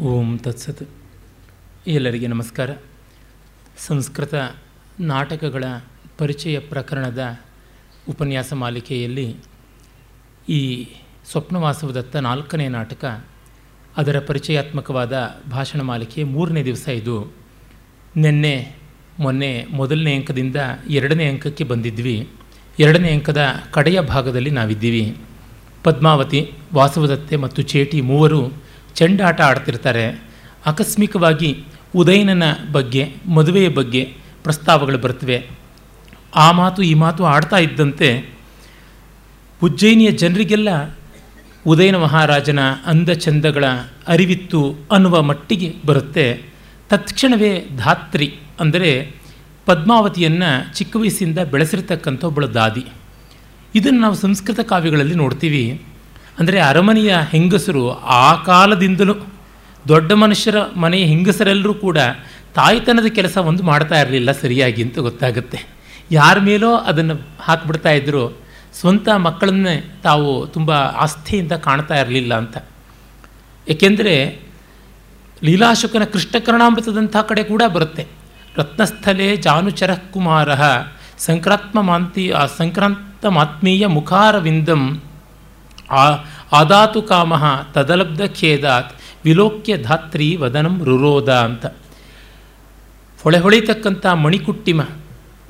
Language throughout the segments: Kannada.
ಓಂ ತತ್ಸತ್. ಎಲ್ಲರಿಗೆ ನಮಸ್ಕಾರ. ಸಂಸ್ಕೃತ ನಾಟಕಗಳ ಪರಿಚಯ ಪ್ರಕರಣದ ಉಪನ್ಯಾಸ ಮಾಲಿಕೆಯಲ್ಲಿ ಈ ಸ್ವಪ್ನವಾಸವದತ್ತ ನಾಲ್ಕನೇ ನಾಟಕ, ಅದರ ಪರಿಚಯಾತ್ಮಕವಾದ ಭಾಷಣ ಮಾಲಿಕೆ ಮೂರನೇ ದಿವಸ ಇದು. ನಿನ್ನೆ, ಮೊನ್ನೆ ಮೊದಲನೇ ಅಂಕದಿಂದ ಎರಡನೇ ಅಂಕಕ್ಕೆ ಬಂದಿದ್ವಿ. ಎರಡನೇ ಅಂಕದ ಕಡೆಯ ಭಾಗದಲ್ಲಿ ನಾವಿದ್ದೀವಿ. ಪದ್ಮಾವತಿ, ವಾಸವದತ್ತೆ ಮತ್ತು ಚೇಟಿ ಮೂವರು ಚೆಂಡಾಟ ಆಡ್ತಿರ್ತಾರೆ. ಆಕಸ್ಮಿಕವಾಗಿ ಉದಯನನ ಬಗ್ಗೆ, ಮದುವೆಯ ಬಗ್ಗೆ ಪ್ರಸ್ತಾವಗಳು ಬರ್ತವೆ ಆ ಮಾತು, ಈ ಮಾತು ಆಡ್ತಾ ಇದ್ದಂತೆ ಉಜ್ಜಯಿನಿಯ ಜನರಿಗೆಲ್ಲ ಉದಯನ ಮಹಾರಾಜನ ಅಂದ ಚಂದಗಳ ಅರಿವಿತ್ತು ಅನ್ನುವ ಮಟ್ಟಿಗೆ ಬರುತ್ತೆ. ತತ್ಕ್ಷಣವೇ ಧಾತ್ರಿ ಅಂದರೆ ಪದ್ಮಾವತಿಯನ್ನು ಚಿಕ್ಕ ವಯಸ್ಸಿಂದ ಬೆಳೆಸಿರ್ತಕ್ಕಂಥ ಒಬ್ಬಳ ದಾದಿ. ಇದನ್ನು ನಾವು ಸಂಸ್ಕೃತ ಕಾವ್ಯಗಳಲ್ಲಿ ನೋಡ್ತೀವಿ. ಅಂದರೆ ಅರಮನೆಯ ಹೆಂಗಸರು ಆ ಕಾಲದಿಂದಲೂ ದೊಡ್ಡ ಮನುಷ್ಯರ ಮನೆಯ ಹೆಂಗಸರೆಲ್ಲರೂ ಕೂಡ ತಾಯ್ತನದ ಕೆಲಸ ಒಂದು ಮಾಡ್ತಾ ಇರಲಿಲ್ಲ ಸರಿಯಾಗಿ ಅಂತ ಗೊತ್ತಾಗುತ್ತೆ. ಯಾರ ಮೇಲೋ ಅದನ್ನು ಹಾಕ್ಬಿಡ್ತಾ ಇದ್ದರು ಸ್ವಂತ ಮಕ್ಕಳನ್ನೇ ತಾವು ತುಂಬ ಆಸ್ಥೆಯಿಂದ ಕಾಣ್ತಾ ಇರಲಿಲ್ಲ ಅಂತ. ಏಕೆಂದರೆ ಲೀಲಾಶುಕನ ಕೃಷ್ಣಕರ್ಣಾಮೃತದಂಥ ಕಡೆ ಕೂಡ ಬರುತ್ತೆ. ರತ್ನಸ್ಥಲೆ ಜಾನುಚರ ಕುಮಾರ ಸಂಕ್ರಾತ್ಮ ಮಾಂತಿ ಸಂಕ್ರಾಂತ ಮಾತ್ಮೀಯ ಮುಖಾರವಿಂದಂ ಆದಾತು ಕಾಮ ತದಲಬ್ಧ ಖೇದಾತ್ ವಿಲೋಕ್ಯ ಧಾತ್ರಿ ವದನಂ ರುರೋದ ಅಂತ. ಹೊಳೆ ಹೊಳಿತಕ್ಕಂಥ ಮಣಿಕುಟ್ಟಿಮ,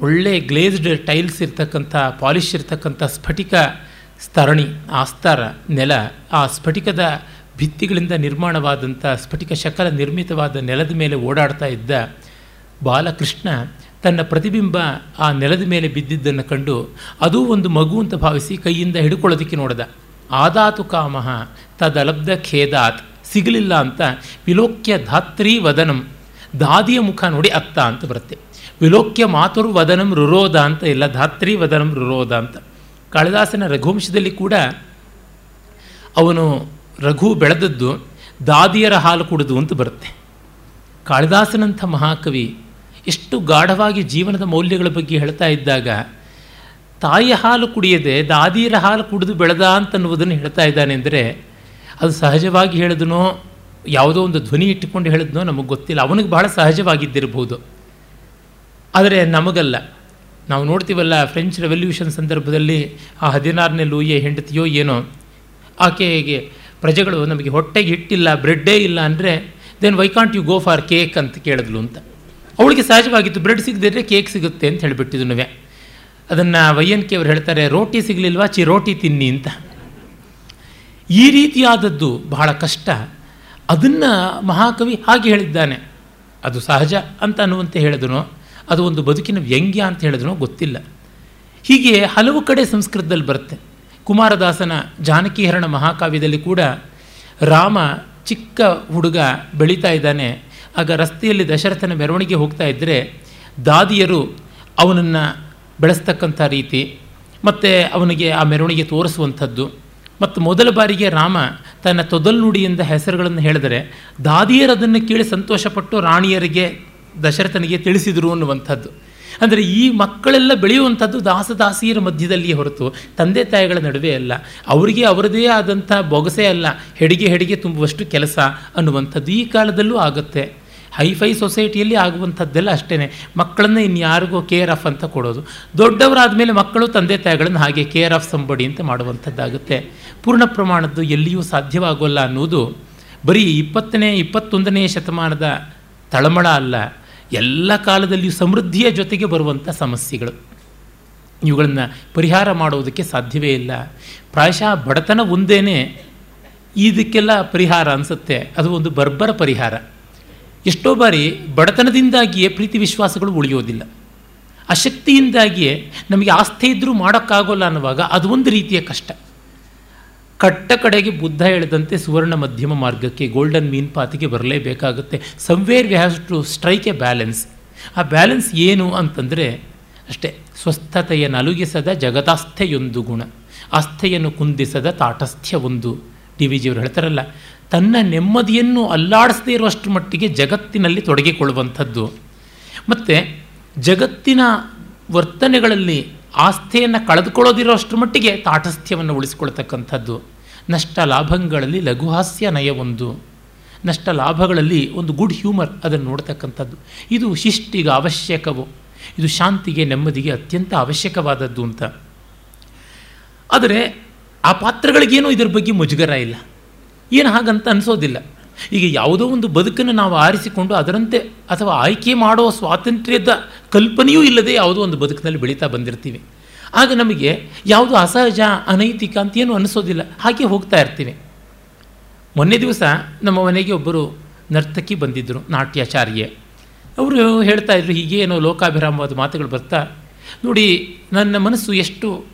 ಒಳ್ಳೆ ಗ್ಲೇಸ್ಡ್ ಟೈಲ್ಸ್ ಇರ್ತಕ್ಕಂಥ ಪಾಲಿಶ್ ಇರ್ತಕ್ಕಂಥ ಸ್ಫಟಿಕ ಸ್ತರಣಿ ಆಸ್ತಾರ, ನೆಲ, ಆ ಸ್ಫಟಿಕದ ಭಿತ್ತಿಗಳಿಂದ ನಿರ್ಮಾಣವಾದಂಥ ಸ್ಫಟಿಕ ಶಕಲ ನಿರ್ಮಿತವಾದ ನೆಲದ ಮೇಲೆ ಓಡಾಡ್ತಾ ಇದ್ದ ಬಾಲಕೃಷ್ಣ ತನ್ನ ಪ್ರತಿಬಿಂಬ ಆ ನೆಲದ ಮೇಲೆ ಬಿದ್ದಿದ್ದನ್ನು ಕಂಡು, ಅದೂ ಒಂದು ಮಗು ಅಂತ ಭಾವಿಸಿ ಕೈಯಿಂದ ಹಿಡ್ಕೊಳ್ಳೋದಕ್ಕೆ ನೋಡಿದ. ಆದಾತು ಕಾಮಃ ತದಲಬ್ಧ ಖೇದಾತ್ ಸಿಗಲಿಲ್ಲ ಅಂತ ವಿಲೋಕ್ಯ ಧಾತ್ರಿ ವದನಂ. ದಾದಿಯ ಮುಖ ನೋಡಿ ಅತ್ತ ಅಂತ ಬರುತ್ತೆ. ವಿಲೋಕ್ಯ ಮಾತುರು ವದನಂ ರುರೋಧ ಅಂತ, ಇಲ್ಲ ಧಾತ್ರಿ ವದನಂ ರುರೋಧ ಅಂತ. ಕಾಳಿದಾಸನ ರಘುವಂಶದಲ್ಲಿ ಕೂಡ ಅವನು ರಘು ಬೆಳೆದದ್ದು ದಾದಿಯರ ಹಾಲು ಕುಡಿದು ಅಂತ ಬರುತ್ತೆ. ಕಾಳಿದಾಸನಂಥ ಮಹಾಕವಿ ಎಷ್ಟು ಗಾಢವಾಗಿ ಜೀವನದ ಮೌಲ್ಯಗಳ ಬಗ್ಗೆ ಹೇಳ್ತಾ ಇದ್ದಾಗ ತಾಯಿಯ ಹಾಲು ಕುಡಿಯದೆ ದಾದಿಯರ ಹಾಲು ಕುಡಿದು ಬೆಳೆದ ಅಂತನ್ನುವುದನ್ನು ಹೇಳ್ತಾ ಇದ್ದಾನೆ ಅಂದರೆ ಅದು ಸಹಜವಾಗಿ ಹೇಳಿದನೋ, ಯಾವುದೋ ಒಂದು ಧ್ವನಿ ಇಟ್ಟುಕೊಂಡು ಹೇಳಿದ್ನೋ ನಮಗೆ ಗೊತ್ತಿಲ್ಲ. ಅವನಿಗೆ ಬಹಳ ಸಹಜವಾಗಿದ್ದಿರಬಹುದು. ಆದರೆ ನಮಗಲ್ಲ. ನಾವು ನೋಡ್ತೀವಲ್ಲ ಫ್ರೆಂಚ್ ರೆವಲ್ಯೂಷನ್ ಸಂದರ್ಭದಲ್ಲಿ ಆ ಹದಿನಾರನೇ ಲೂಯೆ ಹೆಂಡತಿಯೋ ಏನೋ, ಆಕೆಗೆ ಪ್ರಜೆಗಳು ನಮಗೆ ಹೊಟ್ಟೆಗೆ ಹಿಟ್ಟಿಲ್ಲ ಬ್ರೆಡ್ಡೇ ಇಲ್ಲ ಅಂದರೆ then why can't you go for cake ಅಂತ ಕೇಳಿದ್ಲು ಅಂತ. ಅವಳಿಗೆ ಸಹಜವಾಗಿತ್ತು ಬ್ರೆಡ್ ಸಿಗದಿದ್ರೆ ಕೇಕ್ ಸಿಗುತ್ತೆ ಅಂತ ಹೇಳಿಬಿಟ್ಟಿದ್ನುವೆ ಅದನ್ನು ವೈಯನ್ಕೆ ಅವರು ಹೇಳ್ತಾರೆ, ರೋಟಿ ಸಿಗಲಿಲ್ವಾ? ಚಿ ರೋಟಿ ತಿನ್ನಿ ಅಂತ. ಈ ರೀತಿಯಾದದ್ದು ಬಹಳ ಕಷ್ಟ. ಅದನ್ನು ಮಹಾಕವಿ ಹಾಗೆ ಹೇಳಿದ್ದಾನೆ. ಅದು ಸಹಜ ಅಂತ ಅನ್ನುವಂತೆ ಹೇಳಿದ್ರು ಅದು ಒಂದು ಬದುಕಿನ ವ್ಯಂಗ್ಯ ಅಂತ ಹೇಳಿದನೋ ಗೊತ್ತಿಲ್ಲ. ಹೀಗೆ ಹಲವು ಕಡೆ ಸಂಸ್ಕೃತದಲ್ಲಿ ಬರುತ್ತೆ. ಕುಮಾರದಾಸನ ಜಾನಕಿಹರಣ ಮಹಾಕಾವ್ಯದಲ್ಲಿ ಕೂಡ ರಾಮ ಚಿಕ್ಕ ಹುಡುಗ ಬೆಳೀತಾ ಇದ್ದಾನೆ. ಆಗ ರಸ್ತೆಯಲ್ಲಿ ದಶರಥನ ಮೆರವಣಿಗೆ ಹೋಗ್ತಾ ಇದ್ದರೆ ದಾದಿಯರು ಅವನನ್ನು ಬೆಳೆಸ್ತಕ್ಕಂಥ ರೀತಿ, ಮತ್ತು ಅವನಿಗೆ ಆ ಮೆರವಣಿಗೆ ತೋರಿಸುವಂಥದ್ದು. ಮತ್ತು ಮೊದಲ ಬಾರಿಗೆ ರಾಮ ತನ್ನ ತೊದಲ್ನುಡಿಯಿಂದ ಹೆಸರುಗಳನ್ನು ಹೇಳಿದರೆ, ದಾದಿಯರು ಅದನ್ನು ಕೇಳಿ ಸಂತೋಷಪಟ್ಟು ರಾಣಿಯರಿಗೆ, ದಶರಥನಿಗೆ ತಿಳಿಸಿದರು ಅನ್ನುವಂಥದ್ದು. ಅಂದರೆ ಈ ಮಕ್ಕಳೆಲ್ಲ ಬೆಳೆಯುವಂಥದ್ದು ದಾಸದಾಸಿಯರ ಮಧ್ಯದಲ್ಲಿಯೇ ಹೊರತು ತಂದೆ ತಾಯಿಗಳ ನಡುವೆ ಅಲ್ಲ. ಅವರಿಗೆ ಅವರದೇ ಆದಂಥ ಬೊಗಸೆ ಅಲ್ಲ, ಹೆಡಿಗೆ ಹೆಡಿಗೆ ತುಂಬುವಷ್ಟು ಕೆಲಸ ಅನ್ನುವಂಥದ್ದು ಈ ಕಾಲದಲ್ಲೂ ಆಗುತ್ತೆ. ಹೈಫೈ ಸೊಸೈಟಿಯಲ್ಲಿ ಆಗುವಂಥದ್ದೆಲ್ಲ ಅಷ್ಟೇ ಮಕ್ಕಳನ್ನು ಇನ್ಯಾರಿಗೂ ಕೇರ್ ಆಫ್ ಅಂತ ಕೊಡೋದು. ದೊಡ್ಡವರಾದ ಮೇಲೆ ಮಕ್ಕಳು ತಂದೆ ತಾಯಿಗಳನ್ನು ಹಾಗೆ ಕೇರ್ ಆಫ್ ಸಂಬಡಿ ಅಂತ ಮಾಡುವಂಥದ್ದಾಗುತ್ತೆ. ಪೂರ್ಣ ಪ್ರಮಾಣದ್ದು ಎಲ್ಲಿಯೂ ಸಾಧ್ಯವಾಗೋಲ್ಲ ಅನ್ನೋದು ಬರೀ ಇಪ್ಪತ್ತನೇ, ಇಪ್ಪತ್ತೊಂದನೇ ಶತಮಾನದ ತಳಮಳ ಅಲ್ಲ, ಎಲ್ಲ ಕಾಲದಲ್ಲಿಯೂ ಸಮೃದ್ಧಿಯ ಜೊತೆಗೆ ಬರುವಂಥ ಸಮಸ್ಯೆಗಳು. ಇವುಗಳನ್ನು ಪರಿಹಾರ ಮಾಡುವುದಕ್ಕೆ ಸಾಧ್ಯವೇ ಇಲ್ಲ. ಪ್ರಾಯಶಃ ಬಡತನ ಒಂದೇನೆ, ಇದಕ್ಕೆಲ್ಲ ಪರಿಹಾರ ಅನಿಸುತ್ತೆ. ಅದು ಒಂದು ಬರ್ಬರ ಪರಿಹಾರ. ಎಷ್ಟೋ ಬಾರಿ ಬಡತನದಿಂದಾಗಿಯೇ ಪ್ರೀತಿ ವಿಶ್ವಾಸಗಳು ಉಳಿಯೋದಿಲ್ಲ. ಅಶಕ್ತಿಯಿಂದಾಗಿಯೇ ನಮಗೆ ಆಸ್ಥೆ ಇದ್ದರೂ ಮಾಡೋಕ್ಕಾಗೋಲ್ಲ ಅನ್ನುವಾಗ ಅದು ಒಂದು ರೀತಿಯ ಕಷ್ಟ. ಕಟ್ಟ ಕಡೆಗೆ ಬುದ್ಧ ಹೇಳಿದಂತೆ ಸುವರ್ಣ ಮಧ್ಯಮ ಮಾರ್ಗಕ್ಕೆ ಗೋಲ್ಡನ್ ಮೀನ್ ಪಾತಿಗೆ ಬರಲೇಬೇಕಾಗುತ್ತೆ somewhere we have to strike a balance ಆ ಬ್ಯಾಲೆನ್ಸ್ ಏನು ಅಂತಂದರೆ ಅಷ್ಟೇ, ಸ್ವಸ್ಥತೆಯ ನಲುಗಿಸದ ಜಗದಾಸ್ಥೆಯೊಂದು ಗುಣ. ಆಸ್ಥೆಯನ್ನು ಕುಂದಿಸದ ತಾಟಸ್ಥ್ಯ ಒಂದು. ಡಿ ವಿ ಜಿಯವರು ಹೇಳ್ತಾರಲ್ಲ ತನ್ನ ನೆಮ್ಮದಿಯನ್ನು ಅಲ್ಲಾಡಿಸದೇ ಇರುವಷ್ಟು ಮಟ್ಟಿಗೆ ಜಗತ್ತಿನಲ್ಲಿ ತೊಡಗಿಕೊಳ್ಳುವಂಥದ್ದು. ಮತ್ತು ಜಗತ್ತಿನ ವರ್ತನೆಗಳಲ್ಲಿ ಆಸ್ಥೆಯನ್ನು ಕಳೆದುಕೊಳ್ಳೋದಿರೋಷ್ಟು ಮಟ್ಟಿಗೆ ತಾಟಸ್ಥ್ಯವನ್ನು ಉಳಿಸಿಕೊಳ್ತಕ್ಕಂಥದ್ದು ನಷ್ಟ ಲಾಭಗಳಲ್ಲಿ ಲಘುಹಾಸ್ಯ ಒಂದು. ನಷ್ಟ ಲಾಭಗಳಲ್ಲಿ ಒಂದು ಗುಡ್ ಹ್ಯೂಮರ್ ಅದನ್ನು ನೋಡ್ತಕ್ಕಂಥದ್ದು. ಇದು ಶಿಷ್ಟಿಗೆ ಅವಶ್ಯಕವು. ಇದು ಶಾಂತಿಗೆ ನೆಮ್ಮದಿಗೆ ಅತ್ಯಂತ ಅವಶ್ಯಕವಾದದ್ದು ಅಂತ. ಆದರೆ ಆ ಪಾತ್ರಗಳಿಗೇನು ಇದರ ಬಗ್ಗೆ ಮುಜುಗರ ಇಲ್ಲ. ಏನು ಹಾಗಂತ ಅನಿಸೋದಿಲ್ಲ. ಈಗ ಯಾವುದೋ ಒಂದು ಬದುಕನ್ನು ನಾವು ಆರಿಸಿಕೊಂಡು ಅದರಂತೆ ಅಥವಾ ಆಯ್ಕೆ ಮಾಡೋ ಸ್ವಾತಂತ್ರ್ಯದ ಕಲ್ಪನೆಯೂ ಇಲ್ಲದೆ ಯಾವುದೋ ಒಂದು ಬದುಕಿನಲ್ಲಿ ಬೆಳೀತಾ ಬಂದಿರ್ತೀವಿ. ಆಗ ನಮಗೆ ಯಾವುದು ಅಸಹಜ, ಅನೈತಿಕ ಅಂತ ಏನು ಅನಿಸೋದಿಲ್ಲ. ಹಾಗೆ ಹೋಗ್ತಾ ಇರ್ತೀವಿ. ಮೊನ್ನೆ ದಿವಸ ನಮ್ಮ ಮನೆಗೆ ಒಬ್ಬರು ನರ್ತಕಿ ಬಂದಿದ್ದರು, ನಾಟ್ಯಾಚಾರ್ಯೆ. ಅವರು ಹೇಳ್ತಾ ಇದ್ರು, ಹೀಗೆ ಏನೋ ಲೋಕಾಭಿರಾಮವಾದ ಮಾತುಗಳು ಬರ್ತಾ, ನೋಡಿ ನನ್ನ ಮನಸ್ಸು ಎಷ್ಟು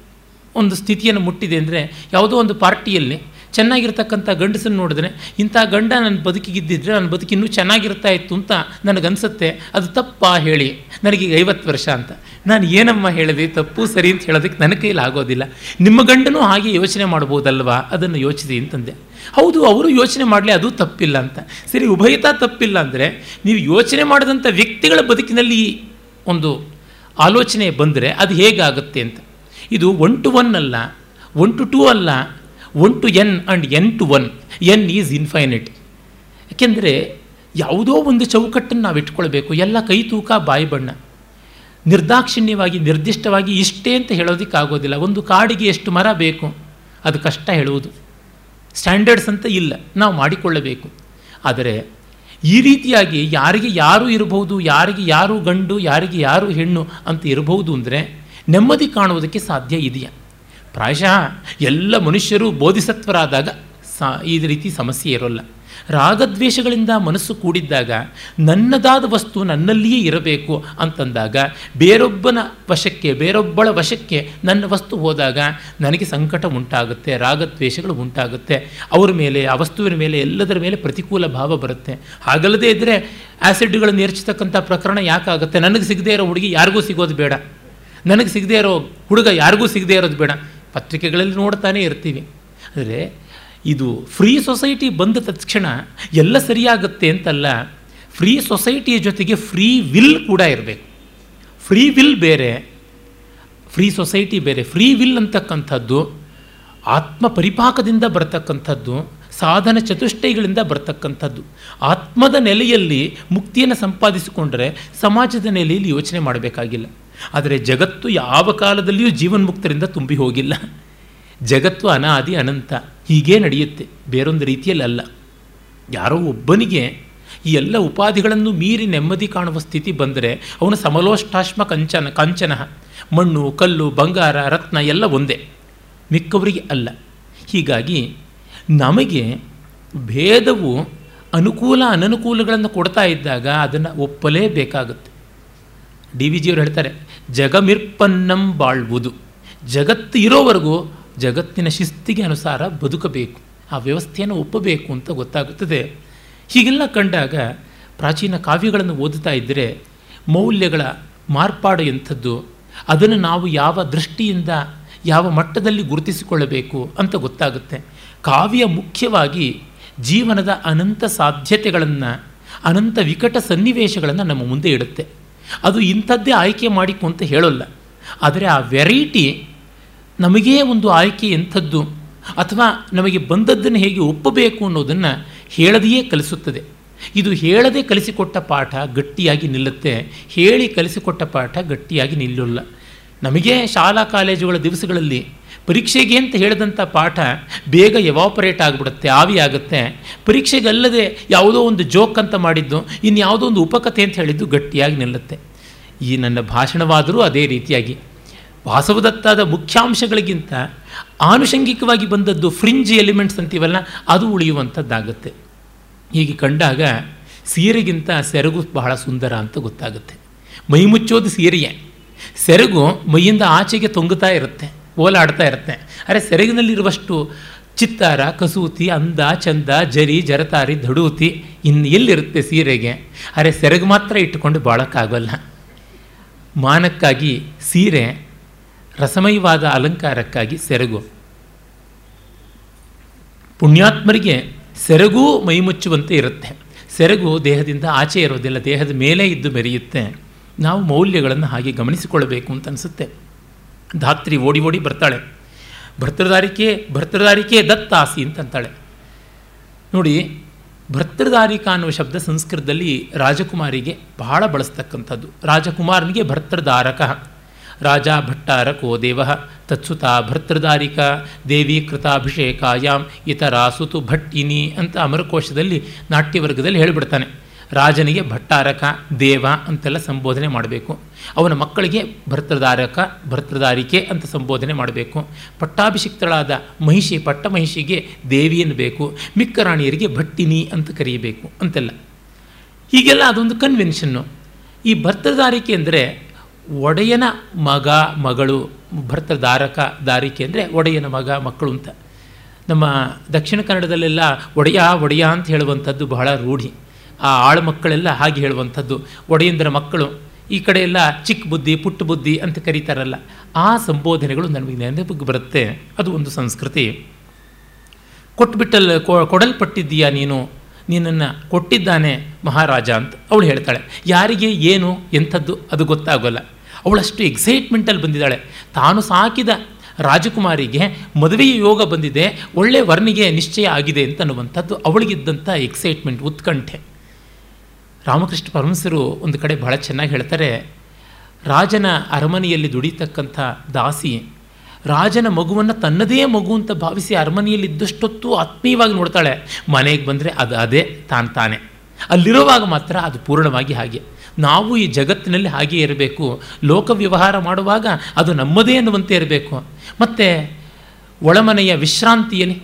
ಒಂದು ಸ್ಥಿತಿಯನ್ನು ಮುಟ್ಟಿದೆ ಅಂದರೆ ಯಾವುದೋ ಒಂದು ಪಾರ್ಟಿಯಲ್ಲಿ ಚೆನ್ನಾಗಿರ್ತಕ್ಕಂಥ ಗಂಡಸನ್ನು ನೋಡಿದ್ರೆ ಇಂಥ ಗಂಡ ನನ್ನ ಬದುಕಿಗಿದ್ದಿದ್ರೆ ನನ್ನ ಬದುಕಿ ಇನ್ನೂ ಚೆನ್ನಾಗಿರ್ತಾ ಇತ್ತು ಅಂತ ನನಗನ್ಸುತ್ತೆ. ಅದು ತಪ್ಪಾ ಹೇಳಿ. ನನಗೀಗ ಐವತ್ತು ವರ್ಷ ಅಂತ. ನಾನು ಏನಮ್ಮ ಹೇಳಿದೆ? ತಪ್ಪು, ಸರಿ ಅಂತ ಹೇಳೋದಕ್ಕೆ ನನ್ನ ಕೈಲಿ ಆಗೋದಿಲ್ಲ. ನಿಮ್ಮ ಗಂಡನೂ ಹಾಗೆ ಯೋಚನೆ ಮಾಡ್ಬೋದಲ್ವಾ? ಅದನ್ನು ಯೋಚಿಸಿ ಅಂತಂದೆ. ಹೌದು, ಅವರು ಯೋಚನೆ ಮಾಡಲಿ, ಅದು ತಪ್ಪಿಲ್ಲ ಅಂತ. ಸರಿ, ಉಭಯತ ತಪ್ಪಿಲ್ಲ ಅಂದರೆ ನೀವು ಯೋಚನೆ ಮಾಡಿದಂಥ ವ್ಯಕ್ತಿಗಳ ಬದುಕಿನಲ್ಲಿ ಒಂದು ಆಲೋಚನೆ ಬಂದರೆ ಅದು ಹೇಗಾಗುತ್ತೆ ಅಂತ. ಇದು ಒನ್ ಟು ಒನ್ ಅಲ್ಲ ಒನ್ ಟು ಟೂ ಅಲ್ಲ one to N and N to one N is infinite ಯಾಕೆಂದರೆ ಯಾವುದೋ ಒಂದು ಚೌಕಟ್ಟನ್ನು ನಾವು ಇಟ್ಕೊಳ್ಬೇಕು, ಎಲ್ಲ ಕೈ ತೂಕ ಬಾಯಿ ಬಣ್ಣ. ನಿರ್ದಾಕ್ಷಿಣ್ಯವಾಗಿ, ನಿರ್ದಿಷ್ಟವಾಗಿ ಇಷ್ಟೇ ಅಂತ ಹೇಳೋದಕ್ಕಾಗೋದಿಲ್ಲ ಒಂದು ಕಾಡಿಗೆ ಎಷ್ಟು ಮರ ಬೇಕು, ಅದು ಕಷ್ಟ ಹೇಳುವುದು. ಸ್ಟ್ಯಾಂಡರ್ಡ್ಸ್ ಅಂತ ಇಲ್ಲ, ನಾವು ಮಾಡಿಕೊಳ್ಳಬೇಕು. ಆದರೆ ಈ ರೀತಿಯಾಗಿ ಯಾರಿಗೆ ಯಾರು ಇರಬಹುದು, ಯಾರಿಗೆ ಯಾರು ಗಂಡು, ಯಾರಿಗೆ ಯಾರು ಹೆಣ್ಣು ಅಂತ ಇರಬಹುದು ಅಂದರೆ ನೆಮ್ಮದಿ ಕಾಣುವುದಕ್ಕೆ ಸಾಧ್ಯ ಇದೆಯಾ? ಪ್ರಾಯಶಃ ಎಲ್ಲ ಮನುಷ್ಯರು ಬೋಧಿಸತ್ವರಾದಾಗ ಸಾ, ಈ ರೀತಿ ಸಮಸ್ಯೆ ಇರೋಲ್ಲ. ರಾಗದ್ವೇಷಗಳಿಂದ ಮನಸ್ಸು ಕೂಡಿದ್ದಾಗ ನನ್ನದಾದ ವಸ್ತು ನನ್ನಲ್ಲಿಯೇ ಇರಬೇಕು ಅಂತಂದಾಗ ಬೇರೊಬ್ಬನ ವಶಕ್ಕೆ, ಬೇರೊಬ್ಬಳ ವಶಕ್ಕೆ ನನ್ನ ವಸ್ತು ಹೋದಾಗ ನನಗೆ ಸಂಕಟ ಉಂಟಾಗುತ್ತೆ, ರಾಗದ್ವೇಷಗಳು ಉಂಟಾಗುತ್ತೆ. ಅವರ ಮೇಲೆ, ಆ ವಸ್ತುವಿನ ಮೇಲೆ, ಎಲ್ಲದರ ಮೇಲೆ ಪ್ರತಿಕೂಲ ಭಾವ ಬರುತ್ತೆ. ಹಾಗಲ್ಲದೆ ಇದ್ದರೆ ಆ್ಯಸಿಡ್ಗಳನ್ನು ಏರ್ಚತಕ್ಕಂಥ ಪ್ರಕರಣ ಯಾಕಾಗುತ್ತೆ? ನನಗೆ ಸಿಗದೇ ಇರೋ ಹುಡುಗಿ ಯಾರಿಗೂ ಸಿಗೋದು ಬೇಡ. ನನಗೆ ಸಿಗದೇ ಇರೋ ಹುಡುಗ ಯಾರಿಗೂ ಸಿಗದೇ ಇರೋದು ಬೇಡ. ಪತ್ರಿಕೆಗಳಲ್ಲಿ ನೋಡ್ತಾನೆ ಇರ್ತೀವಿ. ಅಂದರೆ ಇದು ಫ್ರೀ ಸೊಸೈಟಿ ಬಂದ ತಕ್ಷಣ ಎಲ್ಲ ಸರಿಯಾಗುತ್ತೆ ಅಂತಲ್ಲ ಫ್ರೀ ಸೊಸೈಟಿಯ ಜೊತೆಗೆ ಫ್ರೀ ವಿಲ್ ಕೂಡ ಇರಬೇಕು. ಫ್ರೀ ವಿಲ್ ಬೇರೆ ಫ್ರೀ ಸೊಸೈಟಿ ಬೇರೆ. ಫ್ರೀ ವಿಲ್ ಅಂತಕ್ಕಂಥದ್ದು ಆತ್ಮ ಪರಿಪಾಕದಿಂದ ಬರತಕ್ಕಂಥದ್ದು, ಸಾಧನ ಚತುಷ್ಟಯಗಳಿಂದ ಬರ್ತಕ್ಕಂಥದ್ದು. ಆತ್ಮದ ನೆಲೆಯಲ್ಲಿ ಮುಕ್ತಿಯನ್ನು ಸಂಪಾದಿಸಿಕೊಂಡರೆ ಸಮಾಜದ ನೆಲೆಯಲ್ಲಿ ಯೋಚನೆ ಮಾಡಬೇಕಾಗಿಲ್ಲ. ಆದರೆ ಜಗತ್ತು ಯಾವ ಕಾಲದಲ್ಲಿಯೂ ಜೀವನ್ಮುಕ್ತರಿಂದ ತುಂಬಿ ಹೋಗಿಲ್ಲ. ಜಗತ್ತು ಅನಾದಿ ಅನಂತ, ಹೀಗೇ ನಡೆಯುತ್ತೆ, ಬೇರೊಂದು ರೀತಿಯಲ್ಲಿ ಅಲ್ಲ. ಯಾರೋ ಒಬ್ಬನಿಗೆ ಈ ಎಲ್ಲ ಉಪಾಧಿಗಳನ್ನು ಮೀರಿ ನೆಮ್ಮದಿ ಕಾಣುವ ಸ್ಥಿತಿ ಬಂದರೆ ಅವನು ಸಮಲೋಷ್ಟಾಶ್ಮ ಕಂಚನ, ಕಾಂಚನ, ಮಣ್ಣು, ಕಲ್ಲು, ಬಂಗಾರ, ರತ್ನ ಎಲ್ಲ ಒಂದೇ, ಮಿಕ್ಕವರಿಗೆ ಅಲ್ಲ. ಹೀಗಾಗಿ ನಮಗೆ ಭೇದವು ಅನುಕೂಲ ಅನನುಕೂಲಗಳನ್ನು ಕೊಡ್ತಾ ಇದ್ದಾಗ ಅದನ್ನು ಒಪ್ಪಲೇಬೇಕಾಗುತ್ತೆ. ಡಿ ವಿ ಜಿಯವರು ಹೇಳ್ತಾರೆ ಜಗಮಿರ್ಪನ್ನಂ ಬಾಳ್ವುದು. ಜಗತ್ತು ಇರೋವರೆಗೂ ಜಗತ್ತಿನ ಶಿಸ್ತಿಗೆ ಅನುಸಾರ ಬದುಕಬೇಕು. ಆ ವ್ಯವಸ್ಥೆಯನ್ನು ಒಪ್ಪಬೇಕು ಅಂತ ಗೊತ್ತಾಗುತ್ತದೆ. ಹೀಗೆಲ್ಲ ಕಂಡಾಗ ಪ್ರಾಚೀನ ಕಾವ್ಯಗಳನ್ನು ಓದುತ್ತಾ ಇದ್ದರೆ ಮೌಲ್ಯಗಳ ಮಾರ್ಪಾಡು ಎಂಥದ್ದು, ಅದನ್ನು ನಾವು ಯಾವ ದೃಷ್ಟಿಯಿಂದ, ಯಾವ ಮಟ್ಟದಲ್ಲಿ ಗುರುತಿಸಿಕೊಳ್ಳಬೇಕು ಅಂತ ಗೊತ್ತಾಗುತ್ತೆ. ಕಾವ್ಯ ಮುಖ್ಯವಾಗಿ ಜೀವನದ ಅನಂತ ಸಾಧ್ಯತೆಗಳನ್ನು, ಅನಂತ ವಿಕಟ ಸನ್ನಿವೇಶಗಳನ್ನು ನಮ್ಮ ಮುಂದೆ ಇಡುತ್ತೆ. ಅದು ಇಂಥದ್ದೇ ಆಯ್ಕೆ ಮಾಡಿಕು ಅಂತ ಹೇಳೋಲ್ಲ. ಆದರೆ ಆ ವೆರೈಟಿ ನಮಗೇ ಒಂದು ಆಯ್ಕೆ ಎಂಥದ್ದು ಅಥವಾ ನಮಗೆ ಬಂದದ್ದನ್ನು ಹೇಗೆ ಒಪ್ಪಬೇಕು ಅನ್ನೋದನ್ನು ಹೇಳದೆಯೇ ಕಲಿಸುತ್ತದೆ. ಇದು ಹೇಳದೆ ಕಲಿಸಿಕೊಟ್ಟ ಪಾಠ ಗಟ್ಟಿಯಾಗಿ ನಿಲ್ಲುತ್ತೆ. ಹೇಳಿ ಕಲಿಸಿಕೊಟ್ಟ ಪಾಠ ಗಟ್ಟಿಯಾಗಿ ನಿಲ್ಲಲ್ಲ. ನಮಗೆ ಶಾಲಾ ಕಾಲೇಜುಗಳ ದಿವಸಗಳಲ್ಲಿ ಪರೀಕ್ಷೆಗೆ ಅಂತ ಹೇಳಿದಂಥ ಪಾಠ ಬೇಗ ಎವಾಪರೇಟ್ ಆಗಿಬಿಡುತ್ತೆ, ಆವಿ ಆಗುತ್ತೆ. ಪರೀಕ್ಷೆಗಲ್ಲದೆ ಯಾವುದೋ ಒಂದು ಜೋಕ್ ಅಂತ ಮಾಡಿದ್ದು ಇನ್ನು ಯಾವುದೋ ಒಂದು ಉಪಕಥೆ ಅಂತ ಹೇಳಿದ್ದು ಗಟ್ಟಿಯಾಗಿ ನಿಲ್ಲುತ್ತೆ. ಈ ನನ್ನ ಭಾಷಣವಾದರೂ ಅದೇ ರೀತಿಯಾಗಿ. ವಾಸವದತ್ತಾದ ಮುಖ್ಯಾಂಶಗಳಿಗಿಂತ ಆನುಷಂಗಿಕವಾಗಿ ಬಂದದ್ದು ಫ್ರಿಂಜ್ ಎಲಿಮೆಂಟ್ಸ್ ಅಂತೀವಲ್ಲ, ಅದು ಉಳಿಯುವಂಥದ್ದಾಗುತ್ತೆ. ಹೀಗೆ ಕಂಡಾಗ ಸೀರೆಗಿಂತ ಸೆರಗು ಬಹಳ ಸುಂದರ ಅಂತ ಗೊತ್ತಾಗುತ್ತೆ. ಮೈ ಮುಚ್ಚೋದು ಸೀರೆಯೇ. ಸೆರಗು ಮೈಯಿಂದ ಆಚೆಗೆ ತೊಂಗುತ್ತಾ ಇರುತ್ತೆ. ಓಲಾಡ್ತಾ ಇರುತ್ತೆ. ಅರೆ ಸೆರಗಿನಲ್ಲಿರುವಷ್ಟು ಚಿತ್ತಾರ, ಕಸೂತಿ, ಅಂದ, ಚಂದ, ಜರಿ, ಜರತಾರಿ ದಡೂತಿ ಇನ್ನು ಎಲ್ಲಿರುತ್ತೆ ಸೀರೆಗೆ? ಅರೆ ಸೆರಗು ಮಾತ್ರ ಇಟ್ಟುಕೊಂಡು ಬಾಳೋಕ್ಕಾಗಲ್ಲ. ಮಾನಕ್ಕಾಗಿ ಸೀರೆ, ರಸಮಯವಾದ ಅಲಂಕಾರಕ್ಕಾಗಿ ಸೆರಗು. ಪುಣ್ಯಾತ್ಮರಿಗೆ ಸೆರಗೂ ಮೈಮುಚ್ಚುವಂತೆ ಇರುತ್ತೆ. ಸೆರಗು ದೇಹದಿಂದ ಆಚೆ ಇರೋದಿಲ್ಲ, ದೇಹದ ಮೇಲೆ ಇದ್ದು ಮೆರೆಯುತ್ತೆ. ನಾವು ಮೌಲ್ಯಗಳನ್ನು ಹಾಗೆ ಗಮನಿಸಿಕೊಳ್ಳಬೇಕು ಅಂತ ಅನಿಸುತ್ತೆ. ಧಾತ್ರಿ ಓಡಿ ಓಡಿ ಬರ್ತಾಳೆ. ಭರ್ತೃದಾರಿಕೆ ಭರ್ತೃದಾರಿಕೆ ದತ್ತಾಸಿ ಅಂತಂತಾಳೆ. ನೋಡಿ, ಭರ್ತೃದಾರಿಕಾ ಅನ್ನುವ ಶಬ್ದ ಸಂಸ್ಕೃತದಲ್ಲಿ ರಾಜಕುಮಾರಿಗೆ ಬಹಳ ಬಳಸ್ತಕ್ಕಂಥದ್ದು. ರಾಜಕುಮಾರನಿಗೆ ಭರ್ತೃದಾರಕ. ರಾಜ ಭಟ್ಟಾರಕೋ ದೇವ. ತತ್ಸುತ ಭರ್ತೃದಾರಿಕ. ದೇವಿ ಕೃತಾಭಿಷೇಕಾಯಾಮ್ ಇತರಾಸುತು ಭಟ್ಟಿನಿ ಅಂತ ಅಮರಕೋಶದಲ್ಲಿ ನಾಟ್ಯವರ್ಗದಲ್ಲಿ ಹೇಳಿಬಿಡ್ತಾನೆ. ರಾಜನಿಗೆ ಭಟ್ಟಾರಕ, ದೇವ ಅಂತೆಲ್ಲ ಸಂಬೋಧನೆ ಮಾಡಬೇಕು. ಅವನ ಮಕ್ಕಳಿಗೆ ಭರ್ತೃದಾರಕ, ಭರ್ತೃದಾರಿಕೆ ಅಂತ ಸಂಬೋಧನೆ ಮಾಡಬೇಕು. ಪಟ್ಟಾಭಿಷಿಕ್ತಳಾದ ಮಹಿಷಿ, ಪಟ್ಟ ಮಹಿಷಿಗೆ ದೇವಿಯನ್ನು ಬೇಕು ಮಿಕ್ಕ ರಾಣಿಯರಿಗೆ ಭಟ್ಟಿನಿ ಅಂತ ಕರೆಯಬೇಕು ಅಂತೆಲ್ಲ. ಹೀಗೆಲ್ಲ ಅದೊಂದು ಕನ್ವೆನ್ಷನ್ನು ಈ ಭರ್ತೃದಾರಿಕೆ ಅಂದರೆ ಒಡೆಯನ ಮಗ, ಮಗಳು, ಭರ್ತೃದಾರಕ, ದಾರಿಕೆ ಅಂದರೆ ಒಡೆಯನ ಮಗ, ಮಕ್ಕಳು ಅಂತ. ನಮ್ಮ ದಕ್ಷಿಣ ಕನ್ನಡದಲ್ಲೆಲ್ಲ ಒಡೆಯ ಒಡೆಯ ಅಂತ ಹೇಳುವಂಥದ್ದು ಬಹಳ ರೂಢಿ. ಆ ಆಳು ಮಕ್ಕಳೆಲ್ಲ ಹಾಗೆ ಹೇಳುವಂಥದ್ದು. ಒಡೆಯಂದರ ಮಕ್ಕಳು, ಈ ಕಡೆಯೆಲ್ಲ ಚಿಕ್ಕ ಬುದ್ಧಿ, ಪುಟ್ಟ ಬುದ್ಧಿ ಅಂತ ಕರೀತಾರಲ್ಲ, ಆ ಸಂಬೋಧನೆಗಳು ನನಗೆ ನೆನಪಿಗೆ ಬರುತ್ತೆ. ಅದು ಒಂದು ಸಂಸ್ಕೃತಿ. ಕೊಟ್ಬಿಟ್ಟಲ್ಲಿ ಕೊಡಲ್ಪಟ್ಟಿದ್ದೀಯಾ ನೀನು? ನಿನ್ನನ್ನು ಕೊಟ್ಟಿದ್ದಾನೆ ಮಹಾರಾಜ ಅಂತ ಅವಳು ಹೇಳ್ತಾಳೆ. ಯಾರಿಗೆ ಏನು ಎಂಥದ್ದು ಅದು ಗೊತ್ತಾಗೋಲ್ಲ. ಅವಳಷ್ಟು ಎಕ್ಸೈಟ್ಮೆಂಟಲ್ಲಿ ಬಂದಿದ್ದಾಳೆ. ತಾನು ಸಾಕಿದ ರಾಜಕುಮಾರಿಗೆ ಮದುವೆಯ ಯೋಗ ಬಂದಿದೆ, ಒಳ್ಳೆ ವರ್ಣಿಗೆ ನಿಶ್ಚಯ ಆಗಿದೆ ಅಂತ ಅನ್ನುವಂಥದ್ದು ಅವಳಿಗಿದ್ದಂಥ ಎಕ್ಸೈಟ್ಮೆಂಟ್ ಉತ್ಕಂಠೆ. ರಾಮಕೃಷ್ಣ ಪರಮಸರು ಒಂದು ಕಡೆ ಬಹಳ ಚೆನ್ನಾಗಿ ಹೇಳ್ತಾರೆ, ರಾಜನ ಅರಮನೆಯಲ್ಲಿ ದುಡಿತಕ್ಕಂಥ ದಾಸಿ ರಾಜನ ಮಗುವನ್ನು ತನ್ನದೇ ಮಗು ಅಂತ ಭಾವಿಸಿ ಅರಮನೆಯಲ್ಲಿ ಇದ್ದಷ್ಟೊತ್ತು ಆತ್ಮೀಯವಾಗಿ ನೋಡ್ತಾಳೆ. ಮನೆಗೆ ಬಂದರೆ ಅದು ಅದೇ ತಾನು ತಾನೇ. ಅಲ್ಲಿರುವಾಗ ಮಾತ್ರ ಅದು ಪೂರ್ಣವಾಗಿ ಹಾಗೆ. ನಾವು ಈ ಜಗತ್ತಿನಲ್ಲಿ ಹಾಗೆ ಇರಬೇಕು. ಲೋಕ ವ್ಯವಹಾರ ಮಾಡುವಾಗ ಅದು ನಮ್ಮದೇ ಅನ್ನುವಂತೆ ಇರಬೇಕು. ಮತ್ತು ಒಳಮನೆಯ ವಿಶ್ರಾಂತಿಯಲ್ಲಿ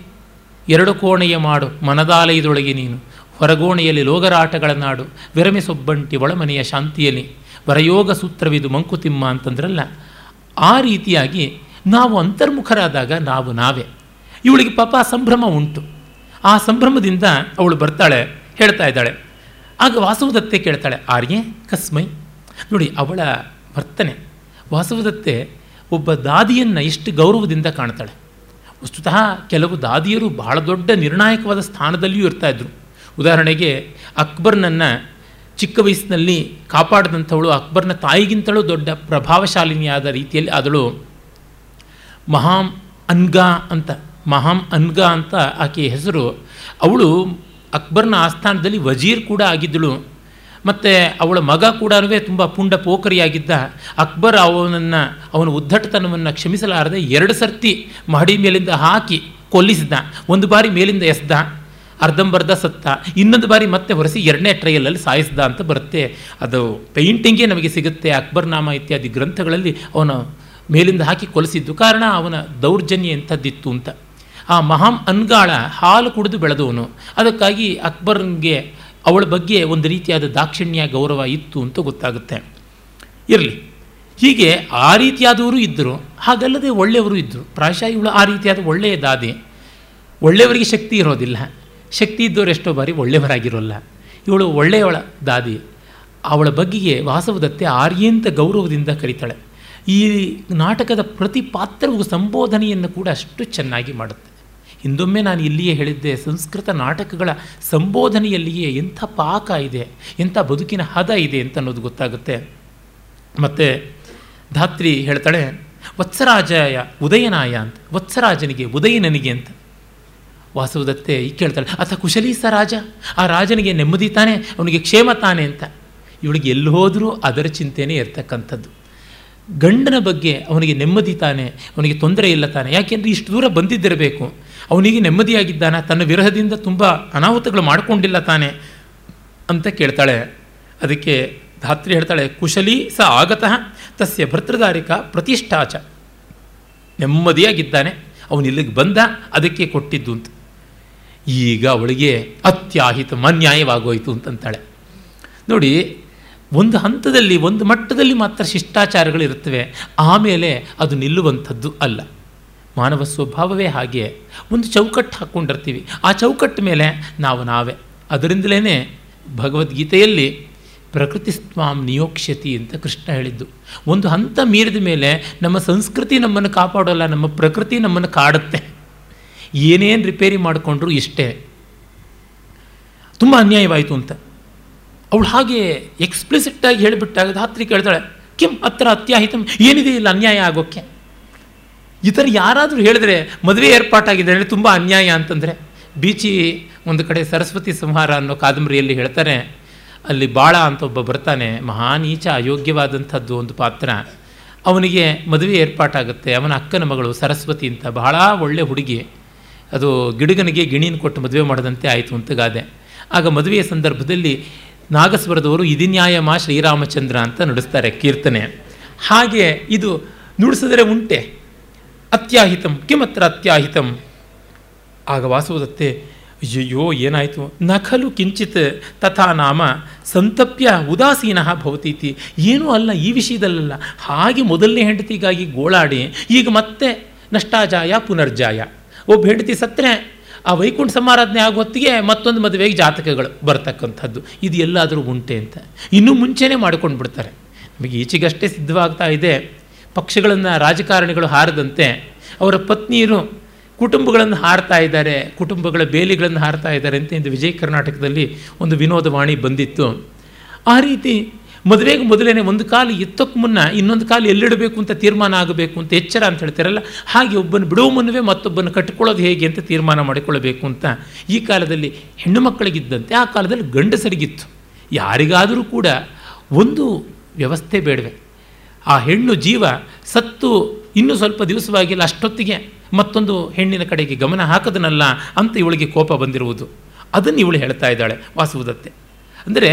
ಎರಡು ಕೋಣೆಯ ಮಾಡು, ಮನದಾಲಯದೊಳಗೆ ನೀನು. ಹೊರಗೋಣೆಯಲ್ಲಿ ಲೋಗರಾಟಗಳ ನಾಡು ವಿರಮಿಸೊಬ್ಬಂಟಿ ಒಳಮನೆಯ ಶಾಂತಿಯಲ್ಲಿ, ವರಯೋಗ ಸೂತ್ರವಿದು ಮಂಕುತಿಮ್ಮ ಅಂತಂದ್ರಲ್ಲ, ಆ ರೀತಿಯಾಗಿ ನಾವು ಅಂತರ್ಮುಖರಾದಾಗ ನಾವು ನಾವೇ. ಇವಳಿಗೆ ಪಾಪ ಸಂಭ್ರಮ ಉಂಟು. ಆ ಸಂಭ್ರಮದಿಂದ ಅವಳು ಬರ್ತಾಳೆ, ಹೇಳ್ತಾ ಇದ್ದಾಳೆ. ಆಗ ವಾಸವದತ್ತೆ ಕೇಳ್ತಾಳೆ, ಆರ್ಯೆ, ಕಸ್ಮೈ. ನೋಡಿ, ಅವಳ ವರ್ತನೆ ವಾಸವದತ್ತೆ ಒಬ್ಬ ದಾದಿಯನ್ನು ಎಷ್ಟು ಗೌರವದಿಂದ ಕಾಣ್ತಾಳೆ. ವಸ್ತುತಃ ಕೆಲವು ದಾದಿಯರು ಬಹಳ ದೊಡ್ಡ ನಿರ್ಣಾಯಕವಾದ ಸ್ಥಾನದಲ್ಲಿಯೂ ಇರ್ತಾಯಿದ್ರು ಉದಾಹರಣೆಗೆ ಅಕ್ಬರ್ನನ್ನು ಚಿಕ್ಕ ವಯಸ್ಸಿನಲ್ಲಿ ಕಾಪಾಡಿದಂಥವಳು ಅಕ್ಬರ್ನ ತಾಯಿಗಿಂತಲೂ ದೊಡ್ಡ ಪ್ರಭಾವಶಾಲಿನಿಯಾದ ರೀತಿಯಲ್ಲಿ ಆದಳು ಮಹಾಂ ಅನ್ಗಾ ಅಂತ, ಮಹಾಂ ಅನ್ಗಾ ಅಂತ ಆಕೆಯ ಹೆಸರು. ಅವಳು ಅಕ್ಬರ್ನ ಆಸ್ಥಾನದಲ್ಲಿ ವಜೀರ್ ಕೂಡ ಆಗಿದ್ದಳು. ಮತ್ತು ಅವಳ ಮಗ ಕೂಡ ತುಂಬ ಪುಂಡ ಪೋಖರಿಯಾಗಿದ್ದ ಅಕ್ಬರ್ ಅವನನ್ನು, ಅವನ ಉದ್ದಟತನವನ್ನು ಕ್ಷಮಿಸಲಾರದೆ ಎರಡು ಸರ್ತಿ ಮಹಡಿ ಮೇಲಿಂದ ಹಾಕಿ ಕೊಲ್ಲಿಸಿದ ಒಂದು ಬಾರಿ ಮೇಲಿಂದ ಎಸ್ದ. ಅರ್ಧಂಬರ್ಧ ಸತ್ತ. ಇನ್ನೊಂದು ಬಾರಿ ಮತ್ತೆ ಹೊರಸಿ ಎರಡನೇ ಟ್ರಯಲಲ್ಲಿ ಸಾಯಿಸ್ದ ಅಂತ ಬರುತ್ತೆ. ಅದು ಪೇಂಟಿಂಗೇ ನಮಗೆ ಸಿಗುತ್ತೆ. ಅಕ್ಬರ್ನಾಮ ಇತ್ಯಾದಿ ಗ್ರಂಥಗಳಲ್ಲಿ ಅವನ ಮೇಲಿಂದ ಹಾಕಿ ಕೊಲಿಸಿದ್ದು. ಕಾರಣ ಅವನ ದೌರ್ಜನ್ಯ ಎಂಥದ್ದಿತ್ತು ಅಂತ. ಆ ಮಹಾಂ ಅನ್ಗಾಳ ಹಾಲು ಕುಡಿದು ಬೆಳೆದವನು. ಅದಕ್ಕಾಗಿ ಅಕ್ಬರ್ಗೆ ಅವಳ ಬಗ್ಗೆ ಒಂದು ರೀತಿಯಾದ ದಾಕ್ಷಿಣ್ಯ, ಗೌರವ ಇತ್ತು ಅಂತ ಗೊತ್ತಾಗುತ್ತೆ. ಇರಲಿ. ಹೀಗೆ ಆ ರೀತಿಯಾದವರು ಇದ್ದರು. ಹಾಗಲ್ಲದೆ ಒಳ್ಳೆಯವರು ಇದ್ದರು. ಪ್ರಾಯಶಃ ಆ ರೀತಿಯಾದ ಒಳ್ಳೆಯ ದಾದಿ. ಒಳ್ಳೆಯವರಿಗೆ ಶಕ್ತಿ ಇರೋದಿಲ್ಲ. ಶಕ್ತಿ ಇದ್ದವರು ಎಷ್ಟೋ ಬಾರಿ ಒಳ್ಳೆಯವರಾಗಿರೋಲ್ಲ. ಇವಳು ಒಳ್ಳೆಯವಳ ದಾದಿ. ಅವಳ ಬಗ್ಗೆಗೆ ವಾಸವದತ್ತೆ ಆರ್ಯಂತ ಗೌರವದಿಂದ ಕರೀತಾಳೆ. ಈ ನಾಟಕದ ಪ್ರತಿ ಪಾತ್ರವು ಸಂಬೋಧನೆಯನ್ನು ಕೂಡ ಅಷ್ಟು ಚೆನ್ನಾಗಿ ಮಾಡುತ್ತೆ. ಹಿಂದೊಮ್ಮೆ ನಾನು ಇಲ್ಲಿಯೇ ಹೇಳಿದ್ದೆ, ಸಂಸ್ಕೃತ ನಾಟಕಗಳ ಸಂಬೋಧನೆಯಲ್ಲಿಯೇ ಎಂಥ ಪಾಕ ಇದೆ, ಎಂಥ ಬದುಕಿನ ಹದ ಇದೆ ಅಂತ ಅನ್ನೋದು ಗೊತ್ತಾಗುತ್ತೆ. ಮತ್ತು ಧಾತ್ರಿ ಹೇಳ್ತಾಳೆ, ವತ್ಸರಾಜಯ ಉದಯನಾಯ ಅಂತ. ವತ್ಸರಾಜನಿಗೆ ಉದಯನನಿಗೆ ಅಂತ. ವಾಸವದತ್ತೆ ಈ ಕೇಳ್ತಾಳೆ, ಅಥ ಕುಶಲೀಸ ಸ ರಾಜ? ಆ ರಾಜನಿಗೆ ನೆಮ್ಮದಿ ತಾನೆ? ಅವನಿಗೆ ಕ್ಷೇಮ ತಾನೆ ಅಂತ. ಇವಳಿಗೆ ಎಲ್ಲಿ ಹೋದರೂ ಅದರ ಚಿಂತೆನೇ ಇರ್ತಕ್ಕಂಥದ್ದು. ಗಂಡನ ಬಗ್ಗೆ ಅವನಿಗೆ ನೆಮ್ಮದಿ ತಾನೆ? ಅವನಿಗೆ ತೊಂದರೆ ಇಲ್ಲ ತಾನೆ? ಯಾಕೆಂದರೆ ಇಷ್ಟು ದೂರ ಬಂದಿದ್ದಿರಬೇಕು. ಅವನಿಗೆ ನೆಮ್ಮದಿಯಾಗಿದ್ದಾನೆ? ತನ್ನ ವಿರಹದಿಂದ ತುಂಬ ಅನಾಹುತಗಳು ಮಾಡಿಕೊಂಡಿಲ್ಲ ತಾನೆ? ಅಂತ ಕೇಳ್ತಾಳೆ. ಅದಕ್ಕೆ ಧಾತ್ರಿ ಹೇಳ್ತಾಳೆ, ಕುಶಲಿ ಸ ಆಗತಃ, ತಸ್ಯ ಭರ್ತೃದಾರಿಕ ಪ್ರತಿಷ್ಠಾಚ. ನೆಮ್ಮದಿಯಾಗಿದ್ದಾನೆ. ಅವನು ಇಲ್ಲಿಗೆ ಬಂದ, ಅದಕ್ಕೆ ಕೊಟ್ಟಿದ್ದು ಅಂತ. ಈಗ ಅವಳಿಗೆ ಅತ್ಯಾಹಿತ ಅನ್ಯಾಯವಾಗೋಯಿತು ಅಂತಂತಾಳೆ. ನೋಡಿ, ಒಂದು ಹಂತದಲ್ಲಿ, ಒಂದು ಮಟ್ಟದಲ್ಲಿ ಮಾತ್ರ ಶಿಷ್ಟಾಚಾರಗಳಿರುತ್ತವೆ ಆಮೇಲೆ ಅದು ನಿಲ್ಲುವಂಥದ್ದು ಅಲ್ಲ. ಮಾನವ ಸ್ವಭಾವವೇ ಹಾಗೆ. ಒಂದು ಚೌಕಟ್ಟು ಹಾಕ್ಕೊಂಡಿರ್ತೀವಿ. ಆ ಚೌಕಟ್ಟು ಮೇಲೆ ನಾವು ನಾವೇ. ಅದರಿಂದಲೇ ಭಗವದ್ಗೀತೆಯಲ್ಲಿ ಪ್ರಕೃತಿ ಸ್ವಾಮ್ ನಿಯೋಕ್ಷ್ಯತಿ ಅಂತ ಕೃಷ್ಣ ಹೇಳಿದ್ದು. ಒಂದು ಹಂತ ಮೀರಿದ ಮೇಲೆ ನಮ್ಮ ಸಂಸ್ಕೃತಿ ನಮ್ಮನ್ನು ಕಾಪಾಡೋಲ್ಲ, ನಮ್ಮ ಪ್ರಕೃತಿ ನಮ್ಮನ್ನು ಕಾಡುತ್ತೆ. ಏನೇನು ರಿಪೇರಿ ಮಾಡಿಕೊಂಡ್ರು ಇಷ್ಟೇ. ತುಂಬ ಅನ್ಯಾಯವಾಯಿತು ಅಂತ. ಅವಳು ಹಾಗೆ ಎಕ್ಸ್ಪ್ಲಿಸಿಟ್ಟಾಗಿ ಹೇಳಿಬಿಟ್ಟಾಗ ದಾತ್ರಿ ಕೇಳ್ತಾಳೆ, ಕೆಂ ಹತ್ರ ಅತ್ಯಾಹಿತಂ, ಏನಿದೆ ಇಲ್ಲ ಅನ್ಯಾಯ ಆಗೋಕ್ಕೆ? ಈ ಥರ ಯಾರಾದರೂ ಹೇಳಿದ್ರೆ ಮದುವೆ ಏರ್ಪಾಟಾಗಿದೆ ಅಂದರೆ ತುಂಬ ಅನ್ಯಾಯ ಅಂತಂದರೆ, ಬೀಚಿ ಒಂದು ಕಡೆ ಸರಸ್ವತಿ ಸಂಹಾರ ಅನ್ನೋ ಕಾದಂಬರಿಯಲ್ಲಿ ಹೇಳ್ತಾರೆ ಅಲ್ಲಿ ಬಾಳ ಅಂತ ಒಬ್ಬ ಬರ್ತಾನೆ ಮಹಾನೀಚ ಅಯೋಗ್ಯವಾದಂಥದ್ದು ಒಂದು ಪಾತ್ರ. ಅವನಿಗೆ ಮದುವೆ ಏರ್ಪಾಟಾಗುತ್ತೆ, ಅವನ ಅಕ್ಕನ ಮಗಳು ಸರಸ್ವತಿ ಅಂತ ಬಹಳ ಒಳ್ಳೆ ಹುಡುಗಿ. ಅದು ಗಿಡಗನಿಗೆ ಗಿಣಿನ ಕೊಟ್ಟು ಮದುವೆ ಮಾಡದಂತೆ ಆಯಿತು ಅಂತ ಗಾದೆ. ಆಗ ಮದುವೆಯ ಸಂದರ್ಭದಲ್ಲಿ ನಾಗಸ್ವರದವರು ಇದಿನ್ಯಾಯಮ ಶ್ರೀರಾಮಚಂದ್ರ ಅಂತ ನುಡಿಸ್ತಾರೆ ಕೀರ್ತನೆ. ಹಾಗೆ ಇದು ನುಡಿಸಿದರೆ ಉಂಟೆ. ಅತ್ಯಾಹಿತಂ, ಕಿಮತ್ರ ಅತ್ಯಾಹಿತಂ. ಆಗ ವಾಸುವುದತ್ತೆ ಅಯ್ಯಯ್ಯೋ, ಏನಾಯಿತು? ನಖಲು ಕಿಂಚಿತ್ ತಥಾ ನಾಮ ಸಂತಪ್ಯ ಉದಾಸೀನ ಭವತೀತಿ. ಏನೂ ಅಲ್ಲ, ಈ ವಿಷಯದಲ್ಲಲ್ಲ. ಹಾಗೆ ಮೊದಲನೇ ಹೆಂಡತಿಗಾಗಿ ಗೋಳಾಡಿ, ಈಗ ಮತ್ತೆ ನಷ್ಟಾಜಾಯ, ಪುನರ್ಜಾಯ. ಒಬ್ಬ ಹೆಂಡತಿ ಸತ್ತರೆ, ಆ ವೈಕುಂಠ ಸಮಾರಾಧನೆ ಆಗೋ ಹೊತ್ತಿಗೆ ಮತ್ತೊಂದು ಮದುವೆಗೆ ಜಾತಕಗಳು ಬರ್ತಕ್ಕಂಥದ್ದು. ಇದು ಎಲ್ಲಾದರೂ ಉಂಟೆ ಅಂತ. ಇನ್ನೂ ಮುಂಚೆನೇ ಮಾಡ್ಕೊಂಡು ಬಿಡ್ತಾರೆ. ನಮಗೆ ಈಚೆಗಷ್ಟೇ ಸಿದ್ಧವಾಗ್ತಾ ಇದೆ. ಪಕ್ಷಗಳನ್ನು, ರಾಜಕಾರಣಿಗಳು ಹಾರದಂತೆ ಅವರ ಪತ್ನಿಯರು ಕುಟುಂಬಗಳನ್ನು ಹಾರ್ತಾ ಇದ್ದಾರೆ, ಕುಟುಂಬಗಳ ಬೇಲಿಗಳನ್ನು ಹಾರ್ತಾ ಇದ್ದಾರೆ ಅಂತ ಇಂದು ವಿಜಯ ಕರ್ನಾಟಕದಲ್ಲಿ ಒಂದು ವಿನೋದವಾಣಿ ಬಂದಿತ್ತು. ಆ ರೀತಿ ಮದುವೆಗೆ ಮೊದಲೇ ಒಂದು ಕಾಲು ಎತ್ತಕ್ಕೆ ಮುನ್ನ ಇನ್ನೊಂದು ಕಾಲು ಎಲ್ಲಿಡಬೇಕು ಅಂತ ತೀರ್ಮಾನ ಆಗಬೇಕು ಅಂತ ಎಚ್ಚರ ಅಂತ ಹೇಳ್ತಾರಲ್ಲ? ಹಾಗೆ ಒಬ್ಬನ ಬಿಡುವ ಮುನ್ನವೇ ಮತ್ತೊಬ್ಬನ ಕಟ್ಟಿಕೊಳ್ಳೋದು ಹೇಗೆ ಅಂತ ತೀರ್ಮಾನ ಮಾಡಿಕೊಳ್ಳಬೇಕು ಅಂತ. ಈ ಕಾಲದಲ್ಲಿ ಹೆಣ್ಣು ಮಕ್ಕಳಿಗಿದ್ದಂತೆ ಆ ಕಾಲದಲ್ಲಿ ಗಂಡಸರಿಗಿತ್ತು. ಯಾರಿಗಾದರೂ ಕೂಡ ಒಂದು ವ್ಯವಸ್ಥೆ ಬೇಡವೆ. ಆ ಹೆಣ್ಣು ಜೀವ ಸತ್ತು ಇನ್ನೂ ಸ್ವಲ್ಪ ದಿವಸವಾಗಿಲ್ಲ, ಅಷ್ಟೊತ್ತಿಗೆ ಮತ್ತೊಂದು ಹೆಣ್ಣಿನ ಕಡೆಗೆ ಗಮನ ಹಾಕದನಲ್ಲ ಅಂತ ಇವಳಿಗೆ ಕೋಪ ಬಂದಿರುವುದು. ಅದನ್ನು ಇವಳು ಹೇಳ್ತಾ ಇದ್ದಾಳೆ ವಾಸುವುದತ್ತೆ ಅಂದರೆ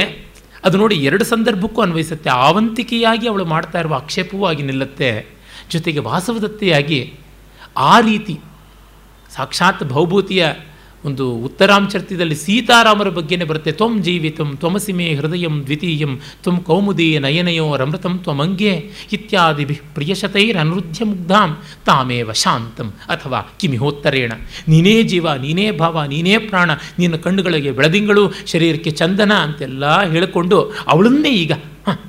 ಅದು ನೋಡಿ ಎರಡು ಸಂದರ್ಭಕ್ಕೂ ಅನ್ವಯಿಸುತ್ತೆ. ಆವಂತಿಕೆಯಾಗಿ ಅವಳು ಮಾಡ್ತಾ ಇರುವ ಆಕ್ಷೇಪವೂ ಆಗಿ ನಿಲ್ಲುತ್ತೆ. ಜೊತೆಗೆ ವಾಸವದತ್ತೆಯಾಗಿ ಆ ರೀತಿ ಸಾಕ್ಷಾತ್ ಭೌಭೂತಿಯ ಒಂದು ಉತ್ತರಾಂಚರ್ತ್ಯದಲ್ಲಿ ಸೀತಾರಾಮರ ಬಗ್ಗೆನೇ ಬರುತ್ತೆ. ತ್ವಂ ಜೀವಿತಂ, ತ್ವಮಸಿಮೆ ಹೃದಯಂ ದ್ವಿತೀಯಂ, ತ್ವಂ ಕೌಮುದಿ ನಯನಯೋ ರಮೃತಂ ತ್ವಮಂಗೆ ಇತ್ಯಾದಿ ಪ್ರಿಯಶತೈರನೃದ್ಯ ಮುಗ್ಧಾಂ ತಾಮೇವ ಶಾಂತಂ ಅಥವಾ ಕಿಮಿಹೋತ್ತರೇಣ. ನೀನೇ ಜೀವ, ನೀನೇ ಭಾವ, ನೀನೇ ಪ್ರಾಣ, ನಿನ್ನ ಕಣ್ಣುಗಳಿಗೆ ಬೆಳದಿಂಗಳು, ಶರೀರಕ್ಕೆ ಚಂದನ ಅಂತೆಲ್ಲ ಹೇಳಿಕೊಂಡು ಅವಳನ್ನೇ ಈಗ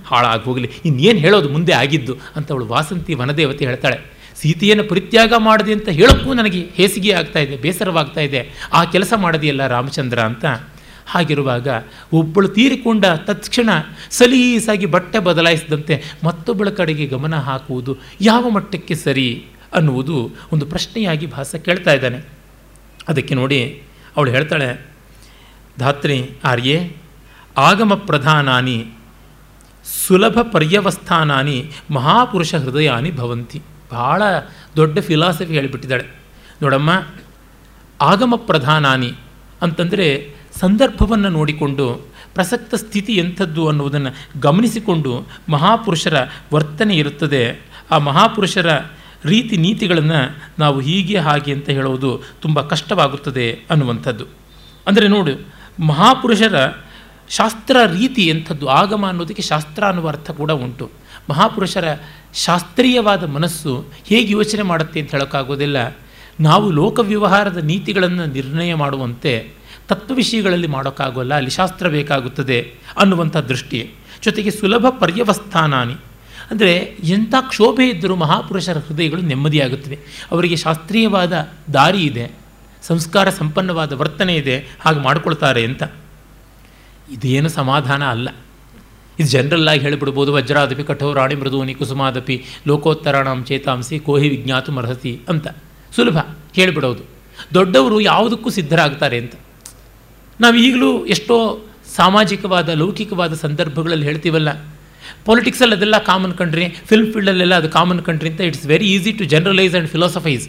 ಹಾಳಾಗಿ ಹೋಗಲಿ. ಇನ್ನೇನು ಹೇಳೋದು? ಮುಂದೆ ಆಗಿದ್ದು ಅಂತ ಅವಳು ವಾಸಂತಿ ವನದೇವತೆ ಹೇಳ್ತಾಳೆ. ಸೀತೆಯನ್ನು ಪರಿತ್ಯಾಗ ಮಾಡಿದೆ ಅಂತ ಹೇಳೋಕ್ಕೂ ನನಗೆ ಹೇಸಿಗೆ ಆಗ್ತಾ ಇದೆ, ಬೇಸರವಾಗ್ತಾ ಇದೆ. ಆ ಕೆಲಸ ಮಾಡದಿಯಲ್ಲ ರಾಮಚಂದ್ರ ಅಂತ. ಹಾಗಿರುವಾಗ ಒಬ್ಬಳು ತೀರಿಕೊಂಡ ತತ್ಕ್ಷಣ ಸಲೀಸಾಗಿ ಬಟ್ಟೆ ಬದಲಾಯಿಸಿದಂತೆ ಮತ್ತೊಬ್ಬಳ ಕಡೆಗೆ ಗಮನ ಹಾಕುವುದು ಯಾವ ಮಟ್ಟಕ್ಕೆ ಸರಿ ಅನ್ನುವುದು ಒಂದು ಪ್ರಶ್ನೆಯಾಗಿ ಭಾಸ ಕೇಳ್ತಾ ಇದ್ದಾನೆ. ಅದಕ್ಕೆ ನೋಡಿ ಅವಳು ಹೇಳ್ತಾಳೆ, ಧಾತ್ರಿ, ಆರ್ಯೆ, ಆಗಮ ಪ್ರಧಾನಾನಿ, ಸುಲಭ ಪರ್ಯವಸ್ಥಾನಾನಿ, ಮಹಾಪುರುಷ ಹೃದಯಾನಿ ಭವಂತಿ. ಭಾಳ ದೊಡ್ಡ ಫಿಲಾಸಫಿ ಹೇಳಿಬಿಟ್ಟಿದ್ದಾಳೆ. ನೋಡಮ್ಮ, ಆಗಮ ಪ್ರಧಾನಾನಿ ಅಂತಂದರೆ ಸಂದರ್ಭವನ್ನು ನೋಡಿಕೊಂಡು ಪ್ರಸಕ್ತ ಸ್ಥಿತಿ ಎಂಥದ್ದು ಅನ್ನುವುದನ್ನು ಗಮನಿಸಿಕೊಂಡು ಮಹಾಪುರುಷರ ವರ್ತನೆ ಇರುತ್ತದೆ. ಆ ಮಹಾಪುರುಷರ ರೀತಿ ನೀತಿಗಳನ್ನು ನಾವು ಹೀಗೆ ಹಾಗೆ ಅಂತ ಹೇಳುವುದು ತುಂಬ ಕಷ್ಟವಾಗುತ್ತದೆ ಅನ್ನುವಂಥದ್ದು. ಅಂದರೆ ನೋಡು, ಮಹಾಪುರುಷರ ಶಾಸ್ತ್ರ ರೀತಿ ಎಂಥದ್ದು, ಆಗಮ ಅನ್ನೋದಕ್ಕೆ ಶಾಸ್ತ್ರ ಅನ್ನುವ ಅರ್ಥ ಕೂಡ ಉಂಟು. ಮಹಾಪುರುಷರ ಶಾಸ್ತ್ರೀಯವಾದ ಮನಸ್ಸು ಹೇಗೆ ಯೋಚನೆ ಮಾಡುತ್ತೆ ಅಂತ ಹೇಳೋಕ್ಕಾಗೋದಿಲ್ಲ. ನಾವು ಲೋಕ ವ್ಯವಹಾರದ ನೀತಿಗಳನ್ನು ನಿರ್ಣಯ ಮಾಡುವಂತೆ ತತ್ವ ವಿಷಯಗಳಲ್ಲಿ ಮಾಡೋಕ್ಕಾಗೋಲ್ಲ, ಅಲ್ಲಿ ಶಾಸ್ತ್ರ ಬೇಕಾಗುತ್ತದೆ ಅನ್ನುವಂಥ ದೃಷ್ಟಿ. ಜೊತೆಗೆ ಸುಲಭ ಪರ್ಯವಸ್ಥಾನಾನಿ. ಅಂದರೆ ಎಂಥ ಕ್ಷೋಭೆ ಇದ್ದರೂ ಮಹಾಪುರುಷರ ಹೃದಯಗಳು ನೆಮ್ಮದಿಯಾಗುತ್ತವೆ. ಅವರಿಗೆ ಶಾಸ್ತ್ರೀಯವಾದ ದಾರಿ ಇದೆ, ಸಂಸ್ಕಾರ ಸಂಪನ್ನವಾದ ವರ್ತನೆ ಇದೆ, ಹಾಗೆ ಮಾಡಿಕೊಳ್ತಾರೆ ಅಂತ. ಇದೇನು ಸಮಾಧಾನ ಅಲ್ಲ. ಇದು ಜನರಲ್ಲಾಗಿ ಹೇಳಿಬಿಡ್ಬೋದು, ವಜ್ರಾದಪಿ ಕಠೋರಾಣಿ ಮೃದುವನಿ, ಕುಸುಮಾದಪಿ, ಲೋಕೋತ್ತರಾಣಾಂ, ಚೇತಾಂಸಿ, ಕೋಹಿ, ವಿಜ್ಞಾತು, ಮರ್ಹತಿ ಅಂತ ಸುಲಭ ಹೇಳಿಬಿಡೋದು. ದೊಡ್ಡವರು ಯಾವುದಕ್ಕೂ ಸಿದ್ಧರಾಗ್ತಾರೆ ಅಂತ. ನಾವು ಈಗಲೂ ಎಷ್ಟೋ ಸಾಮಾಜಿಕವಾದ, ಲೌಕಿಕವಾದ ಸಂದರ್ಭಗಳಲ್ಲಿ ಹೇಳ್ತೀವಲ್ಲ ಪೊಲಿಟಿಕ್ಸಲ್ಲಿ ಅದೆಲ್ಲ ಕಾಮನ್ ಕಂಟ್ರಿ ಫಿಲ್ಮ್ ಫೀಲ್ಡಲ್ಲೆಲ್ಲ ಅದು ಕಾಮನ್ ಕಂಟ್ರಿ ಅಂತ it's very easy to generalise and philosophise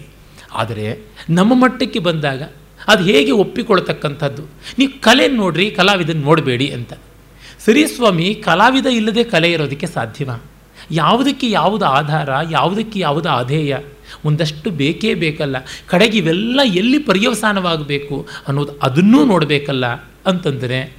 ಆದರೆ ನಮ್ಮ ಮಟ್ಟಕ್ಕೆ ಬಂದಾಗ ಅದು ಹೇಗೆ ಒಪ್ಪಿಕೊಳ್ತಕ್ಕಂಥದ್ದು? ನೀವು ಕಲೆ ನೋಡ್ರಿ ಕಲಾವಿದನ್ನು ನೋಡಬೇಡಿ ಅಂತ. ಸರಿ ಸ್ವಾಮಿ, ಕಲಾವಿದ ಇಲ್ಲದೆ ಕಲೆ ಇರೋದಕ್ಕೆ ಸಾಧ್ಯವಾ ಯಾವುದಕ್ಕೆ ಯಾವುದು ಆಧಾರ, ಯಾವುದಕ್ಕೆ ಯಾವುದು ಆಧೇಯ? ಒಂದಷ್ಟು ಬೇಕೇ ಬೇಕಲ್ಲ. ಕಡೆಗೆ ಇವೆಲ್ಲ ಎಲ್ಲಿ ಪರ್ಯವಸಾನವಾಗಬೇಕು ಅನ್ನೋದು ಅದನ್ನೂ ನೋಡಬೇಕಲ್ಲ ಅಂತಂದರೆ,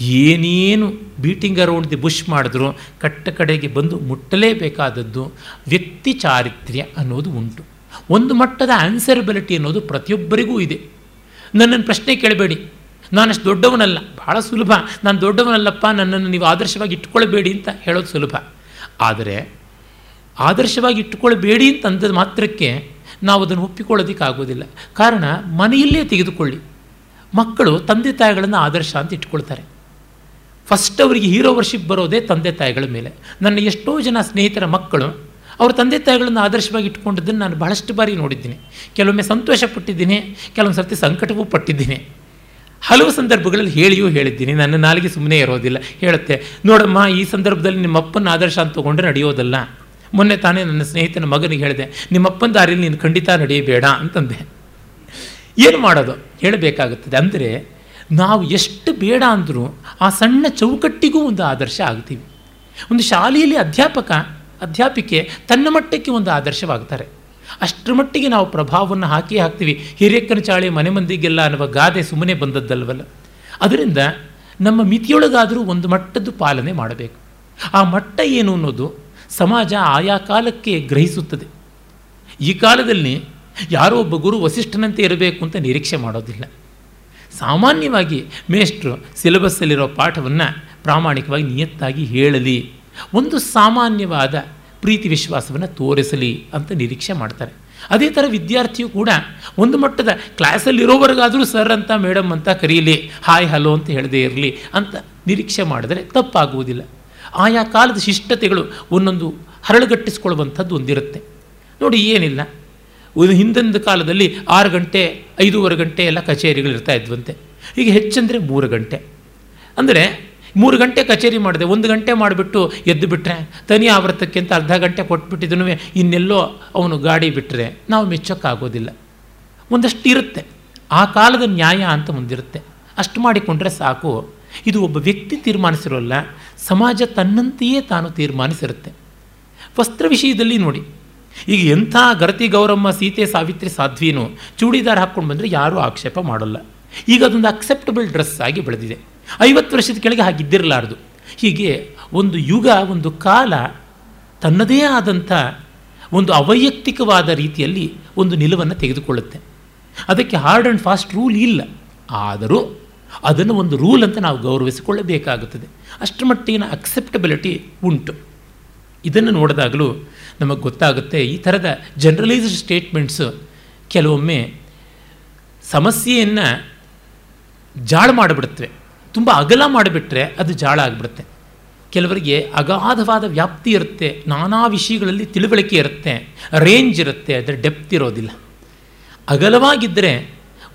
ಏನೇನು ಬೀಟಿಂಗ್ ಅರೌಂಡ್ ದಿ ಬುಷ್ ಮಾಡಿದ್ರು, ಕಟ್ಟ ಕಡೆಗೆ ಬಂದು ಮುಟ್ಟಲೇಬೇಕಾದದ್ದು ವ್ಯಕ್ತಿ ಚಾರಿತ್ರ್ಯ ಅನ್ನೋದು ಉಂಟು. ಒಂದು ಮಟ್ಟದ ಆನ್ಸರಬಿಲಿಟಿ ಅನ್ನೋದು ಪ್ರತಿಯೊಬ್ಬರಿಗೂ ಇದೆ. ನನ್ನನ್ನು ಪ್ರಶ್ನೆ ಕೇಳಬೇಡಿ. ನಾನಷ್ಟು ದೊಡ್ಡವನಲ್ಲ ಭಾಳ ಸುಲಭ. ನಾನು ದೊಡ್ಡವನಲ್ಲಪ್ಪ, ನನ್ನನ್ನು ನೀವು ಆದರ್ಶವಾಗಿ ಇಟ್ಟುಕೊಳ್ಳಬೇಡಿ ಅಂತ ಹೇಳೋದು ಸುಲಭ. ಆದರೆ ಆದರ್ಶವಾಗಿ ಇಟ್ಟುಕೊಳ್ಳಬೇಡಿ ಅಂತ ಮಾತ್ರಕ್ಕೆ ನಾವು ಅದನ್ನು ಒಪ್ಪಿಕೊಳ್ಳೋದಕ್ಕಾಗೋದಿಲ್ಲ ಕಾರಣ ಮನೆಯಲ್ಲೇ ತೆಗೆದುಕೊಳ್ಳಿ. ಮಕ್ಕಳು ತಂದೆ ತಾಯಿಗಳನ್ನು ಆದರ್ಶ ಅಂತ ಇಟ್ಕೊಳ್ತಾರೆ ಫಸ್ಟ್ ಅವರಿಗೆ ಹೀರೋ ವರ್ಷಿಪ್ ಬರೋದೇ ತಂದೆ ತಾಯಿಗಳ ಮೇಲೆ. ನನ್ನ ಎಷ್ಟೋ ಜನ ಸ್ನೇಹಿತರ ಮಕ್ಕಳು, ಅವ್ರ ತಂದೆ ತಾಯಿಗಳನ್ನು ಆದರ್ಶವಾಗಿ ಇಟ್ಕೊಂಡಿದ್ದನ್ನು ನಾನು ಬಹಳಷ್ಟು ಬಾರಿ ನೋಡಿದ್ದೀನಿ. ಕೆಲವೊಮ್ಮೆ ಸಂತೋಷ ಪಟ್ಟಿದ್ದೀನಿ ಕೆಲವೊಂದು ಸರ್ತಿ ಸಂಕಟವೂ ಪಟ್ಟಿದ್ದೀನಿ. ಹಲವು ಸಂದರ್ಭಗಳಲ್ಲಿ ಹೇಳಿಯೂ ಹೇಳಿದ್ದೀನಿ. ನನ್ನ ನಾಲಿಗೆ ಸುಮ್ಮನೆ ಇರೋದಿಲ್ಲ. ಹೇಳುತ್ತೆ, ನೋಡಮ್ಮ, ಈ ಸಂದರ್ಭದಲ್ಲಿ ನಿಮ್ಮ ಅಪ್ಪನ ಆದರ್ಶ ಅಂತ ತೊಗೊಂಡ್ರೆ ನಡೆಯೋದಲ್ಲ. ಮೊನ್ನೆ ತಾನೇ ನನ್ನ ಸ್ನೇಹಿತನ ಮಗನಿಗೆ ಹೇಳಿದೆ, ನಿಮ್ಮಪ್ಪನ ದಾರಿಯಲ್ಲಿ ನೀನು ಖಂಡಿತ ನಡೆಯಬೇಡ ಅಂತಂದೆ. ಏನು ಮಾಡೋದು? ಹೇಳಬೇಕಾಗುತ್ತದೆ. ಅಂದರೆ, ನಾವು ಎಷ್ಟು ಬೇಡ ಅಂದರೂ ಆ ಸಣ್ಣ ಚೌಕಟ್ಟಿಗೂ ಒಂದು ಆದರ್ಶ ಆಗ್ತೀವಿ. ಒಂದು ಶಾಲೆಯಲ್ಲಿ ಅಧ್ಯಾಪಕ, ಅಧ್ಯಾಪಿಕೆ ತನ್ನ ಮಟ್ಟಕ್ಕೆ ಒಂದು ಆದರ್ಶವಾಗ್ತಾರೆ. ಅಷ್ಟರ ಮಟ್ಟಿಗೆ ನಾವು ಪ್ರಭಾವವನ್ನು ಹಾಕಿ ಹಾಕ್ತೀವಿ. ಹಿರಿಯಕ್ಕನ ಚಾಳಿ ಮನೆ ಮಂದಿಗೆಲ್ಲ ಅನ್ನುವ ಗಾದೆ ಸುಮ್ಮನೆ ಬಂದದ್ದಲ್ವಲ್ಲ? ಅದರಿಂದ ನಮ್ಮ ಮಿತಿಯೊಳಗಾದರೂ ಒಂದು ಮಟ್ಟದ್ದು ಪಾಲನೆ ಮಾಡಬೇಕು. ಆ ಮಟ್ಟ ಏನು ಅನ್ನೋದು ಸಮಾಜ ಆಯಾ ಕಾಲಕ್ಕೆ ಗ್ರಹಿಸುತ್ತದೆ. ಈ ಕಾಲದಲ್ಲಿ ಯಾರೋ ಒಬ್ಬ ಗುರು ವಸಿಷ್ಠನಂತೆ ಇರಬೇಕು ಅಂತ ನಿರೀಕ್ಷೆ ಮಾಡೋದಿಲ್ಲ. ಸಾಮಾನ್ಯವಾಗಿ ಮೇಷ್ಟ್ರು ಸಿಲೆಬಸ್ಸಲ್ಲಿರೋ ಪಾಠವನ್ನು ಪ್ರಾಮಾಣಿಕವಾಗಿ ನಿಯತ್ತಾಗಿ ಹೇಳಲಿ. ಒಂದು ಸಾಮಾನ್ಯವಾದ ಪ್ರೀತಿ ವಿಶ್ವಾಸವನ್ನು ತೋರಿಸಲಿ ಅಂತ ನಿರೀಕ್ಷೆ ಮಾಡ್ತಾರೆ. ಅದೇ ಥರ ವಿದ್ಯಾರ್ಥಿಯು ಕೂಡ ಒಂದು ಮಟ್ಟದ ಕ್ಲಾಸಲ್ಲಿರೋವರೆಗಾದರೂ ಸರ್ ಅಂತ ಮೇಡಮ್ ಅಂತ ಕರೀಲಿ ಹಾಯ್ ಹಲೋ ಅಂತ ಹೇಳದೇ ಇರಲಿ ಅಂತ ನಿರೀಕ್ಷೆ ಮಾಡಿದರೆ ತಪ್ಪಾಗುವುದಿಲ್ಲ. ಆಯಾ ಕಾಲದ ಶಿಷ್ಟತೆಗಳು ಒಂದೊಂದು ಹರಳುಗಟ್ಟಿಸ್ಕೊಳ್ಳುವಂಥದ್ದು ಒಂದಿರುತ್ತೆ. ನೋಡಿ, ಏನಿಲ್ಲ. ಒಂದು ಹಿಂದಿನ ಕಾಲದಲ್ಲಿ ಆರು ಗಂಟೆ, ಐದೂವರೆ ಗಂಟೆ ಎಲ್ಲ ಕಚೇರಿಗಳು ಇರ್ತಾ ಇದ್ವಂತೆ. ಈಗ ಹೆಚ್ಚಂದರೆ ಮೂರು ಗಂಟೆ. ಅಂದರೆ ಮೂರು ಗಂಟೆ ಕಚೇರಿ ಮಾಡಿದೆ. ಒಂದು ಗಂಟೆ ಮಾಡಿಬಿಟ್ಟು ಎದ್ದು ಬಿಟ್ಟರೆ ತನಿ ಆವೃತ್ತಕ್ಕೆ ಅಂತ ಅರ್ಧ ಗಂಟೆ ಕೊಟ್ಬಿಟ್ಟಿದ್ದನು ಇನ್ನೆಲ್ಲೋ ಅವನು ಗಾಡಿ ಬಿಟ್ಟರೆ ನಾವು ಮೆಚ್ಚೋಕ್ಕಾಗೋದಿಲ್ಲ. ಒಂದಷ್ಟು ಇರುತ್ತೆ. ಆ ಕಾಲದ ನ್ಯಾಯ ಅಂತ ಮುಂದಿರುತ್ತೆ. ಅಷ್ಟು ಮಾಡಿಕೊಂಡ್ರೆ ಸಾಕು. ಇದು ಒಬ್ಬ ವ್ಯಕ್ತಿ ತೀರ್ಮಾನಿಸಿರೋಲ್ಲ, ಸಮಾಜ ತನ್ನಂತೆಯೇ ತಾನು ತೀರ್ಮಾನಿಸಿರುತ್ತೆ. ವಸ್ತ್ರ ವಿಷಯದಲ್ಲಿ ನೋಡಿ. ಈಗ ಎಂಥ ಗರತಿ ಗೌರಮ್ಮ ಸೀತೆ ಸಾವಿತ್ರಿ ಸಾಧ್ವಿನೂ ಚೂಡಿದಾರ್ ಹಾಕ್ಕೊಂಡು ಬಂದರೆ ಯಾರೂ ಆಕ್ಷೇಪ ಮಾಡೋಲ್ಲ. ಈಗ ಅದೊಂದು ಅಕ್ಸೆಪ್ಟಬಲ್ ಡ್ರೆಸ್ ಆಗಿ ಬೆಳೆದಿದೆ. ಐವತ್ತು ವರ್ಷದ ಕೆಳಗೆ ಹಾಗಿದ್ದಿರಲಾರ್ದು. ಹೀಗೆ ಒಂದು ಯುಗ, ಒಂದು ಕಾಲ ತನ್ನದೇ ಆದಂಥ ಒಂದು ಅವೈಯಕ್ತಿಕವಾದ ರೀತಿಯಲ್ಲಿ ಒಂದು ನಿಲುವನ್ನು ತೆಗೆದುಕೊಳ್ಳುತ್ತೆ. ಅದಕ್ಕೆ ಹಾರ್ಡ್ ಆ್ಯಂಡ್ ಫಾಸ್ಟ್ ರೂಲ್ ಇಲ್ಲ. ಆದರೂ ಅದನ್ನು ಒಂದು ರೂಲ್ ಅಂತ ನಾವು ಗೌರವಿಸಿಕೊಳ್ಳಬೇಕಾಗುತ್ತದೆ. ಅಷ್ಟರ ಮಟ್ಟಿನ ಅಕ್ಸೆಪ್ಟಬಿಲಿಟಿ ಉಂಟು. ಇದನ್ನು ನೋಡಿದಾಗಲೂ ನಮಗೆ ಗೊತ್ತಾಗುತ್ತೆ, ಈ ಥರದ ಜನರಲೈಸ್ಡ್ ಸ್ಟೇಟ್ಮೆಂಟ್ಸು ಕೆಲವೊಮ್ಮೆ ಸಮಸ್ಯೆಯನ್ನು ಜಾಳ ಮಾಡಿಬಿಡುತ್ತವೆ. ತುಂಬ ಅಗಲ ಮಾಡಿಬಿಟ್ರೆ ಅದು ಜಾಳ ಆಗಿಬಿಡುತ್ತೆ. ಕೆಲವರಿಗೆ ಅಗಾಧವಾದ ವ್ಯಾಪ್ತಿ ಇರುತ್ತೆ, ನಾನಾ ವಿಷಯಗಳಲ್ಲಿ ತಿಳುವಳಿಕೆ ಇರುತ್ತೆ ರೇಂಜ್ ಇರುತ್ತೆ, ಅದರ ಡೆಪ್ತ್ ಇರೋದಿಲ್ಲ. ಅಗಲವಾಗಿದ್ದರೆ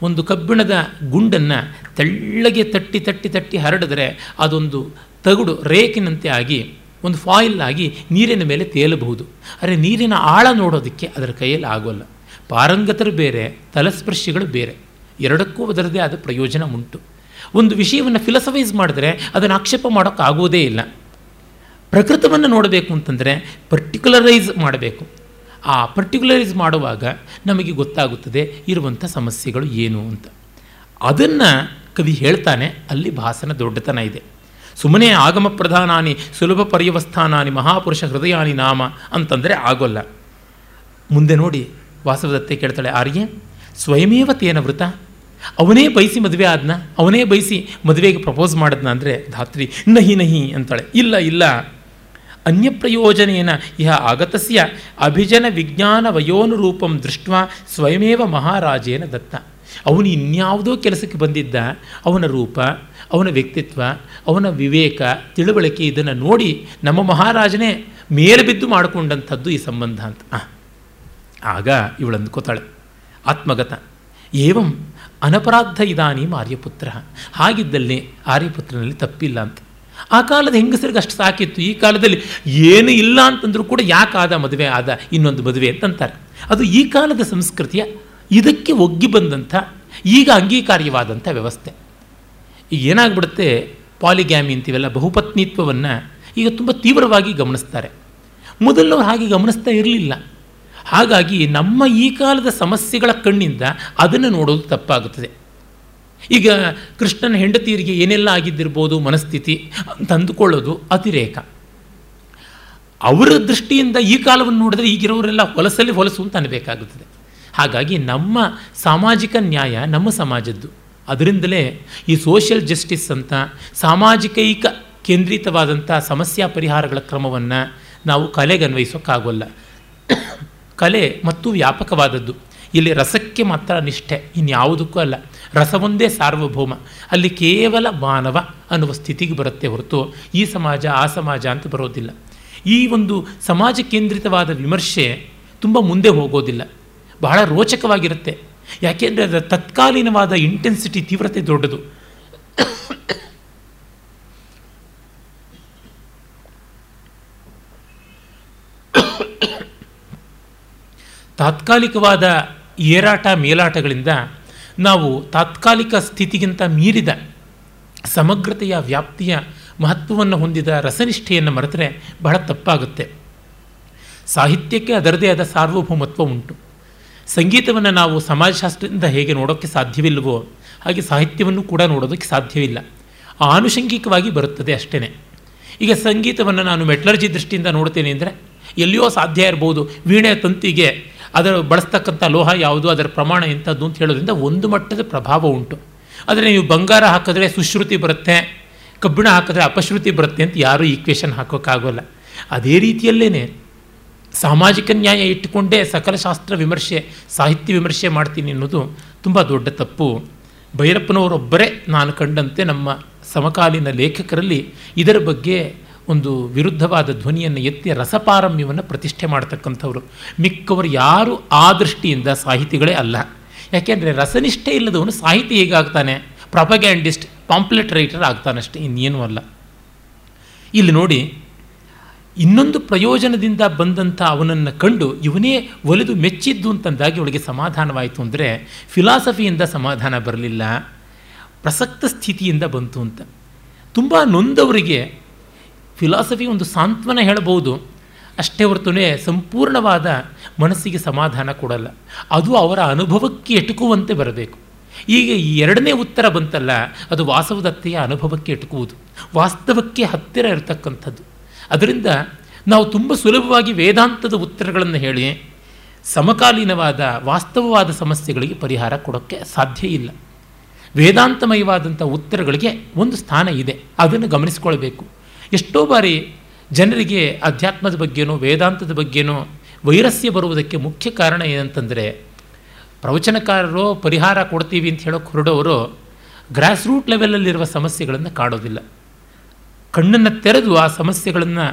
ಒಂದು ಕಬ್ಬಿಣದ ಗುಂಡನ್ನು ತೆಳ್ಳಗೆ ತಟ್ಟಿ ತಟ್ಟಿ ತಟ್ಟಿ ಹರಡಿದ್ರೆ ಅದೊಂದು ತಗುಡು ರೇಕಿನಂತೆ ಆಗಿ, ಒಂದು ಫಾಯಿಲ್ ಆಗಿ ನೀರಿನ ಮೇಲೆ ತೇಲಬಹುದು. ಆದರೆ ನೀರಿನ ಆಳ ನೋಡೋದಕ್ಕೆ ಅದರ ಕೈಯಲ್ಲಿ ಆಗೋಲ್ಲ. ಪಾರಂಗತರು ಬೇರೆ, ತಲಸ್ಪರ್ಶಿಗಳು ಬೇರೆ. ಎರಡಕ್ಕೂ ಅದರದೇ ಆದ ಪ್ರಯೋಜನ ಉಂಟು. ಒಂದು ವಿಷಯವನ್ನು ಫಿಲಸಫೈಸ್ ಮಾಡಿದ್ರೆ ಅದನ್ನು ಆಕ್ಷೇಪ ಮಾಡೋಕ್ಕಾಗೋದೇ ಇಲ್ಲ. ಪ್ರಕೃತವನ್ನು ನೋಡಬೇಕು ಅಂತಂದರೆ ಪರ್ಟಿಕ್ಯುಲರೈಸ್ ಮಾಡಬೇಕು. ಆ ಪರ್ಟಿಕ್ಯುಲರೈಸ್ ಮಾಡುವಾಗ ನಮಗೆ ಗೊತ್ತಾಗುತ್ತದೆ ಇರುವಂಥ ಸಮಸ್ಯೆಗಳು ಏನು ಅಂತ. ಅದನ್ನು ಕವಿ ಹೇಳ್ತಾನೆ, ಅಲ್ಲಿ ಭಾಸನ ದೊಡ್ಡತನ ಇದೆ. ಸುಮ್ಮನೆ ಆಗಮ ಪ್ರಧಾನಾನಿ, ಸುಲಭ ಪರ್ಯವಸ್ಥಾನಾನಿ, ಮಹಾಪುರುಷ ಹೃದಯಾನಿ ನಾಮ ಅಂತಂದರೆ ಆಗೋಲ್ಲ. ಮುಂದೆ ನೋಡಿ ವಾಸವದತ್ತೆ ಕೇಳ್ತಾಳೆ, ಆರ್ಯ, ಸ್ವಯಮೇವ ತೇನ ವೃತ? ಅವನೇ ಬಯಸಿ ಮದುವೆ ಆದ್ನ, ಅವನೇ ಬಯಸಿ ಮದುವೆಗೆ ಪ್ರಪೋಸ್ ಮಾಡದ್ನ ಅಂದರೆ, ಧಾತ್ರಿ, ನಹಿ ನಹಿ ಅಂತಾಳೆ. ಇಲ್ಲ ಇಲ್ಲ. ಅನ್ಯ ಪ್ರಯೋಜನೇನ ಇಹ ಆಗತಸ್ಯ ಅಭಿಜನ ವಿಜ್ಞಾನ ವಯೋನುರೂಪಂ ದೃಷ್ಟ ಸ್ವಯಮೇವ ಮಹಾರಾಜೇನ ದತ್ತ. ಅವನು ಇನ್ಯಾವುದೋ ಕೆಲಸಕ್ಕೆ ಬಂದಿದ್ದ, ಅವನ ರೂಪ, ಅವನ ವ್ಯಕ್ತಿತ್ವ, ಅವನ ವಿವೇಕ, ತಿಳುವಳಿಕೆ ಇದನ್ನು ನೋಡಿ ನಮ್ಮ ಮಹಾರಾಜನೇ ಮೇಲೆ ಬಿದ್ದು ಮಾಡಿಕೊಂಡಂಥದ್ದು ಈ ಸಂಬಂಧ ಅಂತ. ಆಗ ಇವಳು ಅಂದ್ಕೋತಾಳೆ ಆತ್ಮಗತ. ಏವಂ ಅನಪರಾಧ ಇದಾನೀಮ್ ಆರ್ಯಪುತ್ರ. ಹಾಗಿದ್ದಲ್ಲಿ ಆರ್ಯಪುತ್ರನಲ್ಲಿ ತಪ್ಪಿಲ್ಲ ಅಂತ. ಆ ಕಾಲದ ಹೆಂಗಸರಿಗೆ ಅಷ್ಟು ಸಾಕಿತ್ತು. ಈ ಕಾಲದಲ್ಲಿ ಏನು ಇಲ್ಲ ಅಂತಂದರೂ ಕೂಡ ಯಾಕಾದ ಮದುವೆ ಆದ ಇನ್ನೊಂದು ಮದುವೆ ಅಂತಂತಾರೆ ಅದು ಈ ಕಾಲದ ಸಂಸ್ಕೃತಿಯ ಇದಕ್ಕೆ ಒಗ್ಗಿ ಬಂದಂಥ, ಈಗ ಅಂಗೀಕಾರ್ಯವಾದಂಥ ವ್ಯವಸ್ಥೆ. ಈಗ ಏನಾಗ್ಬಿಡುತ್ತೆ? ಪಾಲಿಗ್ಯಾಮಿ ಅಂತೀವಲ್ಲ, ಬಹುಪತ್ನಿತ್ವವನ್ನು ಈಗ ತುಂಬ ತೀವ್ರವಾಗಿ ಗಮನಿಸ್ತಾರೆ. ಮೊದಲು ಹಾಗೆ ಗಮನಿಸ್ತಾ ಇರಲಿಲ್ಲ. ಹಾಗಾಗಿ ನಮ್ಮ ಈ ಕಾಲದ ಸಮಸ್ಯೆಗಳ ಕಣ್ಣಿಂದ ಅದನ್ನು ನೋಡೋದು ತಪ್ಪಾಗುತ್ತದೆ. ಈಗ ಕೃಷ್ಣನ ಹೆಂಡತಿಯರಿಗೆ ಏನೆಲ್ಲ ಆಗಿದ್ದಿರ್ಬೋದು ಮನಸ್ಥಿತಿ ತಂದುಕೊಳ್ಳೋದು ಅತಿರೇಕ. ಅವರ ದೃಷ್ಟಿಯಿಂದ ಈ ಕಾಲವನ್ನು ನೋಡಿದ್ರೆ ಈಗಿರೋರೆಲ್ಲ ಹೊಲಸಲ್ಲಿ ಹೊಲಸು ಅಂತ ಅನ್ನಬೇಕಾಗುತ್ತದೆ. ಹಾಗಾಗಿ ನಮ್ಮ ಸಾಮಾಜಿಕ ನ್ಯಾಯ ನಮ್ಮ ಸಮಾಜದ್ದು. ಅದರಿಂದಲೇ ಈ ಸೋಷಿಯಲ್ ಜಸ್ಟಿಸ್ ಅಂತ ಸಾಮಾಜಿಕೈಕ ಕೇಂದ್ರಿತವಾದಂಥ ಸಮಸ್ಯಾ ಪರಿಹಾರಗಳ ಕ್ರಮವನ್ನು ನಾವು ಕಲೆಗೆ ಅನ್ವಯಿಸೋಕ್ಕಾಗೋಲ್ಲ ಕಲೆ ಮತ್ತು ವ್ಯಾಪಕವಾದದ್ದು. ಇಲ್ಲಿ ರಸಕ್ಕೆ ಮಾತ್ರ ನಿಷ್ಠೆ, ಇನ್ಯಾವುದಕ್ಕೂ ಅಲ್ಲ. ರಸವೊಂದೇ ಸಾರ್ವಭೌಮ. ಅಲ್ಲಿ ಕೇವಲ ಮಾನವ ಅನ್ನುವ ಸ್ಥಿತಿಗೆ ಬರುತ್ತೆ ಹೊರತು ಈ ಸಮಾಜ, ಆ ಸಮಾಜ ಅಂತ ಬರೋದಿಲ್ಲ. ಈ ಒಂದು ಸಮಾಜ ಕೇಂದ್ರಿತವಾದ ವಿಮರ್ಶೆ ತುಂಬ ಮುಂದೆ ಹೋಗೋದಿಲ್ಲ. ಬಹಳ ರೋಚಕವಾಗಿರುತ್ತೆ. ಯಾಕೆಂದರೆ ಅದರ ತತ್ಕಾಲೀನವಾದ ಇಂಟೆನ್ಸಿಟಿ ತೀವ್ರತೆ ದೊಡ್ಡದು. ತಾತ್ಕಾಲಿಕವಾದ ಏರಾಟ ಮೇಲಾಟಗಳಿಂದ ನಾವು ತಾತ್ಕಾಲಿಕ ಸ್ಥಿತಿಗಿಂತ ಮೀರಿದ ಸಮಗ್ರತೆಯ ವ್ಯಾಪ್ತಿಯ ಮಹತ್ವವನ್ನು ಹೊಂದಿದ ರಸನಿಷ್ಠೆಯನ್ನು ಮರೆತರೆ ಬಹಳ ತಪ್ಪಾಗುತ್ತೆ. ಸಾಹಿತ್ಯಕ್ಕೆ ಅದರದೇ ಆದ ಸಾರ್ವಭೌಮತ್ವ ಉಂಟು. ಸಂಗೀತವನ್ನು ನಾವು ಸಮಾಜಶಾಸ್ತ್ರದಿಂದ ಹೇಗೆ ನೋಡೋಕ್ಕೆ ಸಾಧ್ಯವಿಲ್ಲವೋ ಹಾಗೆ ಸಾಹಿತ್ಯವನ್ನು ಕೂಡ ನೋಡೋದಕ್ಕೆ ಸಾಧ್ಯವಿಲ್ಲ. ಆನುಷಂಗಿಕವಾಗಿ ಬರುತ್ತದೆ ಅಷ್ಟೇ ಈಗ ಸಂಗೀತವನ್ನು ನಾನು ಮೆಟ್ಲರ್ಜಿ ದೃಷ್ಟಿಯಿಂದ ನೋಡ್ತೇನೆ ಅಂದರೆ ಎಲ್ಲಿಯೋ ಸಾಧ್ಯ ಇರ್ಬೋದು. ವೀಣೆ ತಂತಿಗೆ ಅದರ ಬಳಸ್ತಕ್ಕಂಥ ಲೋಹ ಯಾವುದು, ಅದರ ಪ್ರಮಾಣ ಎಂಥದ್ದು ಅಂತ ಹೇಳೋದ್ರಿಂದ ಒಂದು ಮಟ್ಟದ ಪ್ರಭಾವ ಉಂಟು. ಆದರೆ ನೀವು ಬಂಗಾರ ಹಾಕಿದ್ರೆ ಸುಶ್ರುತಿ ಬರುತ್ತೆ, ಕಬ್ಬಿಣ ಹಾಕಿದ್ರೆ ಅಪಶ್ರುತಿ ಬರುತ್ತೆ ಅಂತ ಯಾರೂ ಈಕ್ವೇಷನ್ ಹಾಕೋಕ್ಕಾಗೋಲ್ಲ. ಅದೇ ರೀತಿಯಲ್ಲೇ ಸಾಮಾಜಿಕ ನ್ಯಾಯ ಇಟ್ಟುಕೊಂಡೇ ಸಕಲ ಶಾಸ್ತ್ರ ವಿಮರ್ಶೆ, ಸಾಹಿತ್ಯ ವಿಮರ್ಶೆ ಮಾಡ್ತೀನಿ ಅನ್ನೋದು ತುಂಬ ದೊಡ್ಡ ತಪ್ಪು. ಭೈರಪ್ಪನವರೊಬ್ಬರೇ ನಾನು ಕಂಡಂತೆ ನಮ್ಮ ಸಮಕಾಲೀನ ಲೇಖಕರಲ್ಲಿ ಇದರ ಬಗ್ಗೆ ಒಂದು ವಿರುದ್ಧವಾದ ಧ್ವನಿಯನ್ನು ಎತ್ತಿ ರಸಪಾರಮ್ಯವನ್ನು ಪ್ರತಿಷ್ಠೆ ಮಾಡ್ತಕ್ಕಂಥವ್ರು. ಮಿಕ್ಕವರು ಯಾರು ಆ ದೃಷ್ಟಿಯಿಂದ ಸಾಹಿತಿಗಳೇ ಅಲ್ಲ. ಯಾಕೆಂದರೆ ರಸನಿಷ್ಠೆ ಇಲ್ಲದವನು ಸಾಹಿತಿ ಹೇಗಾಗ್ತಾನೆ? ಪ್ರಾಪಗ್ಯಾಂಡಿಸ್ಟ್, ಪಾಂಪ್ಲೆಟ್ ರೈಟರ್ ಆಗ್ತಾನಷ್ಟೇ, ಇನ್ನೇನೂ ಅಲ್ಲ. ಇಲ್ಲಿ ನೋಡಿ, ಇನ್ನೊಂದು ಪ್ರಯೋಜನದಿಂದ ಬಂದಂಥ ಅವನನ್ನು ಕಂಡು ಇವನೇ ಒಲಿದು ಮೆಚ್ಚಿದ್ದು ಅಂತಂದಾಗಿ ಅವಳಿಗೆ ಸಮಾಧಾನವಾಯಿತು ಅಂದರೆ ಫಿಲಾಸಫಿಯಿಂದ ಸಮಾಧಾನ ಬರಲಿಲ್ಲ, ಪ್ರಸಕ್ತ ಸ್ಥಿತಿಯಿಂದ ಬಂತು ಅಂತ. ತುಂಬ ನೊಂದವರಿಗೆ ಫಿಲಾಸಫಿ ಒಂದು ಸಾಂತ್ವನ ಹೇಳಬಹುದು. ಅಷ್ಟೇ ಹೊರತುನೇ ಸಂಪೂರ್ಣವಾದ ಮನಸ್ಸಿಗೆ ಸಮಾಧಾನ ಕೊಡಲ್ಲ. ಅದು ಅವರ ಅನುಭವಕ್ಕೆ ಎಟುಕುವಂತೆ ಬರಬೇಕು. ಈಗ ಈ ಎರಡನೇ ಉತ್ತರ ಬಂತಲ್ಲ, ಅದು ವಾಸವದತ್ತೆಯ ಅನುಭವಕ್ಕೆ ಎಟುಕುವುದು. ವಾಸ್ತವಕ್ಕೆ ಹತ್ತಿರ ಇರತಕ್ಕಂಥದ್ದು. ಅದರಿಂದ ನಾವು ತುಂಬ ಸುಲಭವಾಗಿ ವೇದಾಂತದ ಉತ್ತರಗಳನ್ನು ಹೇಳಿ, ಸಮಕಾಲೀನವಾದ ವಾಸ್ತವವಾದ ಸಮಸ್ಯೆಗಳಿಗೆ ಪರಿಹಾರ ಕೊಡೋಕ್ಕೆ ಸಾಧ್ಯ ಇಲ್ಲ. ವೇದಾಂತಮಯವಾದಂಥ ಉತ್ತರಗಳಿಗೆ ಒಂದು ಸ್ಥಾನ ಇದೆ. ಅದನ್ನು ಗಮನಿಸ್ಕೊಳ್ಬೇಕು. ಎಷ್ಟೋ ಬಾರಿ ಜನರಿಗೆ ಅಧ್ಯಾತ್ಮದ ಬಗ್ಗೆನೋ, ವೇದಾಂತದ ಬಗ್ಗೆನೋ ವೈರಸ್ಯ ಬರುವುದಕ್ಕೆ ಮುಖ್ಯ ಕಾರಣ ಏನಂತಂದರೆ, ಪ್ರವಚನಕಾರರು ಪರಿಹಾರ ಕೊಡ್ತೀವಿ ಅಂತ ಹೇಳೋ ಹೊರಡೋರು ಗ್ರಾಸ್ ರೂಟ್ ಲೆವೆಲಲ್ಲಿರುವ ಸಮಸ್ಯೆಗಳನ್ನು ಕಾಡೋದಿಲ್ಲ. ಕಣ್ಣನ್ನು ತೆರೆದು ಆ ಸಮಸ್ಯೆಗಳನ್ನು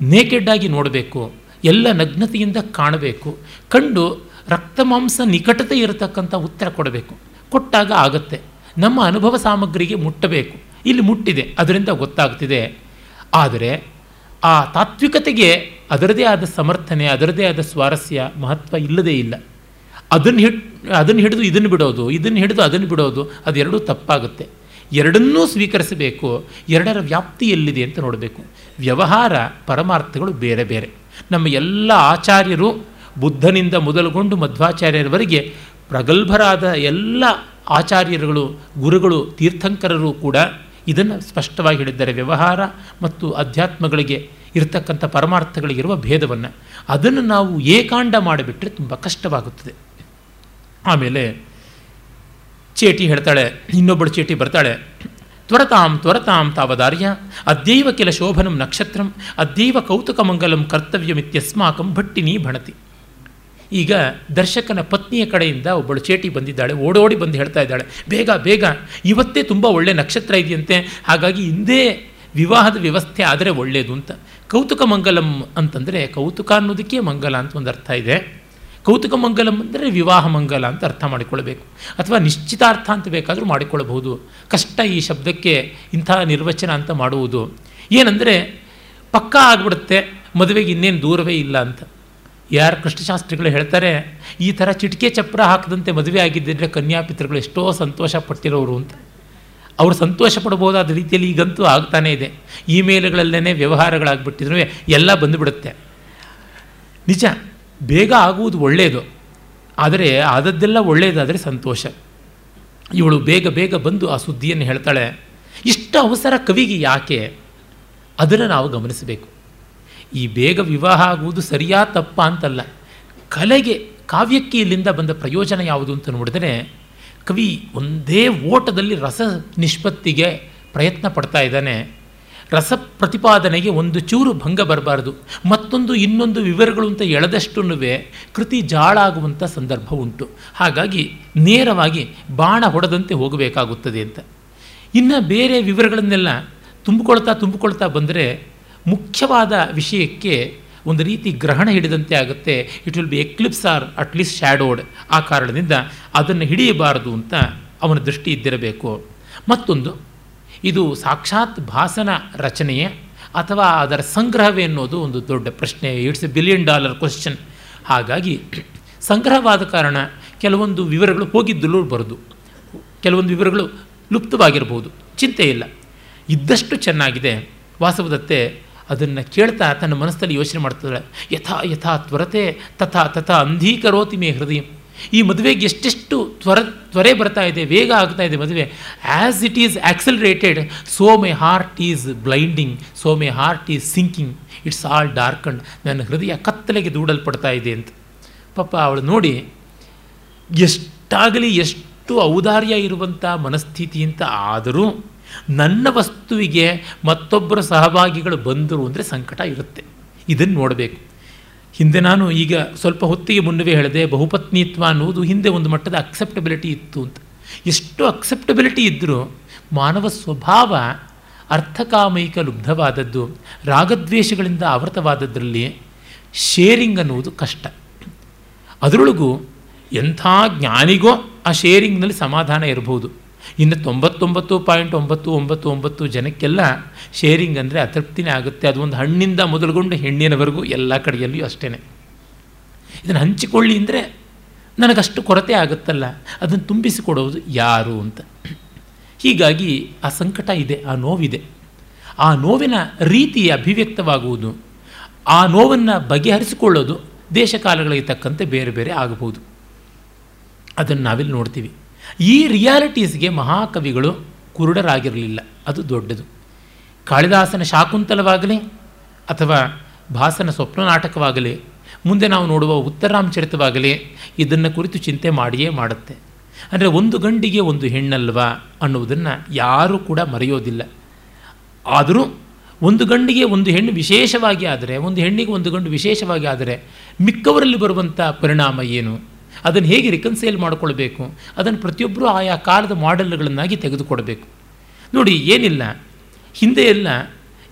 ನೇಕೆಡ್ಡಾಗಿ ನೋಡಬೇಕು, ಎಲ್ಲ ನಗ್ನತೆಯಿಂದ ಕಾಣಬೇಕು, ಕಂಡು ರಕ್ತ ಮಾಂಸ ನಿಕಟತೆ ಇರತಕ್ಕಂಥ ಉತ್ತರ ಕೊಡಬೇಕು. ಕೊಟ್ಟಾಗ ಆಗತ್ತೆ. ನಮ್ಮ ಅನುಭವ ಸಾಮಗ್ರಿಗೆ ಮುಟ್ಟಬೇಕು. ಇಲ್ಲಿ ಮುಟ್ಟಿದೆ, ಅದರಿಂದ ಗೊತ್ತಾಗ್ತಿದೆ. ಆದರೆ ಆ ತಾತ್ವಿಕತೆಗೆ ಅದರದೇ ಆದ ಸಮರ್ಥನೆ, ಅದರದೇ ಆದ ಸ್ವಾರಸ್ಯ ಮಹತ್ವ ಇಲ್ಲದೇ ಇಲ್ಲ. ಅದನ್ನು ಹಿಡ್, ಅದನ್ನು ಹಿಡಿದು ಇದನ್ನು ಬಿಡೋದು, ಇದನ್ನು ಹಿಡಿದು ಅದನ್ನು ಬಿಡೋದು ಅದೆರಡೂ ತಪ್ಪಾಗುತ್ತೆ. ಎರಡನ್ನೂ ಸ್ವೀಕರಿಸಬೇಕು, ಎರಡರ ವ್ಯಾಪ್ತಿ ಎಲ್ಲಿದೆ ಅಂತ ನೋಡಬೇಕು. ವ್ಯವಹಾರ, ಪರಮಾರ್ಥಗಳು ಬೇರೆ ಬೇರೆ. ನಮ್ಮ ಎಲ್ಲ ಆಚಾರ್ಯರು ಬುದ್ಧನಿಂದ ಮೊದಲುಗೊಂಡು ಮಧ್ವಾಚಾರ್ಯರವರೆಗೆ ಪ್ರಗಲ್ಭರಾದ ಎಲ್ಲ ಆಚಾರ್ಯರುಗಳು, ಗುರುಗಳು, ತೀರ್ಥಂಕರರು ಕೂಡ ಇದನ್ನು ಸ್ಪಷ್ಟವಾಗಿ ಹೇಳಿದ್ದಾರೆ. ವ್ಯವಹಾರ ಮತ್ತು ಅಧ್ಯಾತ್ಮಗಳಿಗೆ ಇರತಕ್ಕಂಥ ಪರಮಾರ್ಥಗಳಿಗಿರುವ ಭೇದವನ್ನು ಅದನ್ನು ನಾವು ಏಕಾಂಡ ಮಾಡಿಬಿಟ್ರೆ ತುಂಬ ಕಷ್ಟವಾಗುತ್ತದೆ. ಆಮೇಲೆ ಚೇಟಿ ಹೇಳ್ತಾಳೆ, ಇನ್ನೊಬ್ಬಳು ಚೇಟಿ ಬರ್ತಾಳೆ, ತ್ವರತಾಂ ತ್ವರತಾಂ ತಾವದಾರ್ಯ, ಅದ್ಯೈವ ಕೆಲ ಶೋಭನಂ ನಕ್ಷತ್ರಂ, ಅದ್ಯೈವ ಕೌತುಕ ಮಂಗಲಂ ಕರ್ತವ್ಯಮಿತ್ಯಸ್ಮಾಕಂ ಭಟ್ಟಿನಿ ಭಣತಿ. ಈಗ ದರ್ಶಕನ ಪತ್ನಿಯ ಕಡೆಯಿಂದ ಒಬ್ಬಳು ಚೇಟಿ ಬಂದಿದ್ದಾಳೆ, ಓಡೋಡಿ ಬಂದು ಹೇಳ್ತಾ ಇದ್ದಾಳೆ, ಬೇಗ ಬೇಗ, ಇವತ್ತೇ ತುಂಬ ಒಳ್ಳೆ ನಕ್ಷತ್ರ ಇದೆಯಂತೆ, ಹಾಗಾಗಿ ಹಿಂದೆ ವಿವಾಹದ ವ್ಯವಸ್ಥೆ ಆದರೆ ಒಳ್ಳೆಯದು ಅಂತ. ಕೌತುಕ ಮಂಗಲಂ ಅಂತಂದರೆ ಕೌತುಕ ಅನ್ನೋದಕ್ಕೆ ಮಂಗಲ ಅಂತ ಒಂದು ಅರ್ಥ ಇದೆ. ಕೌತುಕ ಮಂಗಲಂ ಅಂದರೆ ವಿವಾಹ ಮಂಗಲ ಅಂತ ಅರ್ಥ ಮಾಡಿಕೊಳ್ಬೇಕು. ಅಥವಾ ನಿಶ್ಚಿತಾರ್ಥ ಅಂತ ಬೇಕಾದರೂ ಮಾಡಿಕೊಳ್ಳಬಹುದು ಕಷ್ಟ ಈ ಶಬ್ದಕ್ಕೆ ಇಂಥ ನಿರ್ವಚನ ಅಂತ ಮಾಡುವುದು. ಏನಂದರೆ ಪಕ್ಕಾ ಆಗಿಬಿಡುತ್ತೆ, ಮದುವೆಗೆ ಇನ್ನೇನು ದೂರವೇ ಇಲ್ಲ ಅಂತ. ಯಾರು ಕೃಷ್ಣಶಾಸ್ತ್ರಿಗಳು ಹೇಳ್ತಾರೆ, ಈ ಥರ ಚಿಟಿಕೆ ಚಪ್ರ ಹಾಕದಂತೆ ಮದುವೆ ಆಗಿದ್ದರೆ ಕನ್ಯಾಪಿತೃಗಳು ಎಷ್ಟೋ ಸಂತೋಷ ಪಟ್ಟಿರೋರು ಅಂತ. ಅವರು ಸಂತೋಷ ಪಡ್ಬೋದಾದ ರೀತಿಯಲ್ಲಿ ಈಗಂತೂ ಆಗ್ತಾನೇ ಇದೆ. ಇಮೇಲ್ಗಳಲ್ಲೇ ವ್ಯವಹಾರಗಳಾಗ್ಬಿಟ್ಟಿದ್ರು, ಎಲ್ಲ ಬಂದುಬಿಡುತ್ತೆ. ನಿಜ, ಬೇಗ ಆಗುವುದು ಒಳ್ಳೆಯದು ಆದರೆ ಆದದ್ದೆಲ್ಲ ಒಳ್ಳೆಯದಾದರೆ ಸಂತೋಷ. ಇವಳು ಬೇಗ ಬೇಗ ಬಂದು ಆ ಸುದ್ದಿಯನ್ನು ಹೇಳ್ತಾಳೆ, ಇಷ್ಟು ಅವಸರ ಕವಿಗೆ ಯಾಕೆ? ಅದನ್ನು ನಾವು ಗಮನಿಸಬೇಕು. ಈ ಬೇಗ ವಿವಾಹ ಆಗುವುದು ಸರಿಯಾ ತಪ್ಪ ಅಂತಲ್ಲ. ಕಲೆಗೆ ಕಾವ್ಯಕ್ಕೆ ಇಲ್ಲಿಂದ ಬಂದ ಪ್ರಯೋಜನ ಯಾವುದು ಅಂತ ನೋಡಿದರೆ, ಕವಿ ಒಂದೇ ಓಟದಲ್ಲಿ ರಸ ನಿಷ್ಪತ್ತಿಗೆ ಪ್ರಯತ್ನ ಪಡ್ತಾ ಇದ್ದಾನೆ. ರಸ ಪ್ರತಿಪಾದನೆಗೆ ಒಂದು ಚೂರು ಭಂಗ ಬರಬಾರ್ದು. ಮತ್ತೊಂದು, ಇನ್ನೊಂದು ವಿವರಗಳು ಅಂತ ಎಳೆದಷ್ಟು ಕೃತಿ ಜಾಳಾಗುವಂಥ ಸಂದರ್ಭ ಉಂಟು. ಹಾಗಾಗಿ ನೇರವಾಗಿ ಬಾಣ ಹೊಡೆದಂತೆ ಹೋಗಬೇಕಾಗುತ್ತದೆ ಅಂತ. ಇನ್ನು ಬೇರೆ ವಿವರಗಳನ್ನೆಲ್ಲ ತುಂಬಿಕೊಳ್ತಾ ತುಂಬಿಕೊಳ್ತಾ ಬಂದರೆ ಮುಖ್ಯವಾದ ವಿಷಯಕ್ಕೆ ಒಂದು ರೀತಿ ಗ್ರಹಣ ಹಿಡಿದಂತೆ ಆಗುತ್ತೆ. It will be eclipse or at least shadowed ಆ ಕಾರಣದಿಂದ ಅದನ್ನು ಹಿಡಿಯಬಾರದು ಅಂತ ಅವನ ದೃಷ್ಟಿ ಇದ್ದಿರಬೇಕು. ಮತ್ತೊಂದು, ಇದು ಸಾಕ್ಷಾತ್ ಭಾಸನ ರಚನೆಯೇ ಅಥವಾ ಅದರ ಸಂಗ್ರಹವೇ ಅನ್ನೋದು ಒಂದು ದೊಡ್ಡ ಪ್ರಶ್ನೆ. It's a billion dollar question ಹಾಗಾಗಿ ಸಂಗ್ರಹವಾದ ಕಾರಣ ಕೆಲವೊಂದು ವಿವರಗಳು ಹೋಗಿದ್ದಲ್ಲೂ ಬರೋದು. ಕೆಲವೊಂದು ವಿವರಗಳು ಲುಪ್ತವಾಗಿರ್ಬೋದು ಚಿಂತೆ ಇಲ್ಲ. ಇದ್ದಷ್ಟು ಚೆನ್ನಾಗಿದೆ. ವಾಸವದತ್ತೆ ಅದನ್ನು ಕೇಳ್ತಾ ತನ್ನ ಮನಸ್ಸಲ್ಲಿ ಯೋಚನೆ ಮಾಡ್ತಾಳೆ ಯಥಾ ಯಥಾ ತ್ವರತೆ, ತಥಾ ತಥಾ ಅಂಧೀಕರೋತಿ ಮೇ ಹೃದಯ. ಈ ಮದುವೆಗೆ ಎಷ್ಟೆಷ್ಟು ತ್ವರ, ತ್ವರೆ ಬರ್ತಾ ಇದೆ, ವೇಗ ಆಗ್ತಾ ಇದೆ ಮದುವೆ. As it is accelerated so my heart is blinding so my heart is sinking it's all darkened ನನ್ನ ಹೃದಯ ಕತ್ತಲೆಗೆ ದೂಡಲ್ಪಡ್ತಾ ಇದೆ ಅಂತ. ಪಾಪ ಅವಳು ನೋಡಿ, ಎಷ್ಟಾಗಲಿ ಎಷ್ಟು ಔದಾರ್ಯ ಇರುವಂಥ ಮನಸ್ಥಿತಿ ಅಂತ ಆದರೂ ನನ್ನ ವಸ್ತುವಿಗೆ ಮತ್ತೊಬ್ಬರ ಸಹಭಾಗಿಗಳು ಬಂದರು ಅಂದರೆ ಸಂಕಟ ಇರುತ್ತೆ. ಇದನ್ನು ನೋಡಬೇಕು. ಹಿಂದೆ ನಾನು ಈಗ ಸ್ವಲ್ಪ ಹೊತ್ತಿಗೆ ಮುನ್ನವೇ ಹೇಳಿದೆ, ಬಹುಪತ್ನಿತ್ವ ಅನ್ನುವುದು ಹಿಂದೆ ಒಂದು ಮಟ್ಟದ ಅಕ್ಸೆಪ್ಟಬಿಲಿಟಿ ಇತ್ತು ಅಂತ. ಎಷ್ಟು ಅಕ್ಸೆಪ್ಟಬಿಲಿಟಿ ಇದ್ದರೂ ಮಾನವ ಸ್ವಭಾವ ಅರ್ಥಕಾಮಯಿಕ ಲುಬ್ಧವಾದದ್ದು, ರಾಗದ್ವೇಷಗಳಿಂದ ಆವೃತವಾದದ್ರಲ್ಲಿ ಶೇರಿಂಗ್ ಅನ್ನುವುದು ಕಷ್ಟ. ಅದರೊಳಗೂ ಎಂಥ ಜ್ಞಾನಿಗೋ ಆ ಶೇರಿಂಗ್ನಲ್ಲಿ ಸಮಾಧಾನ ಇರಬಹುದು. ಇನ್ನು ತೊಂಬತ್ತೊಂಬತ್ತು ಪಾಯಿಂಟ್ ಒಂಬತ್ತು ಒಂಬತ್ತು ಒಂಬತ್ತು ಜನಕ್ಕೆಲ್ಲ ಶೇರಿಂಗ್ ಅಂದರೆ ಅತೃಪ್ತಿನೇ ಆಗುತ್ತೆ. ಅದು ಒಂದು ಹಣ್ಣಿಂದ ಮೊದಲುಗೊಂಡು ಹೆಣ್ಣಿನವರೆಗೂ ಎಲ್ಲ ಕಡೆಯಲ್ಲಿಯೂ ಅಷ್ಟೇ ಇದನ್ನು ಹಂಚಿಕೊಳ್ಳಿ ಅಂದರೆ ನನಗಷ್ಟು ಕೊರತೆ ಆಗುತ್ತಲ್ಲ. ಅದನ್ನು ತುಂಬಿಸಿಕೊಡೋದು ಯಾರು ಅಂತ. ಹೀಗಾಗಿ ಆ ಸಂಕಟ ಇದೆ, ಆ ನೋವಿದೆ. ಆ ನೋವಿನ ರೀತಿ ಅಭಿವ್ಯಕ್ತವಾಗುವುದು, ಆ ನೋವನ್ನು ಬಗೆಹರಿಸಿಕೊಳ್ಳೋದು ದೇಶಕಾಲಗಳಿಗೆ ತಕ್ಕಂತೆ ಬೇರೆ ಬೇರೆ ಆಗಬಹುದು. ಅದನ್ನು ನಾವಿಲ್ಲಿ ನೋಡ್ತೀವಿ. ಈ ರಿಯಾಲಿಟೀಸ್ಗೆ ಮಹಾಕವಿಗಳು ಕುರುಡರಾಗಿರಲಿಲ್ಲ. ಅದು ದೊಡ್ಡದು. ಕಾಳಿದಾಸನ ಶಾಕುಂತಲವಾಗಲಿ ಅಥವಾ ಭಾಸನ ಸ್ವಪ್ನ ನಾಟಕವಾಗಲಿ, ಮುಂದೆ ನಾವು ನೋಡುವ ಉತ್ತರಾಮಚರಿತವಾಗಲಿ ಇದನ್ನು ಕುರಿತು ಚಿಂತೆ ಮಾಡಿಯೇ ಮಾಡುತ್ತೆ. ಅಂದರೆ ಒಂದು ಗಂಡಿಗೆ ಒಂದು ಹೆಣ್ಣಲ್ವಾ ಅನ್ನುವುದನ್ನು ಯಾರೂ ಕೂಡ ಮರೆಯೋದಿಲ್ಲ. ಆದರೂ ಒಂದು ಗಂಡಿಗೆ ಒಂದು ಹೆಣ್ಣು ವಿಶೇಷವಾಗಿ ಆದರೆ, ಒಂದು ಹೆಣ್ಣಿಗೆ ಒಂದು ಗಂಡು ವಿಶೇಷವಾಗಿ ಆದರೆ, ಮಿಕ್ಕವರಲ್ಲಿ ಬರುವಂಥ ಪರಿಣಾಮ ಏನು? ಅದನ್ನು ಹೇಗೆ ರಿಕನ್ಸೈಲ್ ಮಾಡಿಕೊಳ್ಬೇಕು? ಅದನ್ನು ಪ್ರತಿಯೊಬ್ಬರೂ ಆಯಾ ಕಾಲದ ಮಾಡೆಲ್ಗಳನ್ನಾಗಿ ತೆಗೆದುಕೊಡಬೇಕು. ನೋಡಿ, ಏನಿಲ್ಲ. ಹಿಂದೆ ಎಲ್ಲ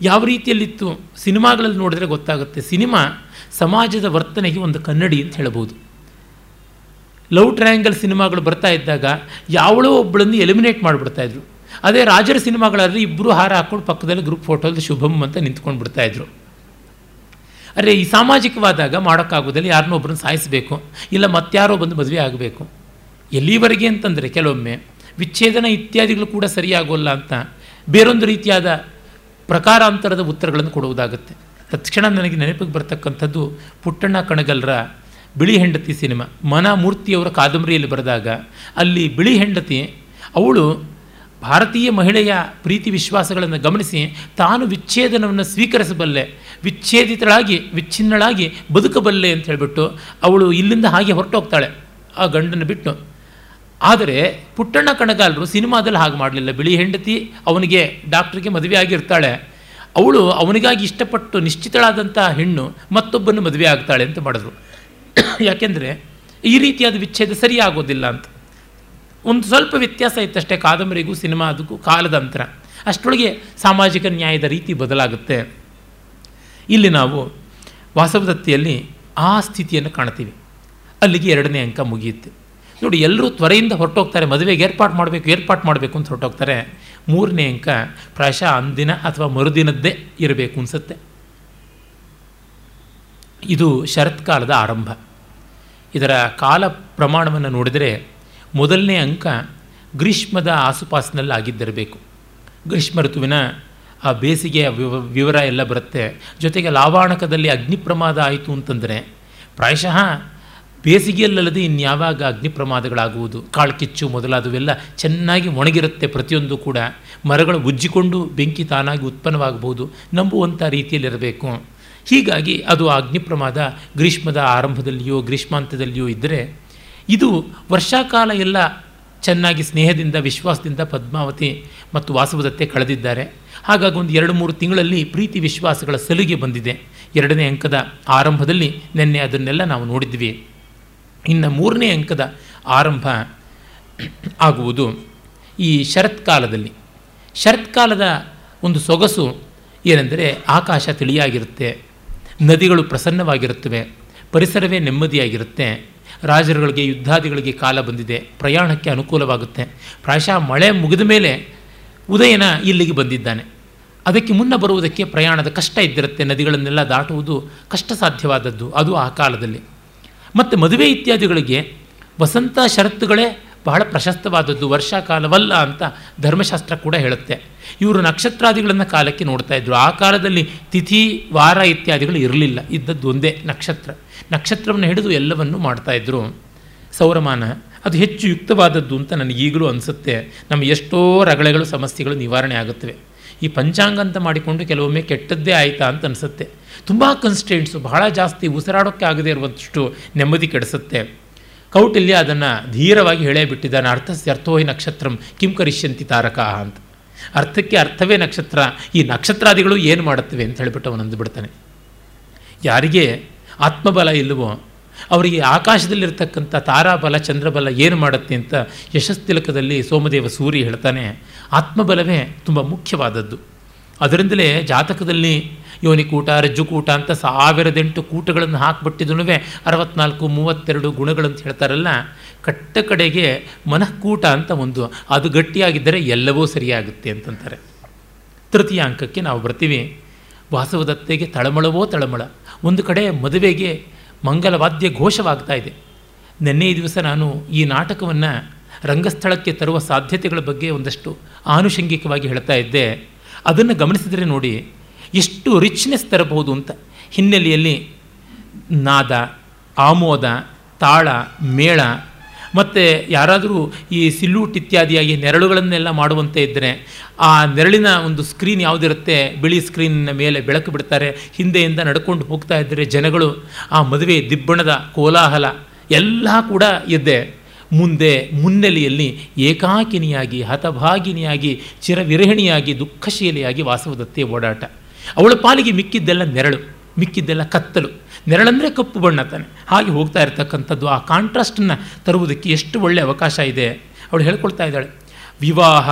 ಯಾವ ರೀತಿಯಲ್ಲಿತ್ತು ಸಿನಿಮಾಗಳಲ್ಲಿ ನೋಡಿದ್ರೆ ಗೊತ್ತಾಗುತ್ತೆ. ಸಿನಿಮಾ ಸಮಾಜದ ವರ್ತನೆಗೆ ಒಂದು ಕನ್ನಡಿ ಅಂತ ಹೇಳ್ಬೋದು. ಲವ್ ಟ್ರಯಾಂಗಲ್ ಸಿನಿಮಾಗಳು ಬರ್ತಾ ಇದ್ದಾಗ ಯಾವಳೋ ಒಬ್ಬಳನ್ನು ಎಲಿಮಿನೇಟ್ ಮಾಡಿಬಿಡ್ತಾಯಿದ್ರು ಅದೇ ರಾಜರ ಸಿನಿಮಾಗಳಲ್ಲಿ ಇಬ್ಬರು ಹಾರ ಹಾಕ್ಕೊಂಡು ಪಕ್ಕದಲ್ಲಿ ಗ್ರೂಪ್ ಫೋಟೋದಲ್ಲಿ ಶುಭಮ್ ಅಂತ ನಿಂತ್ಕೊಂಡು ಬಿಡ್ತಾಯಿದ್ರು ಅರೆ, ಈ ಸಾಮಾಜಿಕವಾದಾಗ ಮಾಡೋಕ್ಕಾಗೋದಿಲ್ಲ ಯಾರನ್ನೋ ಒಬ್ಬರನ್ನ ಸಾಯಿಸಬೇಕು, ಇಲ್ಲ ಮತ್ತಾರೋ ಬಂದು ಮದುವೆ ಆಗಬೇಕು. ಎಲ್ಲಿವರೆಗೆ ಅಂತಂದರೆ ಕೆಲವೊಮ್ಮೆ ವಿಚ್ಛೇದನ ಇತ್ಯಾದಿಗಳು ಕೂಡ ಸರಿಯಾಗೋಲ್ಲ ಅಂತ ಬೇರೊಂದು ರೀತಿಯಾದ ಪ್ರಕಾರಾಂತರದ ಉತ್ತರಗಳನ್ನು ಕೊಡುವುದಾಗುತ್ತೆ. ತಕ್ಷಣ ನನಗೆ ನೆನಪಿಗೆ ಬರ್ತಕ್ಕಂಥದ್ದು ಪುಟ್ಟಣ್ಣ ಕಣಗಲ್ರ ಬಿಳಿ ಹೆಂಡತಿ ಸಿನಿಮಾ. ಮನ ಮೂರ್ತಿಯವರ ಕಾದಂಬರಿಯಲ್ಲಿ ಬರೆದಾಗ ಅಲ್ಲಿ ಬಿಳಿ ಹೆಂಡತಿ, ಅವಳು ಭಾರತೀಯ ಮಹಿಳೆಯ ಪ್ರೀತಿ ವಿಶ್ವಾಸಗಳನ್ನು ಗಮನಿಸಿ, ತಾನು ವಿಚ್ಛೇದನವನ್ನು ಸ್ವೀಕರಿಸಬಲ್ಲೆ, ವಿಚ್ಛೇದಿತಳಾಗಿ, ವಿಚ್ಛಿನ್ನಳಾಗಿ ಬದುಕಬಲ್ಲೆ ಅಂತ ಹೇಳಿಬಿಟ್ಟು ಅವಳು ಇಲ್ಲಿಂದ ಹಾಗೆ ಹೊರಟೋಗ್ತಾಳೆ, ಆ ಗಂಡನ ಬಿಟ್ಟು. ಆದರೆ ಪುಟ್ಟಣ್ಣ ಕಣಗಾಲರು ಸಿನಿಮಾದಲ್ಲಿ ಹಾಗೆ ಮಾಡಲಿಲ್ಲ. ಬಿಳಿ ಹೆಂಡತಿ ಅವನಿಗೆ ಡಾಕ್ಟ್ರಿಗೆ ಮದುವೆ ಆಗಿರ್ತಾಳೆ. ಅವಳು ಅವನಿಗಾಗಿ ಇಷ್ಟಪಟ್ಟು ನಿಶ್ಚಿತಳಾದಂಥ ಹೆಣ್ಣು ಮತ್ತೊಬ್ಬನ್ನು ಮದುವೆ ಆಗ್ತಾಳೆ ಅಂತ ಮಾಡಿದ್ರು. ಯಾಕೆಂದರೆ ಈ ರೀತಿಯಾದ ವಿಚ್ಛೇದ ಸರಿಯಾಗೋದಿಲ್ಲ ಅಂತ. ಒಂದು ಸ್ವಲ್ಪ ವ್ಯತ್ಯಾಸ ಇತ್ತಷ್ಟೇ ಕಾದಂಬರಿಗೂ ಸಿನಿಮಾ ಅದಕ್ಕೂ ಕಾಲದ ಅಂತರ. ಅಷ್ಟರೊಳಗೆ ಸಾಮಾಜಿಕ ನ್ಯಾಯದ ರೀತಿ ಬದಲಾಗುತ್ತೆ. ಇಲ್ಲಿ ನಾವು ವಾಸವದತ್ತಿಯಲ್ಲಿ ಆ ಸ್ಥಿತಿಯನ್ನು ಕಾಣ್ತೀವಿ. ಅಲ್ಲಿಗೆ ಎರಡನೇ ಅಂಕ ಮುಗಿಯುತ್ತೆ. ನೋಡಿ, ಎಲ್ಲರೂ ತ್ವರೆಯಿಂದ ಹೊರಟೋಗ್ತಾರೆ, ಮದುವೆಗೆ ಏರ್ಪಾಟ್ ಮಾಡಬೇಕು ಏರ್ಪಾಟ್ ಮಾಡಬೇಕು ಅಂತ ಹೊರಟೋಗ್ತಾರೆ. ಮೂರನೇ ಅಂಕ ಪ್ರಾಯಶಃ ಅಂದಿನ ಅಥವಾ ಮರುದಿನದ್ದೇ ಇರಬೇಕು ಅನಿಸುತ್ತೆ. ಇದು ಶರತ್ಕಾಲದ ಆರಂಭ. ಇದರ ಕಾಲ ಪ್ರಮಾಣವನ್ನು ನೋಡಿದರೆ ಮೊದಲನೇ ಅಂಕ ಗ್ರೀಷ್ಮದ ಆಸುಪಾಸಿನಲ್ಲಿ ಆಗಿದ್ದಿರಬೇಕು ಗ್ರೀಷ್ಮ ಋತುವಿನ ಆ ಬೇಸಿಗೆಯ ವಿವ, ವಿವರ ಎಲ್ಲ ಬರುತ್ತೆ. ಜೊತೆಗೆ ಲಾವಾಣಕದಲ್ಲಿ ಅಗ್ನಿ ಪ್ರಮಾದ ಆಯಿತು ಅಂತಂದರೆ ಪ್ರಾಯಶಃ ಬೇಸಿಗೆಯಲ್ಲದೆ ಇನ್ಯಾವಾಗ ಅಗ್ನಿ ಪ್ರಮಾದಗಳಾಗುವುದು ಕಾಳ್ಕಿಚ್ಚು ಮೊದಲಾದವೆಲ್ಲ ಚೆನ್ನಾಗಿ ಒಣಗಿರುತ್ತೆ ಪ್ರತಿಯೊಂದು ಕೂಡ. ಮರಗಳು ಉಜ್ಜಿಕೊಂಡು ಬೆಂಕಿ ತಾನಾಗಿ ಉತ್ಪನ್ನವಾಗಬಹುದು. ನಂಬುವಂಥ ರೀತಿಯಲ್ಲಿರಬೇಕು. ಹೀಗಾಗಿ ಅದು ಆ ಅಗ್ನಿ ಪ್ರಮಾದ ಗ್ರೀಷ್ಮದ ಆರಂಭದಲ್ಲಿಯೋ, ಗ್ರೀಷ್ಮಾಂತದಲ್ಲಿಯೋ ಇದ್ದರೆ ಇದು ವರ್ಷಾಕಾಲ ಎಲ್ಲ ಚೆನ್ನಾಗಿ ಸ್ನೇಹದಿಂದ, ವಿಶ್ವಾಸದಿಂದ ಪದ್ಮಾವತಿ ಮತ್ತು ವಾಸವದತ್ತೆ ಕಳೆದಿದ್ದಾರೆ. ಹಾಗಾಗಿ ಒಂದು ಎರಡು ಮೂರು ತಿಂಗಳಲ್ಲಿ ಪ್ರೀತಿ ವಿಶ್ವಾಸಗಳ ಸಲಿಗೆ ಬಂದಿದೆ. ಎರಡನೇ ಅಂಕದ ಆರಂಭದಲ್ಲಿ ನಿನ್ನೆ ಅದನ್ನೆಲ್ಲ ನಾವು ನೋಡಿದ್ವಿ. ಇನ್ನು ಮೂರನೇ ಅಂಕದ ಆರಂಭ ಆಗುವುದು ಈ ಶರತ್ಕಾಲದಲ್ಲಿ. ಶರತ್ಕಾಲದ ಒಂದು ಸೊಗಸು ಏನೆಂದರೆ ಆಕಾಶ ತಿಳಿಯಾಗಿರುತ್ತೆ, ನದಿಗಳು ಪ್ರಸನ್ನವಾಗಿರುತ್ತವೆ, ಪರಿಸರವೇ ನೆಮ್ಮದಿಯಾಗಿರುತ್ತೆ ರಾಜರುಗಳಿಗೆ, ಯುದ್ಧಾದಿಗಳಿಗೆ ಕಾಲ ಬಂದಿದೆ. ಪ್ರಯಾಣಕ್ಕೆ ಅನುಕೂಲವಾಗುತ್ತೆ. ಪ್ರಾಯಶಃ ಮಳೆ ಮುಗಿದ ಮೇಲೆ ಉದಯನ ಇಲ್ಲಿಗೆ ಬಂದಿದ್ದಾನೆ. ಅದಕ್ಕೆ ಮುನ್ನ ಬರುವುದಕ್ಕೆ ಪ್ರಯಾಣದ ಕಷ್ಟ ಇದ್ದಿರುತ್ತೆ. ನದಿಗಳನ್ನೆಲ್ಲ ದಾಟುವುದು ಕಷ್ಟ ಸಾಧ್ಯವಾದದ್ದು. ಅದು ಆ ಕಾಲದಲ್ಲಿ. ಮತ್ತು ಮದುವೆ ಇತ್ಯಾದಿಗಳಿಗೆ ವಸಂತ ಷರತ್ತುಗಳೇ ಬಹಳ ಪ್ರಶಸ್ತವಾದದ್ದು ವರ್ಷಾಕಾಲವಲ್ಲ ಅಂತ ಧರ್ಮಶಾಸ್ತ್ರ ಕೂಡ ಹೇಳುತ್ತೆ. ಇವರು ನಕ್ಷತ್ರಾದಿಗಳನ್ನು ಕಾಲಕ್ಕೆ ನೋಡ್ತಾ ಇದ್ರು. ಆ ಕಾಲದಲ್ಲಿ ತಿಥಿ, ವಾರ ಇತ್ಯಾದಿಗಳು ಇರಲಿಲ್ಲ. ಇದ್ದದ್ದು ಒಂದೇ ನಕ್ಷತ್ರ. ನಕ್ಷತ್ರವನ್ನು ಹಿಡಿದು ಎಲ್ಲವನ್ನು ಮಾಡ್ತಾಯಿದ್ರು ಸೌರಮಾನ, ಅದು ಹೆಚ್ಚು ಯುಕ್ತವಾದದ್ದು ಅಂತ ನನಗೆ ಈಗಲೂ ಅನಿಸುತ್ತೆ. ನಮ್ಮ ಎಷ್ಟೋ ರಗಳೆಗಳು, ಸಮಸ್ಯೆಗಳು ನಿವಾರಣೆ ಆಗುತ್ತವೆ. ಈ ಪಂಚಾಂಗ ಅಂತ ಮಾಡಿಕೊಂಡು ಕೆಲವೊಮ್ಮೆ ಕೆಟ್ಟದ್ದೇ ಆಯಿತಾ ಅಂತ ಅನಿಸುತ್ತೆ. ತುಂಬ ಕನ್ಸ್ಟೆಂಟ್ಸು ಬಹಳ ಜಾಸ್ತಿ ಉಸಿರಾಡೋಕ್ಕೆ ಆಗದೇ ಇರುವಷ್ಟು ನೆಮ್ಮದಿ ಕೆಡಿಸುತ್ತೆ. ಕೌಟಿಲ್ಯ ಅದನ್ನು ಧೀರವಾಗಿ ಹೇಳೇ ಬಿಟ್ಟಿದ್ದಾನೆ. ಅರ್ಥಸ್ಯ ಅರ್ಥೋಹಿ ನಕ್ಷತ್ರಂ, ಕಿಂ ಕರಿಷ್ಯಂತಿ ತಾರಕ ಅಂತ. ಅರ್ಥಕ್ಕೆ ಅರ್ಥವೇ ನಕ್ಷತ್ರ. ಈ ನಕ್ಷತ್ರಾದಿಗಳು ಏನು ಮಾಡುತ್ತವೆ ಅಂತ ಹೇಳಿಬಿಟ್ಟು ಅವನಂದು ಬಿಡ್ತಾನೆ. ಯಾರಿಗೆ ಆತ್ಮಬಲ ಇಲ್ಲವೋ, ಅವರಿಗೆ ಆಕಾಶದಲ್ಲಿರ್ತಕ್ಕಂಥ ತಾರಾಬಲ, ಚಂದ್ರಬಲ ಏನು ಮಾಡುತ್ತೆ ಅಂತ ಯಶಸ್ತಿಲಕದಲ್ಲಿ ಸೋಮದೇವ ಸೂರಿ ಹೇಳ್ತಾನೆ. ಆತ್ಮಬಲವೇ ತುಂಬ ಮುಖ್ಯವಾದದ್ದು. ಅದರಿಂದಲೇ ಜಾತಕದಲ್ಲಿ ಯೋನಿಕೂಟ ರಜ್ಜುಕೂಟ ಅಂತ ಸಾವಿರದೆಂಟು ಕೂಟಗಳನ್ನು ಹಾಕಿಬಿಟ್ಟಿದನು ಅರವತ್ನಾಲ್ಕು, ಮೂವತ್ತೆರಡು ಗುಣಗಳಂತ ಹೇಳ್ತಾರಲ್ಲ, ಕಟ್ಟ ಕಡೆಗೆ ಮನಃಕೂಟ ಅಂತ ಒಂದು. ಅದು ಗಟ್ಟಿಯಾಗಿದ್ದರೆ ಎಲ್ಲವೂ ಸರಿಯಾಗುತ್ತೆ ಅಂತಂತಾರೆ. ತೃತೀಯ ಅಂಕಕ್ಕೆ ನಾವು ಬರ್ತೀವಿ. ವಾಸವದತ್ತೆಗೆ ತಳಮಳವೋ ತಳಮಳ. ಒಂದು ಕಡೆ ಮದುವೆಗೆ ಮಂಗಲವಾದ್ಯ ಘೋಷವಾಗ್ತಾ ಇದೆ. ನಿನ್ನೆ ದಿವಸ ನಾನು ಈ ನಾಟಕವನ್ನು ರಂಗಸ್ಥಳಕ್ಕೆ ತರುವ ಸಾಧ್ಯತೆಗಳ ಬಗ್ಗೆ ಒಂದಷ್ಟು ಆನುಷಂಗಿಕವಾಗಿ ಹೇಳ್ತಾ ಇದ್ದೆ. ಅದನ್ನು ಗಮನಿಸಿದರೆ ನೋಡಿ ಎಷ್ಟು ರಿಚ್ನೆಸ್ ತರಬಹುದು ಅಂತ ಹಿನ್ನೆಲೆಯಲ್ಲಿ ನಾದ, ಆಮೋದ, ತಾಳ, ಮೇಳ, ಮತ್ತು ಯಾರಾದರೂ ಈ ಸಿಲ್ಯೂಟ್ ಇತ್ಯಾದಿಯಾಗಿ ನೆರಳುಗಳನ್ನೆಲ್ಲ ಮಾಡುವಂತೆ ಇದ್ದರೆ ಆ ನೆರಳಿನ ಒಂದು ಸ್ಕ್ರೀನ್ ಯಾವುದಿರುತ್ತೆ? ಬಿಳಿ ಸ್ಕ್ರೀನ್ನ ಮೇಲೆ ಬೆಳಕು ಬಿಡ್ತಾರೆ. ಹಿಂದೆಯಿಂದ ನಡ್ಕೊಂಡು ಹೋಗ್ತಾ ಇದ್ದರೆ ಜನಗಳು ಆ ಮದುವೆ ದಿಬ್ಬಣದ ಕೋಲಾಹಲ ಎಲ್ಲ ಕೂಡ ಇದ್ದೆ ಮುಂದೆ ಮುನ್ನೆಲೆಯಲ್ಲಿ ಏಕಾಕಿನಿಯಾಗಿ, ಹತಭಾಗಿನಿಯಾಗಿ, ಚಿರವಿರಹಿಣಿಯಾಗಿ, ದುಃಖಶೀಲಿಯಾಗಿ ವಾಸವದತ್ತೆ ಓಡಾಟ. ಅವಳ ಪಾಲಿಗೆ ಮಿಕ್ಕಿದ್ದೆಲ್ಲ ನೆರಳು, ಮಿಕ್ಕಿದ್ದೆಲ್ಲ ಕತ್ತಲು. ನೆರಳಂದರೆ ಕಪ್ಪು ಬಣ್ಣ ತಾನೆ. ಹಾಗೆ ಹೋಗ್ತಾ ಇರ್ತಕ್ಕಂಥದ್ದು ಆ ಕಾಂಟ್ರಾಸ್ಟನ್ನು ತರುವುದಕ್ಕೆ ಎಷ್ಟು ಒಳ್ಳೆಯ ಅವಕಾಶ ಇದೆ. ಅವಳು ಹೇಳ್ಕೊಳ್ತಾ ಇದ್ದಾಳೆ, ವಿವಾಹ,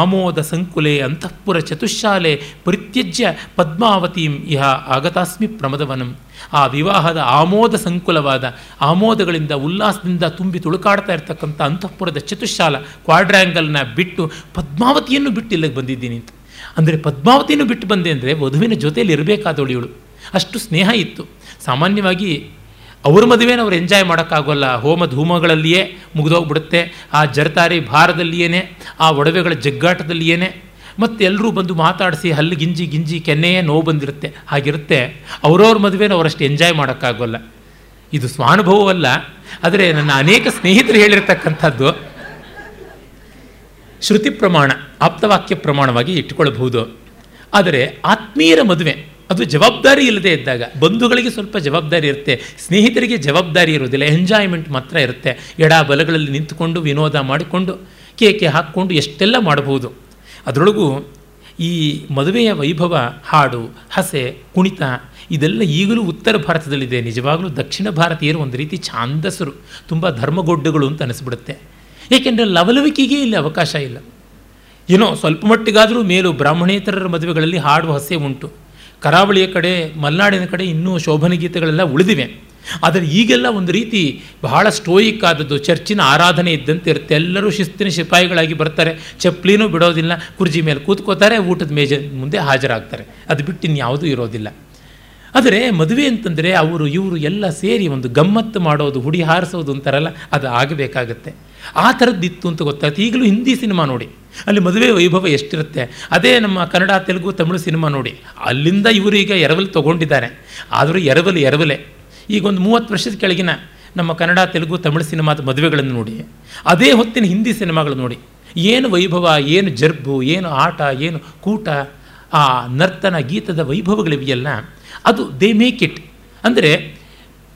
ಆಮೋದ ಸಂಕುಲೆ ಅಂತಃಪುರ ಚತುಶಾಲೆ ಪರಿತ್ಯಜ್ಯ ಪದ್ಮಾವತಿಂ ಇಹ ಆಗತಾಸ್ಮಿ ಪ್ರಮದವನಂ. ಆ ವಿವಾಹದ ಆಮೋದ ಸಂಕುಲವಾದ ಆಮೋದಗಳಿಂದ ಉಲ್ಲಾಸದಿಂದ ತುಂಬಿ ತುಳುಕಾಡ್ತಾ ಇರ್ತಕ್ಕಂಥ ಅಂತಃಪುರದ ಚತುಶಾಲ ಕ್ವಾಡ್ರ್ಯಾಂಗಲ್ನ ಬಿಟ್ಟು ಪದ್ಮಾವತಿಯನ್ನು ಬಿಟ್ಟು ಇಲ್ಲಿಗೆ ಬಂದಿದ್ದೀನಿ ಅಂದರೆ ಪದ್ಮಾವತಿಯನ್ನು ಬಿಟ್ಟು ಬಂದೆ ಅಂದರೆ ವಧುವಿನ ಜೊತೆಯಲ್ಲಿ ಇರಬೇಕಾದವಳು ಇವಳು ಅಷ್ಟು ಸ್ನೇಹ ಇತ್ತು. ಸಾಮಾನ್ಯವಾಗಿ ಅವ್ರ ಮದುವೆನ ಅವ್ರು ಎಂಜಾಯ್ ಮಾಡೋಕ್ಕಾಗೋಲ್ಲ. ಹೋಮ ಧೂಮಗಳಲ್ಲಿಯೇ ಮುಗಿದೋಗ್ಬಿಡುತ್ತೆ. ಆ ಜರತಾರಿ ಭಾರದಲ್ಲಿಯೇ ಆ ಒಡವೆಗಳ ಜಗ್ಗಾಟದಲ್ಲಿಯೇ ಮತ್ತು ಎಲ್ಲರೂ ಬಂದು ಮಾತಾಡಿಸಿ ಹಲ್ಲು ಗಿಂಜಿ ಗಿಂಜಿ ಕೆನ್ನೆಯೇ ನೋವು ಬಂದಿರುತ್ತೆ. ಹಾಗಿರುತ್ತೆ ಅವರವ್ರ ಮದುವೆನ ಅವರಷ್ಟು ಎಂಜಾಯ್ ಮಾಡೋಕ್ಕಾಗೋಲ್ಲ. ಇದು ಸ್ವಾನುಭವವಲ್ಲ. ಆದರೆ ನನ್ನ ಅನೇಕ ಸ್ನೇಹಿತರು ಹೇಳಿರ್ತಕ್ಕಂಥದ್ದು ಶ್ರುತಿ ಪ್ರಮಾಣ, ಆಪ್ತವಾಕ್ಯ ಪ್ರಮಾಣವಾಗಿ ಇಟ್ಟುಕೊಳ್ಳಬಹುದು. ಆದರೆ ಆತ್ಮೀಯರ ಮದುವೆ, ಅದು ಜವಾಬ್ದಾರಿ ಇಲ್ಲದೆ ಇದ್ದಾಗ, ಬಂಧುಗಳಿಗೆ ಸ್ವಲ್ಪ ಜವಾಬ್ದಾರಿ ಇರುತ್ತೆ, ಸ್ನೇಹಿತರಿಗೆ ಜವಾಬ್ದಾರಿ ಇರೋದಿಲ್ಲ ಎಂಜಾಯ್ಮೆಂಟ್ ಮಾತ್ರ ಇರುತ್ತೆ. ಎಡ ಬಲಗಳಲ್ಲಿ ನಿಂತುಕೊಂಡು, ವಿನೋದ ಮಾಡಿಕೊಂಡು, ಕೇಕೆ ಹಾಕ್ಕೊಂಡು ಎಷ್ಟೆಲ್ಲ ಮಾಡಬಹುದು. ಅದರೊಳಗೂ ಈ ಮದುವೆಯ ವೈಭವ, ಹಾಡು, ಹಸೆ, ಕುಣಿತ, ಇದೆಲ್ಲ ಈಗಲೂ ಉತ್ತರ ಭಾರತದಲ್ಲಿದೆ. ನಿಜವಾಗಲೂ ದಕ್ಷಿಣ ಭಾರತೀಯರು ಒಂದು ರೀತಿ ಛಾಂದಸರು ತುಂಬ ಧರ್ಮಗೊಡ್ಡುಗಳು ಅಂತ ಅನಿಸ್ಬಿಡುತ್ತೆ. ಏಕೆಂದರೆ ಲವಲವಿಕೆಗೆ ಇಲ್ಲಿ ಅವಕಾಶ ಇಲ್ಲ. ಏನೋ ಸ್ವಲ್ಪ ಮಟ್ಟಿಗಾದರೂ ಮೇಲು ಬ್ರಾಹ್ಮಣೇತರರ ಮದುವೆಗಳಲ್ಲಿ ಹಾಡುವ ಹಸೆ ಉಂಟು. ಕರಾವಳಿಯ ಕಡೆ, ಮಲೆನಾಡಿನ ಕಡೆ ಇನ್ನೂ ಶೋಭನ ಗೀತೆಗಳೆಲ್ಲ ಉಳಿದಿವೆ. ಆದರೆ ಈಗೆಲ್ಲ ಒಂದು ರೀತಿ ಬಹಳ ಸ್ಟೋಯಿಕ್ ಆದದ್ದು, ಚರ್ಚಿನ ಆರಾಧನೆ ಇದ್ದಂತೆ ಇರುತ್ತೆ. ಎಲ್ಲರೂ ಶಿಸ್ತಿನ ಶಿಪಾಯಿಗಳಾಗಿ ಬರ್ತಾರೆ. ಚಪ್ಪಲಿನೂ ಬಿಡೋದಿಲ್ಲ. ಕುರ್ಜಿ ಮೇಲೆ ಕೂತ್ಕೋತಾರೆ, ಊಟದ ಮೇಜ ಮುಂದೆ ಹಾಜರಾಗ್ತಾರೆ. ಅದು ಬಿಟ್ಟು ಇನ್ಯಾವುದೂ ಇರೋದಿಲ್ಲ. ಆದರೆ ಮದುವೆ ಅಂತಂದರೆ ಅವರು ಇವರು ಎಲ್ಲ ಸೇರಿ ಒಂದು ಗಮ್ಮತ್ತು ಮಾಡೋದು, ಹುಡಿ ಹಾರಿಸೋದು ಅಂತಾರಲ್ಲ, ಅದು ಆಗಬೇಕಾಗತ್ತೆ. ಆ ಥರದ್ದಿತ್ತು ಅಂತ ಗೊತ್ತಾಯ್ತು. ಈಗಲೂ ಹಿಂದಿ ಸಿನಿಮಾ ನೋಡಿ. ಅಲ್ಲಿ ಮದುವೆ ವೈಭವ ಎಷ್ಟಿರುತ್ತೆ. ಅದೇ ನಮ್ಮ ಕನ್ನಡ, ತೆಲುಗು, ತಮಿಳು ಸಿನಿಮಾ ನೋಡಿ. ಅಲ್ಲಿಂದ ಇವರು ಈಗ ಎರವಲು ತೊಗೊಂಡಿದ್ದಾರೆ. ಆದರೂ ಎರವಲು ಎರವಲೆ. ಈಗ ಒಂದು ಮೂವತ್ತು ವರ್ಷದ ಕೆಳಗಿನ ನಮ್ಮ ಕನ್ನಡ, ತೆಲುಗು, ತಮಿಳು ಸಿನಿಮಾದ ಮದುವೆಗಳನ್ನು ನೋಡಿ. ಅದೇ ಹೊತ್ತಿನ ಹಿಂದಿ ಸಿನಿಮಾಗಳು ನೋಡಿ. ಏನು ವೈಭವ, ಏನು ಜರ್ಬು, ಏನು ಆಟ, ಏನು ಕೂಟ, ಆ ನರ್ತನ ಗೀತದ ವೈಭವಗಳಿವೆಯಲ್ಲ, ಅದು ದೇ ಮೇಕ್ ಇಟ್. ಅಂದರೆ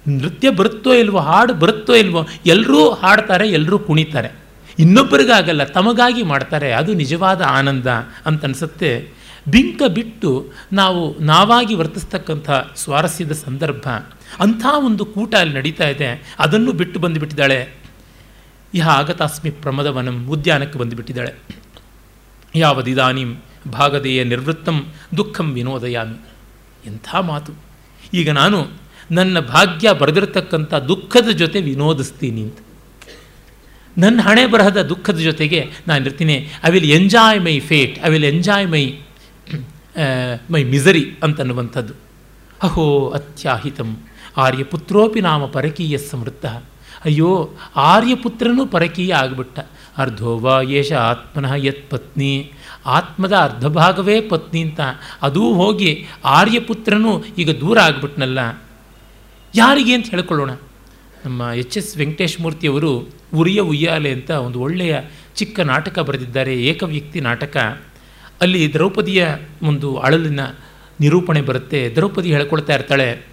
ನೃತ್ಯ ಬರುತ್ತೋ ಇಲ್ವೋ, ಹಾಡು ಬರುತ್ತೋ ಇಲ್ವೋ ಎಲ್ಲರೂ ಹಾಡ್ತಾರೆ ಎಲ್ಲರೂ ಕುಣಿತಾರೆ. ಇನ್ನೊಬ್ಬರಿಗಾಗಲ್ಲ, ತಮಗಾಗಿ ಮಾಡ್ತಾರೆ, ಅದು ನಿಜವಾದ ಆನಂದ ಅಂತ ಅನಿಸುತ್ತೆ. ಬಿಂಕ ಬಿಟ್ಟು ನಾವು ನಾವಾಗಿ ವರ್ತಿಸ್ತಕ್ಕಂಥ ಸ್ವಾರಸ್ಯದ ಸಂದರ್ಭ, ಅಂಥ ಒಂದು ಕೂಟ ಅಲ್ಲಿ ನಡೀತಾ ಇದೆ. ಅದನ್ನು ಬಿಟ್ಟು ಬಂದುಬಿಟ್ಟಿದ್ದಾಳೆ. ಇಹ ಆಗತಾಸ್ಮಿ ಪ್ರಮದವನಂ ಉದ್ಯಾನಕ್ಕೆ ಬಂದುಬಿಟ್ಟಿದ್ದಾಳೆ. ಯಾವದಿದಾನಿಂ ಭಾಗದೆಯ ನಿರ್ವೃತ್ತಂ ದುಃಖಂ ವಿನೋದಯಾಮಿ. ಎಂಥ ಮಾತು. ಈಗ ನಾನು ನನ್ನ ಭಾಗ್ಯ ಬರೆದಿರತಕ್ಕಂಥ ದುಃಖದ ಜೊತೆ ವಿನೋದಿಸ್ತೀನಿ ಅಂತ. ನನ್ನ ಹಣೆ ಬರಹದ ದುಃಖದ ಜೊತೆಗೆ ನಾನು ಇರ್ತೀನಿ I will enjoy my fate I will enjoy my my misery ಅಂತನ್ನುವಂಥದ್ದು ಅಹೋ, ಅತ್ಯಾಹಿತಂ. ಆರ್ಯಪುತ್ರೋಪಿ ನಾಮ ಪರಕೀಯ ಸಮೃದ್ಧ. ಅಯ್ಯೋ, ಆರ್ಯಪುತ್ರನೂ ಪರಕೀಯ ಆಗಿಬಿಟ್ಟ. ಅರ್ಧೋವಾ ಯೇಷ ಆತ್ಮನಃ ಯತ್ ಪತ್ನಿ. ಆತ್ಮದ ಅರ್ಧ ಭಾಗವೇ ಪತ್ನಿ ಅಂತ. ಅದೂ ಹೋಗಿ ಆರ್ಯಪುತ್ರನೂ ಈಗ ದೂರ ಆಗಿಬಿಟ್ನಲ್ಲ. ಯಾರಿಗೆ ಅಂತ ಹೇಳ್ಕೊಳ್ಳೋಣ? ನಮ್ಮ ಎಚ್ ಎಸ್ ವೆಂಕಟೇಶ್ ಮೂರ್ತಿಯವರು ಉರಿಯ ಉಯ್ಯಾಲೆ ಅಂತ ಒಂದು ಒಳ್ಳೆಯ ಚಿಕ್ಕ ನಾಟಕ ಬರೆದಿದ್ದಾರೆ. ಏಕವ್ಯಕ್ತಿ ನಾಟಕ. ಅಲ್ಲಿ ದ್ರೌಪದಿಯ ಒಂದು ಅಳಲಿನ ನಿರೂಪಣೆ ಬರುತ್ತೆ. ದ್ರೌಪದಿ ಹೇಳ್ಕೊಳ್ತಾ ಇರ್ತಾಳೆ,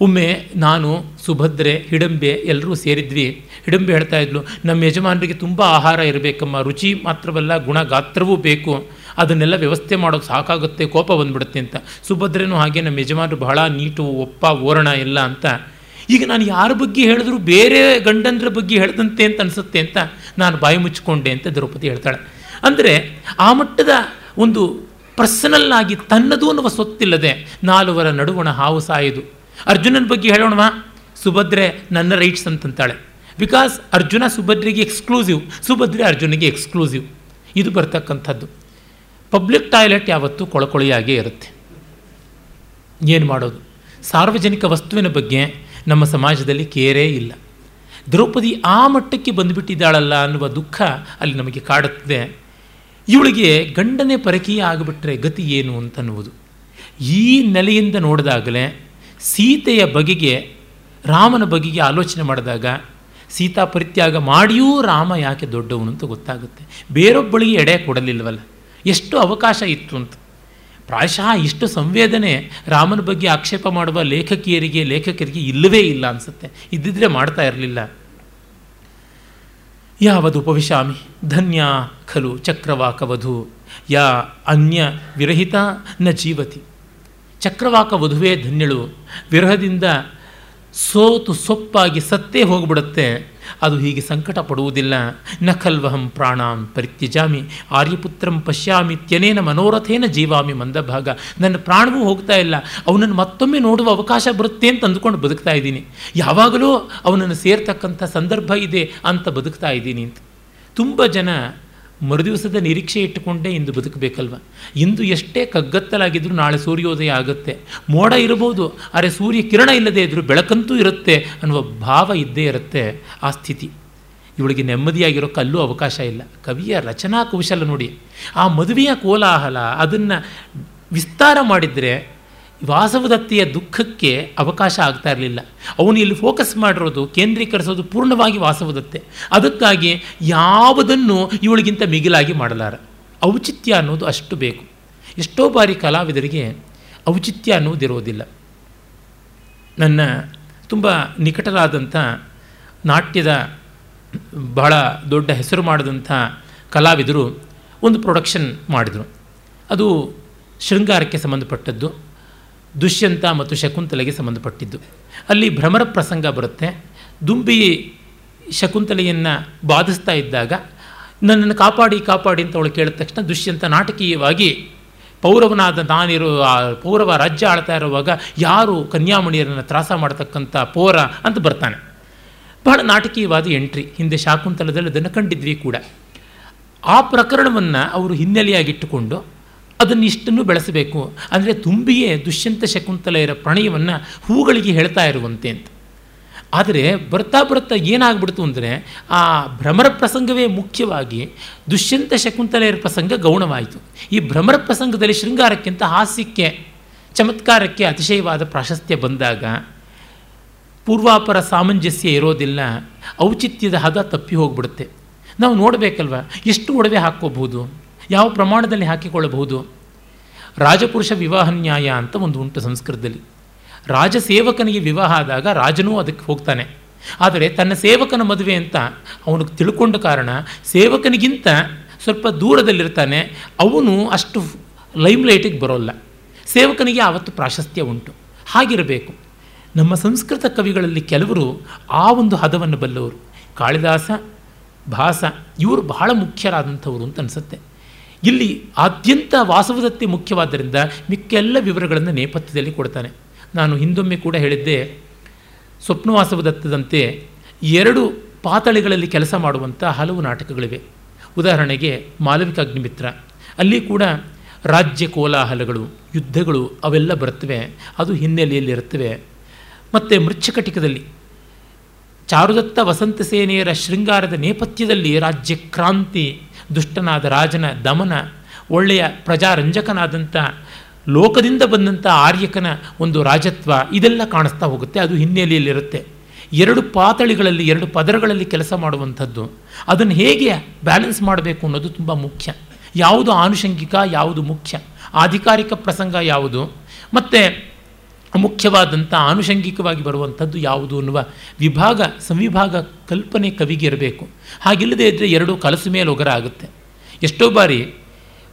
ಒಮ್ಮೆ ನಾನು, ಸುಭದ್ರೆ, ಹಿಡಂಬೆ ಎಲ್ಲರೂ ಸೇರಿದ್ವಿ. ಹಿಡಂಬೆ ಹೇಳ್ತಾ ಇದ್ಲು, ನಮ್ಮ ಯಜಮಾನರಿಗೆ ತುಂಬ ಆಹಾರ ಇರಬೇಕಮ್ಮ. ರುಚಿ ಮಾತ್ರವಲ್ಲ, ಗುಣಗಾತ್ರವೂ ಬೇಕು. ಅದನ್ನೆಲ್ಲ ವ್ಯವಸ್ಥೆ ಮಾಡೋಕ್ಕೆ ಸಾಕಾಗುತ್ತೆ, ಕೋಪ ಬಂದ್ಬಿಡುತ್ತೆ ಅಂತ. ಸುಭದ್ರೇನೂ ಹಾಗೆ, ನಮ್ಮ ಯಜಮಾನರು ಬಹಳ ನೀಟು, ಒಪ್ಪ, ಓರಣ ಎಲ್ಲ ಅಂತ. ಈಗ ನಾನು ಯಾರ ಬಗ್ಗೆ ಹೇಳಿದ್ರು ಬೇರೆ ಗಂಡಂದ್ರ ಬಗ್ಗೆ ಹೇಳ್ದಂತೆ ಅಂತ ಅನಿಸುತ್ತೆ ಅಂತ ನಾನು ಬಾಯಿ ಮುಚ್ಚಿಕೊಂಡೆ ಅಂತ ದ್ರೌಪದಿ ಹೇಳ್ತಾಳೆ. ಅಂದರೆ ಆ ಮಟ್ಟದ ಒಂದು ಪರ್ಸನಲ್ ಆಗಿ ತನ್ನದು ಅನ್ನುವ ಸೊತ್ತಿಲ್ಲದೆ ನಾಲ್ವರ ನಡುವಣ ಹಾವು ಸಾಯದು. ಅರ್ಜುನನ ಬಗ್ಗೆ ಹೇಳೋಣವಾ? ಸುಭದ್ರೆ ನನ್ನ ರೈಟ್ಸ್ ಅಂತಂತಾಳೆ. ಬಿಕಾಸ್ ಅರ್ಜುನ ಸುಭದ್ರೆಗೆ ಎಕ್ಸ್ಕ್ಲೂಸಿವ್ ಸುಭದ್ರೆ ಅರ್ಜುನಿಗೆ ಎಕ್ಸ್ಕ್ಲೂಸಿವ್ ಇದು ಬರ್ತಕ್ಕಂಥದ್ದು. ಪಬ್ಲಿಕ್ ಟಾಯ್ಲೆಟ್ ಯಾವತ್ತೂ ಕೊಳಕೊಳಿಯಾಗೇ ಇರುತ್ತೆ. ಏನು ಮಾಡೋದು? ಸಾರ್ವಜನಿಕ ವಸ್ತುವಿನ ಬಗ್ಗೆ ನಮ್ಮ ಸಮಾಜದಲ್ಲಿ ಕೇರೇ ಇಲ್ಲ. ದ್ರೌಪದಿ ಆ ಮಟ್ಟಕ್ಕೆ ಬಂದುಬಿಟ್ಟಿದ್ದಾಳಲ್ಲ ಅನ್ನುವ ದುಃಖ ಅಲ್ಲಿ ನಮಗೆ ಕಾಡುತ್ತದೆ. ಇವಳಿಗೆ ಗಂಡನೇ ಪರಕೀಯ ಆಗಿಬಿಟ್ರೆ ಗತಿ ಏನು ಅಂತನ್ನುವುದು. ಈ ನೆಲೆಯಿಂದ ನೋಡಿದಾಗಲೇ ಸೀತೆಯ ಬಗೆಗೆ, ರಾಮನ ಬಗೆಗೆ ಆಲೋಚನೆ ಮಾಡಿದಾಗ ಸೀತಾ ಪರಿತ್ಯಾಗ ಮಾಡಿಯೂ ರಾಮ ಯಾಕೆ ದೊಡ್ಡವನು ಅಂತ ಗೊತ್ತಾಗುತ್ತೆ. ಬೇರೊಬ್ಬಳಿಗೆ ಎಡೆ ಕೊಡಲಿಲ್ವಲ್ಲ. ಎಷ್ಟು ಅವಕಾಶ ಇತ್ತು ಅಂತ. ಪ್ರಾಯಶಃ ಇಷ್ಟು ಸಂವೇದನೆ ರಾಮನ ಬಗ್ಗೆ ಆಕ್ಷೇಪ ಮಾಡುವ ಲೇಖಕಿಯರಿಗೆ, ಲೇಖಕರಿಗೆ ಇಲ್ಲವೇ ಇಲ್ಲ ಅನಿಸುತ್ತೆ. ಇದ್ದಿದ್ರೆ ಮಾಡ್ತಾ ಇರಲಿಲ್ಲ. ಯಾವದು ಉಪವಿಶಾಮಿ? ಧನ್ಯ ಖಲು ಚಕ್ರವಾಕವಧು. ಯಾ ಅನ್ಯ ವಿರಹಿತ ನ ಜೀವತಿ. ಚಕ್ರವಾಕ ವಧುವೇ ಧನ್ಯಳು. ವಿರಹದಿಂದ ಸೋತು ಸೊಪ್ಪಾಗಿ ಸತ್ತೇ ಹೋಗ್ಬಿಡುತ್ತೆ. ಅದು ಹೀಗೆ ಸಂಕಟ ಪಡುವುದಿಲ್ಲ ನ ಖಲ್ವಹಂ ಪ್ರಾಣಾಂ ಪರಿತ್ಯಜಾಮಿ. ಆರ್ಯಪುತ್ರಂ ಪಶ್ಯಾಮಿ ತ್ಯನೇನ ಮನೋರಥೇನ ಜೀವಾಮಿ ಮಂದಭಾಗ ನನ್ನ ಪ್ರಾಣವೂ ಹೋಗ್ತಾ ಇಲ್ಲ. ಅವನನ್ನು ಮತ್ತೊಮ್ಮೆ ನೋಡುವ ಅವಕಾಶ ಬರುತ್ತೆ ಅಂತ ಅಂದುಕೊಂಡು ಬದುಕ್ತಾ ಇದ್ದೀನಿ. ಯಾವಾಗಲೂ ಅವನನ್ನು ಸೇರ್ತಕ್ಕಂಥ ಸಂದರ್ಭ ಇದೆ ಅಂತ ಬದುಕ್ತಾ ಇದ್ದೀನಿ ಅಂತ. ತುಂಬ ಜನ ಮರುದಿವಸದ ನಿರೀಕ್ಷೆ ಇಟ್ಟುಕೊಂಡೇ ಇಂದು ಬದುಕಬೇಕಲ್ವ? ಇಂದು ಎಷ್ಟೇ ಕಗ್ಗತ್ತಲಾಗಿದ್ದರೂ ನಾಳೆ ಸೂರ್ಯೋದಯ ಆಗುತ್ತೆ. ಮೋಡ ಇರಬಹುದು, ಆದರೆ ಸೂರ್ಯ ಕಿರಣ ಇಲ್ಲದೆ ಇದ್ದರೂ ಬೆಳಕಂತೂ ಇರುತ್ತೆ ಅನ್ನುವ ಭಾವ ಇದ್ದೇ ಇರುತ್ತೆ ಆ ಸ್ಥಿತಿ. ಇವಳಿಗೆ ನೆಮ್ಮದಿಯಾಗಿರೋಕ್ಕೆ ಅಲ್ಲೂ ಅವಕಾಶ ಇಲ್ಲ. ಕವಿಯ ರಚನಾ ಕೌಶಲ ನೋಡಿ. ಆ ಮದುವೆಯ ಕೋಲಾಹಲ, ಅದನ್ನು ವಿಸ್ತಾರ ಮಾಡಿದರೆ ವಾಸವದತ್ತೆಯ ದುಃಖಕ್ಕೆ ಅವಕಾಶ ಆಗ್ತಾ ಇರಲಿಲ್ಲ. ಅವನು ಇಲ್ಲಿ ಫೋಕಸ್ ಮಾಡಿರೋದು, ಕೇಂದ್ರೀಕರಿಸೋದು ಪೂರ್ಣವಾಗಿ ವಾಸವದತ್ತೆ. ಅದಕ್ಕಾಗಿ ಯಾವುದನ್ನು ಇವಳಿಗಿಂತ ಮಿಗಿಲಾಗಿ ಮಾಡಲಾರ? ಔಚಿತ್ಯ ಅನ್ನೋದು ಅಷ್ಟು ಬೇಕು. ಎಷ್ಟೋ ಬಾರಿ ಕಲಾವಿದರಿಗೆ ಔಚಿತ್ಯ ಅನ್ನೋದಿರೋದಿಲ್ಲ. ನನ್ನ ತುಂಬ ನಿಕಟರಾದಂಥ ನಾಟ್ಯದ ಬಹಳ ದೊಡ್ಡ ಹೆಸರು ಮಾಡಿದಂಥ ಕಲಾವಿದರು ಒಂದು ಪ್ರೊಡಕ್ಷನ್ ಮಾಡಿದರು. ಅದು ಶೃಂಗಾರಕ್ಕೆ ಸಂಬಂಧಪಟ್ಟದ್ದು. ದುಷ್ಯಂತ ಮತ್ತು ಶಕುಂತಲೆಗೆ ಸಂಬಂಧಪಟ್ಟಿದ್ದು. ಅಲ್ಲಿ ಭ್ರಮರ ಪ್ರಸಂಗ ಬರುತ್ತೆ. ದುಂಬಿ ಶಕುಂತಲೆಯನ್ನು ಬಾಧಿಸ್ತಾ ಇದ್ದಾಗ, ನನ್ನನ್ನು ಕಾಪಾಡಿ ಕಾಪಾಡಿ ಅಂತ ಅವಳು ಕೇಳಿದ ತಕ್ಷಣ ದುಷ್ಯಂತ ನಾಟಕೀಯವಾಗಿ ಪೌರವನಾದ ನಾನಿರೋ ಆ ಪೌರವ ರಾಜ್ಯ ಆಳ್ತಾ ಇರುವಾಗ ಯಾರು ಕನ್ಯಾಮಣಿಯರನ್ನು ತ್ರಾಸ ಮಾಡತಕ್ಕಂಥ ಪೌರ ಅಂತ ಬರ್ತಾನೆ. ಬಹಳ ನಾಟಕೀಯವಾದ ಎಂಟ್ರಿ. ಹಿಂದೆ ಶಾಕುಂತಲದಲ್ಲಿ ಅದನ್ನು ಕಂಡಿದ್ವಿ ಕೂಡ. ಆ ಪ್ರಕರಣವನ್ನು ಅವರು ಹಿನ್ನೆಲೆಯಾಗಿಟ್ಟುಕೊಂಡು ಅದನ್ನು ಇಷ್ಟನ್ನು ಬೆಳೆಸಬೇಕು. ಅಂದರೆ ತುಂಬಿಯೇ ದುಷ್ಯಂತ ಶಕುಂತಲೆಯರ ಪ್ರಣಯವನ್ನು ಹೂಗಳಿಗೆ ಹೇಳ್ತಾ ಇರುವಂತೆ ಅಂತ. ಆದರೆ ಬರ್ತಾ ಬರ್ತಾ ಏನಾಗ್ಬಿಡ್ತು ಅಂದರೆ ಆ ಭ್ರಮರ ಪ್ರಸಂಗವೇ ಮುಖ್ಯವಾಗಿ ದುಷ್ಯಂತ ಶಕುಂತಲೆಯರ ಪ್ರಸಂಗ ಗೌಣವಾಯಿತು. ಈ ಭ್ರಮರ ಪ್ರಸಂಗದಲ್ಲಿ ಶೃಂಗಾರಕ್ಕಿಂತ ಹಾಸ್ಯಕ್ಕೆ, ಚಮತ್ಕಾರಕ್ಕೆ ಅತಿಶಯವಾದ ಪ್ರಾಶಸ್ತ್ಯ ಬಂದಾಗ ಪೂರ್ವಾಪರ ಸಾಮಂಜಸ್ಯ ಇರೋದಿಲ್ಲ, ಔಚಿತ್ಯದ ಹದ ತಪ್ಪಿ ಹೋಗ್ಬಿಡುತ್ತೆ. ನಾವು ನೋಡಬೇಕಲ್ವ, ಎಷ್ಟು ಒಡವೆ ಹಾಕ್ಕೋಬಹುದು? ಯಾವ ಪ್ರಮಾಣದಲ್ಲಿ ಹಾಕಿಕೊಳ್ಳಬಹುದು? ರಾಜಪುರುಷ ವಿವಾಹ ನ್ಯಾಯ ಅಂತ ಒಂದು ಉಂಟು ಸಂಸ್ಕೃತದಲ್ಲಿ. ರಾಜಸೇವಕನಿಗೆ ವಿವಾಹ ಆದಾಗ ರಾಜನೂ ಅದಕ್ಕೆ ಹೋಗ್ತಾನೆ. ಆದರೆ ತನ್ನ ಸೇವಕನ ಮದುವೆ ಅಂತ ಅವನಿಗೆ ತಿಳ್ಕೊಂಡ ಕಾರಣ ಸೇವಕನಿಗಿಂತ ಸ್ವಲ್ಪ ದೂರದಲ್ಲಿರ್ತಾನೆ, ಅವನು ಅಷ್ಟು ಲೈಮ್ಲೈಟಿಗೆ ಬರೋಲ್ಲ. ಸೇವಕನಿಗೆ ಆವತ್ತು ಪ್ರಾಶಸ್ತ್ಯ ಉಂಟು. ಹಾಗಿರಬೇಕು. ನಮ್ಮ ಸಂಸ್ಕೃತ ಕವಿಗಳಲ್ಲಿ ಕೆಲವರು ಆ ಒಂದು ಹದವನ್ನು ಬಲ್ಲವರು. ಕಾಳಿದಾಸ, ಭಾಸ, ಇವರು ಬಹಳ ಮುಖ್ಯರಾದಂಥವರು ಅಂತ ಅನಿಸುತ್ತೆ. ಇಲ್ಲಿ ಆದ್ಯಂತ ವಾಸವದತ್ತೆ ಮುಖ್ಯವಾದ್ದರಿಂದ ಮಿಕ್ಕೆಲ್ಲ ವಿವರಗಳನ್ನು ನೇಪಥ್ಯದಲ್ಲಿ ಕೊಡ್ತಾನೆ. ನಾನು ಹಿಂದೊಮ್ಮೆ ಕೂಡ ಹೇಳಿದ್ದೆ, ಸ್ವಪ್ನ ವಾಸವದತ್ತದಂತೆ ಎರಡು ಪಾತಳಿಗಳಲ್ಲಿ ಕೆಲಸ ಮಾಡುವಂಥ ಹಲವು ನಾಟಕಗಳಿವೆ. ಉದಾಹರಣೆಗೆ ಮಾಲವಿಕ ಅಗ್ನಿಮಿತ್ರ. ಅಲ್ಲಿ ಕೂಡ ರಾಜ್ಯ ಕೋಲಾಹಲಗಳು, ಯುದ್ಧಗಳು ಅವೆಲ್ಲ ಬರ್ತವೆ ಅದು ಹಿನ್ನೆಲೆಯಲ್ಲಿರುತ್ತವೆ. ಮತ್ತು ಮೃಚ್ಛಕಟಿಕದಲ್ಲಿ ಚಾರುದತ್ತ ವಸಂತ ಸೇನೆಯರ ಶೃಂಗಾರದ ನೇಪಥ್ಯದಲ್ಲಿ ರಾಜ್ಯ ಕ್ರಾಂತಿ ದುಷ್ಟನಾದ ರಾಜನ ದಮನ, ಒಳ್ಳೆಯ ಪ್ರಜಾರಂಜಕನಾದಂಥ ಲೋಕದಿಂದ ಬಂದಂಥ ಆರ್ಯಕನ ಒಂದು ರಾಜತ್ವ ಇದೆಲ್ಲ ಕಾಣಿಸ್ತಾ ಹೋಗುತ್ತೆ. ಅದು ಹಿನ್ನೆಲೆಯಲ್ಲಿರುತ್ತೆ. ಎರಡು ಪಾತಳಿಗಳಲ್ಲಿ, ಎರಡು ಪದರಗಳಲ್ಲಿ ಕೆಲಸ ಮಾಡುವಂಥದ್ದು. ಅದನ್ನು ಹೇಗೆ ಬ್ಯಾಲೆನ್ಸ್ ಮಾಡಬೇಕು ಅನ್ನೋದು ತುಂಬ ಮುಖ್ಯ. ಯಾವುದು ಆನುಷಂಗಿಕ, ಯಾವುದು ಮುಖ್ಯ. ಆಧಿಕಾರಿಕ ಪ್ರಸಂಗ ಯಾವುದು? ಮತ್ತು ಮುಖ್ಯವಾದಂಥ ಆನುಷಂಗಿಕವಾಗಿ ಬರುವಂಥದ್ದು ಯಾವುದು ಅನ್ನುವ ವಿಭಾಗ, ಸಂವಿಭಾಗ ಕಲ್ಪನೆ ಕವಿಗೆ ಇರಬೇಕು. ಹಾಗಿಲ್ಲದೆ ಇದ್ದರೆ ಎರಡೂ ಕಲಸು ಮೇಲೆ ಒಗರ ಆಗುತ್ತೆ. ಎಷ್ಟೋ ಬಾರಿ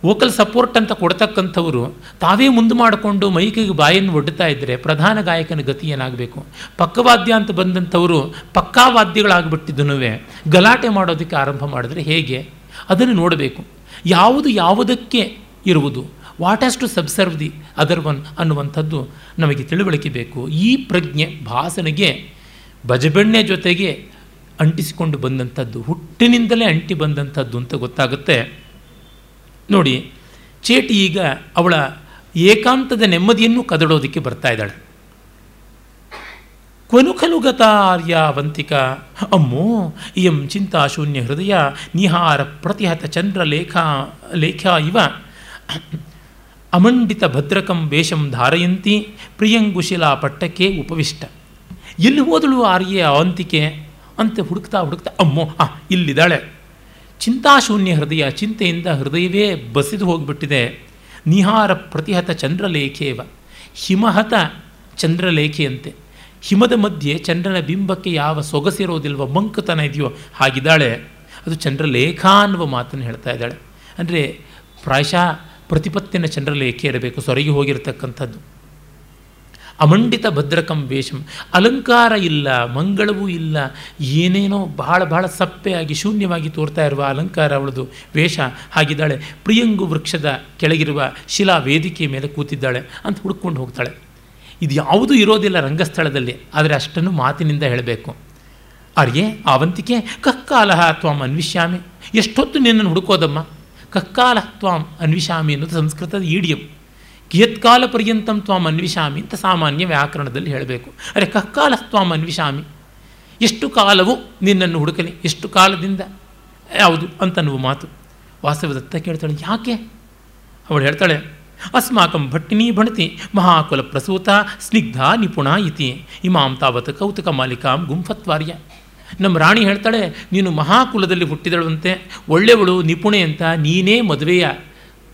ವೋಕಲ್ ಸಪೋರ್ಟ್ ಅಂತ ಕೊಡ್ತಕ್ಕಂಥವರು ತಾವೇ ಮುಂದೆ ಮಾಡಿಕೊಂಡು ಮೈಕಿಗೆ ಬಾಯನ್ನು ಒಡ್ಡುತ್ತಾ ಇದ್ದರೆ ಪ್ರಧಾನ ಗಾಯಕನ ಗತಿ ಏನಾಗಬೇಕು? ಪಕ್ಕವಾದ್ಯ ಅಂತ ಬಂದಂಥವರು ಪಕ್ಕಾ ವಾದ್ಯಗಳಾಗ್ಬಿಟ್ಟಿದ್ದನು ಗಲಾಟೆ ಮಾಡೋದಕ್ಕೆ ಆರಂಭ ಮಾಡಿದ್ರೆ ಹೇಗೆ? ಅದನ್ನು ನೋಡಬೇಕು. ಯಾವುದು ಯಾವುದಕ್ಕೆ ಇರುವುದು? What as to subserve the other one ಅನ್ನುವಂಥದ್ದು ನಮಗೆ ತಿಳುವಳಿಕೆ ಬೇಕು. ಈ ಪ್ರಜ್ಞೆ ಭಾಸನಿಗೆ ಬಜಬೆಣ್ಣೆ ಜೊತೆಗೆ ಅಂಟಿಸಿಕೊಂಡು ಬಂದಂಥದ್ದು, ಹುಟ್ಟಿನಿಂದಲೇ ಅಂಟಿ ಬಂದಂಥದ್ದು ಅಂತ ಗೊತ್ತಾಗುತ್ತೆ. ನೋಡಿ, ಚೇಟಿ ಈಗ ಅವಳ ಏಕಾಂತದ ನೆಮ್ಮದಿಯನ್ನು ಕದಡೋದಕ್ಕೆ ಬರ್ತಾ ಇದ್ದಾಳೆ. ಕ್ವನುಖಲುಗತಾರ್ಯಾವಂತಿಕ ಅಮ್ಮೋ, ಇಯಂ ಚಿಂತಾಶೂನ್ಯ ಹೃದಯ, ನಿಹಾರ ಪ್ರತಿಹತ ಚಂದ್ರ ಚಂದ್ರಲೇಖ ಲೇಖ ಇವ ಅಮಂಡಿತ ಭದ್ರಕಂ ವೇಷಂ ಧಾರಯಂತಿ ಪ್ರಿಯಂಗುಶಿಲಾ ಪಟ್ಟಕ್ಕೆ ಉಪವಿಷ್ಟ. ಎಲ್ಲಿ ಹೋದಳು ಆರ್ಯ ಅವಂತಿಕೆ ಅಂತ ಹುಡುಕ್ತಾ ಹುಡುಕ್ತಾ, ಅಮ್ಮೋ, ಆ, ಇಲ್ಲಿದ್ದಾಳೆ. ಚಿಂತಾಶೂನ್ಯ ಹೃದಯ ಚಿಂತೆಯಿಂದ ಹೃದಯವೇ ಬಸಿದು ಹೋಗಿಬಿಟ್ಟಿದೆ. ನಿಹಾರ ಪ್ರತಿಹತ ಚಂದ್ರಲೇಖೇವ. ಹಿಮಹತ ಚಂದ್ರಲೇಖೆಯಂತೆ. ಹಿಮದ ಮಧ್ಯೆ ಚಂದ್ರನ ಬಿಂಬಕ್ಕೆ ಯಾವ ಸೊಗಸಿರೋದಿಲ್ವ ಮಂಕುತನ ಇದೆಯೋ ಹಾಗಿದ್ದಾಳೆ. ಅದು ಚಂದ್ರಲೇಖ ಅನ್ನುವ ಮಾತನ್ನು ಹೇಳ್ತಾ ಇದ್ದಾಳೆ. ಅಂದರೆ ಪ್ರಾಯಶಃ ಪ್ರತಿಪತ್ತಿನ ಚಂದ್ರಲೇಖೆ ಇರಬೇಕು? ಸೊರಗಿ ಹೋಗಿರತಕ್ಕಂಥದ್ದು. ಅಮಂಡಿತ ಭದ್ರಕಂ ವೇಷಂ. ಅಲಂಕಾರ ಇಲ್ಲ, ಮಂಗಳವೂ ಇಲ್ಲ, ಏನೇನೋ ಬಹಳ ಬಹಳ ಸಪ್ಪೆಯಾಗಿ ಶೂನ್ಯವಾಗಿ ತೋರ್ತಾ ಇರುವ ಅಲಂಕಾರ ಅವಳದು ವೇಷ ಹಾಗಿದ್ದಾಳೆ. ಪ್ರಿಯಂಗು ವೃಕ್ಷದ ಕೆಳಗಿರುವ ಶಿಲಾ ವೇದಿಕೆಯ ಮೇಲೆ ಕೂತಿದ್ದಾಳೆ ಅಂತ ಹುಡ್ಕೊಂಡು ಹೋಗ್ತಾಳೆ. ಇದು ಯಾವುದೂ ಇರೋದಿಲ್ಲ ರಂಗಸ್ಥಳದಲ್ಲಿ, ಆದರೆ ಅಷ್ಟನ್ನು ಮಾತಿನಿಂದ ಹೇಳಬೇಕು. ಅರ್ಯೆ, ಆವಂತಿಕೆ, ಕಕ್ಕಾಲಹ ತ್ವಾಮ್ ಅನ್ವಿಷ್ಯಾಮಿ ಎಷ್ಟೊತ್ತು ನಿನ್ನನ್ನು ಹುಡುಕೋದಮ್ಮ? ಕಕ್ಕಾಲ ತ್ವಾಂ ಅನ್ವಿಷಾಮಿ ಅನ್ನೋದು ಸಂಸ್ಕೃತದ ಈಡಿಯಂ ಕಿಯತ್ಕಾಲ ಪರ್ಯಂತಂ ತ್ವಾಂ ಅನ್ವಿಷಾಮಿ ಅಂತ ಸಾಮಾನ್ಯ ವ್ಯಾಕರಣದಲ್ಲಿ ಹೇಳಬೇಕು. ಅರೆ ಕಕ್ಕಾಲ ತ್ವಾಂ ಅನ್ವಿಷಾಮಿ, ಎಷ್ಟು ಕಾಲವು ನಿನ್ನನ್ನು ಹುಡುಕಲಿ, ಎಷ್ಟು ಕಾಲದಿಂದ, ಯಾವುದು ಅಂತನ್ನುವ ಮಾತು. ವಾಸವದತ್ತ ಕೇಳ್ತಾಳೆ, ಯಾಕೆ? ಅವಳು ಹೇಳ್ತಾಳೆ, ಅಸ್ಮಾಕಂ ಭಟ್ಟಿನಿ ಭಣತಿ, ಮಹಾಕುಲ ಪ್ರಸೂತ, ಸ್ನಿಗ್ಧ ನಿಪುಣ ಇತಿ ಇಮಾಂ ತಾವತ್ ಕೌತುಕ ಮಾಲಿಕಾಂ ಗುಂಫತ್ವಾರ್ಯ. ನಮ್ಮ ರಾಣಿ ಹೇಳ್ತಾಳೆ, ನೀನು ಮಹಾಕುಲದಲ್ಲಿ ಹುಟ್ಟಿದಳುವಂತೆ ಒಳ್ಳೆಯವಳು ನಿಪುಣೆ ಅಂತ ನೀನೇ ಮದುವೆಯ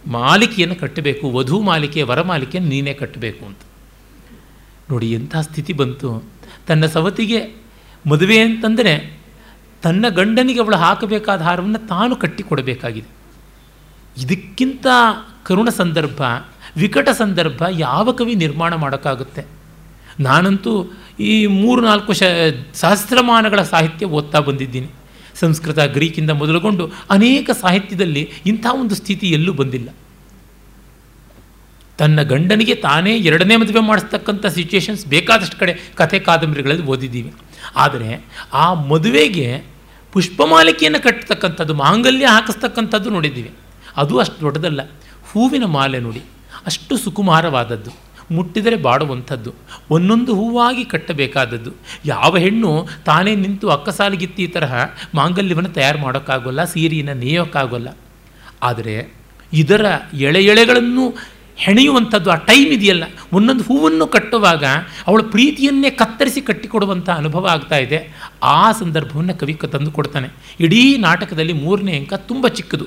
ಮಾಲಿಕೆಯನ್ನು ಕಟ್ಟಬೇಕು, ವಧು ಮಾಲಿಕೆ ವರಮಾಲಿಕೆಯನ್ನು ನೀನೇ ಕಟ್ಟಬೇಕು ಅಂತ. ನೋಡಿ, ಎಂಥ ಸ್ಥಿತಿ ಬಂತು. ತನ್ನ ಸವತಿಗೆ ಮದುವೆ ಅಂತಂದರೆ ತನ್ನ ಗಂಡನಿಗೆ ಅವಳು ಹಾಕಬೇಕಾದ ಹಾರವನ್ನು ತಾನು ಕಟ್ಟಿಕೊಡಬೇಕಾಗಿದೆ. ಇದಕ್ಕಿಂತ ಕರುಣ ಸಂದರ್ಭ, ವಿಕಟ ಸಂದರ್ಭ ಯಾವ ಕವಿ ನಿರ್ಮಾಣ ಮಾಡೋಕ್ಕಾಗುತ್ತೆ? ನಾನಂತೂ ಈ ಮೂರು ನಾಲ್ಕು ಶ, ಸಹಸ್ರಮಾನಗಳ ಸಾಹಿತ್ಯ ಓದ್ತಾ ಬಂದಿದ್ದೀನಿ. ಸಂಸ್ಕೃತ, ಗ್ರೀಕಿಂದ ಮೊದಲುಗೊಂಡು ಅನೇಕ ಸಾಹಿತ್ಯದಲ್ಲಿ ಇಂಥ ಒಂದು ಸ್ಥಿತಿ ಎಲ್ಲೂ ಬಂದಿಲ್ಲ. ತನ್ನ ಗಂಡನಿಗೆ ತಾನೇ ಎರಡನೇ ಮದುವೆ ಮಾಡಿಸ್ತಕ್ಕಂಥ ಸಿಚುವೇಶನ್ಸ್ ಬೇಕಾದಷ್ಟು ಕಡೆ ಕಥೆ ಕಾದಂಬರಿಗಳಲ್ಲಿ ಓದಿದ್ದೀವಿ. ಆದರೆ ಆ ಮದುವೆಗೆ ಪುಷ್ಪಮಾಲಿಕೆಯನ್ನು ಕಟ್ಟತಕ್ಕಂಥದ್ದು, ಮಾಂಗಲ್ಯ ಹಾಕಿಸ್ತಕ್ಕಂಥದ್ದು ನೋಡಿದ್ದೀವಿ. ಅದು ಅಷ್ಟು ದೊಡ್ಡದಲ್ಲ. ಹೂವಿನ ಮಾಲೆ ನೋಡಿ, ಅಷ್ಟು ಸುಕುಮಾರವಾದದ್ದು. ಮುಟ್ಟಿದರೆ ಬಾಡುವಂಥದ್ದು. ಒಂದೊಂದು ಹೂವಾಗಿ ಕಟ್ಟಬೇಕಾದದ್ದು. ಯಾವ ಹೆಣ್ಣು ತಾನೇ ನಿಂತು ಅಕ್ಕಸಾಲಿಗಿತ್ತಿ ತರಹ ಮಾಂಗಲ್ಯವನ್ನು ತಯಾರು ಮಾಡೋಕ್ಕಾಗೋಲ್ಲ, ಸೀರೆಯನ್ನು ನೇಯೋಕ್ಕಾಗೋಲ್ಲ. ಆದರೆ ಇದರ ಎಳೆ ಎಳೆಗಳನ್ನು ಹೆಣೆಯುವಂಥದ್ದು ಆ ಟೈಮ್ ಇದೆಯಲ್ಲ. ಒಂದೊಂದು ಹೂವನ್ನು ಕಟ್ಟುವಾಗ ಅವಳ ಪ್ರೀತಿಯನ್ನೇ ಕತ್ತರಿಸಿ ಕಟ್ಟಿಕೊಡುವಂಥ ಅನುಭವ ಆಗ್ತಾ ಇದೆ. ಆ ಸಂದರ್ಭವನ್ನು ಕವಿ ತಂದು ಕೊಡ್ತಾನೆ. ಇಡೀ ನಾಟಕದಲ್ಲಿ ಮೂರನೇ ಅಂಕ ತುಂಬ ಚಿಕ್ಕದು.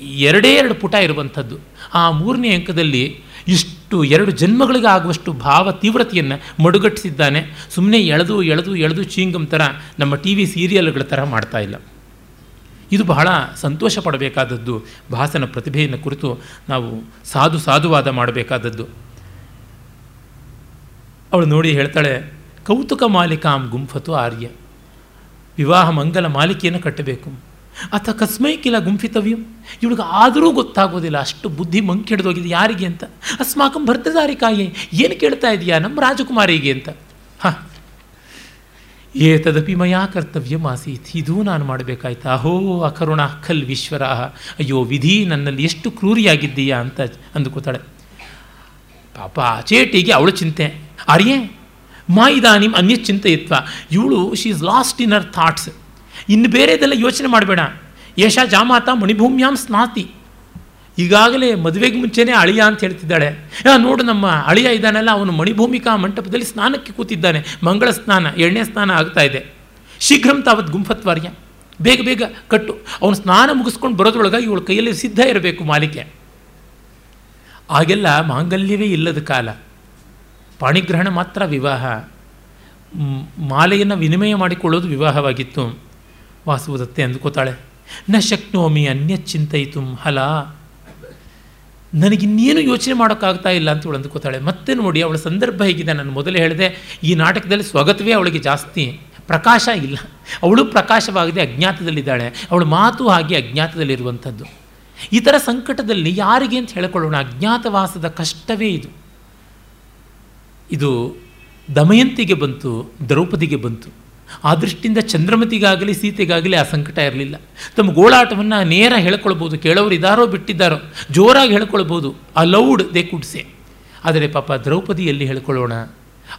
ಎರಡೇ ಎರಡು ಪುಟ ಇರುವಂಥದ್ದು. ಆ ಮೂರನೇ ಅಂಕದಲ್ಲಿ ಇಷ್ಟು ಎರಡು ಜನ್ಮಗಳಿಗೆ ಆಗುವಷ್ಟು ಭಾವ ತೀವ್ರತೆಯನ್ನು ಮಡುಗಟ್ಟಿಸಿದ್ದಾನೆ. ಸುಮ್ಮನೆ ಎಳೆದು ಎಳೆದು ಎಳೆದು ಚೀಂಗಮ್ ಥರ ನಮ್ಮ ಟಿ ವಿ ಸೀರಿಯಲ್ಗಳ ಥರ ಮಾಡ್ತಾ ಇಲ್ಲ. ಇದು ಬಹಳ ಸಂತೋಷ ಪಡಬೇಕಾದದ್ದು, ಭಾಸನ ಪ್ರತಿಭೆಯನ್ನು ಕುರಿತು ನಾವು ಸಾಧು ಸಾಧುವಾದ ಮಾಡಬೇಕಾದದ್ದು. ಅವಳು ನೋಡಿ ಹೇಳ್ತಾಳೆ, ಕೌತುಕ ಮಾಲಿಕಾಂ ಗುಂಫತು ಆರ್ಯ. ವಿವಾಹ ಮಂಗಲ ಮಾಲಿಕೆಯನ್ನು ಕಟ್ಟಬೇಕು. ಅಥ ಕಸ್ಮೈ ಕಿಲ ಗುಂಫಿತವ್ಯಂ ಇವಳಿಗೆ ಆದರೂ ಗೊತ್ತಾಗೋದಿಲ್ಲ, ಅಷ್ಟು ಬುದ್ಧಿ ಮಂಕ್ ಹಿಡಿದೋಗಿದೆ ಯಾರಿಗೆ ಅಂತ. ಅಸ್ಮಾಕಂ ಭರ್ತದಾರಿಕಾಯೇ, ಏನು ಕೇಳ್ತಾ ಇದೆಯಾ ನಮ್ಮ ರಾಜಕುಮಾರಿಗೆ ಅಂತ. ಹಾಂ. ಏತದಪಿ ಮಯಾ ಕರ್ತವ್ಯ ಆಸೀತ್, ಇದೂ ನಾನು ಮಾಡಬೇಕಾಯ್ತಾ? ಅಹೋ ಅಕರುಣ, ಖಲ್ ವಿಶ್ವರ ಅಯ್ಯೋ, ವಿಧಿ ನನ್ನಲ್ಲಿ ಎಷ್ಟು ಕ್ರೂರಿಯಾಗಿದ್ದೀಯಾ ಅಂತ ಅಂದುಕೊತಾಳೆ. ಪಾಪ ಚೇಟಿಗೆ ಅವಳು ಚಿಂತೆ. ಅರಿಯೇ ಮಾ ಇದಾನಿಮ್ ಅನ್ಯ ಇವಳು she is lost in her thoughts ಇನ್ನು ಬೇರೆದೆಲ್ಲ ಯೋಚನೆ ಮಾಡಬೇಡ. ಯಶ ಜಾಮಾತ ಮಣಿಭೂಮ್ಯಾಂ ಸ್ನಾತಿ. ಈಗಾಗಲೇ ಮದುವೆಗೆ ಮುಂಚೆನೇ ಅಳಿಯ ಅಂತ ಹೇಳ್ತಿದ್ದಾಳೆ. ನೋಡು ನಮ್ಮ ಅಳಿಯ ಇದ್ದಾನಲ್ಲ, ಅವನು ಮಣಿಭೂಮಿಕಾ ಮಂಟಪದಲ್ಲಿ ಸ್ನಾನಕ್ಕೆ ಕೂತಿದ್ದಾನೆ. ಮಂಗಳ ಸ್ನಾನ ಎಣ್ಣೆ ಸ್ನಾನ ಆಗ್ತಾ ಇದೆ. ಶೀಘ್ರಂ ತಾವತ್ ಗುಂಫತ್ವಾರ್ಯ. ಬೇಗ ಬೇಗ ಕಟ್ಟು. ಅವನು ಸ್ನಾನ ಮುಗಿಸ್ಕೊಂಡು ಬರೋದ್ರೊಳಗೆ ಇವಳು ಕೈಯಲ್ಲಿ ಸಿದ್ಧ ಇರಬೇಕು ಮಾಲಿಕೆ. ಆಗೆಲ್ಲ ಮಾಂಗಲ್ಯವೇ ಇಲ್ಲದ ಕಾಲ. ಪಾಣಿಗ್ರಹಣ ಮಾತ್ರ ವಿವಾಹ. ಮಾಲೆಯನ್ನು ವಿನಿಮಯ ಮಾಡಿಕೊಳ್ಳೋದು ವಿವಾಹವಾಗಿತ್ತು. ವಾಸುವುದತ್ತೆ ಅಂದುಕೋತಾಳೆ ನ ಶಕ್ನೋಮಿ ಅನ್ಯ ಚಿಂತಯಿತು ಹಲ. ನನಗಿನ್ನೇನು ಯೋಚನೆ ಮಾಡೋಕ್ಕಾಗ್ತಾ ಇಲ್ಲ ಅಂತ ಇವಳು ಅಂದುಕೋತಾಳೆ ಮತ್ತೆ ನೋಡಿ, ಅವಳ ಸಂದರ್ಭ ಹೇಗಿದೆ. ನಾನು ಮೊದಲೇ ಹೇಳಿದೆ, ಈ ನಾಟಕದಲ್ಲಿ ಸ್ವಗತವೇ ಅವಳಿಗೆ ಜಾಸ್ತಿ. ಪ್ರಕಾಶ ಇಲ್ಲ. ಅವಳು ಪ್ರಕಾಶವಾಗದೆ ಅಜ್ಞಾತದಲ್ಲಿದ್ದಾಳೆ. ಅವಳ ಮಾತು ಹಾಗೆ ಅಜ್ಞಾತದಲ್ಲಿರುವಂಥದ್ದು. ಈ ಥರ ಸಂಕಟದಲ್ಲಿ ಯಾರಿಗೆ ಅಂತ ಹೇಳಿಕೊಳ್ಳೋಣ. ಅಜ್ಞಾತವಾಸದ ಕಷ್ಟವೇ ಇದು. ಇದು ದಮಯಂತಿಗೆ ಬಂತು, ದ್ರೌಪದಿಗೆ ಬಂತು. ಆ ದೃಷ್ಟಿಯಿಂದ ಚಂದ್ರಮತಿಗಾಗಲಿ ಸೀತೆಗಾಗಲಿ ಆ ಸಂಕಟ ಇರಲಿಲ್ಲ. ತಮ್ಮ ಗೋಳಾಟವನ್ನು ನೇರ ಹೇಳ್ಕೊಳ್ಬೋದು ಕೇಳೋರು ಇದಾರೋ ಬಿಟ್ಟಿದ್ದಾರೋ, ಜೋರಾಗಿ ಹೇಳ್ಕೊಳ್ಬೋದು ಆ ಲೌಡ್ ದೇ ಕುಡ್ಸೆ ಆದರೆ ಪಾಪ ದ್ರೌಪದಿಯಲ್ಲಿ ಹೇಳ್ಕೊಳ್ಳೋಣ,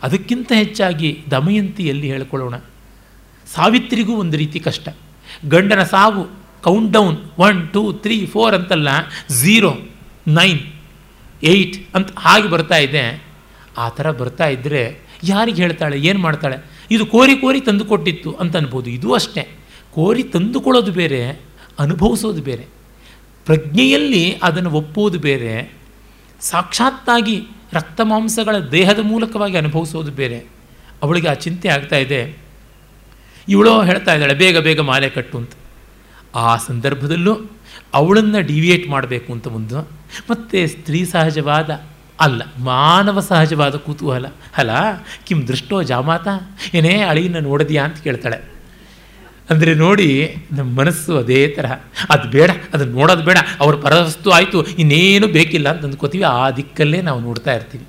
ಅದಕ್ಕಿಂತ ಹೆಚ್ಚಾಗಿ ದಮಯಂತಿಯಲ್ಲಿ ಹೇಳ್ಕೊಳ್ಳೋಣ. ಸಾವಿತ್ರಿಗೂ ಒಂದು ರೀತಿ ಕಷ್ಟ. ಗಂಡನ ಸಾವು count down one two three four ಅಂತಲ್ಲ ಝೀರೋ ನೈನ್ ಏಯ್ಟ್ ಅಂತ ಹಾಗೆ ಬರ್ತಾ ಇದೆ. ಆ ಥರ ಬರ್ತಾ ಇದ್ದರೆ ಯಾರಿಗೆ ಹೇಳ್ತಾಳೆ, ಏನು ಮಾಡ್ತಾಳೆ? ಇದು ಕೋರಿ ಕೋರಿ ತಂದುಕೊಟ್ಟಿತ್ತು ಅಂತ ಅನ್ಬೋದು. ಇದು ಅಷ್ಟೇ. ಕೋರಿ ತಂದುಕೊಳ್ಳೋದು ಬೇರೆ, ಅನುಭವಿಸೋದು ಬೇರೆ. ಪ್ರಜ್ಞೆಯಲ್ಲಿ ಅದನ್ನು ಒಪ್ಪುವುದು ಬೇರೆ. ಸಾಕ್ಷಾತ್ತಾಗಿ ರಕ್ತ ಮಾಂಸಗಳ ದೇಹದ ಮೂಲಕವಾಗಿ ಅನುಭವಿಸೋದು ಬೇರೆ. ಅವಳಿಗೆ ಆ ಚಿಂತೆ ಆಗ್ತಾ ಇದೆ. ಇವಳು ಹೇಳ್ತಾ ಇದ್ದಾಳೆ, ಬೇಗ ಬೇಗ ಮಾಲೆ ಕಟ್ಟು ಅಂತ. ಆ ಸಂದರ್ಭದಲ್ಲೂ ಅವಳನ್ನು ಡಿವಿಯೇಟ್ ಮಾಡಬೇಕು ಅಂತ ಒಂದು. ಮತ್ತು ಸ್ತ್ರೀ ಸಹಜವಾದ ಅಲ್ಲ, ಮಾನವ ಸಹಜವಾದ ಕುತೂಹಲ. ಅಲ್ಲ ಕಿಂ ದೃಷ್ಟೋ ಜಾಮಾತ? ಏನೇ ಅಳಿಯನ್ನ ನೋಡಿದ್ಯಾ ಅಂತ ಕೇಳ್ತಾಳೆ. ಅಂದರೆ ನೋಡಿ ನಮ್ಮ ಮನಸ್ಸು ಅದೇ ತರಹ. ಅದು ಬೇಡ ಅದನ್ನು ನೋಡೋದು ಬೇಡ. ಅವ್ರ ಪರವಸ್ತು ಆಯಿತು, ಇನ್ನೇನು ಬೇಕಿಲ್ಲ ಅಂತ ಅಂದ್ಕೋತೀವಿ. ಆ ದಿಕ್ಕಲ್ಲೇ ನಾವು ನೋಡ್ತಾ ಇರ್ತೀವಿ.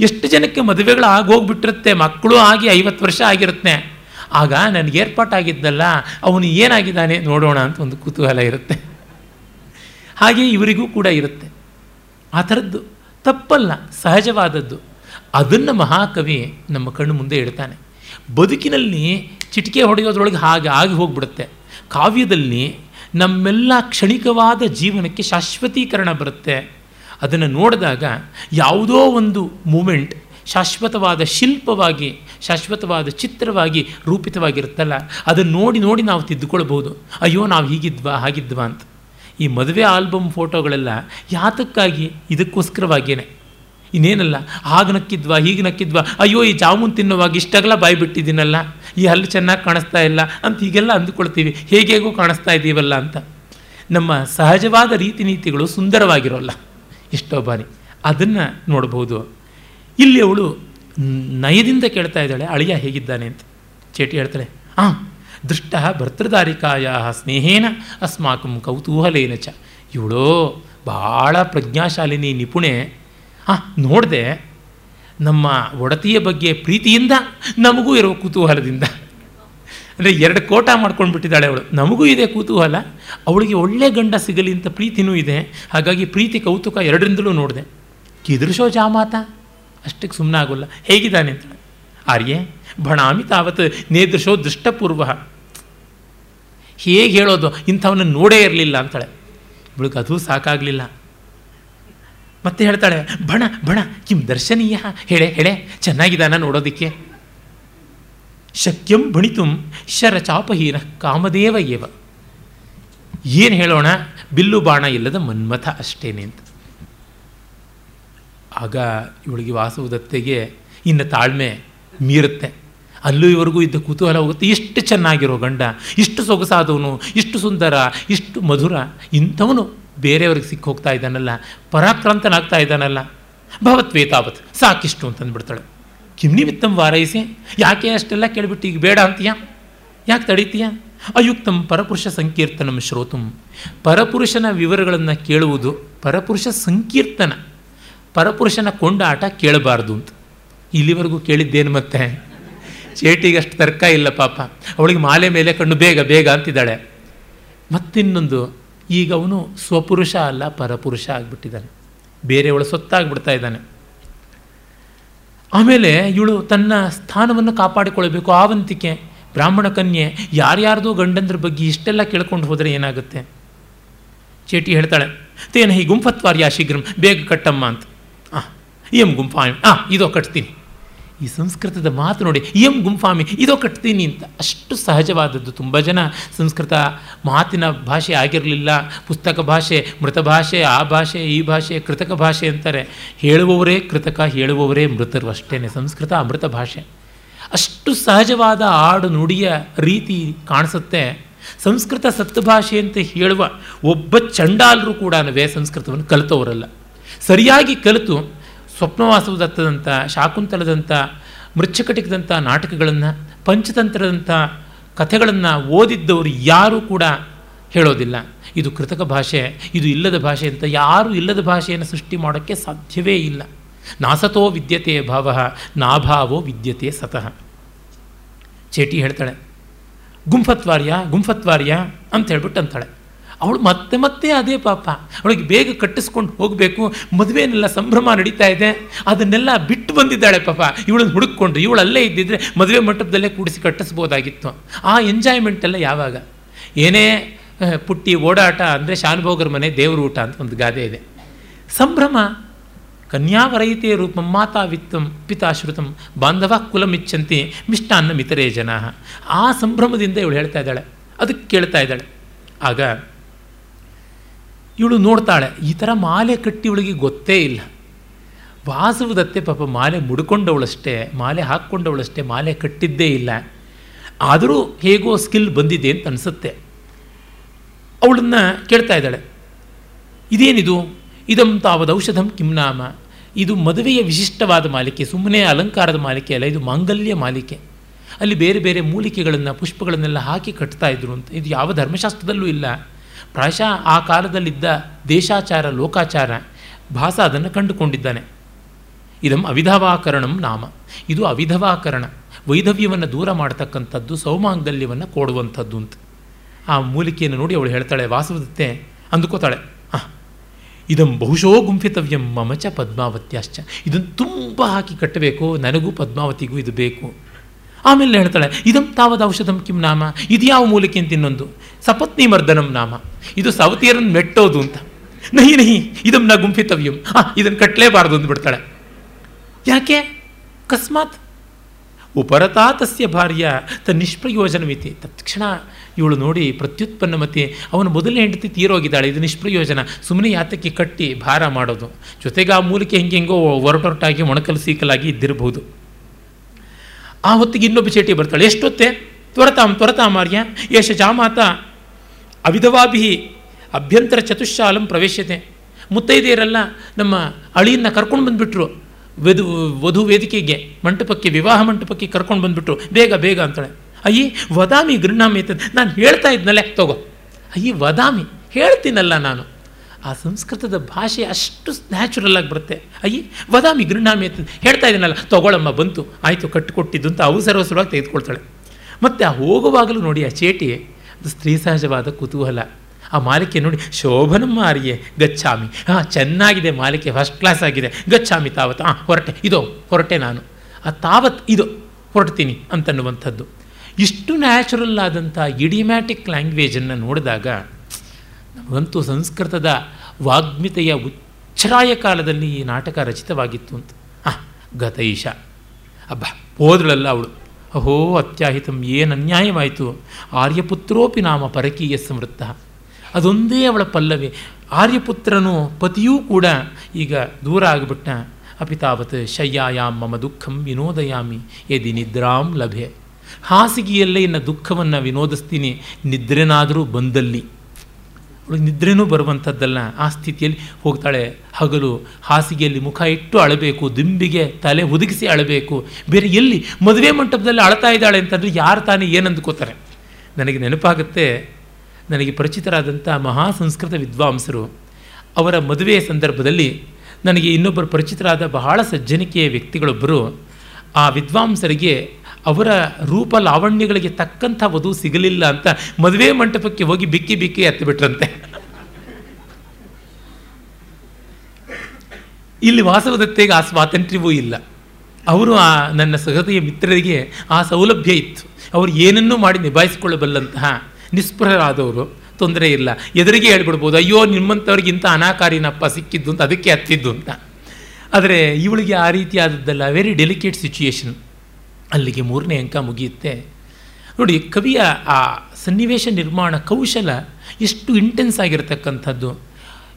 ಎಷ್ಟು ಜನಕ್ಕೆ ಮದುವೆಗಳು ಆಗೋಗ್ಬಿಟ್ಟಿರುತ್ತೆ, ಮಕ್ಕಳು ಆಗಿ ಐವತ್ತು ವರ್ಷ ಆಗಿರುತ್ತೆ. ಆಗ ನನಗೆ ಏರ್ಪಾಟಾಗಿದ್ದಲ್ಲ, ಅವನು ಏನಾಗಿದ್ದಾನೆ ನೋಡೋಣ ಅಂತ ಒಂದು ಕುತೂಹಲ ಇರುತ್ತೆ. ಹಾಗೆ ಇವರಿಗೂ ಕೂಡ ಇರುತ್ತೆ. ಆ ಥರದ್ದು ತಪ್ಪಲ್ಲ, ಸಹಜವಾದದ್ದು. ಅದನ್ನು ಮಹಾಕವಿ ನಮ್ಮ ಕಣ್ಣು ಮುಂದೆ ಇಡ್ತಾನೆ ಬದುಕಿನಲ್ಲಿ ಚಿಟಿಕೆ ಹೊಡೆಯೋದ್ರೊಳಗೆ ಹಾಗೆ ಆಗಿ ಹೋಗ್ಬಿಡುತ್ತೆ. ಕಾವ್ಯದಲ್ಲಿ ನಮ್ಮೆಲ್ಲ ಕ್ಷಣಿಕವಾದ ಜೀವನಕ್ಕೆ ಶಾಶ್ವತೀಕರಣ ಬರುತ್ತೆ. ಅದನ್ನು ನೋಡಿದಾಗ ಯಾವುದೋ ಒಂದು ಮೂಮೆಂಟ್ ಶಾಶ್ವತವಾದ ಶಿಲ್ಪವಾಗಿ, ಶಾಶ್ವತವಾದ ಚಿತ್ರವಾಗಿ ರೂಪಿತವಾಗಿರುತ್ತಲ್ಲ, ಅದನ್ನು ನೋಡಿ ನೋಡಿ ನಾವು ತಿದ್ದುಕೊಳ್ಬೋದು ಅಯ್ಯೋ, ನಾವು ಹೀಗಿದ್ವಾ, ಹಾಗಿದ್ವಾ ಅಂತ. ಈ ಮದುವೆ ಆಲ್ಬಮ್ ಫೋಟೋಗಳೆಲ್ಲ ಯಾತಕ್ಕಾಗಿ? ಇದಕ್ಕೋಸ್ಕರವಾಗಿಯೇ ಇನ್ನೇನಲ್ಲ, ಆಗ ನಕ್ಕಿದ್ವಾ, ಹೀಗೆ ನಕ್ಕಿದ್ವಾ, ಅಯ್ಯೋ, ಈ ಜಾಮೂನ್ ತಿನ್ನುವಾಗ ಇಷ್ಟಾಗಲ ಬಾಯಿ ಬಿಟ್ಟಿದ್ದೀನಲ್ಲ, ಈ ಹಲ್ಲು ಚೆನ್ನಾಗಿ ಕಾಣಿಸ್ತಾ ಇಲ್ಲ ಅಂತ ಹೀಗೆಲ್ಲ ಅಂದುಕೊಳ್ತೀವಿ ಹೇಗೇಗೂ ಕಾಣಿಸ್ತಾ ಇದ್ದೀವಲ್ಲ ಅಂತ. ನಮ್ಮ ಸಹಜವಾದ ರೀತಿ ನೀತಿಗಳು ಸುಂದರವಾಗಿರೋಲ್ಲ, ಎಷ್ಟೋ ಬಾರಿ. ಅದನ್ನು ನೋಡ್ಬೋದು. ಇಲ್ಲಿ ಅವಳು ನಯದಿಂದ ಕೇಳ್ತಾ ಇದ್ದಾಳೆ, ಅಳಿಯ ಹೇಗಿದ್ದಾನೆ ಅಂತ. ಚೇಟಿ ಹೇಳ್ತಾಳೆ ಹಾಂ ದೃಷ್ಟ ಭರ್ತೃದಾರಿಕಾಯ ಸ್ನೇಹೇನ ಅಸ್ಮಾಕಂ ಕೌತೂಹಲೇನ ಚ. ಇವಳೋ ಭಾಳ ಪ್ರಜ್ಞಾಶಾಲಿನಿ ನಿಪುಣೆ. ಹಾಂ ನೋಡಿದೆ, ನಮ್ಮ ಒಡತಿಯ ಬಗ್ಗೆ ಪ್ರೀತಿಯಿಂದ ನಮಗೂ ಇರೋ ಕುತೂಹಲದಿಂದ. ಅಂದರೆ ಎರಡು ಕೋಟ ಮಾಡ್ಕೊಂಡು ಬಿಟ್ಟಿದ್ದಾಳೆ ಅವಳು. ನಮಗೂ ಇದೆ ಕುತೂಹಲ, ಅವಳಿಗೆ ಒಳ್ಳೆ ಗಂಡ ಸಿಗಲಿ ಅಂತ ಪ್ರೀತಿನೂ ಇದೆ. ಹಾಗಾಗಿ ಪ್ರೀತಿ ಕೌತುಕ ಎರಡರಿಂದಲೂ ನೋಡಿದೆ. ಕಿದೃಶೋ ಜಾಮಾತ? ಅಷ್ಟಕ್ಕೆ ಸುಮ್ಮನೆ ಆಗೋಲ್ಲ ಹೇಗಿದ್ದಾನೆ ಅಂತ. ಆರ್ಯೆ ಭಣಾಮಿ ತಾವತ್ ನೇದೃಶೋ ದೃಷ್ಟಪೂರ್ವ. ಹೇಗೆ ಹೇಳೋದು? ಇಂಥವನ್ನ ನೋಡೇ ಇರಲಿಲ್ಲ ಅಂತಾಳೆ. ಇವಳಿಗೆ ಅದು ಸಾಕಾಗಲಿಲ್ಲ. ಮತ್ತೆ ಹೇಳ್ತಾಳೆ ಬಣ ಬಣ ಕಿಂ ದರ್ಶನೀಯ. ಹೇಳೆ ಹೇಳೆ, ಚೆನ್ನಾಗಿದ್ದಾನ ನೋಡೋದಕ್ಕೆ. ಶಕ್ಯಂ ಬಣಿತುಂ ಶರಚಾಪಹೀನ ಕಾಮದೇವ ಏವ. ಏನು ಹೇಳೋಣ? ಬಿಲ್ಲು ಬಾಣ ಇಲ್ಲದ ಮನ್ಮಥ ಅಷ್ಟೇನೆ ಅಂತ. ಆಗ ಇವಳಿಗೆ ವಾಸುವುದತ್ತೆಗೆ ಇನ್ನು ತಾಳ್ಮೆ ಮೀರುತ್ತೆ. ಅಲ್ಲೂ ಇವರೆಗೂ ಇದ್ದ ಕುತೂಹಲ ಹೋಗುತ್ತೆ. ಇಷ್ಟು ಚೆನ್ನಾಗಿರೋ ಗಂಡ, ಇಷ್ಟು ಸೊಗಸಾದವನು, ಇಷ್ಟು ಸುಂದರ, ಇಷ್ಟು ಮಧುರ, ಇಂಥವನು ಬೇರೆಯವ್ರಿಗೆ ಸಿಕ್ಕಿ ಹೋಗ್ತಾ ಇದ್ದಾನಲ್ಲ, ಪರಾಕ್ರಾಂತನಾಗ್ತಾ ಇದ್ದಾನಲ್ಲ. ಭವತ್ವೇತಾವತ್ ಸಾಕಿಷ್ಟು ಅಂತಂದ್ಬಿಡ್ತಾಳೆ. ಕಿಮ್ನಿ ವಿತ್ತಂ ವಾರೈಸಿ, ಯಾಕೆ ಅಷ್ಟೆಲ್ಲ ಕೇಳಿಬಿಟ್ಟು ಈಗ ಬೇಡ ಅಂತೀಯ? ಯಾಕೆ ತಡೀತೀಯ? ಅಯುಕ್ತಂ ಪರಪುರುಷ ಸಂಕೀರ್ತನಂ ಶ್ರೋತುಂ. ಪರಪುರುಷನ ವಿವರಗಳನ್ನು ಕೇಳುವುದು ಪರಪುರುಷ ಸಂಕೀರ್ತನ. ಪರಪುರುಷನ ಕೊಂಡಾಟ ಕೇಳಬಾರ್ದು ಅಂತ. ಇಲ್ಲಿವರೆಗೂ ಕೇಳಿದ್ದೇನು ಮತ್ತೆ? ಚೇಟಿಗೆ ಅಷ್ಟು ತರ್ಕ ಇಲ್ಲ ಪಾಪ. ಅವಳಿಗೆ ಮಾಲೆ ಮೇಲೆ ಕಣ್ಣು ಬೇಗ ಬೇಗ ಅಂತಿದ್ದಾಳೆ. ಮತ್ತಿನ್ನೊಂದು, ಈಗ ಅವನು ಸ್ವಪುರುಷ ಅಲ್ಲ, ಪರಪುರುಷ ಆಗಿಬಿಟ್ಟಿದ್ದಾನೆ. ಬೇರೆಯವಳು ಸೊತ್ತಾಗ್ಬಿಡ್ತಾ ಇದ್ದಾನೆ. ಆಮೇಲೆ ಇವಳು ತನ್ನ ಸ್ಥಾನವನ್ನು ಕಾಪಾಡಿಕೊಳ್ಬೇಕು ಆವಂತಿಕೆ, ಬ್ರಾಹ್ಮಣ ಕನ್ಯೆ, ಯಾರ್ಯಾರ್ದೋ ಗಂಡಂದ್ರ ಬಗ್ಗೆ ಇಷ್ಟೆಲ್ಲ ಕೇಳ್ಕೊಂಡು ಹೋದರೆ ಏನಾಗುತ್ತೆ? ಚೇಟಿ ಹೇಳ್ತಾಳೆ ತೇನ ಈ ಗುಂಫತ್ವಾರ್ಯ ಶೀಘ್ರಂ, ಬೇಗ ಕಟ್ಟಮ್ಮ ಅಂತ. ಆ, ಎಂ ಗುಂಫಾಮಿ ಆ, ಇದೋ ಕಟ್ತೀನಿ. ಈ ಸಂಸ್ಕೃತದ ಮಾತು ನೋಡಿ ಎಂ ಗುಂಫಾಮಿ, ಇದೋ ಕಟ್ತೀನಿ ಅಂತ. ಅಷ್ಟು ಸಹಜವಾದದ್ದು. ತುಂಬ ಜನ ಸಂಸ್ಕೃತ ಮಾತಿನ ಭಾಷೆ ಆಗಿರಲಿಲ್ಲ. ಪುಸ್ತಕ ಭಾಷೆ, ಮೃತ ಭಾಷೆ, ಆ ಭಾಷೆ, ಈ ಭಾಷೆ, ಕೃತಕ ಭಾಷೆ ಅಂತಾರೆ. ಹೇಳುವವರೇ ಕೃತಕ, ಹೇಳುವವರೇ ಮೃತರು ಅಷ್ಟೇ ಸಂಸ್ಕೃತ ಅಮೃತ ಭಾಷೆ. ಅಷ್ಟು ಸಹಜವಾದ ಆಡು ನುಡಿಯ ರೀತಿ ಕಾಣಿಸುತ್ತೆ. ಸಂಸ್ಕೃತ ಸತ್ತು ಭಾಷೆ ಅಂತ ಹೇಳುವ ಒಬ್ಬ ಚಂಡಾಲರು ಕೂಡ ಸಂಸ್ಕೃತವನ್ನು ಕಲಿತವರಲ್ಲ. ಸರಿಯಾಗಿ ಕಲಿತು ಸ್ವಪ್ನವಾಸವದತ್ತದಂಥ ಶಾಕುಂತಲದಂಥ, ಮೃಚ್ಛಕಟಿಕದಂಥ ನಾಟಕಗಳನ್ನು, ಪಂಚತಂತ್ರದಂಥ ಕಥೆಗಳನ್ನು ಓದಿದ್ದವರು ಯಾರೂ ಕೂಡ ಹೇಳೋದಿಲ್ಲ. ಇದು ಕೃತಕ ಭಾಷೆ, ಇದು ಇಲ್ಲದ ಭಾಷೆ ಅಂತ ಯಾರೂ ಇಲ್ಲದ ಭಾಷೆಯನ್ನು ಸೃಷ್ಟಿ ಮಾಡೋಕ್ಕೆ ಸಾಧ್ಯವೇ ಇಲ್ಲ. ನಾಸತೋ ವಿದ್ಯತೆ ಭಾವ, ನಾಭಾವೋ ವಿದ್ಯತೆ ಸತಃ. ಚೇಟಿ ಹೇಳ್ತಾಳೆ, ಗುಂಫತ್ವಾರ್ಯ ಗುಂಫತ್ವಾರ್ಯ ಅಂತ ಹೇಳ್ಬಿಟ್ಟು ಅಂತಾಳೆ. ಅವಳು ಮತ್ತೆ ಮತ್ತೆ ಅದೇ ಪಾಪ. ಅವಳಿಗೆ ಬೇಗ ಕಟ್ಟಿಸ್ಕೊಂಡು ಹೋಗಬೇಕು. ಮದುವೆನೆಲ್ಲ ಸಂಭ್ರಮ ನಡೀತಾ ಇದೆ. ಅದನ್ನೆಲ್ಲ ಬಿಟ್ಟು ಬಂದಿದ್ದಾಳೆ ಪಾಪ. ಇವಳನ್ನು ಹುಡುಕೊಂಡು ಇವಳು ಅಲ್ಲೇ ಇದ್ದಿದ್ರೆ ಮದುವೆ ಮಂಟಪದಲ್ಲೇ ಕೂಡಿಸಿ ಕಟ್ಟಿಸ್ಬೋದಾಗಿತ್ತು. ಆ ಎಂಜಾಯ್ಮೆಂಟ್ ಎಲ್ಲ ಯಾವಾಗ? ಏನೇ ಪುಟ್ಟಿ ಓಡಾಟ ಅಂದರೆ ಶಾನುಭೋಗರ ಮನೆ ದೇವ್ರ ಊಟ ಅಂತ ಒಂದು ಗಾದೆ ಇದೆ. ಸಂಭ್ರಮ ಕನ್ಯಾವರಯಿತೆ ರೂಪ ಮಾತಾ ವಿತ್ತಂ ಪಿತಾಶ್ರುತಂ ಬಾಂಧವ ಕುಲಮಿಚ್ಚಂತಿ ಮಿಷ್ಟಾನ್ನ ಮಿತರೇ ಜನ. ಆ ಸಂಭ್ರಮದಿಂದ ಇವಳು ಹೇಳ್ತಾ ಇದ್ದಾಳೆ. ಅದಕ್ಕೆ ಕೇಳ್ತಾ ಇದ್ದಾಳೆ. ಆಗ ಇವಳು ನೋಡ್ತಾಳೆ, ಈ ಥರ ಮಾಲೆ ಕಟ್ಟಿ ಇವಳಿಗೆ ಗೊತ್ತೇ ಇಲ್ಲ. ವಾಸವದತ್ತೆ ಪಾಪ ಮಾಲೆ ಮುಡ್ಕೊಂಡವಳಷ್ಟೇ, ಮಾಲೆ ಹಾಕ್ಕೊಂಡವಳಷ್ಟೇ ಮಾಲೆ ಕಟ್ಟಿದ್ದೇ ಇಲ್ಲ. ಆದರೂ ಹೇಗೋ ಸ್ಕಿಲ್ ಬಂದಿದೆ ಅಂತ ಅನಿಸುತ್ತೆ. ಅವಳನ್ನ ಕೇಳ್ತಾ ಇದ್ದಾಳೆ, ಇದೇನಿದು? ಇದಂ ತಾವದ ಔಷಧಂ ಕಿಂನಾಮ ಇದು ಮದುವೆಯ ವಿಶಿಷ್ಟವಾದ ಮಾಲಿಕೆ, ಸುಮ್ಮನೆ ಅಲಂಕಾರದ ಮಾಲಿಕೆ ಅಲ್ಲ, ಇದು ಮಾಂಗಲ್ಯ ಮಾಲಿಕೆ. ಅಲ್ಲಿ ಬೇರೆ ಬೇರೆ ಮೂಲಿಕೆಗಳನ್ನು, ಪುಷ್ಪಗಳನ್ನೆಲ್ಲ ಹಾಕಿ ಕಟ್ತಾ ಇದ್ರು ಅಂತ. ಇದು ಯಾವ ಧರ್ಮಶಾಸ್ತ್ರದಲ್ಲೂ ಇಲ್ಲ. ಪ್ರಾಯಶಃ ಆ ಕಾಲದಲ್ಲಿದ್ದ ದೇಶಾಚಾರ, ಲೋಕಾಚಾರ, ಭಾಸ ಅದನ್ನು ಕಂಡುಕೊಂಡಿದ್ದಾನೆ. ಇದಂ ಅವಿಧವಾಕರಣಂ ನಾಮ. ಇದು ಅವಿಧವಾಕರಣ. ವೈಧವ್ಯವನ್ನು ದೂರ ಮಾಡತಕ್ಕಂಥದ್ದು, ಸೌಮಾಂಗಲ್ಯವನ್ನು ಕೊಡುವಂಥದ್ದು ಅಂತ. ಆ ಮೂಲಿಕೆಯನ್ನು ನೋಡಿ ಅವಳು ಹೇಳ್ತಾಳೆ ವಾಸವದತ್ತೆ ಅಂದುಕೋತಾಳೆ. ಆ ಇದಂ ಬಹುಶೋ ಗುಂಫಿತವ್ಯಂ ಮಮಚ ಪದ್ಮಾವತ್ಯಾಶ್ಚ. ಇದನ್ನು ತುಂಬ ಹಾಕಿ ಕಟ್ಟಬೇಕು. ನನಗೂ ಪದ್ಮಾವತಿಗೂ ಇದು ಬೇಕು. ಆಮೇಲೆ ಹೇಳ್ತಾಳೆ, ಇದಂ ತಾವದ ಔಷಧಂ ಕಿಂ ನಾಮ? ಇದು ಯಾವ ಮೂಲಕ್ಕೆ ಅಂತ ಇನ್ನೊಂದು? ಸಪತ್ನಿ ಮರ್ದನಂ ನಾಮ. ಇದು ಸವತಿಯರನ್ನು ಮೆಟ್ಟೋದು ಅಂತ. ನಹಿ ನಹಿ, ಇದಂ ನ ಗುಂಫಿತವ್ಯಂ. ಆ ಇದನ್ನು ಕಟ್ಟಲೇಬಾರ್ದು ಅಂದ್ಬಿಡ್ತಾಳೆ ಯಾಕೆ? ಅಕಸ್ಮಾತ್. ಉಪರತಾ ತಸ್ಯ ಭಾರ್ಯ ತ ನಿಷ್ಪ್ರಯೋಜನವಿತಿ ತತ್ಕ್ಷಣ ಇವಳು ನೋಡಿ ಪ್ರತ್ಯುತ್ಪನ್ನ ಮತ್ತೆ ಅವನು ಮೊದಲನೇ ಹೆಂಡತಿ ತೀರೋಗಿದ್ದಾಳೆ. ಇದು ನಿಷ್ಪ್ರಯೋಜನ. ಸುಮ್ಮನೆ ಯಾತಕ್ಕೆ ಕಟ್ಟಿ ಭಾರ ಮಾಡೋದು. ಜೊತೆಗೆ ಆ ಮೂಲಿಕೆ ಹೆಂಗೆ ಹೆಂಗೋ ಒರಟೊರಟಾಗಿ ಮೊಣಕಲು ಸೀಕಲಾಗಿ ಇದ್ದಿರಬಹುದು. ಆ ಹೊತ್ತಿಗೆ ಇನ್ನೊಬ್ಬ ಚೇಟಿ ಬರ್ತಾಳೆ. ಎಷ್ಟೊತ್ತೆ? ತ್ವರತಾಂ ತ್ವರತಾಮಾರ್ಯ ಯಶ ಜಾಮಾತ. ಅವಿಧವಾಭಿ ಅಭ್ಯಂತರ ಚತುಶ್ಶಾಲಂ ಪ್ರವೇಶತೆ ಮುತ್ತೈದೆಯರೆಲ್ಲ ನಮ್ಮ ಅಳಿಯನ್ನ ಕರ್ಕೊಂಡು ಬಂದುಬಿಟ್ರು. ವಧು ವಧು ವೇದಿಕೆಗೆ, ಮಂಟಪಕ್ಕೆ, ವಿವಾಹ ಮಂಟಪಕ್ಕೆ ಕರ್ಕೊಂಡು ಬಂದುಬಿಟ್ರು. ಬೇಗ ಬೇಗ ಅಂತಾಳೆ. ಅಯ್ಯಿ, ವದಾಮಿ ಗೃಹಾಮಿ ಅಂತ ನಾನು ಹೇಳ್ತಾ ಇದ್ನಲ್ಲೇ. ತಗೋ. ಅಯ್ಯಿ, ವದಾಮಿ, ಹೇಳ್ತೀನಲ್ಲ ನಾನು. ಆ ಸಂಸ್ಕೃತದ ಭಾಷೆ ಅಷ್ಟು ನ್ಯಾಚುರಲ್ ಆಗಿ ಬರುತ್ತೆ. ಅಯ್ಯಿ ವದಾಮಿ ಗೃಹಾಮಿ ಅಂತ ಹೇಳ್ತಾ ಇದ್ದೀನಲ್ಲ, ತಗೊಳಮ್ಮ ಬಂತು, ಆಯಿತು ಕಟ್ಟಿಕೊಟ್ಟಿದ್ದು ಅಂತ ಅವಸರವಸರವಾಗಿ ತೆಗೆದುಕೊಳ್ತಾಳೆ. ಮತ್ತು ಆ ಹೋಗುವಾಗಲೂ ನೋಡಿ ಆ ಚೇಟಿ ಅದು ಸ್ತ್ರೀ ಸಹಜವಾದ ಕುತೂಹಲ. ಆ ಮಾಲಿಕೆ ನೋಡಿ, ಶೋಭನಮ್ಮ ಅರಿಯೆ, ಗಚ್ಚಾಮಿ. ಹಾಂ, ಚೆನ್ನಾಗಿದೆ ಮಾಲಿಕೆ ಫಸ್ಟ್ ಕ್ಲಾಸ್ ಆಗಿದೆ. ಗಚ್ಚಾಮಿ ತಾವತ್ ಹಾಂ, ಹೊರಟೆ, ಇದೋ, ಹೊರಟೆ ನಾನು. ಆ ತಾವತ್ ಇದು, ಹೊರಡ್ತೀನಿ ಅಂತನ್ನುವಂಥದ್ದು. ಇಷ್ಟು ನ್ಯಾಚುರಲ್ ಆದಂಥ ಇಡಿಮ್ಯಾಟಿಕ್ ಲ್ಯಾಂಗ್ವೇಜನ್ನು ನೋಡಿದಾಗ ನಮಗಂತೂ ಸಂಸ್ಕೃತದ ವಾಗ್ಮಿತೆಯ ಉಚ್ಛ್ರಾಯ ಕಾಲದಲ್ಲಿ ಈ ನಾಟಕ ರಚಿತವಾಗಿತ್ತು ಅಂತ. ಹಾಂ, ಗತೈಷ. ಅಬ್ಬ, ಹೋದಳಲ್ಲ ಅವಳು. ಅಹೋ, ಅತ್ಯಾಹಿತಂ, ಏನು ಅನ್ಯಾಯವಾಯಿತು? ಆರ್ಯಪುತ್ರೋಪಿ ನಾಮ ಪರಕೀಯ ಸಮೃದ್ಧ. ಅದೊಂದೇ ಅವಳ ಪಲ್ಲವಿ. ಆರ್ಯಪುತ್ರನು ಪತಿಯೂ ಕೂಡ ಈಗ ದೂರ ಆಗಿಬಿಟ್ಟ. ಅಪಿತಾವತ್, ಶಯ್ಯಾಯಾಮ್, ಮಮ ದುಃಖಂ ವಿನೋದಯಾಮಿ, ಎದಿ ನಿದ್ರಾಂ ಲಭೆ. ಹಾಸಿಗೆಯಲ್ಲೇ ಇನ್ನು ದುಃಖವನ್ನು ವಿನೋದಿಸ್ತೀನಿ. ನಿದ್ರೆನಾದರೂ ಬಂದಲ್ಲಿ. ಅವಳಿಗೆ ನಿದ್ರೆನೂ ಬರುವಂಥದ್ದಲ್ಲ. ಆ ಸ್ಥಿತಿಯಲ್ಲಿ ಹೋಗ್ತಾಳೆ. ಹಗಲು ಹಾಸಿಗೆಯಲ್ಲಿ ಮುಖ ಇಟ್ಟು ಅಳಬೇಕು, ದಿಂಬಿಗೆ ತಲೆ ಒದಗಿಸಿ ಅಳಬೇಕು. ಬೇರೆ ಎಲ್ಲಿ ಮದುವೆ ಮಂಟಪದಲ್ಲಿ ಅಳ್ತಾ ಇದ್ದಾಳೆ ಅಂತಂದರೆ ಯಾರು ತಾನೇ ಏನು ಅಂದ್ಕೋತಾರೆ ನನಗೆ ನೆನಪಾಗುತ್ತೆ, ನನಗೆ ಪರಿಚಿತರಾದಂಥ ಮಹಾ ಸಂಸ್ಕೃತ ವಿದ್ವಾಂಸರು ಅವರ ಮದುವೆಯ ಸಂದರ್ಭದಲ್ಲಿ ನನಗೆ ಇನ್ನೊಬ್ಬರು ಪರಿಚಿತರಾದ ಬಹಳ ಸಜ್ಜನಿಕೆಯ ವ್ಯಕ್ತಿಗಳೊಬ್ಬರು. ಆ ವಿದ್ವಾಂಸರಿಗೆ ಅವರ ರೂಪ ಲಾವಣ್ಯಗಳಿಗೆ ತಕ್ಕಂಥ ವಧು ಸಿಗಲಿಲ್ಲ ಅಂತ ಮದುವೆ ಮಂಟಪಕ್ಕೆ ಹೋಗಿ ಬಿಕ್ಕಿ ಬಿಕ್ಕಿ ಎತ್ತಿಬಿಟ್ರಂತೆ ಇಲ್ಲಿ ವಾಸವದತ್ತೆಗೆ ಆ ಸ್ವಾತಂತ್ರ್ಯವೂ ಇಲ್ಲ. ಅವರು ಆ ನನ್ನ ಸಹೃದಯ ಮಿತ್ರರಿಗೆ ಆ ಸೌಲಭ್ಯ ಇತ್ತು. ಅವರು ಏನನ್ನೂ ಮಾಡಿ ನಿಭಾಯಿಸಿಕೊಳ್ಳಬಲ್ಲಂತಹ ನಿಸ್ಪೃಹರಾದವರು. ತೊಂದರೆ ಇಲ್ಲ. ಎದುರಿಗೆ ಹೇಳ್ಬಿಡ್ಬೋದು, ಅಯ್ಯೋ, ನಿಮ್ಮಂಥವ್ರಿಗಿಂತ ಅನಾಕಾರಿನಪ್ಪ ಸಿಕ್ಕಿದ್ದು ಅಂತ, ಅದಕ್ಕೆ ಹತ್ತಿದ್ದು ಅಂತ. ಆದರೆ ಇವಳಿಗೆ ಆ ರೀತಿಯಾದದ್ದಲ್ಲ ವೆರಿ ಡೆಲಿಕೇಟ್ ಸಿಚುಯೇಷನ್ ಅಲ್ಲಿಗೆ ಮೂರನೇ ಅಂಕ ಮುಗಿಯುತ್ತೆ. ನೋಡಿ, ಕವಿಯ ಆ ಸನ್ನಿವೇಶ ನಿರ್ಮಾಣ ಕೌಶಲ ಎಷ್ಟು ಇಂಟೆನ್ಸ್ ಆಗಿರತಕ್ಕಂಥದ್ದು.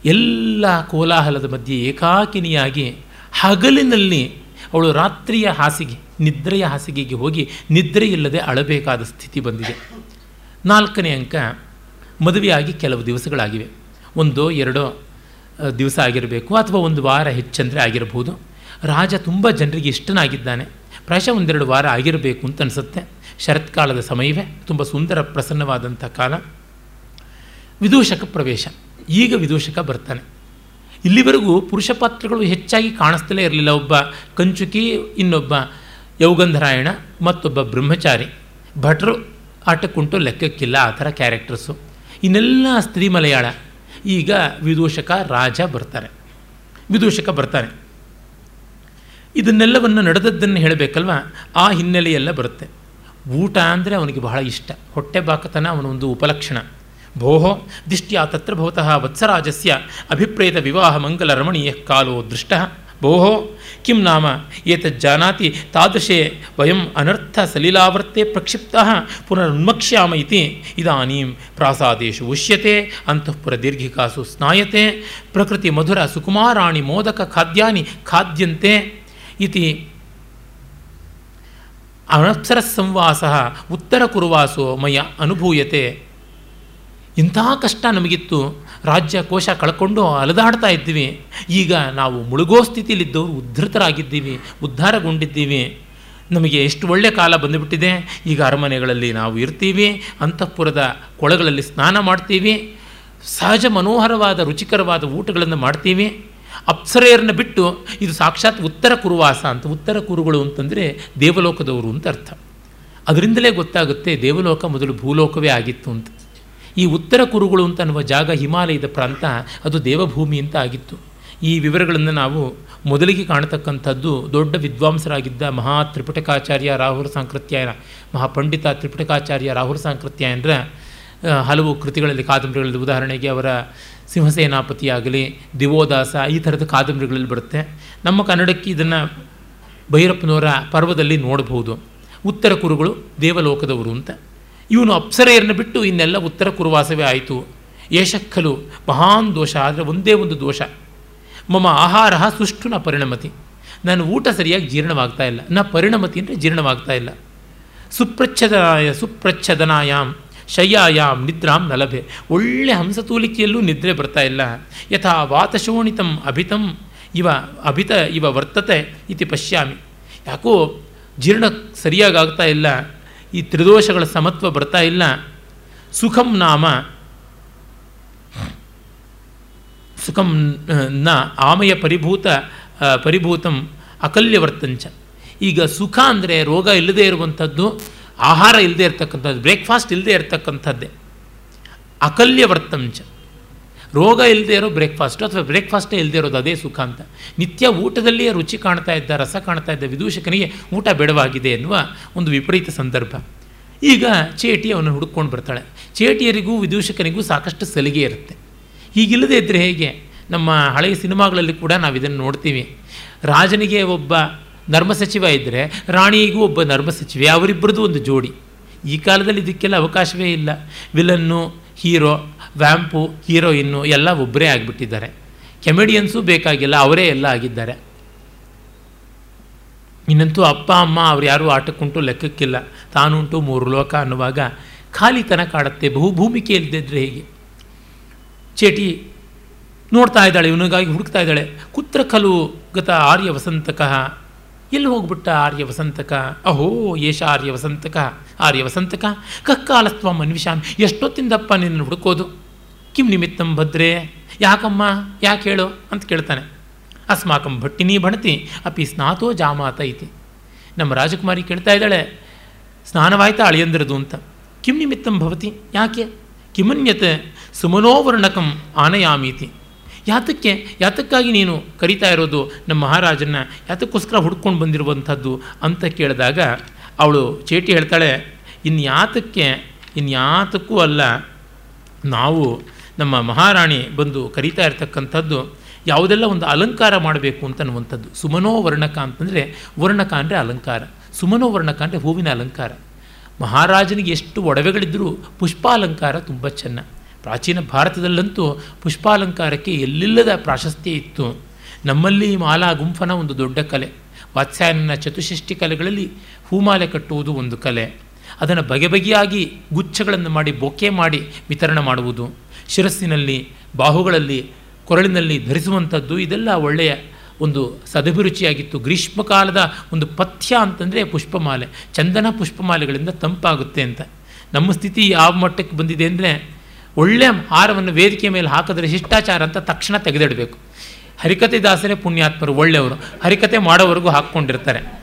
ಎಲ್ಲ ಕೋಲಾಹಲದ ಮಧ್ಯೆ ಏಕಾಕಿನಿಯಾಗಿ ಹಗಲಿನಲ್ಲಿ ಅವಳು ರಾತ್ರಿಯ ಹಾಸಿಗೆ, ನಿದ್ರೆಯ ಹಾಸಿಗೆಗೆ ಹೋಗಿ ನಿದ್ರೆ ಇಲ್ಲದೆ ಅಳಬೇಕಾದ ಸ್ಥಿತಿ ಬಂದಿದೆ. ನಾಲ್ಕನೇ ಅಂಕ ಮದುವೆಯಾಗಿ ಕೆಲವು ದಿವಸಗಳಾಗಿವೆ. ಒಂದೋ ಎರಡೋ ದಿವಸ ಆಗಿರಬೇಕು ಅಥವಾ ಒಂದು ವಾರ ಹೆಚ್ಚಂದರೆ ಆಗಿರಬಹುದು. ರಾಜ ತುಂಬ ಜನರಿಗೆ ಇಷ್ಟನಾಗಿದ್ದಾನೆ. ಪ್ರಾಯಶಃ ಒಂದೆರಡು ವಾರ ಆಗಿರಬೇಕು ಅಂತ ಅನಿಸುತ್ತೆ. ಶರತ್ಕಾಲದ ಸಮಯವೇ, ತುಂಬ ಸುಂದರ ಪ್ರಸನ್ನವಾದಂಥ ಕಾಲ. ವಿದೂಷಕ ಪ್ರವೇಶ. ಈಗ ವಿದೂಷಕ ಬರ್ತಾನೆ. ಇಲ್ಲಿವರೆಗೂ ಪುರುಷ ಪಾತ್ರಗಳು ಹೆಚ್ಚಾಗಿ ಕಾಣಿಸ್ತಲೇ ಇರಲಿಲ್ಲ. ಒಬ್ಬ ಕಂಚುಕಿ, ಇನ್ನೊಬ್ಬ ಯೌಗಂಧರಾಯಣ, ಮತ್ತೊಬ್ಬ ಬ್ರಹ್ಮಚಾರಿ. ಭಟ್ರು ಆಟಕ್ಕುಂಟು ಲೆಕ್ಕಕ್ಕಿಲ್ಲ, ಆ ಥರ ಕ್ಯಾರೆಕ್ಟರ್ಸು. ಇನ್ನೆಲ್ಲ ಸ್ತ್ರೀ ಮಲಯಾಳ. ಈಗ ವಿದೂಷಕ ರಾಜ ಬರ್ತಾರೆ. ವಿದೂಷಕ ಬರ್ತಾನೆ. ಇದನ್ನೆಲ್ಲವನ್ನು ನಡೆದದ್ದನ್ನು ಹೇಳಬೇಕಲ್ವ? ಆ ಹಿನ್ನೆಲೆಯೆಲ್ಲ ಬರುತ್ತೆ. ಊಟ ಅಂದರೆ ಅವನಿಗೆ ಬಹಳ ಇಷ್ಟ. ಹೊಟ್ಟೆ ಬಾಕತನ ಅವನೊಂದು ಉಪಲಕ್ಷಣ. ಭೋಹೋ, ದಿಷ್ಟ್ಯಾ ತತ್ರ ಭವತಃ ವತ್ಸರಾಜಸ್ಯ, ಅಭಿಪ್ರೇತ ವಿವಾಹ ಮಂಗಲ ರಮಣೀಯ ಕಾಲೋ ದೃಷ್ಟ. ಭೋಹೋ, ಕಿಂ ನಾಮ ಏತಜ್ಜಾನಾತಿ ತಾದೃಶೇ ವಯಂ ಅನರ್ಥ ಸಲಿಲಾವರ್ತೆ ಪ್ರಕ್ಷಿಪ್ತಃ ಪುನರುನ್ಮಕ್ಷ್ಯಾಮ ಇತಿ ಇದಾನೀಂ ಪ್ರಾಸಾದೇಶು ಉಷ್ಯತೆ ಅಂತಃಪುರ ದೀರ್ಘಿಕಾಸು ಸ್ನಾಯತೆ ಪ್ರಕೃತಿ ಮಧುರ ಸುಕುಮಾರಾಣಿ ಮೋದಕ ಖಾದ್ಯಾನಿ ಖಾದ್ಯಂತೆ ಇತಿ ಅನಪ್ಸರ ಸಂವಾಸ ಉತ್ತರ ಕುರುವಾಸೋ ಮಯ ಅನುಭೂಯತೆ ಇಂಥ ಕಷ್ಟ ನಮಗಿತ್ತು. ರಾಜ್ಯ ಕೋಶ ಕಳ್ಕೊಂಡು ಅಲದಾಡ್ತಾ ಇದ್ದೀವಿ. ಈಗ ನಾವು ಮುಳುಗೋ ಸ್ಥಿತಿಯಲ್ಲಿದ್ದವರು ಉದ್ಧತರಾಗಿದ್ದೀವಿ, ಉದ್ಧಾರಗೊಂಡಿದ್ದೀವಿ. ನಮಗೆ ಎಷ್ಟು ಒಳ್ಳೆಯ ಕಾಲ ಬಂದುಬಿಟ್ಟಿದೆ. ಈಗ ಅರಮನೆಗಳಲ್ಲಿ ನಾವು ಇರ್ತೀವಿ, ಅಂತಃಪುರದ ಕೊಳಗಳಲ್ಲಿ ಸ್ನಾನ ಮಾಡ್ತೀವಿ. ಸಹಜ ಮನೋಹರವಾದ, ರುಚಿಕರವಾದ ಊಟಗಳನ್ನು ಮಾಡ್ತೀವಿ. ಅಪ್ಸರೆಯರನ್ನ ಬಿಟ್ಟು ಇದು ಸಾಕ್ಷಾತ್ ಉತ್ತರ ಕುರುವಾಸ ಅಂತ, ಉತ್ತರ ಕುರುಗಳು ಅಂತಂದರೆ ದೇವಲೋಕದವರು ಅಂತ ಅರ್ಥ. ಅದರಿಂದಲೇ ಗೊತ್ತಾಗುತ್ತೆ ದೇವಲೋಕ ಮೊದಲು ಭೂಲೋಕವೇ ಆಗಿತ್ತು ಅಂತ. ಈ ಉತ್ತರ ಕುರುಗಳು ಅಂತ ಅನ್ನುವ ಜಾಗ ಹಿಮಾಲಯದ ಪ್ರಾಂತ, ಅದು ದೇವಭೂಮಿ ಅಂತ ಆಗಿತ್ತು. ಈ ವಿವರಗಳನ್ನು ನಾವು ಮೊದಲಿಗೆ ಕಾಣತಕ್ಕಂಥದ್ದು ದೊಡ್ಡ ವಿದ್ವಾಂಸರಾಗಿದ್ದ ಮಹಾ ತ್ರಿಪುಟಕಾಚಾರ್ಯ ರಾಹುಲ್ ಸಾಂಕೃತ್ಯಾಯನ ಮಹಾಪಂಡಿತ ತ್ರಿಪುಟಕಾಚಾರ್ಯ ರಾಹುಲ್ ಸಾಂಕೃತ್ಯಾಯನರ ಹಲವು ಕೃತಿಗಳಲ್ಲಿ, ಕಾದಂಬರಿಗಳಲ್ಲಿ ಉದಾಹರಣೆಗೆ ಅವರ ಸಿಂಹಸೇನಾಪತಿ ಆಗಲಿ ದಿವೋದಾಸ, ಈ ಥರದ ಕಾದಂಬರಿಗಳಲ್ಲಿ ಬರುತ್ತೆ. ನಮ್ಮ ಕನ್ನಡಕ್ಕೆ ಇದನ್ನು ಭೈರಪ್ಪನವರ ಪರ್ವದಲ್ಲಿ ನೋಡಬಹುದು. ಉತ್ತರ ಕುರುಗಳು ದೇವಲೋಕದವರು ಅಂತ. ಇವನು ಅಪ್ಸರೆಯರನ್ನು ಬಿಟ್ಟು ಇನ್ನೆಲ್ಲ ಉತ್ತರ ಕುರುವಾಸವೇ ಆಯಿತು. ಏಷಕ್ಕಲು ಮಹಾನ್ ದೋಷ, ಆದರೆ ಒಂದೇ ಒಂದು ದೋಷ. ಮಮ ಆಹಾರ ಸುಷ್ಟು ನ ಪರಿಣಮತಿ. ನಾನು ಊಟ ಸರಿಯಾಗಿ ಜೀರ್ಣವಾಗ್ತಾ ಇಲ್ಲ. ನ ಪರಿಣಮತಿ ಅಂದರೆ ಜೀರ್ಣವಾಗ್ತಾ ಇಲ್ಲ. ಸುಪ್ರಚ್ಛದನಾಯ ಸುಪ್ರಚ್ಛದನಾಯಾಮ್ ಶಯ್ಯಾಯಾಮ್ ನಿದ್ರಾಂ ನಲಭೆ. ಒಳ್ಳೆ ಹಂಸತೂಲಿಕೆಯಲ್ಲೂ ನಿದ್ರೆ ಬರ್ತಾ ಇಲ್ಲ. ಯಥಾ ವಾತಶೋಣಿತಂ ಅಭಿತಂ, ಇವ ಅಭಿತ, ಇವ ವರ್ತತೆ ಇತಿ ಪಶ್ಯಾಮಿ. ಯಾಕೋ ಜೀರ್ಣ ಸರಿಯಾಗಿ ಇಲ್ಲ. ಈ ತ್ರಿದೋಷಗಳ ಸಮತ್ವ ಬರ್ತಾ ಇಲ್ಲ. ಸುಖಂ ನಾಮ. ಸುಖಂ ನ, ಆಮಯ ಪರಿಭೂತ ಪರಿಭೂತಂ ಅಕಲ್ಯವರ್ತಂಚ. ಈಗ ಸುಖ ಅಂದರೆ ರೋಗ ಇಲ್ಲದೇ ಇರುವಂಥದ್ದು ಆಹಾರ ಇಲ್ಲದೆ ಇರತಕ್ಕಂಥದ್ದು ಬ್ರೇಕ್ಫಾಸ್ಟ್ ಇಲ್ಲದೆ ಇರತಕ್ಕಂಥದ್ದೇ. ಅಕಲ್ಯವರ್ತಂಚ ರೋಗ ಇಲ್ಲದೆ ಇರೋ ಬ್ರೇಕ್ಫಾಸ್ಟ್ ಅಥವಾ ಬ್ರೇಕ್ಫಾಸ್ಟೇ ಇಲ್ಲದೆ ಇರೋದು ಅದೇ ಸುಖ ಅಂತ. ನಿತ್ಯ ಊಟದಲ್ಲಿಯೇ ರುಚಿ ಕಾಣ್ತಾ ಇದ್ದ, ರಸ ಕಾಣ್ತಾ ಇದ್ದ ವಿದೂಷಕನಿಗೆ ಊಟ ಬೇಡವಾಗಿದೆ ಎನ್ನುವ ಒಂದು ವಿಪರೀತ ಸಂದರ್ಭ. ಈಗ ಚೇಟಿ ಅವನು ಹುಡುಕೊಂಡು ಬರ್ತಾಳೆ. ಚೇಟಿಯರಿಗೂ ವಿದೂಷಕನಿಗೂ ಸಾಕಷ್ಟು ಸಲಿಗೆ ಇರುತ್ತೆ. ಹೀಗಿಲ್ಲದೆ ಇದ್ದರೆ ಹೇಗೆ? ನಮ್ಮ ಹಳೆಯ ಸಿನಿಮಾಗಳಲ್ಲಿ ಕೂಡ ನಾವು ಇದನ್ನು ನೋಡ್ತೀವಿ. ರಾಜನಿಗೆ ಒಬ್ಬ ನರ್ಮ ಸಚಿವ ಇದ್ದರೆ ರಾಣಿಗೂ ಒಬ್ಬ ನರ್ಮ ಸಚಿವೆ ಅವರಿಬ್ಬರದ್ದು ಒಂದು ಜೋಡಿ. ಈ ಕಾಲದಲ್ಲಿ ಇದಕ್ಕೆಲ್ಲ ಅವಕಾಶವೇ ಇಲ್ಲ. ವಿಲನ್ನು, ಹೀರೋ, ವ್ಯಾಂಪು, ಹೀರೋಯಿನ್ನು ಎಲ್ಲ ಒಬ್ಬರೇ ಆಗಿಬಿಟ್ಟಿದ್ದಾರೆ. ಕೆಮಿಡಿಯನ್ಸು ಬೇಕಾಗಿಲ್ಲ, ಅವರೇ ಎಲ್ಲ ಆಗಿದ್ದಾರೆ. ಇನ್ನಂತೂ ಅಪ್ಪ, ಅಮ್ಮ ಅವ್ರು ಯಾರೂ ಆಟಕ್ಕುಂಟು, ಲೆಕ್ಕಕ್ಕಿಲ್ಲ. ತಾನುಂಟು ಮೂರು ಲೋಕ ಅನ್ನುವಾಗ ಖಾಲಿತನ ಕಾಡುತ್ತೆ. ಬಹುಭೂಮಿಕೆ ಇಲ್ಲದಿದ್ದರೆ ಹೇಗೆ? ಚೇಟಿ ನೋಡ್ತಾ ಇದ್ದಾಳೆ, ಇವನಿಗಾಗಿ ಹುಡುಕ್ತಾ ಇದ್ದಾಳೆ. ಕುತ್ರ ಖಲು ಗತ ಆರ್ಯ ವಸಂತಕ ಎಲ್ಲಿ ಹೋಗ್ಬಿಟ್ಟ ಆರ್ಯ ವಸಂತಕ? ಅಹೋ, ಏಷ ಆರ್ಯ ವಸಂತಕ ಆರ್ಯ ವಸಂತಕ. ಕಕ್ಕಾಲಸ್ತ್ವ ಅನ್ವಿಷಾಮಿ ಎಷ್ಟೊತ್ತಿಂದಪ್ಪ ನಿನ್ನ ಹುಡುಕೋದು? ಕಿಂ ನಿಮಿತ್ತಂ ಭದ್ರೇ. ಯಾಕಮ್ಮ, ಯಾಕೆ ಹೇಳು? ಅಂತ ಕೇಳ್ತಾನೆ. ಅಸ್ಮಾಕಂ ಭಟ್ಟಿನಿ ಭಣತಿ, ಅಪಿ ಸ್ನಾತೋ ಜಾಮಾತ ಇತಿ. ನಮ್ಮ ರಾಜಕುಮಾರಿ ಕೇಳ್ತಾ ಇದ್ದಾಳೆ, ಸ್ನಾನವಾಯ್ತಾ ಅಳಿಯಂದ್ರದು ಅಂತ. ಕಿಂ ನಿಮಿತ್ತಂ ಭವತಿ, ಯಾಕೆ? ಕಿಮನ್ಯತೆ ಸುಮನೋವರ್ಣಕಂ ಆನಯಾಮೀತಿ. ಯಾತಕ್ಕೆ, ಯಾತಕ್ಕಾಗಿ ನೀನು ಕರಿತಾ ಇರೋದು ನಮ್ಮ ಮಹಾರಾಜನ್ನ? ಯಾತಕ್ಕೋಸ್ಕರ ಹುಡ್ಕೊಂಡು ಬಂದಿರುವಂಥದ್ದು ಅಂತ ಕೇಳಿದಾಗ ಅವಳು ಚೇಟಿ ಹೇಳ್ತಾಳೆ, ಇನ್ಯಾತಕ್ಕೆ, ಇನ್ಯಾತಕ್ಕೂ ಅಲ್ಲ, ನಾವು ನಮ್ಮ ಮಹಾರಾಣಿ ಬಂದು ಕರೀತಾ ಇರ್ತಕ್ಕಂಥದ್ದು ಯಾವುದೆಲ್ಲ ಒಂದು ಅಲಂಕಾರ ಮಾಡಬೇಕು ಅಂತ ಅನ್ನುವಂಥದ್ದು. ಸುಮನೋ ವರ್ಣಕ ಅಂತಂದರೆ ವರ್ಣಕ ಅಂದರೆ ಅಲಂಕಾರ. ಸುಮನೋ ವರ್ಣಕ ಅಂದರೆ ಹೂವಿನ ಅಲಂಕಾರ. ಮಹಾರಾಜನಿಗೆ ಎಷ್ಟು ಒಡವೆಗಳಿದ್ದರೂ ಪುಷ್ಪಾಲಂಕಾರ ತುಂಬ ಚೆನ್ನ. ಪ್ರಾಚೀನ ಭಾರತದಲ್ಲಂತೂ ಪುಷ್ಪಾಲಂಕಾರಕ್ಕೆ ಎಲ್ಲಿಲ್ಲದ ಪ್ರಾಶಸ್ತ್ಯ ಇತ್ತು. ನಮ್ಮಲ್ಲಿ ಮಾಲಾ ಗುಂಫನ ಒಂದು ದೊಡ್ಡ ಕಲೆ. ವಾತ್ಸ್ಯಾಯನ ಚತುಷ್ಟಿ ಕಲೆಗಳಲ್ಲಿ ಹೂಮಾಲೆ ಕಟ್ಟುವುದು ಒಂದು ಕಲೆ. ಅದನ್ನು ಬಗೆ ಬಗೆಯಾಗಿ ಗುಚ್ಛಗಳನ್ನು ಮಾಡಿ, ಬೊಕ್ಕೆ ಮಾಡಿ ವಿತರಣೆ ಮಾಡುವುದು. ಶಿರಸ್ಸಿನಲ್ಲಿ, ಬಾಹುಗಳಲ್ಲಿ, ಕೊರಳಿನಲ್ಲಿ ಧರಿಸುವಂಥದ್ದು ಇದೆಲ್ಲ ಒಳ್ಳೆಯ ಒಂದು ಸದಭಿರುಚಿಯಾಗಿತ್ತು. ಗ್ರೀಷ್ಮಕಾಲದ ಒಂದು ಪಥ್ಯ ಅಂತಂದರೆ ಪುಷ್ಪಮಾಲೆ. ಚಂದನ ಪುಷ್ಪಮಾಲೆಗಳಿಂದ ತಂಪಾಗುತ್ತೆ ಅಂತ. ನಮ್ಮ ಸ್ಥಿತಿ ಯಾವ ಮಟ್ಟಕ್ಕೆ ಬಂದಿದೆ ಅಂದರೆ ಒಳ್ಳೆಯ ಹಾರವನ್ನು ವೇದಿಕೆ ಮೇಲೆ ಹಾಕಿದ್ರೆ ಶಿಷ್ಟಾಚಾರ ಅಂತ ತಕ್ಷಣ ತೆಗೆದಿಡಬೇಕು. ಹರಿಕತೆ ದಾಸರೇ ಪುಣ್ಯಾತ್ಮರು, ಒಳ್ಳೆಯವರು. ಹರಿಕತೆ ಮಾಡೋವರೆಗೂ ಹಾಕ್ಕೊಂಡಿರ್ತಾರೆ.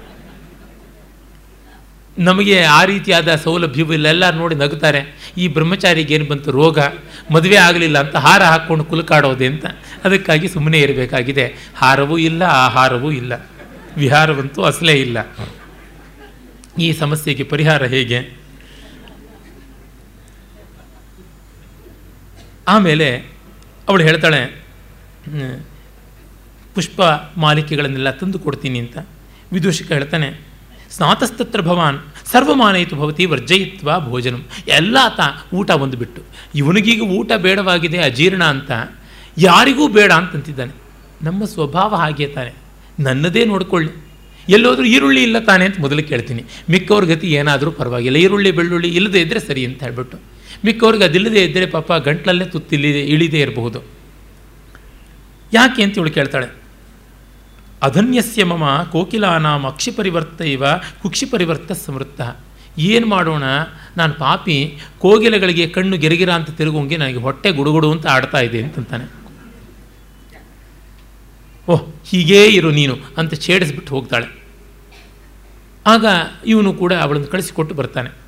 ನಮಗೆ ಆ ರೀತಿಯಾದ ಸೌಲಭ್ಯವು ಇಲ್ಲೆಲ್ಲ ನೋಡಿ ನಗುತ್ತಾರೆ ಈ ಬ್ರಹ್ಮಚಾರಿಗೆ ಏನು ಬಂತು? ರೋಗ. ಮದುವೆ ಆಗಲಿಲ್ಲ ಅಂತ ಹಾರ ಹಾಕ್ಕೊಂಡು ಕುಲುಕಾಡೋದೆ ಅಂತ. ಅದಕ್ಕಾಗಿ ಸುಮ್ಮನೆ ಇರಬೇಕಾಗಿದೆ. ಹಾರವೂ ಇಲ್ಲ, ಆಹಾರವೂ ಇಲ್ಲ. ವಿಹಾರವಂತೂ ಅಸಲೇ ಇಲ್ಲ. ಈ ಸಮಸ್ಯೆಗೆ ಪರಿಹಾರ ಹೇಗೆ? ಆಮೇಲೆ ಅವಳು ಹೇಳ್ತಾಳೆ ಪುಷ್ಪ ಮಾಲಿಕೆಗಳನ್ನೆಲ್ಲ ತಂದು ಕೊಡ್ತೀನಿ ಅಂತ. ವಿದೂಷಕ ಹೇಳ್ತಾನೆ, ಸ್ನಾತಸ್ತತ್ರ ಭವಾನ್, ಸರ್ವಮಾನಯಿತು ಭವತಿ ವರ್ಜಯಿತ್ವ ಭೋಜನಂ. ಎಲ್ಲ ಆತ ಊಟ ಬಂದುಬಿಟ್ಟು ಇವನಿಗೀಗ ಊಟ ಬೇಡವಾಗಿದೆ, ಅಜೀರ್ಣ ಅಂತ, ಯಾರಿಗೂ ಬೇಡ ಅಂತಂತಿದ್ದಾನೆ. ನಮ್ಮ ಸ್ವಭಾವ ಹಾಗೆ ತಾನೆ, ನನ್ನದೇ ನೋಡಿಕೊಳ್ಳಿ. ಎಲ್ಲೋದ್ರೂ ಈರುಳ್ಳಿ ಇಲ್ಲ ತಾನೆ ಅಂತ ಮೊದಲು ಕೇಳ್ತೀನಿ. ಮಿಕ್ಕವ್ರ ಗತಿ ಏನಾದರೂ ಪರವಾಗಿಲ್ಲ, ಈರುಳ್ಳಿ, ಬೆಳ್ಳುಳ್ಳಿ ಇಲ್ಲದೇ ಇದ್ದರೆ ಸರಿ ಅಂತ ಹೇಳ್ಬಿಟ್ಟು. ಮಿಕ್ಕವ್ರಿಗೆ ಅದಿಲ್ಲದೆ ಇದ್ದರೆ ಪಾಪ ಗಂಟ್ಲಲ್ಲೇ ತುತ್ತಿಲ್ಲಿ ಇಳಿದೇ ಇರಬಹುದು. ಯಾಕೆ ಅಂತ ಇವಳು ಕೇಳ್ತಾಳೆ. ಅಧನ್ಯಸ್ಯ ಮಮ ಕೋಕಿಲಾನಾಂ ಅಕ್ಷಿ ಪರಿವರ್ತ ಇವ ಕುಕ್ಷಿ ಪರಿವರ್ತ ಸಮೃದ್ಧ ಏನು ಮಾಡೋಣ, ನಾನು ಪಾಪಿ ಕೋಗಿಲೆಗಳಿಗೆ ಕಣ್ಣು ಗೆರಗಿರ ಅಂತ ತಿರುಗೋಂಗೆ ನನಗೆ ಹೊಟ್ಟೆ ಗುಡುಗುಡು ಅಂತ ಆಡ್ತಾ ಇದೆ ಅಂತಂತಾನೆ. ಓಹ್, ಹೀಗೇ ಇರು ನೀನು ಅಂತ ಛೇಡಿಸ್ಬಿಟ್ಟು ಹೋಗ್ತಾಳೆ. ಆಗ ಇವನು ಕೂಡ ಅವಳನ್ನು ಕಳಿಸಿಕೊಟ್ಟು ಬರ್ತಾನೆ.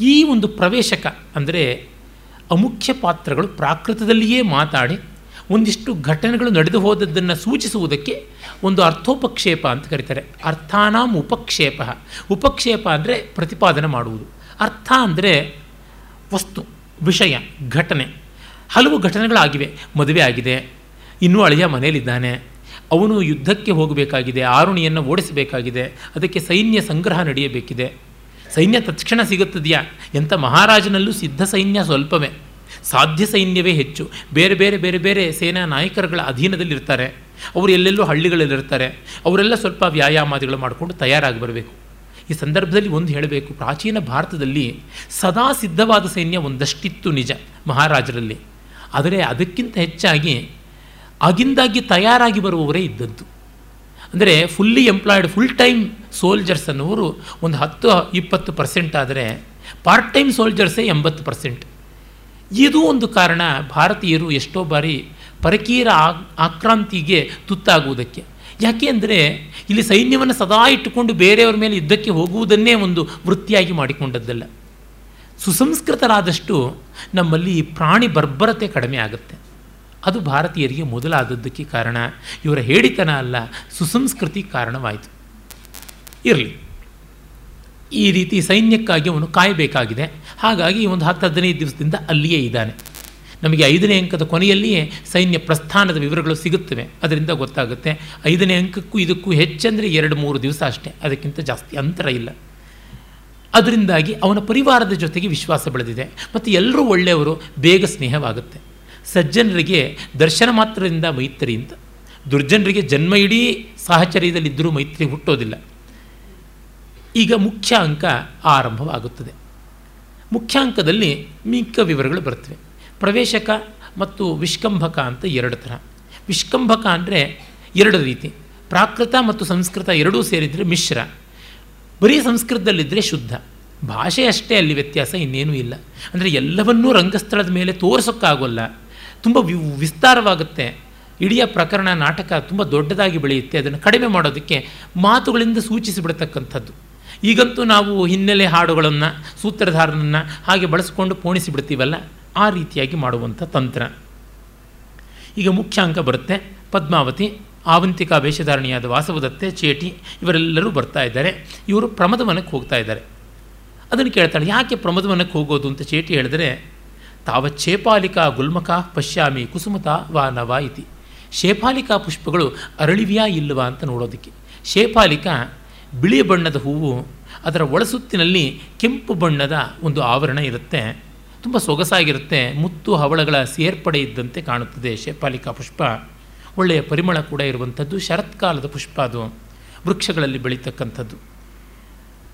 ಈ ಒಂದು ಪ್ರವೇಶಕ ಅಂದರೆ ಅಮುಖ್ಯ ಪಾತ್ರಗಳು ಪ್ರಾಕೃತದಲ್ಲಿಯೇ ಮಾತಾಡಿ ಒಂದಿಷ್ಟು ಘಟನೆಗಳು ನಡೆದು ಹೋದದ್ದನ್ನು ಸೂಚಿಸುವುದಕ್ಕೆ ಒಂದು ಅರ್ಥೋಪಕ್ಷೇಪ ಅಂತ ಕರೀತಾರೆ. ಅರ್ಥಾನಾಂ ಉಪಕ್ಷೇಪ. ಉಪಕ್ಷೇಪ ಅಂದರೆ ಪ್ರತಿಪಾದನೆ ಮಾಡುವುದು. ಅರ್ಥ ಅಂದರೆ ವಸ್ತು, ವಿಷಯ, ಘಟನೆ. ಹಲವು ಘಟನೆಗಳಾಗಿವೆ. ಮದುವೆ ಆಗಿದೆ. ಇನ್ನೂ ಅಳಿಯ ಮನೆಯಲ್ಲಿದ್ದಾನೆ. ಅವನು ಯುದ್ಧಕ್ಕೆ ಹೋಗಬೇಕಾಗಿದೆ. ಆರುಣಿಯನ್ನು ಓಡಿಸಬೇಕಾಗಿದೆ. ಅದಕ್ಕೆ ಸೈನ್ಯ ಸಂಗ್ರಹ ನಡೆಯಬೇಕಿದೆ. ಸೈನ್ಯ ತತ್ಕ್ಷಣ ಸಿಗುತ್ತದೆಯಾ? ಎಂಥ ಮಹಾರಾಜನಲ್ಲೂ ಸಿದ್ಧ ಸೈನ್ಯ ಸ್ವಲ್ಪವೇ. ಸಾಧ್ಯ ಸೈನ್ಯವೇ ಹೆಚ್ಚು. ಬೇರೆ ಬೇರೆ ಬೇರೆ ಬೇರೆ ಸೇನಾ ನಾಯಕರುಗಳ ಅಧೀನದಲ್ಲಿರ್ತಾರೆ. ಅವರು ಎಲ್ಲೆಲ್ಲೋ ಹಳ್ಳಿಗಳಲ್ಲಿರ್ತಾರೆ. ಅವರೆಲ್ಲ ಸ್ವಲ್ಪ ವ್ಯಾಯಾಮಾದಿಗಳು ಮಾಡಿಕೊಂಡು ತಯಾರಾಗಿ ಬರಬೇಕು. ಈ ಸಂದರ್ಭದಲ್ಲಿ ಒಂದು ಹೇಳಬೇಕು. ಪ್ರಾಚೀನ ಭಾರತದಲ್ಲಿ ಸದಾ ಸಿದ್ಧವಾದ ಸೈನ್ಯ ಒಂದಷ್ಟಿತ್ತು ನಿಜ ಮಹಾರಾಜರಲ್ಲಿ. ಆದರೆ ಅದಕ್ಕಿಂತ ಹೆಚ್ಚಾಗಿ ಆಗಿಂದಾಗಿ ತಯಾರಾಗಿ ಬರುವವರೇ ಇದ್ದದ್ದು. ಅಂದರೆ fully employed full time soldiers ಅನ್ನೋರು ಒಂದು ಹತ್ತು, ಇಪ್ಪತ್ತು ಪರ್ಸೆಂಟ್ ಆದರೆ ಪಾರ್ಟ್ ಟೈಮ್ ಸೋಲ್ಜರ್ಸೇ ಎಂಬತ್ತು ಪರ್ಸೆಂಟ್. ಇದು ಒಂದು ಕಾರಣ ಭಾರತೀಯರು ಎಷ್ಟೋ ಬಾರಿ ಪರಕೀಯರ ಆಕ್ರಾಂತಿಗೆ ತುತ್ತಾಗುವುದಕ್ಕೆ. ಯಾಕೆ ಅಂದರೆ ಇಲ್ಲಿ ಸೈನ್ಯವನ್ನು ಸದಾ ಇಟ್ಟುಕೊಂಡು ಬೇರೆಯವರ ಮೇಲೆ ಯುದ್ಧಕ್ಕೆ ಹೋಗುವುದನ್ನೇ ಒಂದು ವೃತ್ತಿಯಾಗಿ ಮಾಡಿಕೊಂಡದ್ದಲ್ಲ. ಸುಸಂಸ್ಕೃತರಾದಷ್ಟು ನಮ್ಮಲ್ಲಿ ಪ್ರಾಣಿ ಬರ್ಬರತೆ ಕಡಿಮೆ ಆಗುತ್ತೆ. ಅದು ಭಾರತೀಯರಿಗೆ ಮೊದಲಾದದ್ದಕ್ಕೆ ಕಾರಣ. ಇವರ ಹೇಳಿತನ ಅಲ್ಲ, ಸುಸಂಸ್ಕೃತಿ ಕಾರಣವಾಯಿತು. ಇರಲಿ. ಈ ರೀತಿ ಸೈನ್ಯಕ್ಕಾಗಿ ಅವನು ಕಾಯಬೇಕಾಗಿದೆ. ಹಾಗಾಗಿ ಒಂದು ಹತ್ತು ಹದಿನೈದು ದಿವಸದಿಂದ ಅಲ್ಲಿಯೇ ಇದ್ದಾನೆ. ನಮಗೆ ಐದನೇ ಅಂಕದ ಕೊನೆಯಲ್ಲಿಯೇ ಸೈನ್ಯ ಪ್ರಸ್ಥಾನದ ವಿವರಗಳು ಸಿಗುತ್ತವೆ. ಅದರಿಂದ ಗೊತ್ತಾಗುತ್ತೆ. ಐದನೇ ಅಂಕಕ್ಕೂ ಇದಕ್ಕೂ ಹೆಚ್ಚೆಂದರೆ ಎರಡು ಮೂರು ದಿವಸ ಅಷ್ಟೇ. ಅದಕ್ಕಿಂತ ಜಾಸ್ತಿ ಅಂತರ ಇಲ್ಲ. ಅದರಿಂದಾಗಿ ಅವನ ಪರಿವಾರದ ಜೊತೆಗೆ ವಿಶ್ವಾಸ ಬೆಳೆದಿದೆ. ಮತ್ತು ಎಲ್ಲರೂ ಒಳ್ಳೆಯವರು, ಬೇಗ ಸ್ನೇಹವಾಗುತ್ತೆ. ಸಜ್ಜನರಿಗೆ ದರ್ಶನ ಮಾತ್ರದಿಂದ ಮೈತ್ರಿ ಅಂತ. ದುರ್ಜನರಿಗೆ ಜನ್ಮ ಇಡೀ ಸಾಹಚರ್ಯದಲ್ಲಿದ್ದರೂ ಮೈತ್ರಿ ಹುಟ್ಟೋದಿಲ್ಲ. ಈಗ ಮುಖ್ಯ ಅಂಕ ಆರಂಭವಾಗುತ್ತದೆ. ಮುಖ್ಯ ಅಂಕದಲ್ಲಿ ಮಿಕ್ಕ ವಿವರಗಳು ಬರ್ತವೆ ಪ್ರವೇಶಕ ಮತ್ತು ವಿಷ್ಕಂಭಕ ಅಂತ ಎರಡು ಥರ ವಿಷ್ಕಂಭಕ ಅಂದರೆ ಎರಡು ರೀತಿ. ಪ್ರಾಕೃತ ಮತ್ತು ಸಂಸ್ಕೃತ ಎರಡೂ ಸೇರಿದರೆ ಮಿಶ್ರ. ಬರೀ ಸಂಸ್ಕೃತದಲ್ಲಿದ್ದರೆ ಶುದ್ಧ. ಭಾಷೆ ಅಷ್ಟೇ ಅಲ್ಲಿ ವ್ಯತ್ಯಾಸ ಇನ್ನೇನೂ ಇಲ್ಲ. ಅಂದರೆ ಎಲ್ಲವನ್ನೂ ರಂಗಸ್ಥಳದ ಮೇಲೆ ತೋರಿಸೋಕ್ಕಾಗೋಲ್ಲ. ತುಂಬ ವಿ, ವಿಸ್ತಾರವಾಗುತ್ತೆ. ಇಡೀ ಪ್ರಕರಣ ನಾಟಕ ತುಂಬ ದೊಡ್ಡದಾಗಿ ಬೆಳೆಯುತ್ತೆ. ಅದನ್ನು ಕಡಿಮೆ ಮಾಡೋದಕ್ಕೆ ಮಾತುಗಳಿಂದ ಸೂಚಿಸಿಬಿಡ್ತಕ್ಕಂಥದ್ದು. ಈಗಂತೂ ನಾವು ಹಿನ್ನೆಲೆ ಹಾಡುಗಳನ್ನು, ಸೂತ್ರಧಾರನನ್ನು ಹಾಗೆ ಬಳಸಿಕೊಂಡು ಪೋಣಿಸಿಬಿಡ್ತೀವಲ್ಲ, ಆ ರೀತಿಯಾಗಿ ಮಾಡುವಂಥ ತಂತ್ರ. ಈಗ ಮುಖ್ಯ ಅಂಕ ಬರುತ್ತೆ. ಪದ್ಮಾವತಿ, ಆವಂತಿಕಾ ವೇಷಧಾರಣಿಯಾದ ವಾಸವದತ್ತೆ, ಚೇಟಿ ಇವರೆಲ್ಲರೂ ಬರ್ತಾ ಇದ್ದಾರೆ. ಇವರು ಪ್ರಮದವನಕ್ಕೆ ಹೋಗ್ತಾ ಇದ್ದಾರೆ. ಅದನ್ನು ಕೇಳ್ತಾಳೆ, ಯಾಕೆ ಪ್ರಮದವನಕ್ಕೆ ಹೋಗೋದು ಅಂತ ಚೇಟಿ ಹೇಳಿದ್ರೆ, ತಾವ ಚೇಪಾಲಿಕಾ ಗುಲ್ಮಕ ಪಶ್ಯಾಮಿ ಕುಸುಮತ ವಾ ನವ ಇತಿ. ಶೇಫಾಲಿಕಾ ಪುಷ್ಪಗಳು ಅರಳಿವ್ಯಾ ಇಲ್ಲವಾ ಅಂತ ನೋಡೋದಕ್ಕೆ. ಶೇಫಾಲಿಕಾ ಬಿಳಿ ಬಣ್ಣದ ಹೂವು, ಅದರ ಒಳಸುತ್ತಿನಲ್ಲಿ ಕೆಂಪು ಬಣ್ಣದ ಒಂದು ಆವರಣ ಇರುತ್ತೆ. ತುಂಬ ಸೊಗಸಾಗಿರುತ್ತೆ. ಮುತ್ತು ಹವಳಗಳ ಸೇರ್ಪಡೆ ಇದ್ದಂತೆ ಕಾಣುತ್ತದೆ ಶೇಪಾಲಿಕಾ ಪುಷ್ಪ. ಒಳ್ಳೆಯ ಪರಿಮಳ ಕೂಡ ಇರುವಂಥದ್ದು, ಶರತ್ಕಾಲದ ಪುಷ್ಪ ಅದು, ವೃಕ್ಷಗಳಲ್ಲಿ ಬೆಳೀತಕ್ಕಂಥದ್ದು.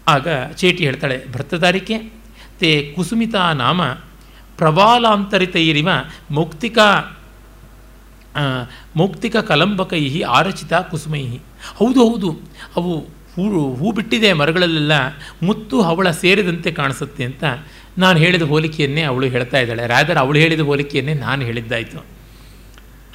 ಆಗ ಚೇಟಿ ಹೇಳ್ತಾಳೆ, ಭರ್ತದಾರಿಕೆ, ತೇ ಕುಸುಮಿತಾ ನಾಮ ಪ್ರವಾಲಾಂತರಿತೈರಿವ ಮೌಕ್ತಿಕ ಮೌಕ್ತಿಕ ಕಲಂಬಕೈ ಆರಚಿತ ಕುಸುಮೈ ಹೌದು ಹೌದು, ಅವು ಹೂ ಹೂ ಬಿಟ್ಟಿದೆ ಮರಗಳಲ್ಲೆಲ್ಲ, ಮುತ್ತು ಅವಳ ಸೇರಿದಂತೆ ಕಾಣಿಸುತ್ತೆ ಅಂತ ನಾನು ಹೇಳಿದ ಹೋಲಿಕೆಯನ್ನೇ ಅವಳು ಹೇಳ್ತಾ ಇದ್ದಾಳೆ. ರಾದರ್ ಅವಳು ಹೇಳಿದ ಹೋಲಿಕೆಯನ್ನೇ ನಾನು ಹೇಳಿದ್ದಾಯಿತು.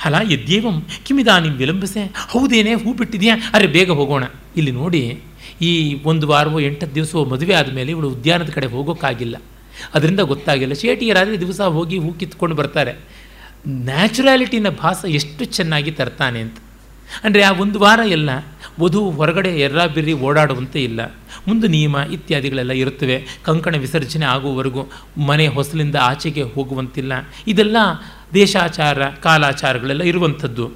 ಅಲ್ಲ ಯದ್ಯೇವಂ ನಿಮ್ಮ ವಿಲಂಬಿಸೆ? ಹೌದೇನೆ, ಹೂ ಬಿಟ್ಟಿದೆಯಾ? ಅರೆ, ಬೇಗ ಹೋಗೋಣ. ಇಲ್ಲಿ ನೋಡಿ, ಈ ಒಂದು ವಾರವೋ ಎಂಟತ್ತು ದಿವಸವೋ ಮದುವೆ ಆದಮೇಲೆ ಇವಳು ಉದ್ಯಾನದ ಕಡೆ ಹೋಗೋಕ್ಕಾಗಿಲ್ಲ. ಅದರಿಂದ ಗೊತ್ತಾಗಿಲ್ಲ. ಶೇಟಿಯರಾದರೆ ದಿವಸ ಹೋಗಿ ಹೂ ಕಿತ್ಕೊಂಡು ಬರ್ತಾರೆ. ನ್ಯಾಚುರಾಲಿಟಿನ ಭಾಸ ಎಷ್ಟು ಚೆನ್ನಾಗಿ ತರ್ತಾನೆ ಅಂತ. ಅಂದರೆ, ಆ ಒಂದು ವಾರ ಎಲ್ಲ ವಧು ಹೊರಗಡೆ ಎರ್ರ ಬಿರ್ರಿ ಓಡಾಡುವಂತೆ ಇಲ್ಲ. ಮುಂದೆ ನಿಯಮ ಇತ್ಯಾದಿಗಳೆಲ್ಲ ಇರುತ್ತವೆ. ಕಂಕಣ ವಿಸರ್ಜನೆ ಆಗುವವರೆಗೂ ಮನೆ ಹೊಸಲಿಂದ ಆಚೆಗೆ ಹೋಗುವಂತಿಲ್ಲ. ಇದೆಲ್ಲ ದೇಶಾಚಾರ, ಕಾಲಾಚಾರಗಳೆಲ್ಲ ಇರುವಂಥದ್ದು.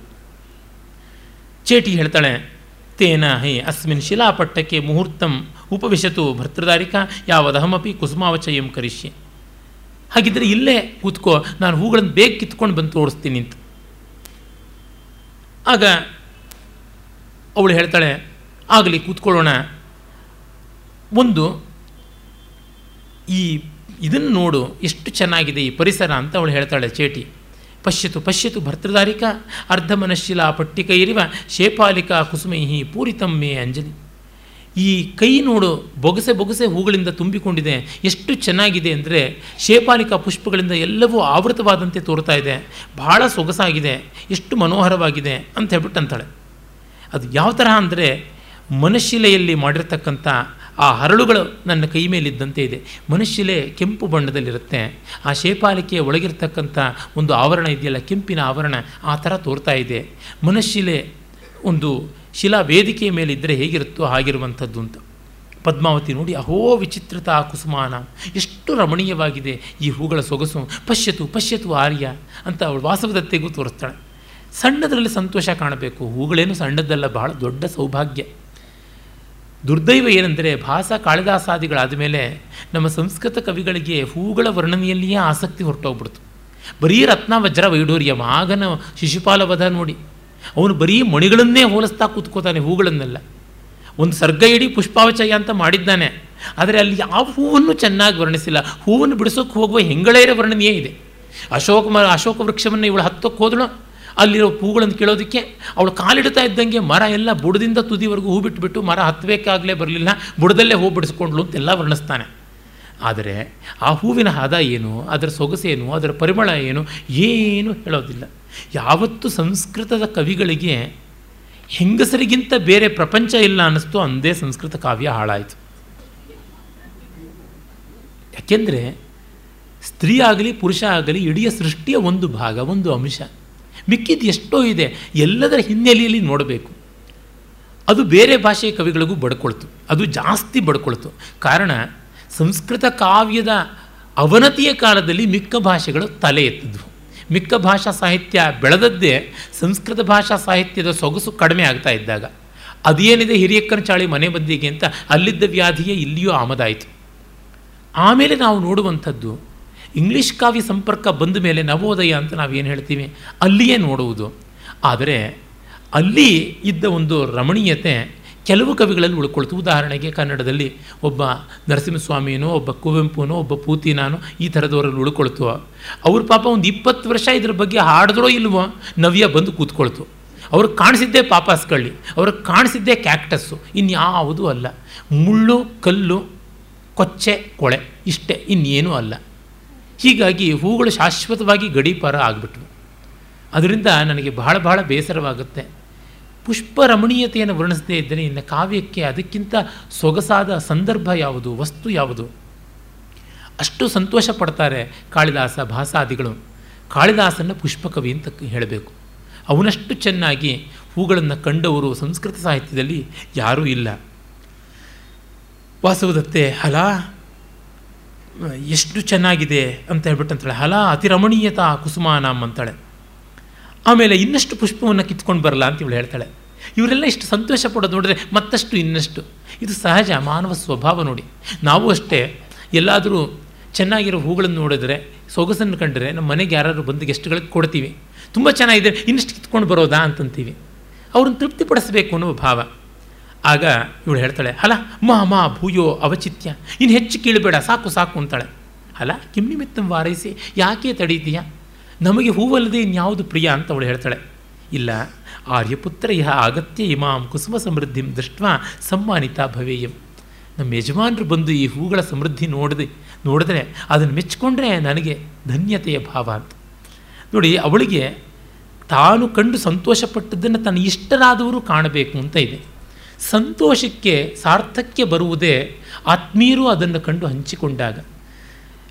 ಚೇಟಿ ಹೇಳ್ತಾಳೆ, ತೇನ ಹೇ ಅಸ್ಮಿನ್ ಶಿಲಾಪಟ್ಟಕ್ಕೆ ಮುಹೂರ್ತಂ ಉಪವಿಶತು ಭರ್ತೃದಾರಿಕ, ಯಾವದಹಮಪಿ ಕುಸುಮಾವಚಯಂ ಕರಿಷ್ಯೆ. ಹಾಗಿದ್ರೆ ಇಲ್ಲೇ ಕೂತ್ಕೋ, ನಾನು ಹೂಗಳನ್ನು ಬೇಗ ಕಿತ್ಕೊಂಡು ಬಂದು ತೋರಿಸ್ತೀನಿ ಅಂತ. ಆಗ ಅವಳು ಹೇಳ್ತಾಳೆ, ಆಗಲಿ ಕೂತ್ಕೊಳ್ಳೋಣ. ಒಂದು, ಈ ಇದನ್ನು ನೋಡು, ಎಷ್ಟು ಚೆನ್ನಾಗಿದೆ ಈ ಪರಿಸರ ಅಂತ ಅವಳು ಹೇಳ್ತಾಳೆ ಚೇಟಿ. ಪಶ್ಯತು ಪಶ್ಯತು ಭರ್ತೃದಾರಿಕ ಅರ್ಧಮನಶಿಲಾ ಪಟ್ಟಿಕ ಇರಿವ ಶೇಪಾಲಿಕಾ ಕುಸುಮೈಹಿ ಪೂರಿತಮ್ಮೆ ಅಂಜಲಿ. ಈ ಕೈ ನೋಡು, ಬೊಗಸೆ ಬೊಗಸೆ ಹೂಗಳಿಂದ ತುಂಬಿಕೊಂಡಿದೆ, ಎಷ್ಟು ಚೆನ್ನಾಗಿದೆ ಅಂದರೆ ಶೇಪಾಲಿಕಾ ಪುಷ್ಪಗಳಿಂದ ಎಲ್ಲವೂ ಆವೃತವಾದಂತೆ ತೋರ್ತಾ ಇದೆ, ಬಹಳ ಸೊಗಸಾಗಿದೆ, ಎಷ್ಟು ಮನೋಹರವಾಗಿದೆ ಅಂತ ಹೇಳ್ಬಿಟ್ಟು ಅಂತಾಳೆ. ಅದು ಯಾವ ತರಹ ಅಂದರೆ ಮನಶಿಲೆಯಲ್ಲಿ ಮಾಡಿರ್ತಕ್ಕಂಥ ಆ ಹರಳುಗಳು ನನ್ನ ಕೈ ಮೇಲಿದ್ದಂತೆ ಇದೆ. ಮನುಶಿಲೆ ಕೆಂಪು ಬಣ್ಣದಲ್ಲಿರುತ್ತೆ. ಆ ಶೇಪಾಲಿಕೆಯ ಒಳಗಿರ್ತಕ್ಕಂಥ ಒಂದು ಆವರಣ ಇದೆಯಲ್ಲ, ಕೆಂಪಿನ ಆವರಣ ಆ ಥರ ತೋರ್ತಾ ಇದೆ. ಮನುಶಿಲೆ ಒಂದು ಶಿಲಾ ವೇದಿಕೆಯ ಮೇಲಿದ್ದರೆ ಹೇಗಿರುತ್ತೋ ಹಾಗಿರುವಂಥದ್ದು ಅಂತ. ಪದ್ಮಾವತಿ ನೋಡಿ, ಅಹೋ ವಿಚಿತ್ರತಾ ಕುಸುಮಾನ, ಎಷ್ಟು ರಮಣೀಯವಾಗಿದೆ ಈ ಹೂಗಳ ಸೊಗಸು. ಪಶ್ಯತು ಪಶ್ಯತು ಆರ್ಯ ಅಂತ ಅವಳು ವಾಸವದತ್ತೆಗೂ ತೋರಿಸ್ತಾಳೆ. ಸಣ್ಣದರಲ್ಲಿ ಸಂತೋಷ ಕಾಣಬೇಕು. ಹೂಗಳೇನು ಸಣ್ಣದಲ್ಲ ಬಹಳ ದೊಡ್ಡ ಸೌಭಾಗ್ಯ. ದುರ್ದೈವ ಏನೆಂದರೆ, ಭಾಸ ಕಾಳಿದಾಸಾದಿಗಳಾದ ಮೇಲೆ ನಮ್ಮ ಸಂಸ್ಕೃತ ಕವಿಗಳಿಗೆ ಹೂಗಳ ವರ್ಣನೆಯಲ್ಲಿಯೇ ಆಸಕ್ತಿ ಹೊರಟೋಗ್ಬಿಡ್ತು. ಬರೀ ರತ್ನ ವಜ್ರ ವೈಡೂರ್ಯ, ಮಾಗನ ಶಿಶುಪಾಲ ವಧ ನೋಡಿ. ಅವನು ಬರೀ ಮಣಿಗಳನ್ನೇ ಹೋಲಿಸ್ತಾ ಕೂತ್ಕೋತಾನೆ ಹೂಗಳನ್ನೆಲ್ಲ. ಒಂದು ಸರ್ಗ ಇಡೀ ಪುಷ್ಪಾವಚಯ ಅಂತ ಮಾಡಿದ್ದಾನೆ. ಆದರೆ ಅಲ್ಲಿ ಯಾವ ಹೂವನ್ನು ಚೆನ್ನಾಗಿ ವರ್ಣಿಸಿಲ್ಲ. ಹೂವನ್ನು ಬಿಡಿಸೋಕೆ ಹೋಗುವ ಹೆಂಗಳೆಯರ ವರ್ಣನೆಯೇ ಇದೆ. ಅಶೋಕ ಅಶೋಕ ವೃಕ್ಷವನ್ನು ಇವಳು ಹತ್ತೋಕ್ಕೆ ಹೋದಳು. ಅಲ್ಲಿರೋ ಹೂಗಳನ್ನು ಕೇಳೋದಕ್ಕೆ ಅವಳು ಕಾಲಿಡ್ತಾ ಇದ್ದಂಗೆ ಮರ ಎಲ್ಲ ಬುಡದಿಂದ ತುದಿವರೆಗೂ ಹೂ ಬಿಟ್ಬಿಟ್ಟು ಮರ ಹತ್ತಬೇಕಾಗಲೇ ಬರಲಿಲ್ಲ, ಬುಡದಲ್ಲೇ ಹೂ ಬಿಡಿಸ್ಕೊಂಡ್ಲು ಅಂತೆಲ್ಲ ವರ್ಣಿಸ್ತಾನೆ. ಆದರೆ ಆ ಹೂವಿನ ಹದ ಏನು, ಅದರ ಸೊಗಸೇನು ಅದರ ಪರಿಮಳ ಏನು ಏನು ಹೇಳೋದಿಲ್ಲ. ಯಾವತ್ತು ಸಂಸ್ಕೃತದ ಕವಿಗಳಿಗೆ ಹೆಂಗಸರಿಗಿಂತ ಬೇರೆ ಪ್ರಪಂಚ ಇಲ್ಲ ಅನ್ನಿಸ್ತು, ಅಂದೇ ಸಂಸ್ಕೃತ ಕಾವ್ಯ ಹಾಳಾಯಿತು. ಯಾಕೆಂದರೆ, ಸ್ತ್ರೀ ಆಗಲಿ ಪುರುಷ ಆಗಲಿ, ಇಡೀ ಸೃಷ್ಟಿಯ ಒಂದು ಭಾಗ, ಒಂದು ಅಂಶ. ಮಿಕ್ಕಿದ್ದು ಎಷ್ಟೋ ಇದೆ, ಎಲ್ಲದರ ಹಿನ್ನೆಲೆಯಲ್ಲಿ ನೋಡಬೇಕು. ಅದು ಬೇರೆ ಭಾಷೆಯ ಕವಿಗಳಿಗೂ ಬಡ್ಕೊಳ್ತು, ಅದು ಜಾಸ್ತಿ ಬಡ್ಕೊಳ್ತು. ಕಾರಣ, ಸಂಸ್ಕೃತ ಕಾವ್ಯದ ಅವನತಿಯ ಕಾಲದಲ್ಲಿ ಮಿಕ್ಕ ಭಾಷೆಗಳು ತಲೆ ಎತ್ತಿದ್ವು. ಮಿಕ್ಕ ಭಾಷಾ ಸಾಹಿತ್ಯ ಬೆಳೆದದ್ದೇ ಸಂಸ್ಕೃತ ಭಾಷಾ ಸಾಹಿತ್ಯದ ಸೊಗಸು ಕಡಿಮೆ ಆಗ್ತಾ ಇದ್ದಾಗ. ಅದೇನಿದೆ ಹಿರಿಯಕ್ಕನ ಚಾಳಿ ಮನೆ ಬಂದಿಗೆ ಅಂತ ಅಲ್ಲಿದ್ದ ವ್ಯಾಧಿಯೇ ಇಲ್ಲಿಯೂ ಆಮದಾಯಿತು. ಆಮೇಲೆ ನಾವು ನೋಡುವಂಥದ್ದು ಇಂಗ್ಲೀಷ್ ಕಾವ್ಯ ಸಂಪರ್ಕ ಬಂದ ಮೇಲೆ ನವೋದಯ ಅಂತ ನಾವೇನು ಹೇಳ್ತೀವಿ? ಅಲ್ಲಿಯೇ ನೋಡುವುದು. ಆದರೆ ಅಲ್ಲಿ ಇದ್ದ ಒಂದು ರಮಣೀಯತೆ ಕೆಲವು ಕವಿಗಳಲ್ಲಿ ಉಳ್ಕೊಳ್ತು. ಉದಾಹರಣೆಗೆ ಕನ್ನಡದಲ್ಲಿ ಒಬ್ಬ ನರಸಿಂಹಸ್ವಾಮಿನೋ, ಒಬ್ಬ ಕುವೆಂಪುನೋ, ಒಬ್ಬ ಪೂತಿನಾನೋ ಈ ಥರದವರಲ್ಲಿ ಉಳ್ಕೊಳ್ತು. ಅವ್ರ ಪಾಪ ಒಂದು ಇಪ್ಪತ್ತು ವರ್ಷ ಇದ್ರ ಬಗ್ಗೆ ಹಾಡಿದ್ರೋ ಇಲ್ವೋ ನವ್ಯ ಬಂದು ಕೂತ್ಕೊಳ್ತು. ಅವ್ರಿಗೆ ಕಾಣಿಸಿದ್ದೇ ಪಾಪಾಸ್ಕಳ್ಳಿ ಅವ್ರಿಗೆ ಕಾಣಿಸಿದ್ದೇ ಕ್ಯಾಕ್ಟಸ್ಸು, ಇನ್ಯಾವುದೂ ಅಲ್ಲ. ಮುಳ್ಳು, ಕಲ್ಲು, ಕೊಚ್ಚೆ, ಕೊಳೆ ಇಷ್ಟೇ, ಇನ್ನೇನೂ ಅಲ್ಲ. ಹೀಗಾಗಿ ಹೂಗಳು ಶಾಶ್ವತವಾಗಿ ಗಡೀಪಾರ ಆಗಿಬಿಟ್ವು. ಅದರಿಂದ ನನಗೆ ಬಹಳ ಬಹಳ ಬೇಸರವಾಗುತ್ತೆ. ಪುಷ್ಪ ರಮಣೀಯತೆಯನ್ನು ವರ್ಣಿಸದೇ ಇದ್ದರೆ ಇನ್ನು ಕಾವ್ಯಕ್ಕೆ ಅದಕ್ಕಿಂತ ಸೊಗಸಾದ ಸಂದರ್ಭ ಯಾವುದು, ವಸ್ತು ಯಾವುದು? ಅಷ್ಟು ಸಂತೋಷ ಪಡ್ತಾರೆ ಕಾಳಿದಾಸ ಭಾಸಾದಿಗಳು. ಕಾಳಿದಾಸನ ಪುಷ್ಪಕವಿ ಅಂತ ಹೇಳಬೇಕು. ಅವನಷ್ಟು ಚೆನ್ನಾಗಿ ಹೂಗಳನ್ನು ಕಂಡವರು ಸಂಸ್ಕೃತ ಸಾಹಿತ್ಯದಲ್ಲಿ ಯಾರೂ ಇಲ್ಲ. ವಾಸವದತ್ತೆ ಹಲ ಎಷ್ಟು ಚೆನ್ನಾಗಿದೆ ಅಂತ ಹೇಳ್ಬಿಟ್ಟು ಅಂತಾಳೆ ಹಲ ಅತಿ ರಮಣೀಯತಾ ಕುಸುಮಾನಾಮ್ ಅಂತಾಳೆ. ಆಮೇಲೆ ಇನ್ನಷ್ಟು ಪುಷ್ಪವನ್ನು ಕಿತ್ಕೊಂಡು ಬರಲ್ಲ ಅಂತ ಇವಳು ಹೇಳ್ತಾಳೆ. ಇವರೆಲ್ಲ ಇಷ್ಟು ಸಂತೋಷ ಪಡೋದು ನೋಡಿದ್ರೆ ಮತ್ತಷ್ಟು ಇನ್ನಷ್ಟು. ಇದು ಸಹಜ ಮಾನವ ಸ್ವಭಾವ ನೋಡಿ. ನಾವು ಅಷ್ಟೇ ಎಲ್ಲಾದರೂ ಚೆನ್ನಾಗಿರೋ ಹೂಗಳನ್ನು ನೋಡಿದ್ರೆ, ಸೊಗಸನ್ನು ಕಂಡರೆ ನಮ್ಮ ಮನೆಗೆ ಯಾರಾದರೂ ಬಂದು ಗೆಸ್ಟ್ಗಳಿಗೆ ಕೊಡ್ತೀವಿ. ತುಂಬ ಚೆನ್ನಾಗಿದೆ, ಇನ್ನಷ್ಟು ಕಿತ್ಕೊಂಡು ಬರೋದಾ ಅಂತಂತೀವಿ. ಅವ್ರನ್ನ ತೃಪ್ತಿಪಡಿಸಬೇಕು ಅನ್ನೋ ಭಾವ. ಆಗ ಇವಳು ಹೇಳ್ತಾಳೆ, ಅಲ, ಮಾ ಮಾ, ಭೂಯೋ ಅವಚಿತ್ಯ. ಇನ್ನು ಹೆಚ್ಚು ಕೀಳಬೇಡ, ಸಾಕು ಸಾಕು ಅಂತಾಳೆ. ಅಲ್ಲ ಕಿಮ್ ನಿಮಿತ್ತಂ ವಾರೈಸಿ, ಯಾಕೆ ತಡೀತೀಯ? ನಮಗೆ ಹೂವಲ್ಲದೆ ಇನ್ಯಾವುದು ಪ್ರಿಯ? ಅಂತ ಅವಳು ಹೇಳ್ತಾಳೆ. ಇಲ್ಲ, ಆರ್ಯಪುತ್ರ ಇಹ ಅಗತ್ಯ ಇಮಾಂ ಕುಸುಮ ಸಮೃದ್ಧಿಂ ದೃಷ್ಟ ಸಮ್ಮಾನಿತ ಭವೇಯಂ. ನಮ್ಮ ಯಜಮಾನರು ಬಂದು ಈ ಹೂಗಳ ಸಮೃದ್ಧಿ ನೋಡದೆ, ನೋಡಿದ್ರೆ ಅದನ್ನು ಮೆಚ್ಚಿಕೊಂಡ್ರೆ ನನಗೆ ಧನ್ಯತೆಯ ಭಾವ ಅಂತ. ನೋಡಿ, ಅವಳಿಗೆ ತಾನು ಕಂಡು ಸಂತೋಷಪಟ್ಟದ್ದನ್ನು ತನ್ನ ಇಷ್ಟರಾದವರು ಕಾಣಬೇಕು ಅಂತ ಇದೆ. ಸಂತೋಷಕ್ಕೆ ಸಾರ್ಥಕ್ಕೆ ಬರುವುದೇ ಆತ್ಮೀಯರು ಅದನ್ನು ಕಂಡು ಹಂಚಿಕೊಂಡಾಗ.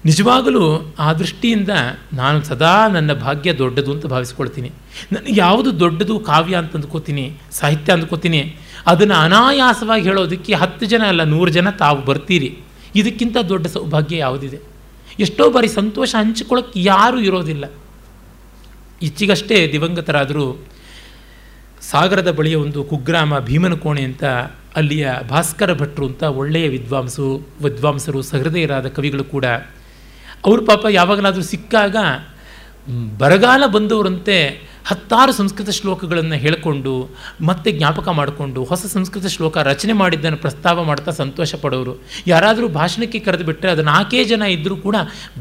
ನಿಜವಾಗಲೂ ಆ ದೃಷ್ಟಿಯಿಂದ ನಾನು ಸದಾ ನನ್ನ ಭಾಗ್ಯ ದೊಡ್ಡದು ಅಂತ ಭಾವಿಸ್ಕೊಳ್ತೀನಿ. ನನಗೆ ಯಾವುದು ದೊಡ್ಡದು ಕಾವ್ಯ ಅಂತ ಅಂದ್ಕೋತೀನಿ, ಸಾಹಿತ್ಯ ಅಂದ್ಕೋತೀನಿ, ಅದನ್ನು ಅನಾಯಾಸವಾಗಿ ಹೇಳೋದಕ್ಕೆ ಹತ್ತು ಜನ ಅಲ್ಲ, ನೂರು ಜನ ತಾವು ಬರ್ತೀರಿ. ಇದಕ್ಕಿಂತ ದೊಡ್ಡ ಸೌಭಾಗ್ಯ ಯಾವುದಿದೆ? ಎಷ್ಟೋ ಬಾರಿ ಸಂತೋಷ ಹಂಚಿಕೊಳ್ಳೋಕ್ಕೆ ಯಾರೂ ಇರೋದಿಲ್ಲ. ಇಚ್ಚಿಗಷ್ಟೇ ದಿವಂಗತರಾದರೂ ಸಾಗರದ ಬಳಿಯ ಒಂದು ಕುಗ್ರಾಮ ಭೀಮನಕೋಣೆ ಅಂತ ಅಲ್ಲಿಯ ಭಾಸ್ಕರ ಭಟ್ರು ಅಂತ ಒಳ್ಳೆಯ ವಿದ್ವಾಂಸರು ವಿದ್ವಾಂಸರು, ಸಹೃದಯರಾದ ಕವಿಗಳು ಕೂಡ. ಅವರು ಪಾಪ ಯಾವಾಗಲಾದರೂ ಸಿಕ್ಕಾಗ ಬರಗಾಲ ಬಂದವರಂತೆ ಹತ್ತಾರು ಸಂಸ್ಕೃತ ಶ್ಲೋಕಗಳನ್ನು ಹೇಳಿಕೊಂಡು, ಮತ್ತೆ ಜ್ಞಾಪಕ ಮಾಡಿಕೊಂಡು, ಹೊಸ ಸಂಸ್ಕೃತ ಶ್ಲೋಕ ರಚನೆ ಮಾಡಿದ್ದನ್ನು ಪ್ರಸ್ತಾವ ಮಾಡ್ತಾ ಸಂತೋಷ ಪಡೋರು. ಯಾರಾದರೂ ಭಾಷಣಕ್ಕೆ ಕರೆದು ಬಿಟ್ಟರೆ ಅದು ನಾಲ್ಕೇ ಜನ ಇದ್ದರೂ ಕೂಡ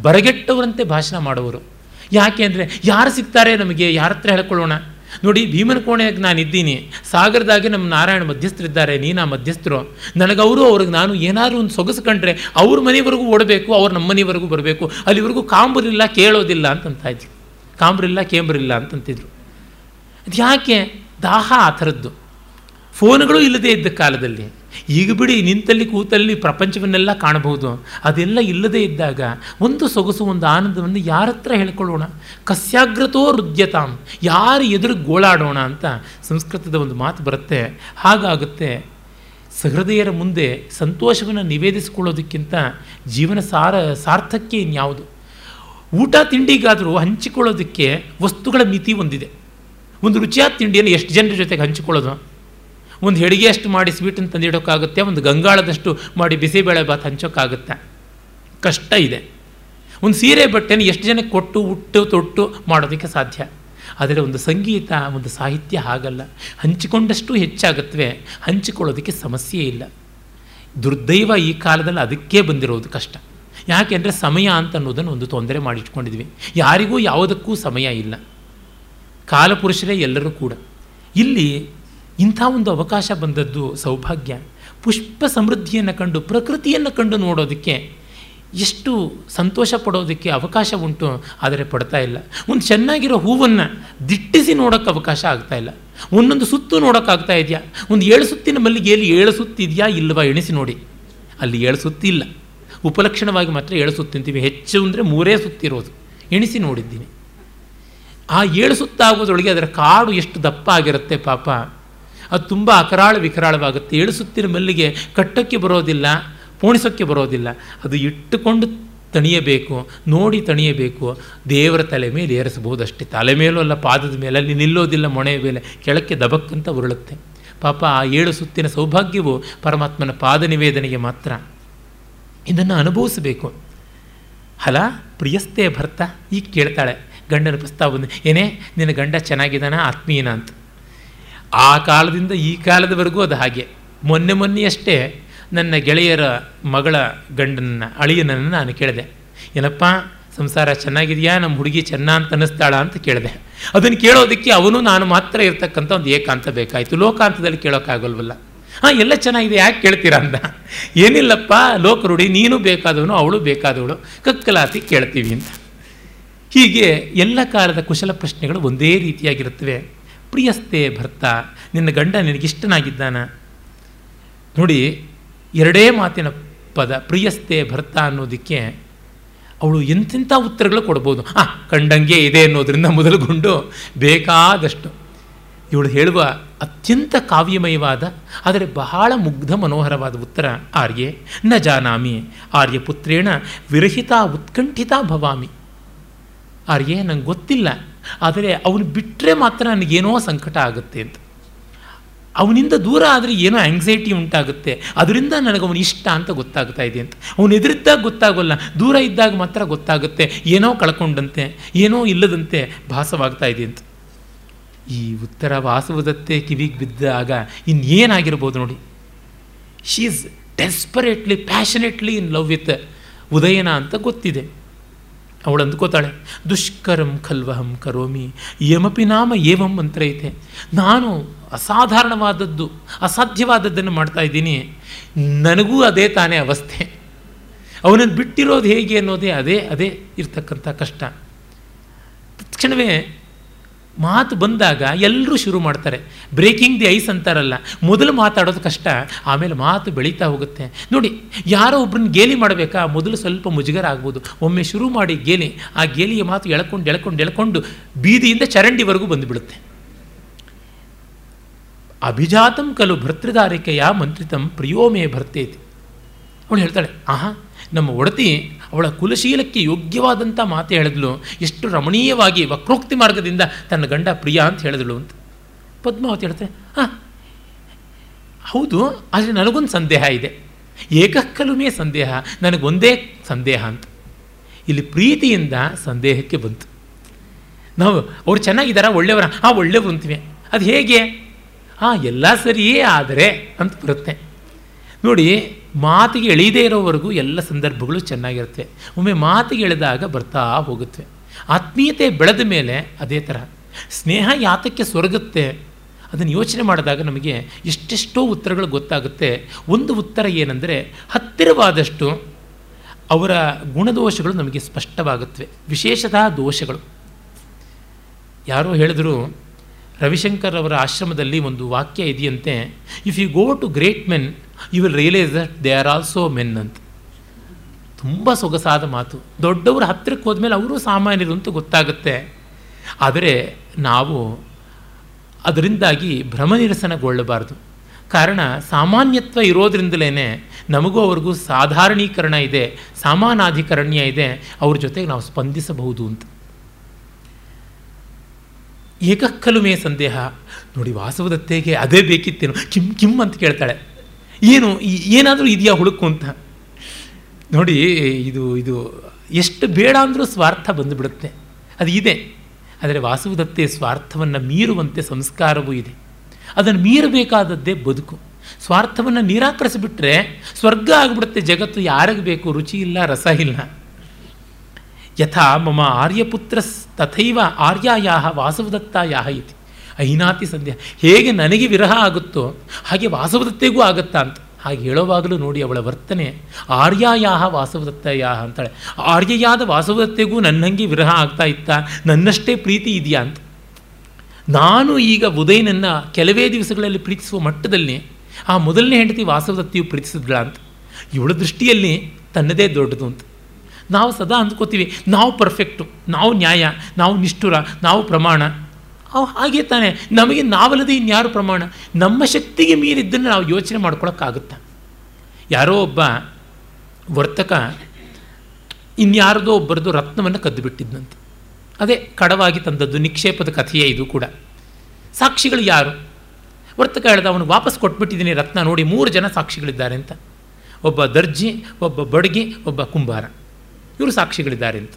ಬರಗೆಟ್ಟವರಂತೆ ಭಾಷಣ ಮಾಡೋರು ಯಾಕೆ ಅಂದರೆ ಯಾರು ಸಿಗ್ತಾರೆ ನಮಗೆ? ಯಾರ ಹತ್ರ ಹೇಳ್ಕೊಳ್ಳೋಣ? ನೋಡಿ, ಭೀಮನ ಕೋಣೆಯಾಗಿ ನಾನು ಇದ್ದೀನಿ ಸಾಗರದಾಗೆ ನಮ್ಮ ನಾರಾಯಣ ಮಧ್ಯಸ್ಥರಿದ್ದಾರೆ, ನೀನಾ ಮಧ್ಯಸ್ಥರು. ನನಗವರು, ಅವ್ರಿಗೆ ನಾನು ಏನಾದರೂ ಒಂದು ಸೊಗಸು ಕಂಡ್ರೆ ಅವ್ರ ಮನೆವರೆಗೂ ಓಡಬೇಕು, ಅವ್ರ ನಮ್ಮ ಮನೆವರೆಗೂ ಬರಬೇಕು. ಅಲ್ಲಿವರೆಗೂ ಕಾಂಬರಿಲ್ಲ, ಕೇಳೋದಿಲ್ಲ ಅಂತಂತ ಇದ್ವಿ ಕಾಂಬ್ರಿಲ್ಲ, ಕೇಂಬ್ರಿಲ್ಲ ಅಂತಂತಿದ್ರು. ಅದು ಯಾಕೆ ದಾಹ ಆ ಥರದ್ದು. ಫೋನ್ಗಳು ಇಲ್ಲದೇ ಇದ್ದ ಕಾಲದಲ್ಲಿ. ಈಗ ಬಿಡಿ ನಿಂತಲ್ಲಿ ಕೂತಲ್ಲಿ ಪ್ರಪಂಚವನ್ನೆಲ್ಲ ಕಾಣಬಹುದು. ಅದೆಲ್ಲ ಇಲ್ಲದೇ ಇದ್ದಾಗ ಒಂದು ಸೊಗಸು, ಒಂದು ಆನಂದವನ್ನು ಯಾರ ಹತ್ರ ಹೇಳ್ಕೊಳ್ಳೋಣ? ಕಸ್ಯಾಗ್ರತೋ ಹೃದ್ಯತಾಂ ಯಾರು ಎದುರು ಗೋಳಾಡೋಣ ಅಂತ ಸಂಸ್ಕೃತದ ಒಂದು ಮಾತು ಬರುತ್ತೆ. ಹಾಗಾಗುತ್ತೆ ಸಹೃದಯರ ಮುಂದೆ ಸಂತೋಷವನ್ನು ನಿವೇದಿಸಿಕೊಳ್ಳೋದಕ್ಕಿಂತ ಜೀವನ ಸಾರ, ಸಾರ್ಥಕ್ಕೆ ಇನ್ಯಾವುದು? ಊಟ ತಿಂಡಿಗಾದರೂ ಹಂಚಿಕೊಳ್ಳೋದಕ್ಕೆ ವಸ್ತುಗಳ ಮಿತಿ ಒಂದಿದೆ ಒಂದು ರುಚಿಯಾದ ತಿಂಡಿಯನ್ನು ಎಷ್ಟು ಜನರ ಜೊತೆಗೆ ಹಂಚಿಕೊಳ್ಳೋದು? ಒಂದು ಹೆಡಿಗೆಯಷ್ಟು ಮಾಡಿ ಸ್ವೀಟನ್ನು ತಂದಿಡೋಕ್ಕಾಗುತ್ತೆ, ಒಂದು ಗಂಗಾಳದಷ್ಟು ಮಾಡಿ ಬಿಸಿಬೇಳೆ ಬಾತ್ ಹಂಚೋಕ್ಕಾಗುತ್ತೆ. ಕಷ್ಟ ಇದೆ. ಒಂದು ಸೀರೆ ಬಟ್ಟೆನ ಎಷ್ಟು ಜನಕ್ಕೆ ಕೊಟ್ಟು, ಉಟ್ಟು, ತೊಟ್ಟು ಮಾಡೋದಕ್ಕೆ ಸಾಧ್ಯ. ಆದರೆ ಒಂದು ಸಂಗೀತ, ಒಂದು ಸಾಹಿತ್ಯ ಹಾಗಲ್ಲ. ಹಂಚಿಕೊಂಡಷ್ಟು ಹೆಚ್ಚಾಗತ್ವೆ, ಹಂಚಿಕೊಳ್ಳೋದಕ್ಕೆ ಸಮಸ್ಯೆ ಇಲ್ಲ. ದುರ್ದೈವ ಈ ಕಾಲದಲ್ಲಿ ಅದಕ್ಕೆ ಬಂದಿರೋದು ಕಷ್ಟ. ಯಾಕೆಂದರೆ ಸಮಯ ಅಂತ ಅನ್ನೋದನ್ನು ಒಂದು ತೊಂದರೆ ಮಾಡಿಟ್ಕೊಂಡಿದ್ವಿ. ಯಾರಿಗೂ ಯಾವುದಕ್ಕೂ ಸಮಯ ಇಲ್ಲ. ಕಾಲಪುರುಷರೇ ಎಲ್ಲರೂ ಕೂಡ. ಇಲ್ಲಿ ಇಂಥ ಒಂದು ಅವಕಾಶ ಬಂದದ್ದು ಸೌಭಾಗ್ಯ. ಪುಷ್ಪ ಸಮೃದ್ಧಿಯನ್ನು ಕಂಡು, ಪ್ರಕೃತಿಯನ್ನು ಕಂಡು ನೋಡೋದಕ್ಕೆ ಎಷ್ಟು ಸಂತೋಷ ಪಡೋದಕ್ಕೆ ಅವಕಾಶ ಉಂಟು ಆದರೆ ಪಡ್ತಾ ಇಲ್ಲ. ಒಂದು ಚೆನ್ನಾಗಿರೋ ಹೂವನ್ನು ದಿಟ್ಟಿಸಿ ನೋಡೋಕ್ಕೆ ಅವಕಾಶ ಆಗ್ತಾ ಇಲ್ಲ. ಒಂದೊಂದು ಸುತ್ತು ನೋಡೋಕ್ಕಾಗ್ತಾ ಇದೆಯಾ? ಒಂದು ಏಳು ಸುತ್ತಿನ ಮಲ್ಲಿಗೆಯಲ್ಲಿ ಏಳು ಸುತ್ತಿದೆಯಾ ಇಲ್ಲವಾ ಎಣಿಸಿ ನೋಡಿ. ಅಲ್ಲಿ ಏಳು ಸುತ್ತಿಲ್ಲ ಉಪಲಕ್ಷಣವಾಗಿ ಮಾತ್ರ ಏಳು ಸುತ್ತಿಂತೀವಿ ಹೆಚ್ಚು ಅಂದರೆ ಮೂರೇ ಸುತ್ತಿರೋದು ಎಣಿಸಿ ನೋಡಿದ್ದೀನಿ. ಆ ಏಳು ಸುತ್ತಾಗೋದ್ರೊಳಗೆ ಅದರ ಕಾಡು ಎಷ್ಟು ದಪ್ಪ ಆಗಿರುತ್ತೆ ಪಾಪ. ಅದು ತುಂಬ ಅಕರಾಳ ವಿಕರಾಳವಾಗುತ್ತೆ. ಸುತ್ತಿನ ಮಲ್ಲಿಗೆ ಕಟ್ಟಕ್ಕೆ ಬರೋದಿಲ್ಲ, ಪೋಣಿಸೋಕ್ಕೆ ಬರೋದಿಲ್ಲ. ಅದು ಇಟ್ಟುಕೊಂಡು ತಣಿಯಬೇಕು, ನೋಡಿ ತಣಿಯಬೇಕು. ದೇವರ ತಲೆ ಮೇಲೆ ಏರಿಸಬಹುದು ಅಷ್ಟೇ ತಲೆ ಮೇಲೂ ಅಲ್ಲ, ಪಾದದ ಮೇಲೆ. ಅಲ್ಲಿ ನಿಲ್ಲೋದಿಲ್ಲ ಮೊಣೆಯ ಮೇಲೆ. ಕೆಳಕ್ಕೆ ದಬಕ್ಕಂತ ಉರುಳುತ್ತೆ. ಪಾಪ ಆ ಏಳು ಸುತ್ತಿನ ಸೌಭಾಗ್ಯವು ಪರಮಾತ್ಮನ ಪಾದ ನಿವೇದನೆಗೆ ಮಾತ್ರ. ಇದನ್ನು ಅನುಭವಿಸಬೇಕು. ಹಲ ಪ್ರಿಯಸ್ತೆಯ ಭರ್ತ ಈಗ ಕೇಳ್ತಾಳೆ ಗಂಡನ ಪ್ರಸ್ತಾವ ಏನೇ, ನಿನ್ನ ಗಂಡ ಚೆನ್ನಾಗಿದ್ದಾನ, ಆತ್ಮೀಯನ ಅಂತ. ಆ ಕಾಲದಿಂದ ಈ ಕಾಲದವರೆಗೂ ಅದು ಹಾಗೆ. ಮೊನ್ನೆ ಮೊನ್ನೆಯಷ್ಟೇ ನನ್ನ ಗೆಳೆಯರ ಮಗಳ ಗಂಡನನ್ನ ಅಳಿಯನನ್ನು ನಾನು ಕೇಳಿದೆ. ಏನಪ್ಪ, ಸಂಸಾರ ಚೆನ್ನಾಗಿದೆಯಾ? ನಮ್ಮ ಹುಡುಗಿ ಚೆನ್ನ ಅಂತ ಅನ್ನಿಸ್ತಾಳ ಅಂತ ಕೇಳಿದೆ. ಅದನ್ನು ಕೇಳೋದಕ್ಕೆ ಅವನು ನಾನು ಮಾತ್ರ ಇರ್ತಕ್ಕಂಥ ಒಂದು ಏಕಾಂತ ಬೇಕಾಯಿತು. ಲೋಕಾಂತದಲ್ಲಿ ಕೇಳೋಕ್ಕಾಗಲ್ವಲ್ಲ. ಹಾಂ, ಎಲ್ಲ ಚೆನ್ನಾಗಿದೆ, ಯಾಕೆ ಕೇಳ್ತೀರಾ ಅಂತ. ಏನಿಲ್ಲಪ್ಪ ಲೋಕರುಡಿ ನೀನು ಬೇಕಾದವನು, ಅವಳು ಬೇಕಾದವಳು ಕಕ್ಕಲಾತಿ ಕೇಳ್ತೀವಿ ಅಂತ. ಹೀಗೆ ಎಲ್ಲ ಕಾಲದ ಕುಶಲ ಪ್ರಶ್ನೆಗಳು ಒಂದೇ ರೀತಿಯಾಗಿರುತ್ತವೆ. ಪ್ರಿಯಸ್ತೆ ಭರ್ತ, ನಿನ್ನ ಗಂಡ ನಿನಗಿಷ್ಟನಾಗಿದ್ದಾನ? ನೋಡಿ, ಎರಡೇ ಮಾತಿನ ಪದ ಪ್ರಿಯಸ್ತೆ ಭರ್ತ ಅನ್ನೋದಕ್ಕೆ ಅವಳು ಎಂತೆಂಥ ಉತ್ತರಗಳು ಕೊಡ್ಬೋದು. ಆ ಕಂಡಂಗೆ ಇದೆ ಅನ್ನೋದರಿಂದ ಮೊದಲುಗೊಂಡು ಬೇಕಾದಷ್ಟು. ಇವಳು ಹೇಳುವ ಅತ್ಯಂತ ಕಾವ್ಯಮಯವಾದ, ಆದರೆ ಬಹಳ ಮುಗ್ಧ ಮನೋಹರವಾದ ಉತ್ತರ ಆರ್ಯೆ, ನ ಜಾನಾಮಿ. ಆರ್ಯಪುತ್ರೇಣ ವಿರಹಿತ ಉತ್ಕಂಠಿತ ಭವಾಮಿ. ಆರ್ಯೆ, ನಂಗೆ ಗೊತ್ತಿಲ್ಲ. ಆದರೆ ಅವನು ಬಿಟ್ಟರೆ ಮಾತ್ರ ನನಗೇನೋ ಸಂಕಟ ಆಗುತ್ತೆ ಅಂತ. ಅವನಿಂದ ದೂರ ಆದರೆ ಏನೋ ಆಂಗ್ಸೈಟಿ ಉಂಟಾಗುತ್ತೆ. ಅದರಿಂದ ನನಗೆ ಅವನು ಇಷ್ಟ ಅಂತ ಗೊತ್ತಾಗ್ತಾ ಇದೆ ಅಂತ. ಅವನು ಎದುರಿದ್ದಾಗ ಗೊತ್ತಾಗೋಲ್ಲ. ದೂರ ಇದ್ದಾಗ ಮಾತ್ರ ಗೊತ್ತಾಗುತ್ತೆ. ಏನೋ ಕಳ್ಕೊಂಡಂತೆ, ಏನೋ ಇಲ್ಲದಂತೆ ಭಾಸವಾಗ್ತಾ ಇದೆ ಅಂತ. ಈ ಉತ್ತರ ವಾಸವದತ್ತೆ ಕಿವಿಗೆ ಬಿದ್ದಾಗ ಇನ್ನೇನಾಗಿರ್ಬೋದು ನೋಡಿ. She's is desperately passionately in love with Udayana ಅಂತ ಗೊತ್ತಿದೆ. ಅವಳು ಅಂದ್ಕೋತಾಳೆ ದುಷ್ಕರಂ ಖಲ್ವಹಂ ಕರೋಮಿ, ಯಮಪಿ ನಾಮ ಏವಂ ಮಂತ್ರ ಐತೆ ನಾನು ಅಸಾಧಾರಣವಾದದ್ದು, ಅಸಾಧ್ಯವಾದದ್ದನ್ನು ಮಾಡ್ತಾ ಇದ್ದೀನಿ. ನನಗೂ ಅದೇ ತಾನೇ ಅವಸ್ಥೆ. ಅವನನ್ನು ಬಿಟ್ಟಿರೋದು ಹೇಗೆ ಅನ್ನೋದೇ ಅದೇ ಅದೇ ಇರ್ತಕ್ಕಂಥ ಕಷ್ಟ. ತಕ್ಷಣವೇ ಮಾತು ಬಂದಾಗ ಎಲ್ಲರೂ ಶುರು ಮಾಡ್ತಾರೆ. ಬ್ರೇಕಿಂಗ್ ದಿ ಐಸ್ ಅಂತಾರಲ್ಲ, ಮೊದಲು ಮಾತಾಡೋದು ಕಷ್ಟ, ಆಮೇಲೆ ಮಾತು ಬೆಳೀತಾ ಹೋಗುತ್ತೆ. ನೋಡಿ, ಯಾರೋ ಒಬ್ಬರನ್ನ ಗೇಲಿ ಮಾಡಬೇಕಾ? ಮೊದಲು ಸ್ವಲ್ಪ ಮುಜುಗರ ಆಗ್ಬೋದು ಒಮ್ಮೆ ಶುರು ಮಾಡಿ ಗೇಲಿ, ಆ ಗೇಲಿಯ ಮಾತು ಎಳ್ಕೊಂಡು ಎಳ್ಕೊಂಡು ಎಳ್ಕೊಂಡು ಬೀದಿಯಿಂದ ಚರಂಡಿವರೆಗೂ ಬಂದುಬಿಡುತ್ತೆ. ಅಭಿಜಾತಂ ಕಲು ಭರ್ತೃದಾರಿಕೆಯ ಮಂತ್ರಿತಂ ಪ್ರಿಯೋಮೇ ಭರ್ತೇತಿ. ಅವಳು ಹೇಳ್ತಾಳೆ, ಆಹಾ, ನಮ್ಮ ಒಡತಿ ಅವಳ ಕುಲಶೀಲಕ್ಕೆ ಯೋಗ್ಯವಾದಂಥ ಮಾತು ಹೇಳಿದ್ಲು ಎಷ್ಟು ರಮಣೀಯವಾಗಿ ವಕ್ರೋಕ್ತಿ ಮಾರ್ಗದಿಂದ ತನ್ನ ಗಂಡ ಪ್ರಿಯ ಅಂತ ಹೇಳಿದಳು ಅಂತ. ಪದ್ಮಾವತಿ ಹೇಳ್ತೆ ಹಾಂ ಹೌದು, ಆದರೆ ನನಗೊಂದು ಸಂದೇಹ ಇದೆ. ಏಕಕ್ಕಲುಮೇ ಸಂದೇಹ, ನನಗೊಂದೇ ಸಂದೇಹ ಅಂತ. ಇಲ್ಲಿ ಪ್ರೀತಿಯಿಂದ ಸಂದೇಹಕ್ಕೆ ಬಂತು. ನಾವು, ಅವ್ರು ಚೆನ್ನಾಗಿದ್ದಾರಾ ಒಳ್ಳೆಯವರ ಹಾಂ ಒಳ್ಳೆಯವರು ಅಂತೀವಿ. ಅದು ಹೇಗೆ? ಹಾಂ ಎಲ್ಲ ಸರಿಯೇ ಆದರೆ ಅಂತ ಬರುತ್ತೆ. ನೋಡಿ ಮಾತಿಗೆ ಎಳೀದೇ ಇರೋವರೆಗೂ ಎಲ್ಲ ಸಂದರ್ಭಗಳು ಚೆನ್ನಾಗಿರುತ್ತೆ. ಒಮ್ಮೆ ಮಾತಿಗೆ ಎಳೆದಾಗ ಬರ್ತಾ ಹೋಗುತ್ತೆ. ಆತ್ಮೀಯತೆ ಬೆಳೆದ ಮೇಲೆ ಅದೇ ಥರ ಸ್ನೇಹ ಯಾತಕ್ಕೆ ಸೊರಗುತ್ತೆ? ಅದನ್ನು ಯೋಚನೆ ಮಾಡಿದಾಗ ನಮಗೆ ಎಷ್ಟೆಷ್ಟೋ ಉತ್ತರಗಳು ಗೊತ್ತಾಗುತ್ತೆ. ಒಂದು ಉತ್ತರ ಏನೆಂದರೆ ಹತ್ತಿರವಾದಷ್ಟು ಅವರ ಗುಣದೋಷಗಳು ನಮಗೆ ಸ್ಪಷ್ಟವಾಗುತ್ತವೆ. ವಿಶೇಷತಃ ದೋಷಗಳು. ಯಾರೋ ಹೇಳಿದ್ರು ರವಿಶಂಕರ್ ಅವರ ಆಶ್ರಮದಲ್ಲಿ ಒಂದು ವಾಕ್ಯ ಇದೆಯಂತೆ if you go to great men you will realise that they are also men ಅಂತ. ತುಂಬ ಸೊಗಸಾದ ಮಾತು. ದೊಡ್ಡವರು ಹತ್ತಿರಕ್ಕೆ ಹೋದ್ಮೇಲೆ ಅವರು ಸಾಮಾನ್ಯರು ಅಂತ ಗೊತ್ತಾಗುತ್ತೆ. ಆದರೆ ನಾವು ಅದರಿಂದಾಗಿ ಭ್ರಮ ನಿರಸನಗೊಳ್ಳಬಾರ್ದು. ಕಾರಣ, ಸಾಮಾನ್ಯತ್ವ ಇರೋದ್ರಿಂದಲೇ ನಮಗೂ ಅವ್ರಿಗೂ ಸಾಧಾರಣೀಕರಣ ಇದೆ, ಸಾಮಾನಾಧಿಕರಣ್ಯ ಇದೆ, ಅವ್ರ ಜೊತೆಗೆ ನಾವು ಸ್ಪಂದಿಸಬಹುದು ಅಂತ. ಏಕಕ್ಕಲು ಮೇ ಸಂದೇಹ. ನೋಡಿ ವಾಸವದತ್ತೆಗೆ ಅದೇ ಬೇಕಿತ್ತೇನು. ಕಿಮ್ ಕಿಮ್ ಅಂತ ಕೇಳ್ತಾಳೆ. ಏನು ಏನಾದರೂ ಇದೆಯಾ ಹುಡುಕು ಅಂತ. ನೋಡಿ, ಇದು ಇದು ಎಷ್ಟು ಬೇಡ ಅಂದರೂ ಸ್ವಾರ್ಥ ಬಂದುಬಿಡುತ್ತೆ. ಅದು ಇದೆ. ಆದರೆ ವಾಸುವುದತ್ತೆ ಸ್ವಾರ್ಥವನ್ನು ಮೀರುವಂತೆ ಸಂಸ್ಕಾರವೂ ಇದೆ. ಅದನ್ನು ಮೀರಬೇಕಾದದ್ದೇ ಬದುಕು. ಸ್ವಾರ್ಥವನ್ನು ನಿರಾಕರಿಸಿಬಿಟ್ರೆ ಸ್ವರ್ಗ ಆಗಿಬಿಡುತ್ತೆ. ಜಗತ್ತು ಯಾರಿಗೆ ಬೇಕು? ರುಚಿ ಇಲ್ಲ, ರಸ ಇಲ್ಲ. ಯಥಾ ಮಮ ಆರ್ಯಪುತ್ರ ತಥೈವ ಆರ್ಯಾಯಾ ವಾಸವದತ್ತಾಯಾ ಇತಿ ಐನಾತಿ ಸಂಧ್ಯ ಹೇಗೆ ನನಗೆ ವಿರಹ ಆಗುತ್ತೋ ಹಾಗೆ ವಾಸವದತ್ತೆಗೂ ಆಗುತ್ತಾ ಅಂತ। ಹಾಗೆ ಹೇಳೋವಾಗಲೂ ನೋಡಿ ಅವಳ ವರ್ತನೆ, ಆರ್ಯಾಯಾಹ ವಾಸವದತ್ತಯ ಅಂತಾಳೆ। ಆರ್ಯಯಾದ ವಾಸವದತ್ತೆಗೂ ನನ್ನಂಗೆ ವಿರಹ ಆಗ್ತಾ ಇತ್ತಾ? ನನ್ನಷ್ಟೇ ಪ್ರೀತಿ ಇದೆಯಾ ಅಂತ। ನಾನು ಈಗ ಉದಯನನ್ನು ಕೆಲವೇ ದಿವಸಗಳಲ್ಲಿ ಪ್ರೀತಿಸುವ ಮಟ್ಟದಲ್ಲಿ ಆ ಮೊದಲನೇ ಹೆಂಡತಿ ವಾಸವದತ್ತಿಯು ಪ್ರೀತಿಸಿದ್ಳ ಅಂತ। ಇವಳ ದೃಷ್ಟಿಯಲ್ಲಿ ತನ್ನದೇ ದೊಡ್ಡದು ಅಂತ। ನಾವು ಸದಾ ಅಂದ್ಕೋತೀವಿ, ನಾವು ಪರ್ಫೆಕ್ಟು ನಾವು ನ್ಯಾಯ, ನಾವು ನಿಷ್ಠುರ, ನಾವು ಪ್ರಮಾಣ. ಅವು ಹಾಗೆ ತಾನೆ, ನಮಗೆ ನಾವಲ್ಲದೆ ಇನ್ಯಾರು ಪ್ರಮಾಣ? ನಮ್ಮ ಶಕ್ತಿಗೆ ಮೀರಿದ್ದನ್ನು ನಾವು ಯೋಚನೆ ಮಾಡ್ಕೊಳಕ್ಕಾಗುತ್ತಾ? ಯಾರೋ ಒಬ್ಬ ವರ್ತಕ ಇನ್ಯಾರದೋ ಒಬ್ಬರದು ರತ್ನವನ್ನು ಕದ್ದು ಬಿಟ್ಟಿದ್ದಂತೆ ಅದೇ ಕಡವಾಗಿ ತಂದದ್ದು, ನಿಕ್ಷೇಪದ ಕಥೆಯೇ ಇದು ಕೂಡ. ಸಾಕ್ಷಿಗಳು ಯಾರು? ವರ್ತಕ ಹೇಳ್ದ ಅವನು, ವಾಪಸ್ ಕೊಟ್ಬಿಟ್ಟಿದ್ದೀನಿ ರತ್ನ ನೋಡಿ ಮೂರು ಜನ ಸಾಕ್ಷಿಗಳಿದ್ದಾರೆ ಅಂತ. ಒಬ್ಬ ದರ್ಜಿ, ಒಬ್ಬ ಬಡಗಿ, ಒಬ್ಬ ಕುಂಬಾರ. ಇವರು ಸಾಕ್ಷಿಗಳಿದ್ದಾರೆ ಅಂತ.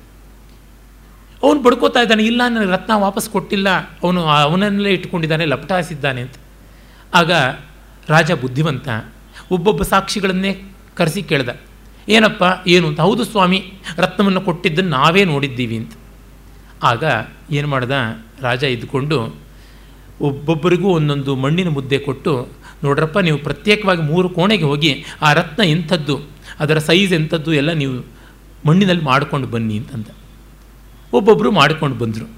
ಅವನು ಬಡ್ಕೋತಾ ಇದ್ದಾನೆ, ಇಲ್ಲ, ನನಗೆ ರತ್ನ ವಾಪಸ್ ಕೊಟ್ಟಿಲ್ಲ, ಅವನು ಅವನನ್ನೇ ಇಟ್ಕೊಂಡಿದ್ದಾನೆ, ಲಪಟಾಯಿಸಿದ್ದಾನೆ ಅಂತ. ಆಗ ರಾಜ ಬುದ್ಧಿವಂತ ಒಬ್ಬೊಬ್ಬ ಸಾಕ್ಷಿಗಳನ್ನೇ ಕರೆಸಿ ಕೇಳ್ದ, ಏನಪ್ಪ, ಏನು ಅಂತ. ಹೌದು ಸ್ವಾಮಿ, ರತ್ನವನ್ನು ಕೊಟ್ಟಿದ್ದನ್ನು ನಾವೇ ನೋಡಿದ್ದೀವಿ ಅಂತ. ಆಗ ಏನು ಮಾಡ್ದ, ರಾಜ ಇದ್ದುಕೊಂಡು ಒಬ್ಬೊಬ್ಬರಿಗೂ ಒಂದೊಂದು ಮಣ್ಣಿನ ಮುದ್ದೆ ಕೊಟ್ಟು, ನೋಡ್ರಪ್ಪ, ನೀವು ಪ್ರತ್ಯೇಕವಾಗಿ ಮೂರು ಕೋಣೆಗೆ ಹೋಗಿ, ಆ ರತ್ನ ಎಂಥದ್ದು, ಅದರ ಸೈಜ್ ಎಂಥದ್ದು ಎಲ್ಲ ನೀವು ಮಣ್ಣಿನಲ್ಲಿ ಮಾಡಿಕೊಂಡು ಬನ್ನಿ ಅಂತಂದ. ಒಬ್ಬೊಬ್ಬರು ಮಾಡಿಕೊಂಡು ಬಂದರು.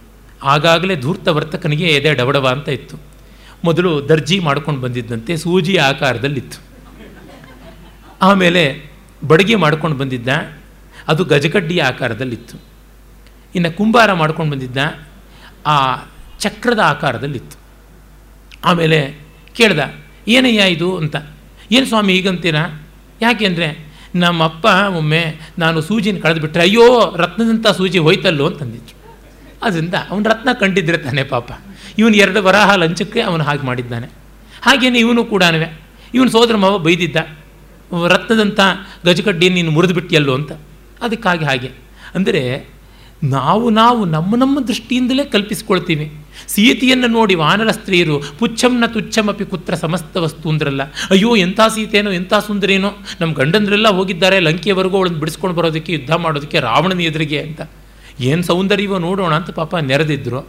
ಆಗಾಗಲೇ ಧೂರ್ತ ವರ್ತಕನಿಗೆ ಎದೆ ಡಬಡವ ಅಂತ ಇತ್ತು. ಮೊದಲು ದರ್ಜಿ ಮಾಡ್ಕೊಂಡು ಬಂದಿದ್ದಂತೆ ಸೂಜಿ ಆಕಾರದಲ್ಲಿತ್ತು. ಆಮೇಲೆ ಬಡಗಿ ಮಾಡ್ಕೊಂಡು ಬಂದಿದ್ದ, ಅದು ಗಜಗಡ್ಡಿ ಆಕಾರದಲ್ಲಿತ್ತು. ಇನ್ನು ಕುಂಬಾರ ಮಾಡ್ಕೊಂಡು ಬಂದಿದ್ದ, ಆ ಚಕ್ರದ ಆಕಾರದಲ್ಲಿತ್ತು. ಆಮೇಲೆ ಕೇಳ್ದ, ಏನಯ್ಯ ಇದು? ಅಂತ, ಏನು ಸ್ವಾಮಿ ಈಗಂತೀರಾ ಯಾಕೆಂದರೆ ನಮ್ಮಪ್ಪ ಒಮ್ಮೆ ನಾನು ಸೂಜಿನ ಕಳೆದುಬಿಟ್ರೆ, ಅಯ್ಯೋ ರತ್ನದಂಥ ಸೂಜಿ ಹೋಯ್ತಲ್ಲೋ? ಅಂತಂದಿದ್ರು ಅದರಿಂದ ಅವನು ರತ್ನ ಕಂಡಿದ್ರೆ ತಾನೇ ಪಾಪ. ಇವನು ಎರಡು ವರಾಹ ಲಂಚಕ್ಕೆ ಅವನು ಹಾಗೆ ಮಾಡಿದ್ದಾನೆ. ಹಾಗೇನೆ ಇವನು ಕೂಡ ಇವನು ಸೋದರ ಮಾವ ಬೈದಿದ್ದ ರತ್ನದಂಥ ಗಜಕಡ್ಡಿಯನ್ನು ನೀನು ಮುರಿದು ಬಿಟ್ಟಿಯಲ್ಲೋ ಅಂತ. ಅದಕ್ಕಾಗಿ ಹಾಗೆ. ಅಂದರೆ ನಾವು ನಾವು ನಮ್ಮ ನಮ್ಮ ದೃಷ್ಟಿಯಿಂದಲೇ ಕಲ್ಪಿಸ್ಕೊಳ್ತೀವಿ. ಸೀತೆಯನ್ನು ನೋಡಿ ವಾನರ ಸ್ತ್ರೀಯರು ಪುಚ್ಛಂನ ತುಚ್ಛಮಪಿ ಕುತ್ರ ಸಮಸ್ತ ವಸ್ತು ಅಂದ್ರಲ್ಲ, ಅಯ್ಯೋ ಎಂಥ ಸೀತೆನೋ, ಎಂಥ ಸುಂದರೇನೋ. ನಮ್ಮ ಗಂಡಂದ್ರೆಲ್ಲ ಹೋಗಿದ್ದಾರೆ ಲಂಕೆಯವರೆಗೂ ಅವಳನ್ನು ಬಿಡಿಸ್ಕೊಂಡು ಬರೋದಕ್ಕೆ, ಯುದ್ಧ ಮಾಡೋದಕ್ಕೆ, ರಾವಣನ ಎದುರಿಗೆ ಅಂತ. ಏನು ಸೌಂದರ್ಯವೋ ನೋಡೋಣ ಅಂತ ಪಾಪ ನೆರೆದಿದ್ರು.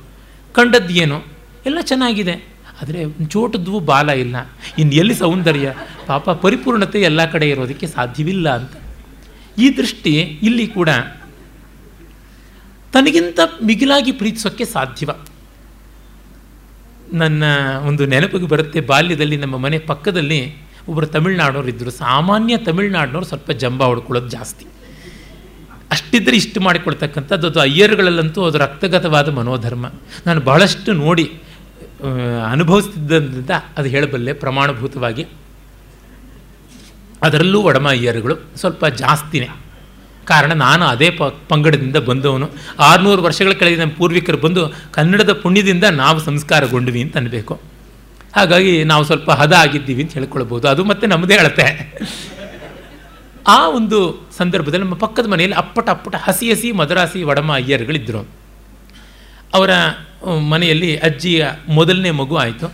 ಕಂಡದ್ದು ಏನು? ಎಲ್ಲ ಚೆನ್ನಾಗಿದೆ. ಆದರೆ ಚೋಟದ್ವು ಬಾಲ ಇಲ್ಲ. ಇನ್ನು ಎಲ್ಲಿ ಸೌಂದರ್ಯ? ಪಾಪ ಪರಿಪೂರ್ಣತೆ ಎಲ್ಲ ಕಡೆ ಇರೋದಕ್ಕೆ ಸಾಧ್ಯವಿಲ್ಲ ಅಂತ. ಈ ದೃಷ್ಟಿ ಇಲ್ಲಿ ಕೂಡ ತನಗಿಂತ ಮಿಗಿಲಾಗಿ ಪ್ರೀತಿಸೋಕ್ಕೆ ಸಾಧ್ಯವ. ನನ್ನ ಒಂದು ನೆನಪಿಗೆ ಬರುತ್ತೆ, ಬಾಲ್ಯದಲ್ಲಿ ನಮ್ಮ ಮನೆ ಪಕ್ಕದಲ್ಲಿ ಒಬ್ಬರು ತಮಿಳ್ನಾಡೋರು ಇದ್ದರು ಸಾಮಾನ್ಯ ತಮಿಳ್ನಾಡಿನವ್ರು ಸ್ವಲ್ಪ ಜಂಬ ಹೊಡ್ಕೊಳ್ಳೋದು ಜಾಸ್ತಿ. ಅಷ್ಟಿದ್ರೆ ಇಷ್ಟು ಮಾಡಿಕೊಳ್ತಕ್ಕಂಥದ್ದು ಅದು ಅಯ್ಯರ್ಗಳಲ್ಲಂತೂ ಅದು ರಕ್ತಗತವಾದ ಮನೋಧರ್ಮ. ನಾನು ಬಹಳಷ್ಟು ನೋಡಿ ಅನುಭವಿಸ್ತಿದ್ದರಿಂದ ಅದು ಹೇಳಬಲ್ಲೆ ಪ್ರಮಾಣಭೂತವಾಗಿ. ಅದರಲ್ಲೂ ಒಡಮ ಅಯ್ಯರುಗಳು ಸ್ವಲ್ಪ ಜಾಸ್ತಿನೇ. ಕಾರಣ ನಾನು ಅದೇ ಪ, ಪಂಗಡದಿಂದ ಬಂದವನು. ಆರುನೂರು ವರ್ಷಗಳ ಕೆಳಗೆ ನಮ್ಮ ಪೂರ್ವಿಕರು ಬಂದು ಕನ್ನಡದ ಪುಣ್ಯದಿಂದ ನಾವು ಸಂಸ್ಕಾರಗೊಂಡ್ವಿ ಅಂತ ಅನ್ಬೇಕು. ಹಾಗಾಗಿ ನಾವು ಸ್ವಲ್ಪ ಹದ ಆಗಿದ್ದೀವಿ ಅಂತ ಹೇಳ್ಕೊಳ್ಬೋದು. ಅದು ಮತ್ತೆ ನಮ್ಮದೇ ಅಳತೆ. ಆ ಒಂದು ಸಂದರ್ಭದಲ್ಲಿ ನಮ್ಮ ಪಕ್ಕದ ಮನೆಯಲ್ಲಿ ಅಪ್ಪಟ ಅಪ್ಪಟ ಹಸಿ ಹಸಿ ಮದರಾಸಿ ವಡಮ ಅಯ್ಯರುಗಳಿದ್ದರು ಅವರ, ಮನೆಯಲ್ಲಿ ಅಜ್ಜಿಯ ಮೊದಲನೇ ಮಗು ಆಯಿತು.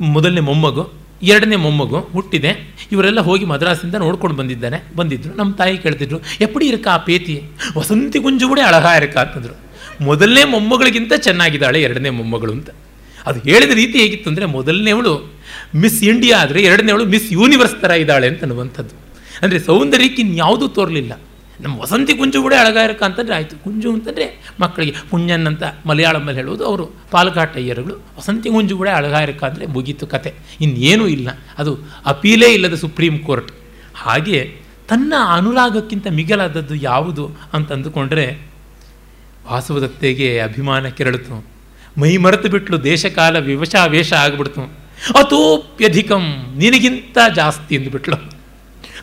ಮೊದಲನೇ ಮೊಮ್ಮಗು. ಎರಡನೇ ಮೊಮ್ಮಗು ಹುಟ್ಟಿದೆ. ಇವರೆಲ್ಲ ಹೋಗಿ ಮದ್ರಾಸಿಂದ ನೋಡ್ಕೊಂಡು ಬಂದಿದ್ದಾನೆ. ಬಂದಿದ್ದರು ನಮ್ಮ ತಾಯಿ ಕೇಳ್ತಿದ್ರು, ಎಪ್ಪಡಿ ಇರಕ್ಕ ಆ ಪೇತಿ? ವಸಂತಿ ಗುಂಜು ಕೂಡ ಅಳಹ ಇರಕ್ಕ ಅಂತಂದರು. ಮೊದಲನೇ ಮೊಮ್ಮಗಳಿಗಿಂತ ಚೆನ್ನಾಗಿದ್ದಾಳೆ ಎರಡನೇ ಮೊಮ್ಮಗಳು, ಅಂತ. ಅದು ಹೇಳಿದ ರೀತಿ ಹೇಗಿತ್ತು ಅಂದರೆ ಮೊದಲನೇವಳು ಮಿಸ್ ಇಂಡಿಯಾ ಆದರೆ ಎರಡನೇವಳು ಮಿಸ್ ಯೂನಿವರ್ಸ್ ಥರ ಇದ್ದಾಳೆ ಅಂತ ಅನ್ನುವಂಥದ್ದು. ಅಂದರೆ ಸೌಂದರ್ಯಕ್ಕೆ ಇನ್ಯಾವುದೂ ತೋರಲಿಲ್ಲ. ನಮ್ಮ ವಸಂತಿ ಕುಂಜು ಕೂಡ ಅಳಗಾಯಕ ಅಂತಂದರೆ ಆಯಿತು. ಕುಂಜು ಅಂತಂದರೆ ಮಕ್ಕಳಿಗೆ ಪುಣ್ಯನ್ ಅಂತ ಮಲಯಾಳಮಲ್ಲಿ ಹೇಳೋದು ಅವರು ಪಾಲಘಾಟ್ ಅಯ್ಯರುಗಳು ವಸಂತಿ ಕುಂಜು ಕೂಡ ಅಳಗಾರಕ ಅಂದರೆ ಮುಗೀತು ಕತೆ. ಇನ್ನೇನೂ ಇಲ್ಲ. ಅದು ಅಪೀಲೇ ಇಲ್ಲದ ಸುಪ್ರೀಂ ಕೋರ್ಟ್. ಹಾಗೆ ತನ್ನ ಅನುರಾಗಕ್ಕಿಂತ ಮಿಗಿಲಾದದ್ದು ಯಾವುದು ಅಂತ ಅಂದುಕೊಂಡ್ರೆ ವಾಸವದತ್ತೆಗೆ ಅಭಿಮಾನ ಕೆರಳಿತು. ಮೈ ಮರೆತು ಬಿಟ್ಲು ದೇಶಕಾಲ ವಿವಶಾವೇಶ ಆಗಿಬಿಡ್ತು. ಅತೋಪ್ಯಧಿಕಂ ನಿನಗಿಂತ ಜಾಸ್ತಿ ಅಂದುಬಿಟ್ಲು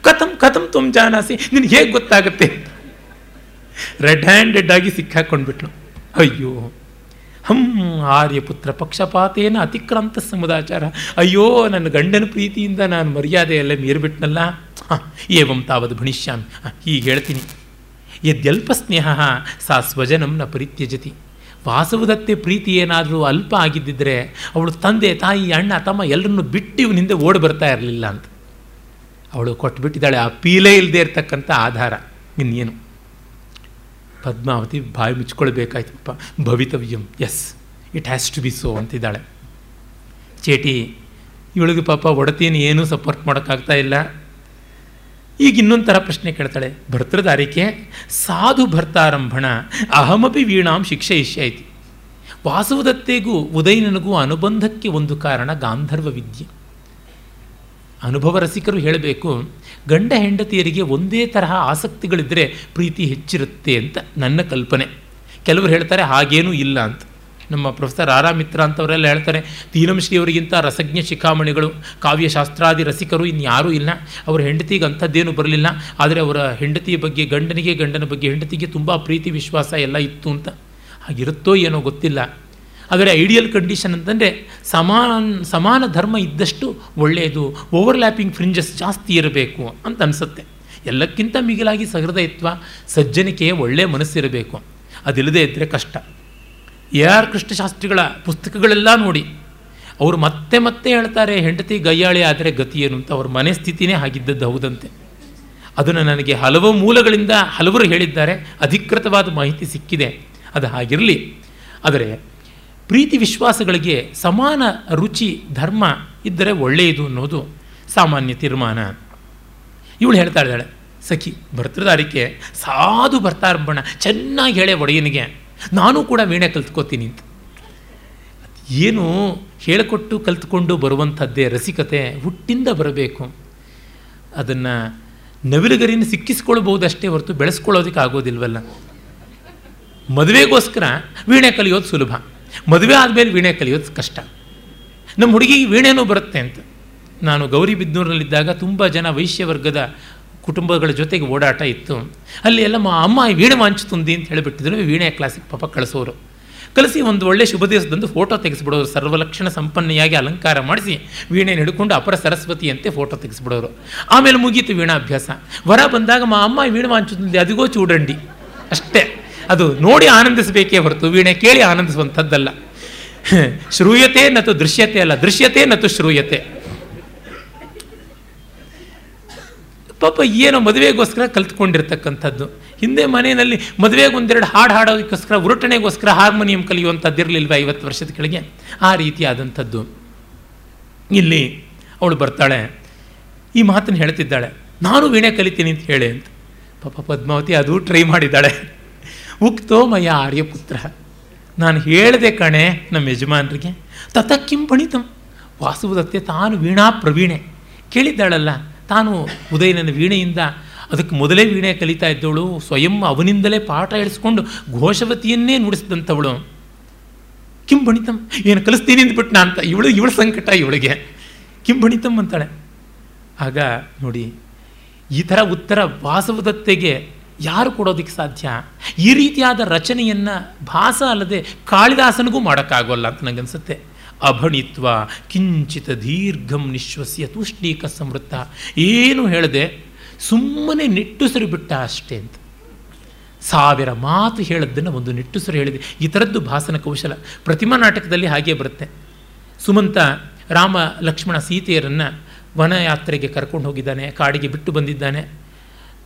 ಕಥಂ ಕಥಂ ತುಮ್ ಜಾನಾಸಿ. ನಿನಗೆ ಹೇಗೆ ಗೊತ್ತಾಗುತ್ತೆ? ರೆಡ್ ಹ್ಯಾಂಡೆಡ್ ಆಗಿ ಸಿಕ್ಕಾಕೊಂಡ್ಬಿಟ್ಲು ಅಯ್ಯೋ, ಹಂ ಆರ್ಯಪುತ್ರ ಪಕ್ಷಪಾತೇನ ಅತಿಕ್ರಾಂತ ಸಮುದಾಚಾರ. ಅಯ್ಯೋ, ನನ್ನ ಗಂಡನ ಪ್ರೀತಿಯಿಂದ ನಾನು ಮರ್ಯಾದೆಯಲ್ಲೇ ಮೀರಿಬಿಟ್ನಲ್ಲ. ಹಾಂ, ಏವಂ ತಾವದು ಭಣಿಷ್ಯಾಮಿ. ಹೀಗೆ ಹೇಳ್ತೀನಿ. ಯದ್ಯಲ್ಪ ಸ್ನೇಹ, ಸಾ ನ ಪರಿತ್ಯಜತಿ. ವಾಸವದತ್ತೆ ಪ್ರೀತಿ ಏನಾದರೂ ಅಲ್ಪ ಆಗಿದ್ದಿದ್ರೆ, ಅವಳು ತಂದೆ, ತಾಯಿ, ಅಣ್ಣ, ತಮ್ಮ ಎಲ್ಲರನ್ನು ಬಿಟ್ಟು ಇವನಿಂದ ಓಡಿ ಬರ್ತಾ ಇರಲಿಲ್ಲ ಅಂತ. ಅವಳು ಕೊಟ್ಬಿಟ್ಟಿದ್ದಾಳೆ. ಆ ಪೀಲೇ ಇಲ್ಲದೆ ಇರತಕ್ಕಂಥ ಆಧಾರ ಇನ್ನೇನು? ಪದ್ಮಾವತಿ ಬಾಯಿ ಮುಚ್ಕೊಳ್ಬೇಕಾಯ್ತಪ್ಪ. ಭವಿತವ್ಯಂ. Yes it has to be so ಅಂತಿದ್ದಾಳೆ. ಚೇಟಿ, ಇವಳಿಗೆ ಪಾಪ ಒಡತೀನಿ ಏನೂ ಸಪೋರ್ಟ್ ಮಾಡೋಕ್ಕಾಗ್ತಾ ಇಲ್ಲ. ಈಗ ಇನ್ನೊಂದು ಥರ ಪ್ರಶ್ನೆ ಕೇಳ್ತಾಳೆ. ಭರ್ತೃದಾರಿಕೆ, ಸಾಧು ಭರ್ತಾರಂಭಣ, ಅಹಮಪಿ ವೀಣಾಂ ಶಿಕ್ಷೆ ಇಷ್ಯಾಯ್ತಿ ವಾಸವದತ್ತೆಗೂ, ಉದಯನನಿಗೂ ಅನುಬಂಧಕ್ಕೆ ಒಂದು ಕಾರಣ ಗಾಂಧರ್ವ ವಿದ್ಯೆ. ಅನುಭವ ರಸಿಕರು ಹೇಳಬೇಕು, ಗಂಡ ಹೆಂಡತಿಯರಿಗೆ ಒಂದೇ ತರಹ ಆಸಕ್ತಿಗಳಿದ್ದರೆ ಪ್ರೀತಿ ಹೆಚ್ಚಿರುತ್ತೆ ಅಂತ ನನ್ನ ಕಲ್ಪನೆ. ಕೆಲವರು ಹೇಳ್ತಾರೆ, ಹಾಗೇನೂ ಇಲ್ಲ ಅಂತ. ನಮ್ಮ ಪ್ರೊಫೆಸರ್ ಆರಾ ಮಿತ್ರ ಅಂತವರೆಲ್ಲ ಹೇಳ್ತಾರೆ, ತೀನಂಶ್ರೀಯವರಿಗಿಂತ ರಸಜ್ಞ ಶಿಖಾಮಣಿಗಳು, ಕಾವ್ಯಶಾಸ್ತ್ರಾದಿ ರಸಿಕರು ಇನ್ಯಾರೂ ಇಲ್ಲ. ಅವರ ಹೆಂಡತಿಗೆ ಅಂಥದ್ದೇನು ಬರಲಿಲ್ಲ. ಆದರೆ ಅವರ ಹೆಂಡತಿಯ ಬಗ್ಗೆ, ಗಂಡನಿಗೆ, ಗಂಡನ ಬಗ್ಗೆ, ಹೆಂಡತಿಗೆ ತುಂಬ ಪ್ರೀತಿ, ವಿಶ್ವಾಸ ಎಲ್ಲ ಇತ್ತು ಅಂತ. ಹಾಗಿರುತ್ತೋ ಏನೋ ಗೊತ್ತಿಲ್ಲ. ಆದರೆ ಐಡಿಯಲ್ ಕಂಡೀಷನ್ ಅಂತಂದರೆ ಸಮಾನ ಸಮಾನ ಧರ್ಮ ಇದ್ದಷ್ಟು ಒಳ್ಳೆಯದು. ಓವರ್ಲ್ಯಾಪಿಂಗ್ ಫ್ರಿಂಜಸ್ ಜಾಸ್ತಿ ಇರಬೇಕು ಅಂತ ಅನಿಸುತ್ತೆ. ಎಲ್ಲಕ್ಕಿಂತ ಮಿಗಿಲಾಗಿ ಸಹೃದಯತ್ವ, ಸಜ್ಜನಿಕೆ ಒಳ್ಳೆಯ ಮನಸ್ಸಿರಬೇಕು. ಅದಿಲ್ಲದೆ ಇದ್ದರೆ ಕಷ್ಟ. ಎ ಆರ್ ಕೃಷ್ಣಶಾಸ್ತ್ರಿಗಳ ಪುಸ್ತಕಗಳೆಲ್ಲ ನೋಡಿ. ಅವರು ಮತ್ತೆ ಮತ್ತೆ ಹೇಳ್ತಾರೆ, ಹೆಂಡತಿ ಗಯ್ಯಾಳಿ ಆದರೆ ಗತಿ ಏನು ಅಂತ. ಅವ್ರ ಮನೆ ಸ್ಥಿತಿನೇ ಆಗಿದ್ದದ್ದು ಹೌದಂತೆ. ಅದನ್ನು ನನಗೆ ಹಲವು ಮೂಲಗಳಿಂದ ಹಲವರು ಹೇಳಿದ್ದಾರೆ. ಅಧಿಕೃತವಾದ ಮಾಹಿತಿ ಸಿಕ್ಕಿದೆ. ಅದು ಹಾಗಿರಲಿ. ಆದರೆ ಪ್ರೀತಿ ವಿಶ್ವಾಸಗಳಿಗೆ ಸಮಾನ ರುಚಿ, ಧರ್ಮ ಇದ್ದರೆ ಒಳ್ಳೆಯದು ಅನ್ನೋದು ಸಾಮಾನ್ಯ ತೀರ್ಮಾನ. ಇವಳು ಹೇಳ್ತಾ ಇದ್ದಾಳೆ, ಸಖಿ ಭರ್ತೃದಾರಿಕೆ ಸಾಧು ಭರ್ತಾರ್ಪಣ ಚೆನ್ನಾಗಿ ಹೇಳೆ ಒಡೆಯನಿಗೆ. ನಾನು ಕೂಡ ವೀಣೆ ಕಲ್ತ್ಕೋತೀನಿ ಅಂತ. ಏನು ಹೇಳಿಕೊಟ್ಟು ಕಲ್ತ್ಕೊಂಡು ಬರುವಂಥದ್ದೇ ರಸಿಕತೆ, ಹುಟ್ಟಿಂದ ಬರಬೇಕು. ಅದನ್ನು ನವಿಲುಗರಿನ ಸಿಕ್ಕಿಸ್ಕೊಳ್ಬಹುದಷ್ಟೇ ಹೊರತು ಬೆಳೆಸ್ಕೊಳ್ಳೋದಕ್ಕೆ ಆಗೋದಿಲ್ವಲ್ಲ. ಮದುವೆಗೋಸ್ಕರ ವೀಣೆ ಕಲಿಯೋದು ಸುಲಭ. ಮದುವೆ ಆದಮೇಲೆ ವೀಣೆ ಕಲಿಯೋದು ಕಷ್ಟ. ನಮ್ಮ ಹುಡುಗಿಗೆ ವೀಣೆನೂ ಬರುತ್ತೆ ಅಂತ. ನಾನು ಗೌರಿ ಗೌರಿಬಿದ್ನೂರಿನಲ್ಲಿದ್ದಾಗ ತುಂಬ ಜನ ವೈಶ್ಯ ವರ್ಗದ ಕುಟುಂಬಗಳ ಜೊತೆಗೆ ಓಡಾಟ ಇತ್ತು. ಅಲ್ಲಿ ಎಲ್ಲ ಮಾ ಅಮ್ಮ ವೀಣೆ ಮಾಂಚುತುಂದಿ ಅಂತ ಹೇಳಿಬಿಟ್ಟಿದ್ರು, ವೀಣೆ ಕ್ಲಾಸಿಗೆ ಪಾಪ ಕಳಿಸೋರು. ಕಲಸಿ ಒಂದು ಒಳ್ಳೆ ಶುಭ ದಿವಸದಂದು ಫೋಟೋ ತೆಗೆಸ್ಬಿಡೋರು ಸರ್ವಲಕ್ಷಣ ಸಂಪನ್ನೆಯಾಗಿ ಅಲಂಕಾರ ಮಾಡಿಸಿ ವೀಣೆ ಹಿಡ್ಕೊಂಡು ಅಪರ ಸರಸ್ವತಿಯಂತೆ ಫೋಟೋ ತೆಗೆಸ್ಬಿಡೋರು. ಆಮೇಲೆ ಮುಗೀತು ವೀಣಾಭ್ಯಾಸ. ವರ ಬಂದಾಗ ಮಾ ಅಮ್ಮ ವೀಣೆ ಮಾಂಚುತುಂದಿ ಅದಿಗೋ ಚೂಡಂಡಿ. ಅಷ್ಟೇ. ಅದು ನೋಡಿ ಆನಂದಿಸಬೇಕೇ ಹೊರತು ವೀಣೆ ಕೇಳಿ ಆನಂದಿಸುವಂಥದ್ದಲ್ಲ. ಶ್ರೂಯತೆ ನತು ದೃಶ್ಯತೆ ಅಲ್ಲ, ದೃಶ್ಯತೆ ನತು ಶ್ರೂಯತೆ. ಪಾಪ ಏನೋ ಮದುವೆಗೋಸ್ಕರ ಕಲ್ತ್ಕೊಂಡಿರ್ತಕ್ಕಂಥದ್ದು. ಹಿಂದೆ ಮನೆಯಲ್ಲಿ ಮದುವೆಗೆ ಒಂದೆರಡು ಹಾಡು ಹಾಡೋದಕ್ಕೋಸ್ಕರ, ಉರುಟಣೆಗೋಸ್ಕರ ಹಾರ್ಮೋನಿಯಂ ಕಲಿಯುವಂಥದ್ದು ಇರಲಿಲ್ವ ಐವತ್ತು ವರ್ಷದ ಕೆಳಗೆ? ಆ ರೀತಿಯಾದಂಥದ್ದು. ಇಲ್ಲಿ ಅವಳು ಬರ್ತಾಳೆ. ಈ ಮಾತನ್ನು ಹೇಳ್ತಿದ್ದಾಳೆ. ನಾನು ವೀಣೆ ಕಲಿತೀನಿ ಅಂತ ಹೇಳಿ ಅಂತ. ಪಾಪ ಪದ್ಮಾವತಿ ಅದು ಟ್ರೈ ಮಾಡಿದ್ದಾಳೆ. ಉಕ್ತೋ ಮಯ ಆರ್ಯಪುತ್ರ ನಾನು ಹೇಳಿದೆ ಕಣೆ ನಮ್ಮ ಯಜಮಾನರಿಗೆ ಕಿಂ ಪಣಿತಂ. ವಾಸುವುದತ್ತೆ ತಾನು ವೀಣಾ ಪ್ರವೀಣೆ. ಕೇಳಿದ್ದಾಳಲ್ಲ, ತಾನು ಉದಯನನ ವೀಣೆಯಿಂದ ಅದಕ್ಕೆ ಮೊದಲೇ ವೀಣೆ ಕಲಿತಾ ಇದ್ದವಳು, ಸ್ವಯಂ ಅವನಿಂದಲೇ ಪಾಠ ಹೇಳಿಸ್ಕೊಂಡು ಘೋಷವತಿಯನ್ನೇ ನುಡಿಸಿದಂಥವಳು ಕಿಂ ಬಣಿತಂ ಏನು ಕಲಿಸ್ತೀನಿ ಅಂದ್ಬಿಟ್ಟು ನಾ ಅಂತ, ಇವಳು ಇವಳ ಸಂಕಟ ಇವಳಿಗೆ. ಕಿಂ ಬಣಿತಂ ಅಂತಾಳೆ. ಆಗ ನೋಡಿ, ಈ ಥರ ಉತ್ತರ ವಾಸವದತ್ತೆಗೆ ಯಾರು ಕೊಡೋದಕ್ಕೆ ಸಾಧ್ಯ? ಈ ರೀತಿಯಾದ ರಚನೆಯನ್ನು ಭಾಸ ಅಲ್ಲದೆ ಕಾಳಿದಾಸನಿಗೂ ಮಾಡೋಕ್ಕಾಗೋಲ್ಲ ಅಂತ ನನಗನ್ಸುತ್ತೆ ಅಭಣಿತ್ವ, ಕಿಂಚಿತ ದೀರ್ಘಂ ನಿಶ್ವಸ್ಯ ತೂಷ್ಣೀಕ ಸಮೃದ್ಧ. ಏನು ಹೇಳದೆ ಸುಮ್ಮನೆ ನಿಟ್ಟುಸಿರು ಬಿಟ್ಟ ಅಷ್ಟೇ ಅಂತ. ಸಾವಿರ ಮಾತು ಹೇಳದ್ದನ್ನು ಒಂದು ನಿಟ್ಟುಸಿರು ಹೇಳಿದೆ. ಈ ಥರದ್ದು ಭಾಸನ ಕೌಶಲ ಪ್ರತಿಮಾ ನಾಟಕದಲ್ಲಿ ಹಾಗೇ ಬರುತ್ತೆ. ಸುಮಂತ ರಾಮ ಲಕ್ಷ್ಮಣ ಸೀತೆಯರನ್ನು ವನಯಾತ್ರೆಗೆ ಕರ್ಕೊಂಡು ಹೋಗಿದ್ದಾನೆ, ಕಾಡಿಗೆ ಬಿಟ್ಟು ಬಂದಿದ್ದಾನೆ.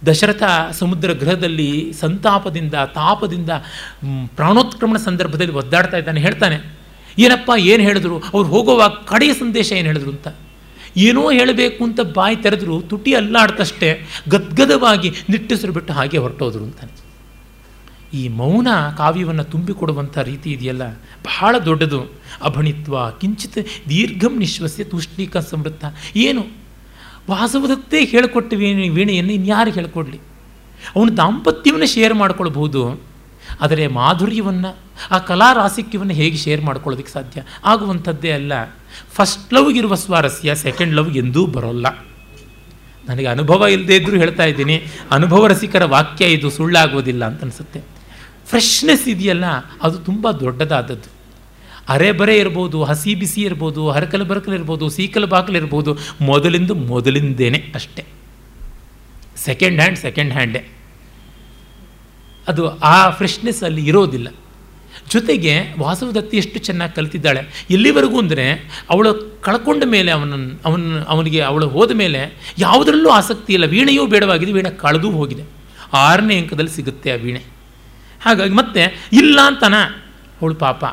ದಶರಥ ಸಮುದ್ರ ಗೃಹದಲ್ಲಿ ಸಂತಾಪದಿಂದ, ತಾಪದಿಂದ ಪ್ರಾಣೋತ್ಕ್ರಮಣ ಸಂದರ್ಭದಲ್ಲಿ ಒದ್ದಾಡ್ತಾ ಇದ್ದಾನೆ, ಹೇಳ್ತಾನೆ, ಏನಪ್ಪ, ಏನು ಹೇಳಿದ್ರು? ಅವ್ರು ಹೋಗುವಾಗ ಕಡೆಯ ಸಂದೇಶ ಏನು ಹೇಳಿದ್ರು ಅಂತ? ಏನೋ ಹೇಳಬೇಕು ಅಂತ ಬಾಯಿ ತೆರೆದ್ರು, ತುಟಿ ಅಲ್ಲಾಡ್ತಷ್ಟೇ, ಗದ್ಗದವಾಗಿ ನಿಟ್ಟುಸಿರು ಬಿಟ್ಟು ಹಾಗೆ ಹೊರಟೋದ್ರು, ಅಂತಾನೆ. ಈ ಮೌನ ಕಾವ್ಯವನ್ನು ತುಂಬಿಕೊಡುವಂಥ ರೀತಿ ಇದೆಯಲ್ಲ, ಬಹಳ ದೊಡ್ಡದು. ಅಭಣಿತ್ವ, ಕಿಂಚಿತ್ ದೀರ್ಘಂ ನಿಶ್ವಸ್ಯ ತೂಷ್ಣೀಕ ಸಮೃದ್ಧ. ಏನು? ವಾಸವದತ್ತೇ ಹೇಳಿಕೊಟ್ಟ ವೀಣೆ ವೀಣೆಯನ್ನು ಇನ್ಯಾರು ಹೇಳ್ಕೊಡ್ಲಿ? ಅವನು ದಾಂಪತ್ಯವನ್ನು ಶೇರ್ ಮಾಡ್ಕೊಳ್ಬಹುದು, ಆದರೆ ಮಾಧುರ್ಯವನ್ನು, ಆ ಕಲಾ ರಾಸಿಕ್ಯವನ್ನು ಹೇಗೆ ಶೇರ್ ಮಾಡ್ಕೊಳ್ಳೋದಕ್ಕೆ ಸಾಧ್ಯ? ಆಗುವಂಥದ್ದೇ ಅಲ್ಲ. ಫಸ್ಟ್ ಲವ್ಗಿರುವ ಸ್ವಾರಸ್ಯ ಸೆಕೆಂಡ್ ಲವ್ ಎಂದೂ ಬರೋಲ್ಲ. ನನಗೆ ಅನುಭವ ಇಲ್ಲದೇ ಇದ್ದರೂ ಹೇಳ್ತಾ ಇದ್ದೀನಿ. ಅನುಭವ ರಸಿಕರ ವಾಕ್ಯ ಇದು, ಸುಳ್ಳಾಗೋದಿಲ್ಲ ಅಂತ ಅನಿಸುತ್ತೆ. ಫ್ರೆಶ್ನೆಸ್ ಇದೆಯಲ್ಲ, ಅದು ತುಂಬ ದೊಡ್ಡದಾದದ್ದು. ಅರೆ ಬರೆ ಇರ್ಬೋದು, ಹಸಿ ಬಿಸಿ ಇರ್ಬೋದು, ಹರಕಲು ಬರಕಲು ಇರ್ಬೋದು, ಸೀಕಲು ಬಾಕಲು ಇರ್ಬೋದು, ಮೊದಲಿಂದು ಮೊದಲಿಂದೇನೆ ಅಷ್ಟೇ. ಸೆಕೆಂಡ್ ಹ್ಯಾಂಡ್ ಸೆಕೆಂಡ್ ಹ್ಯಾಂಡೇ ಅದು ಆ ಫ್ರೆಶ್ನೆಸ್ ಅಲ್ಲಿ ಇರೋದಿಲ್ಲ. ಜೊತೆಗೆ ವಾಸವದತ್ತಿ ಎಷ್ಟು ಚೆನ್ನಾಗಿ ಕಲ್ತಿದ್ದಾಳೆ. ಎಲ್ಲಿವರೆಗೂ ಅಂದರೆ ಅವಳು ಕಳ್ಕೊಂಡ ಮೇಲೆ ಅವನನ್ನು ಅವನ, ಅವನಿಗೆ ಅವಳು ಹೋದ ಮೇಲೆ ಯಾವುದರಲ್ಲೂ ಆಸಕ್ತಿ ಇಲ್ಲ. ವೀಣೆಯೂ ಬೇಡವಾಗಿದೆ, ವೀಣೆ ಕಳೆದೂ ಹೋಗಿದೆ. ಆರನೇ ಅಂಕದಲ್ಲಿ ಸಿಗುತ್ತೆ ಆ ವೀಣೆ. ಹಾಗಾಗಿ ಮತ್ತೆ ಇಲ್ಲ ಅಂತನ ಅವಳು ಪಾಪ.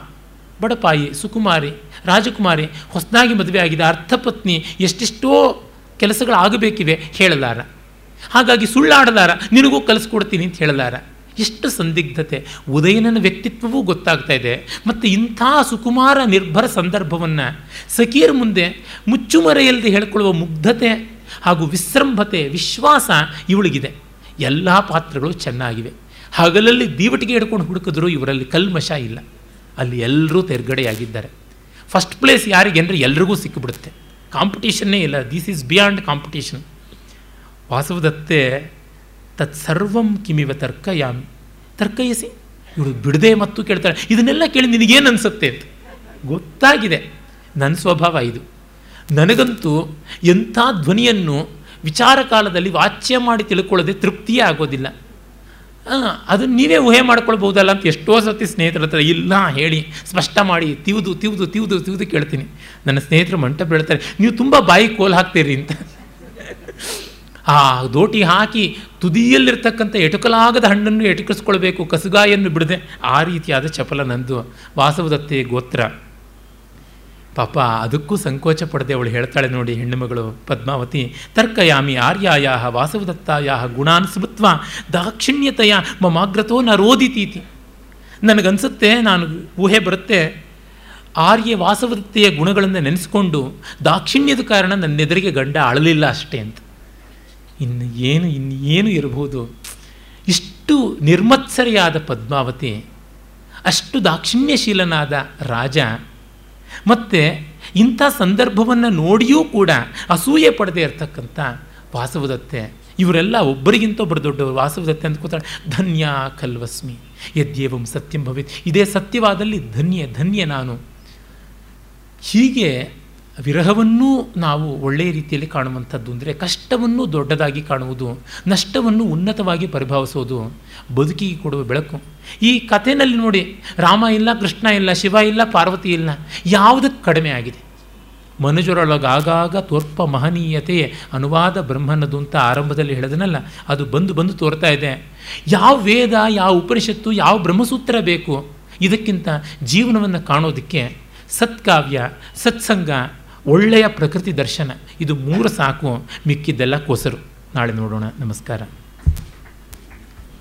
ಬಡಪಾಯಿ, ಸುಕುಮಾರಿ, ರಾಜಕುಮಾರಿ ಹೊಸದಾಗಿ ಮದುವೆ ಆಗಿದೆ ಅರ್ಥಪತ್ನಿ ಎಷ್ಟೆಷ್ಟೋ ಕೆಲಸಗಳಾಗಬೇಕಿವೆ ಹೇಳಲಾರ. ಹಾಗಾಗಿ ಸುಳ್ಳಾಡಲಾರ, ನಿನಗೂ ಕಲಿಸ್ಕೊಡ್ತೀನಿ ಅಂತ ಹೇಳಲಾರ. ಎಷ್ಟು ಸಂದಿಗ್ಧತೆ. ಉದಯನನ ವ್ಯಕ್ತಿತ್ವವೂ ಗೊತ್ತಾಗ್ತಾ ಇದೆ. ಮತ್ತು ಇಂಥ ಸುಕುಮಾರ ನಿರ್ಭರ ಸಂದರ್ಭವನ್ನು ಸಖಿಯರ ಮುಂದೆ ಮುಚ್ಚುಮರೆಯಲ್ಲದೆ ಹೇಳ್ಕೊಳ್ಳುವ ಮುಗ್ಧತೆ ಹಾಗೂ ವಿಸೃಂಭತೆ, ವಿಶ್ವಾಸ ಇವಳಿಗಿದೆ. ಎಲ್ಲ ಪಾತ್ರಗಳು ಚೆನ್ನಾಗಿವೆ. ಹಗಲಲ್ಲಿ ದೀವಟಿಗೆ ಹಿಡ್ಕೊಂಡು ಹುಡುಕಿದ್ರು ಇವರಲ್ಲಿ ಕಲ್ಮಶ ಇಲ್ಲ. ಅಲ್ಲಿ ಎಲ್ಲರೂ ತೆರ್ಗಡೆಯಾಗಿದ್ದಾರೆ. ಫಸ್ಟ್ ಪ್ಲೇಸ್ ಯಾರಿಗೆ ಅಂದರೆ ಎಲ್ರಿಗೂ ಸಿಕ್ಕಿಬಿಡುತ್ತೆ ಕಾಂಪಿಟೇಷನ್ನೇ ಇಲ್ಲ. This is beyond competition Vasavadatte ತತ್ಸರ್ವಂ ಕಿಮಿವ ತರ್ಕಯಾಮಿ. ತರ್ಕಯಿಸಿ? ಇವಳು ಬಿಡದೆ ಮತ್ತು ಕೇಳ್ತಾಳೆ ಇದನ್ನೆಲ್ಲ ಕೇಳಿ ನಿನಗೇನು ಅನಿಸುತ್ತೆ ಅಂತ. ಗೊತ್ತಾಗಿದೆ. ನನ್ನ ಸ್ವಭಾವ ಇದು. ನನಗಂತೂ ಎಂಥ ಧ್ವನಿಯನ್ನು ವಿಚಾರ ಕಾಲದಲ್ಲಿ ವಾಚ್ಯ ಮಾಡಿ ತಿಳ್ಕೊಳ್ಳೋದೆ ತೃಪ್ತಿಯೇ ಆಗೋದಿಲ್ಲ. ಅದನ್ನು ನೀವೇ ಊಹೆ ಮಾಡ್ಕೊಳ್ಬೋದಲ್ಲ ಅಂತ ಎಷ್ಟೋ ಸತಿ ಸ್ನೇಹಿತರ ಹತ್ರ ಇಲ್ಲ ಹೇಳಿ, ಸ್ಪಷ್ಟ ಮಾಡಿ, ತಿವಿದು, ತಿವ್ದು ತಿವ್ದು ತಿವ್ದು ಕೇಳ್ತೀನಿ. ನನ್ನ ಸ್ನೇಹಿತರು ಮಂಟಪ ಬೀಳ್ತಾರೆ, ನೀವು ತುಂಬ ಬಾಯಿ ಕೋಲ್ ಹಾಕ್ತೀರಿ ಅಂತ. ಆ, ದೋಟಿ ಹಾಕಿ ತುದಿಯಲ್ಲಿರ್ತಕ್ಕಂಥ ಎಟುಕಲಾಗದ ಹಣ್ಣನ್ನು ಎಟುಕಿಸ್ಕೊಳ್ಬೇಕು ಕಸುಗಾಯನ್ನು ಬಿಡದೆ, ಆ ರೀತಿಯಾದ ಚಪಲ ನಂದು. ವಾಸವದತ್ತೆ ಗೋತ್ರ. ಪಾಪ ಅದಕ್ಕೂ ಸಂಕೋಚ ಪಡದೆ ಅವಳು ಹೇಳ್ತಾಳೆ ನೋಡಿ ಹೆಣ್ಣುಮಗಳು ಪದ್ಮಾವತಿ, ತರ್ಕಯಾಮಿ ಆರ್ಯಾಯಾಹ ವಾಸವದತ್ತಾಯ ಗುಣಾನ್ ಸ್ಮೃತ್ವ ದಾಕ್ಷಿಣ್ಯತೆಯ ಮಮಾಗ್ರತೋ ನ ರೋದಿತೀತಿ. ನನಗನ್ಸುತ್ತೆ ನಾನು ಊಹೆ ಬರುತ್ತೆ, ಆರ್ಯ ವಾಸವದತ್ತೆಯ ಗುಣಗಳನ್ನು ನೆನೆಸ್ಕೊಂಡು ದಾಕ್ಷಿಣ್ಯದ ಕಾರಣ ನನ್ನೆದುರಿಗೆ ಗಂಡ ಅಳಲಿಲ್ಲ ಅಷ್ಟೇ ಅಂತ. ಇನ್ನು ಏನು ಇನ್ನು ಏನು ಇರಬಹುದು ಇಷ್ಟು ನಿರ್ಮತ್ಸರಿಯಾದ ಪದ್ಮಾವತಿ, ಅಷ್ಟು ದಾಕ್ಷಿಣ್ಯಶೀಲನಾದ ರಾಜ ಮತ್ತು ಇಂಥ ಸಂದರ್ಭವನ್ನು ನೋಡಿಯೂ ಕೂಡ ಅಸೂಯೆ ಪಡೆದೇ ಇರತಕ್ಕಂಥ ವಾಸವದತ್ತೆ. ಇವರೆಲ್ಲ ಒಬ್ಬರಿಗಿಂತ ಒಬ್ಬರು ದೊಡ್ಡವರು, ವಾಸವದತ್ತೆ ಅಂತ ಕೂತಾಳೆ ಧನ್ಯ ಕಲ್ವಸ್ಮಿ ಯದ್ಯೇವಂ ಸತ್ಯಂ ಭವಿತ್. ಇದೇ ಸತ್ಯವಾದಲ್ಲಿ ಧನ್ಯ ಧನ್ಯ ನಾನು. ಹೀಗೆ ವಿರಹವನ್ನೂ ನಾವು ಒಳ್ಳೆಯ ರೀತಿಯಲ್ಲಿ ಕಾಣುವಂಥದ್ದು ಅಂದರೆ ಕಷ್ಟವನ್ನು ದೊಡ್ಡದಾಗಿ ಕಾಣುವುದು, ನಷ್ಟವನ್ನು ಉನ್ನತವಾಗಿ ಪರಿಭಾವಿಸೋದು, ಬದುಕಿಗೆ ಕೊಡುವ ಬೆಳಕು. ಈ ಕಥೆನಲ್ಲಿ ನೋಡಿ, ರಾಮ ಇಲ್ಲ, ಕೃಷ್ಣ ಇಲ್ಲ, ಶಿವ ಇಲ್ಲ, ಪಾರ್ವತಿ ಇಲ್ಲ, ಯಾವುದಕ್ಕೆ ಕಡಿಮೆ ಆಗಿದೆ? ಮನುಜರೊಳಗಾಗಾಗ ತೋರ್ಪ ಮಹನೀಯತೆ ಅನುವಾದ ಬ್ರಹ್ಮನದು ಅಂತ ಆರಂಭದಲ್ಲಿ ಹೇಳಿದನಲ್ಲ, ಅದು ಬಂದು ಬಂದು ತೋರ್ತಾ ಇದೆ. ಯಾವ ವೇದ, ಯಾವ ಉಪನಿಷತ್ತು, ಯಾವ ಬ್ರಹ್ಮಸೂತ್ರ ಬೇಕು? ಇದಕ್ಕಿಂತ ಜೀವನವನ್ನು ಕಾಣೋದಕ್ಕೆ ಸತ್ಕಾವ್ಯ, ಸತ್ಸಂಗ ಒಳ್ಳೆಯ ಪ್ರಕೃತಿ ದರ್ಶನ. ಇದು ಮೂರು ಸಾಕು ಮಿಕ್ಕಿದ್ದೆಲ್ಲ ಕೋಸರು. ನಾಳೆ ನೋಡೋಣ. ನಮಸ್ಕಾರ.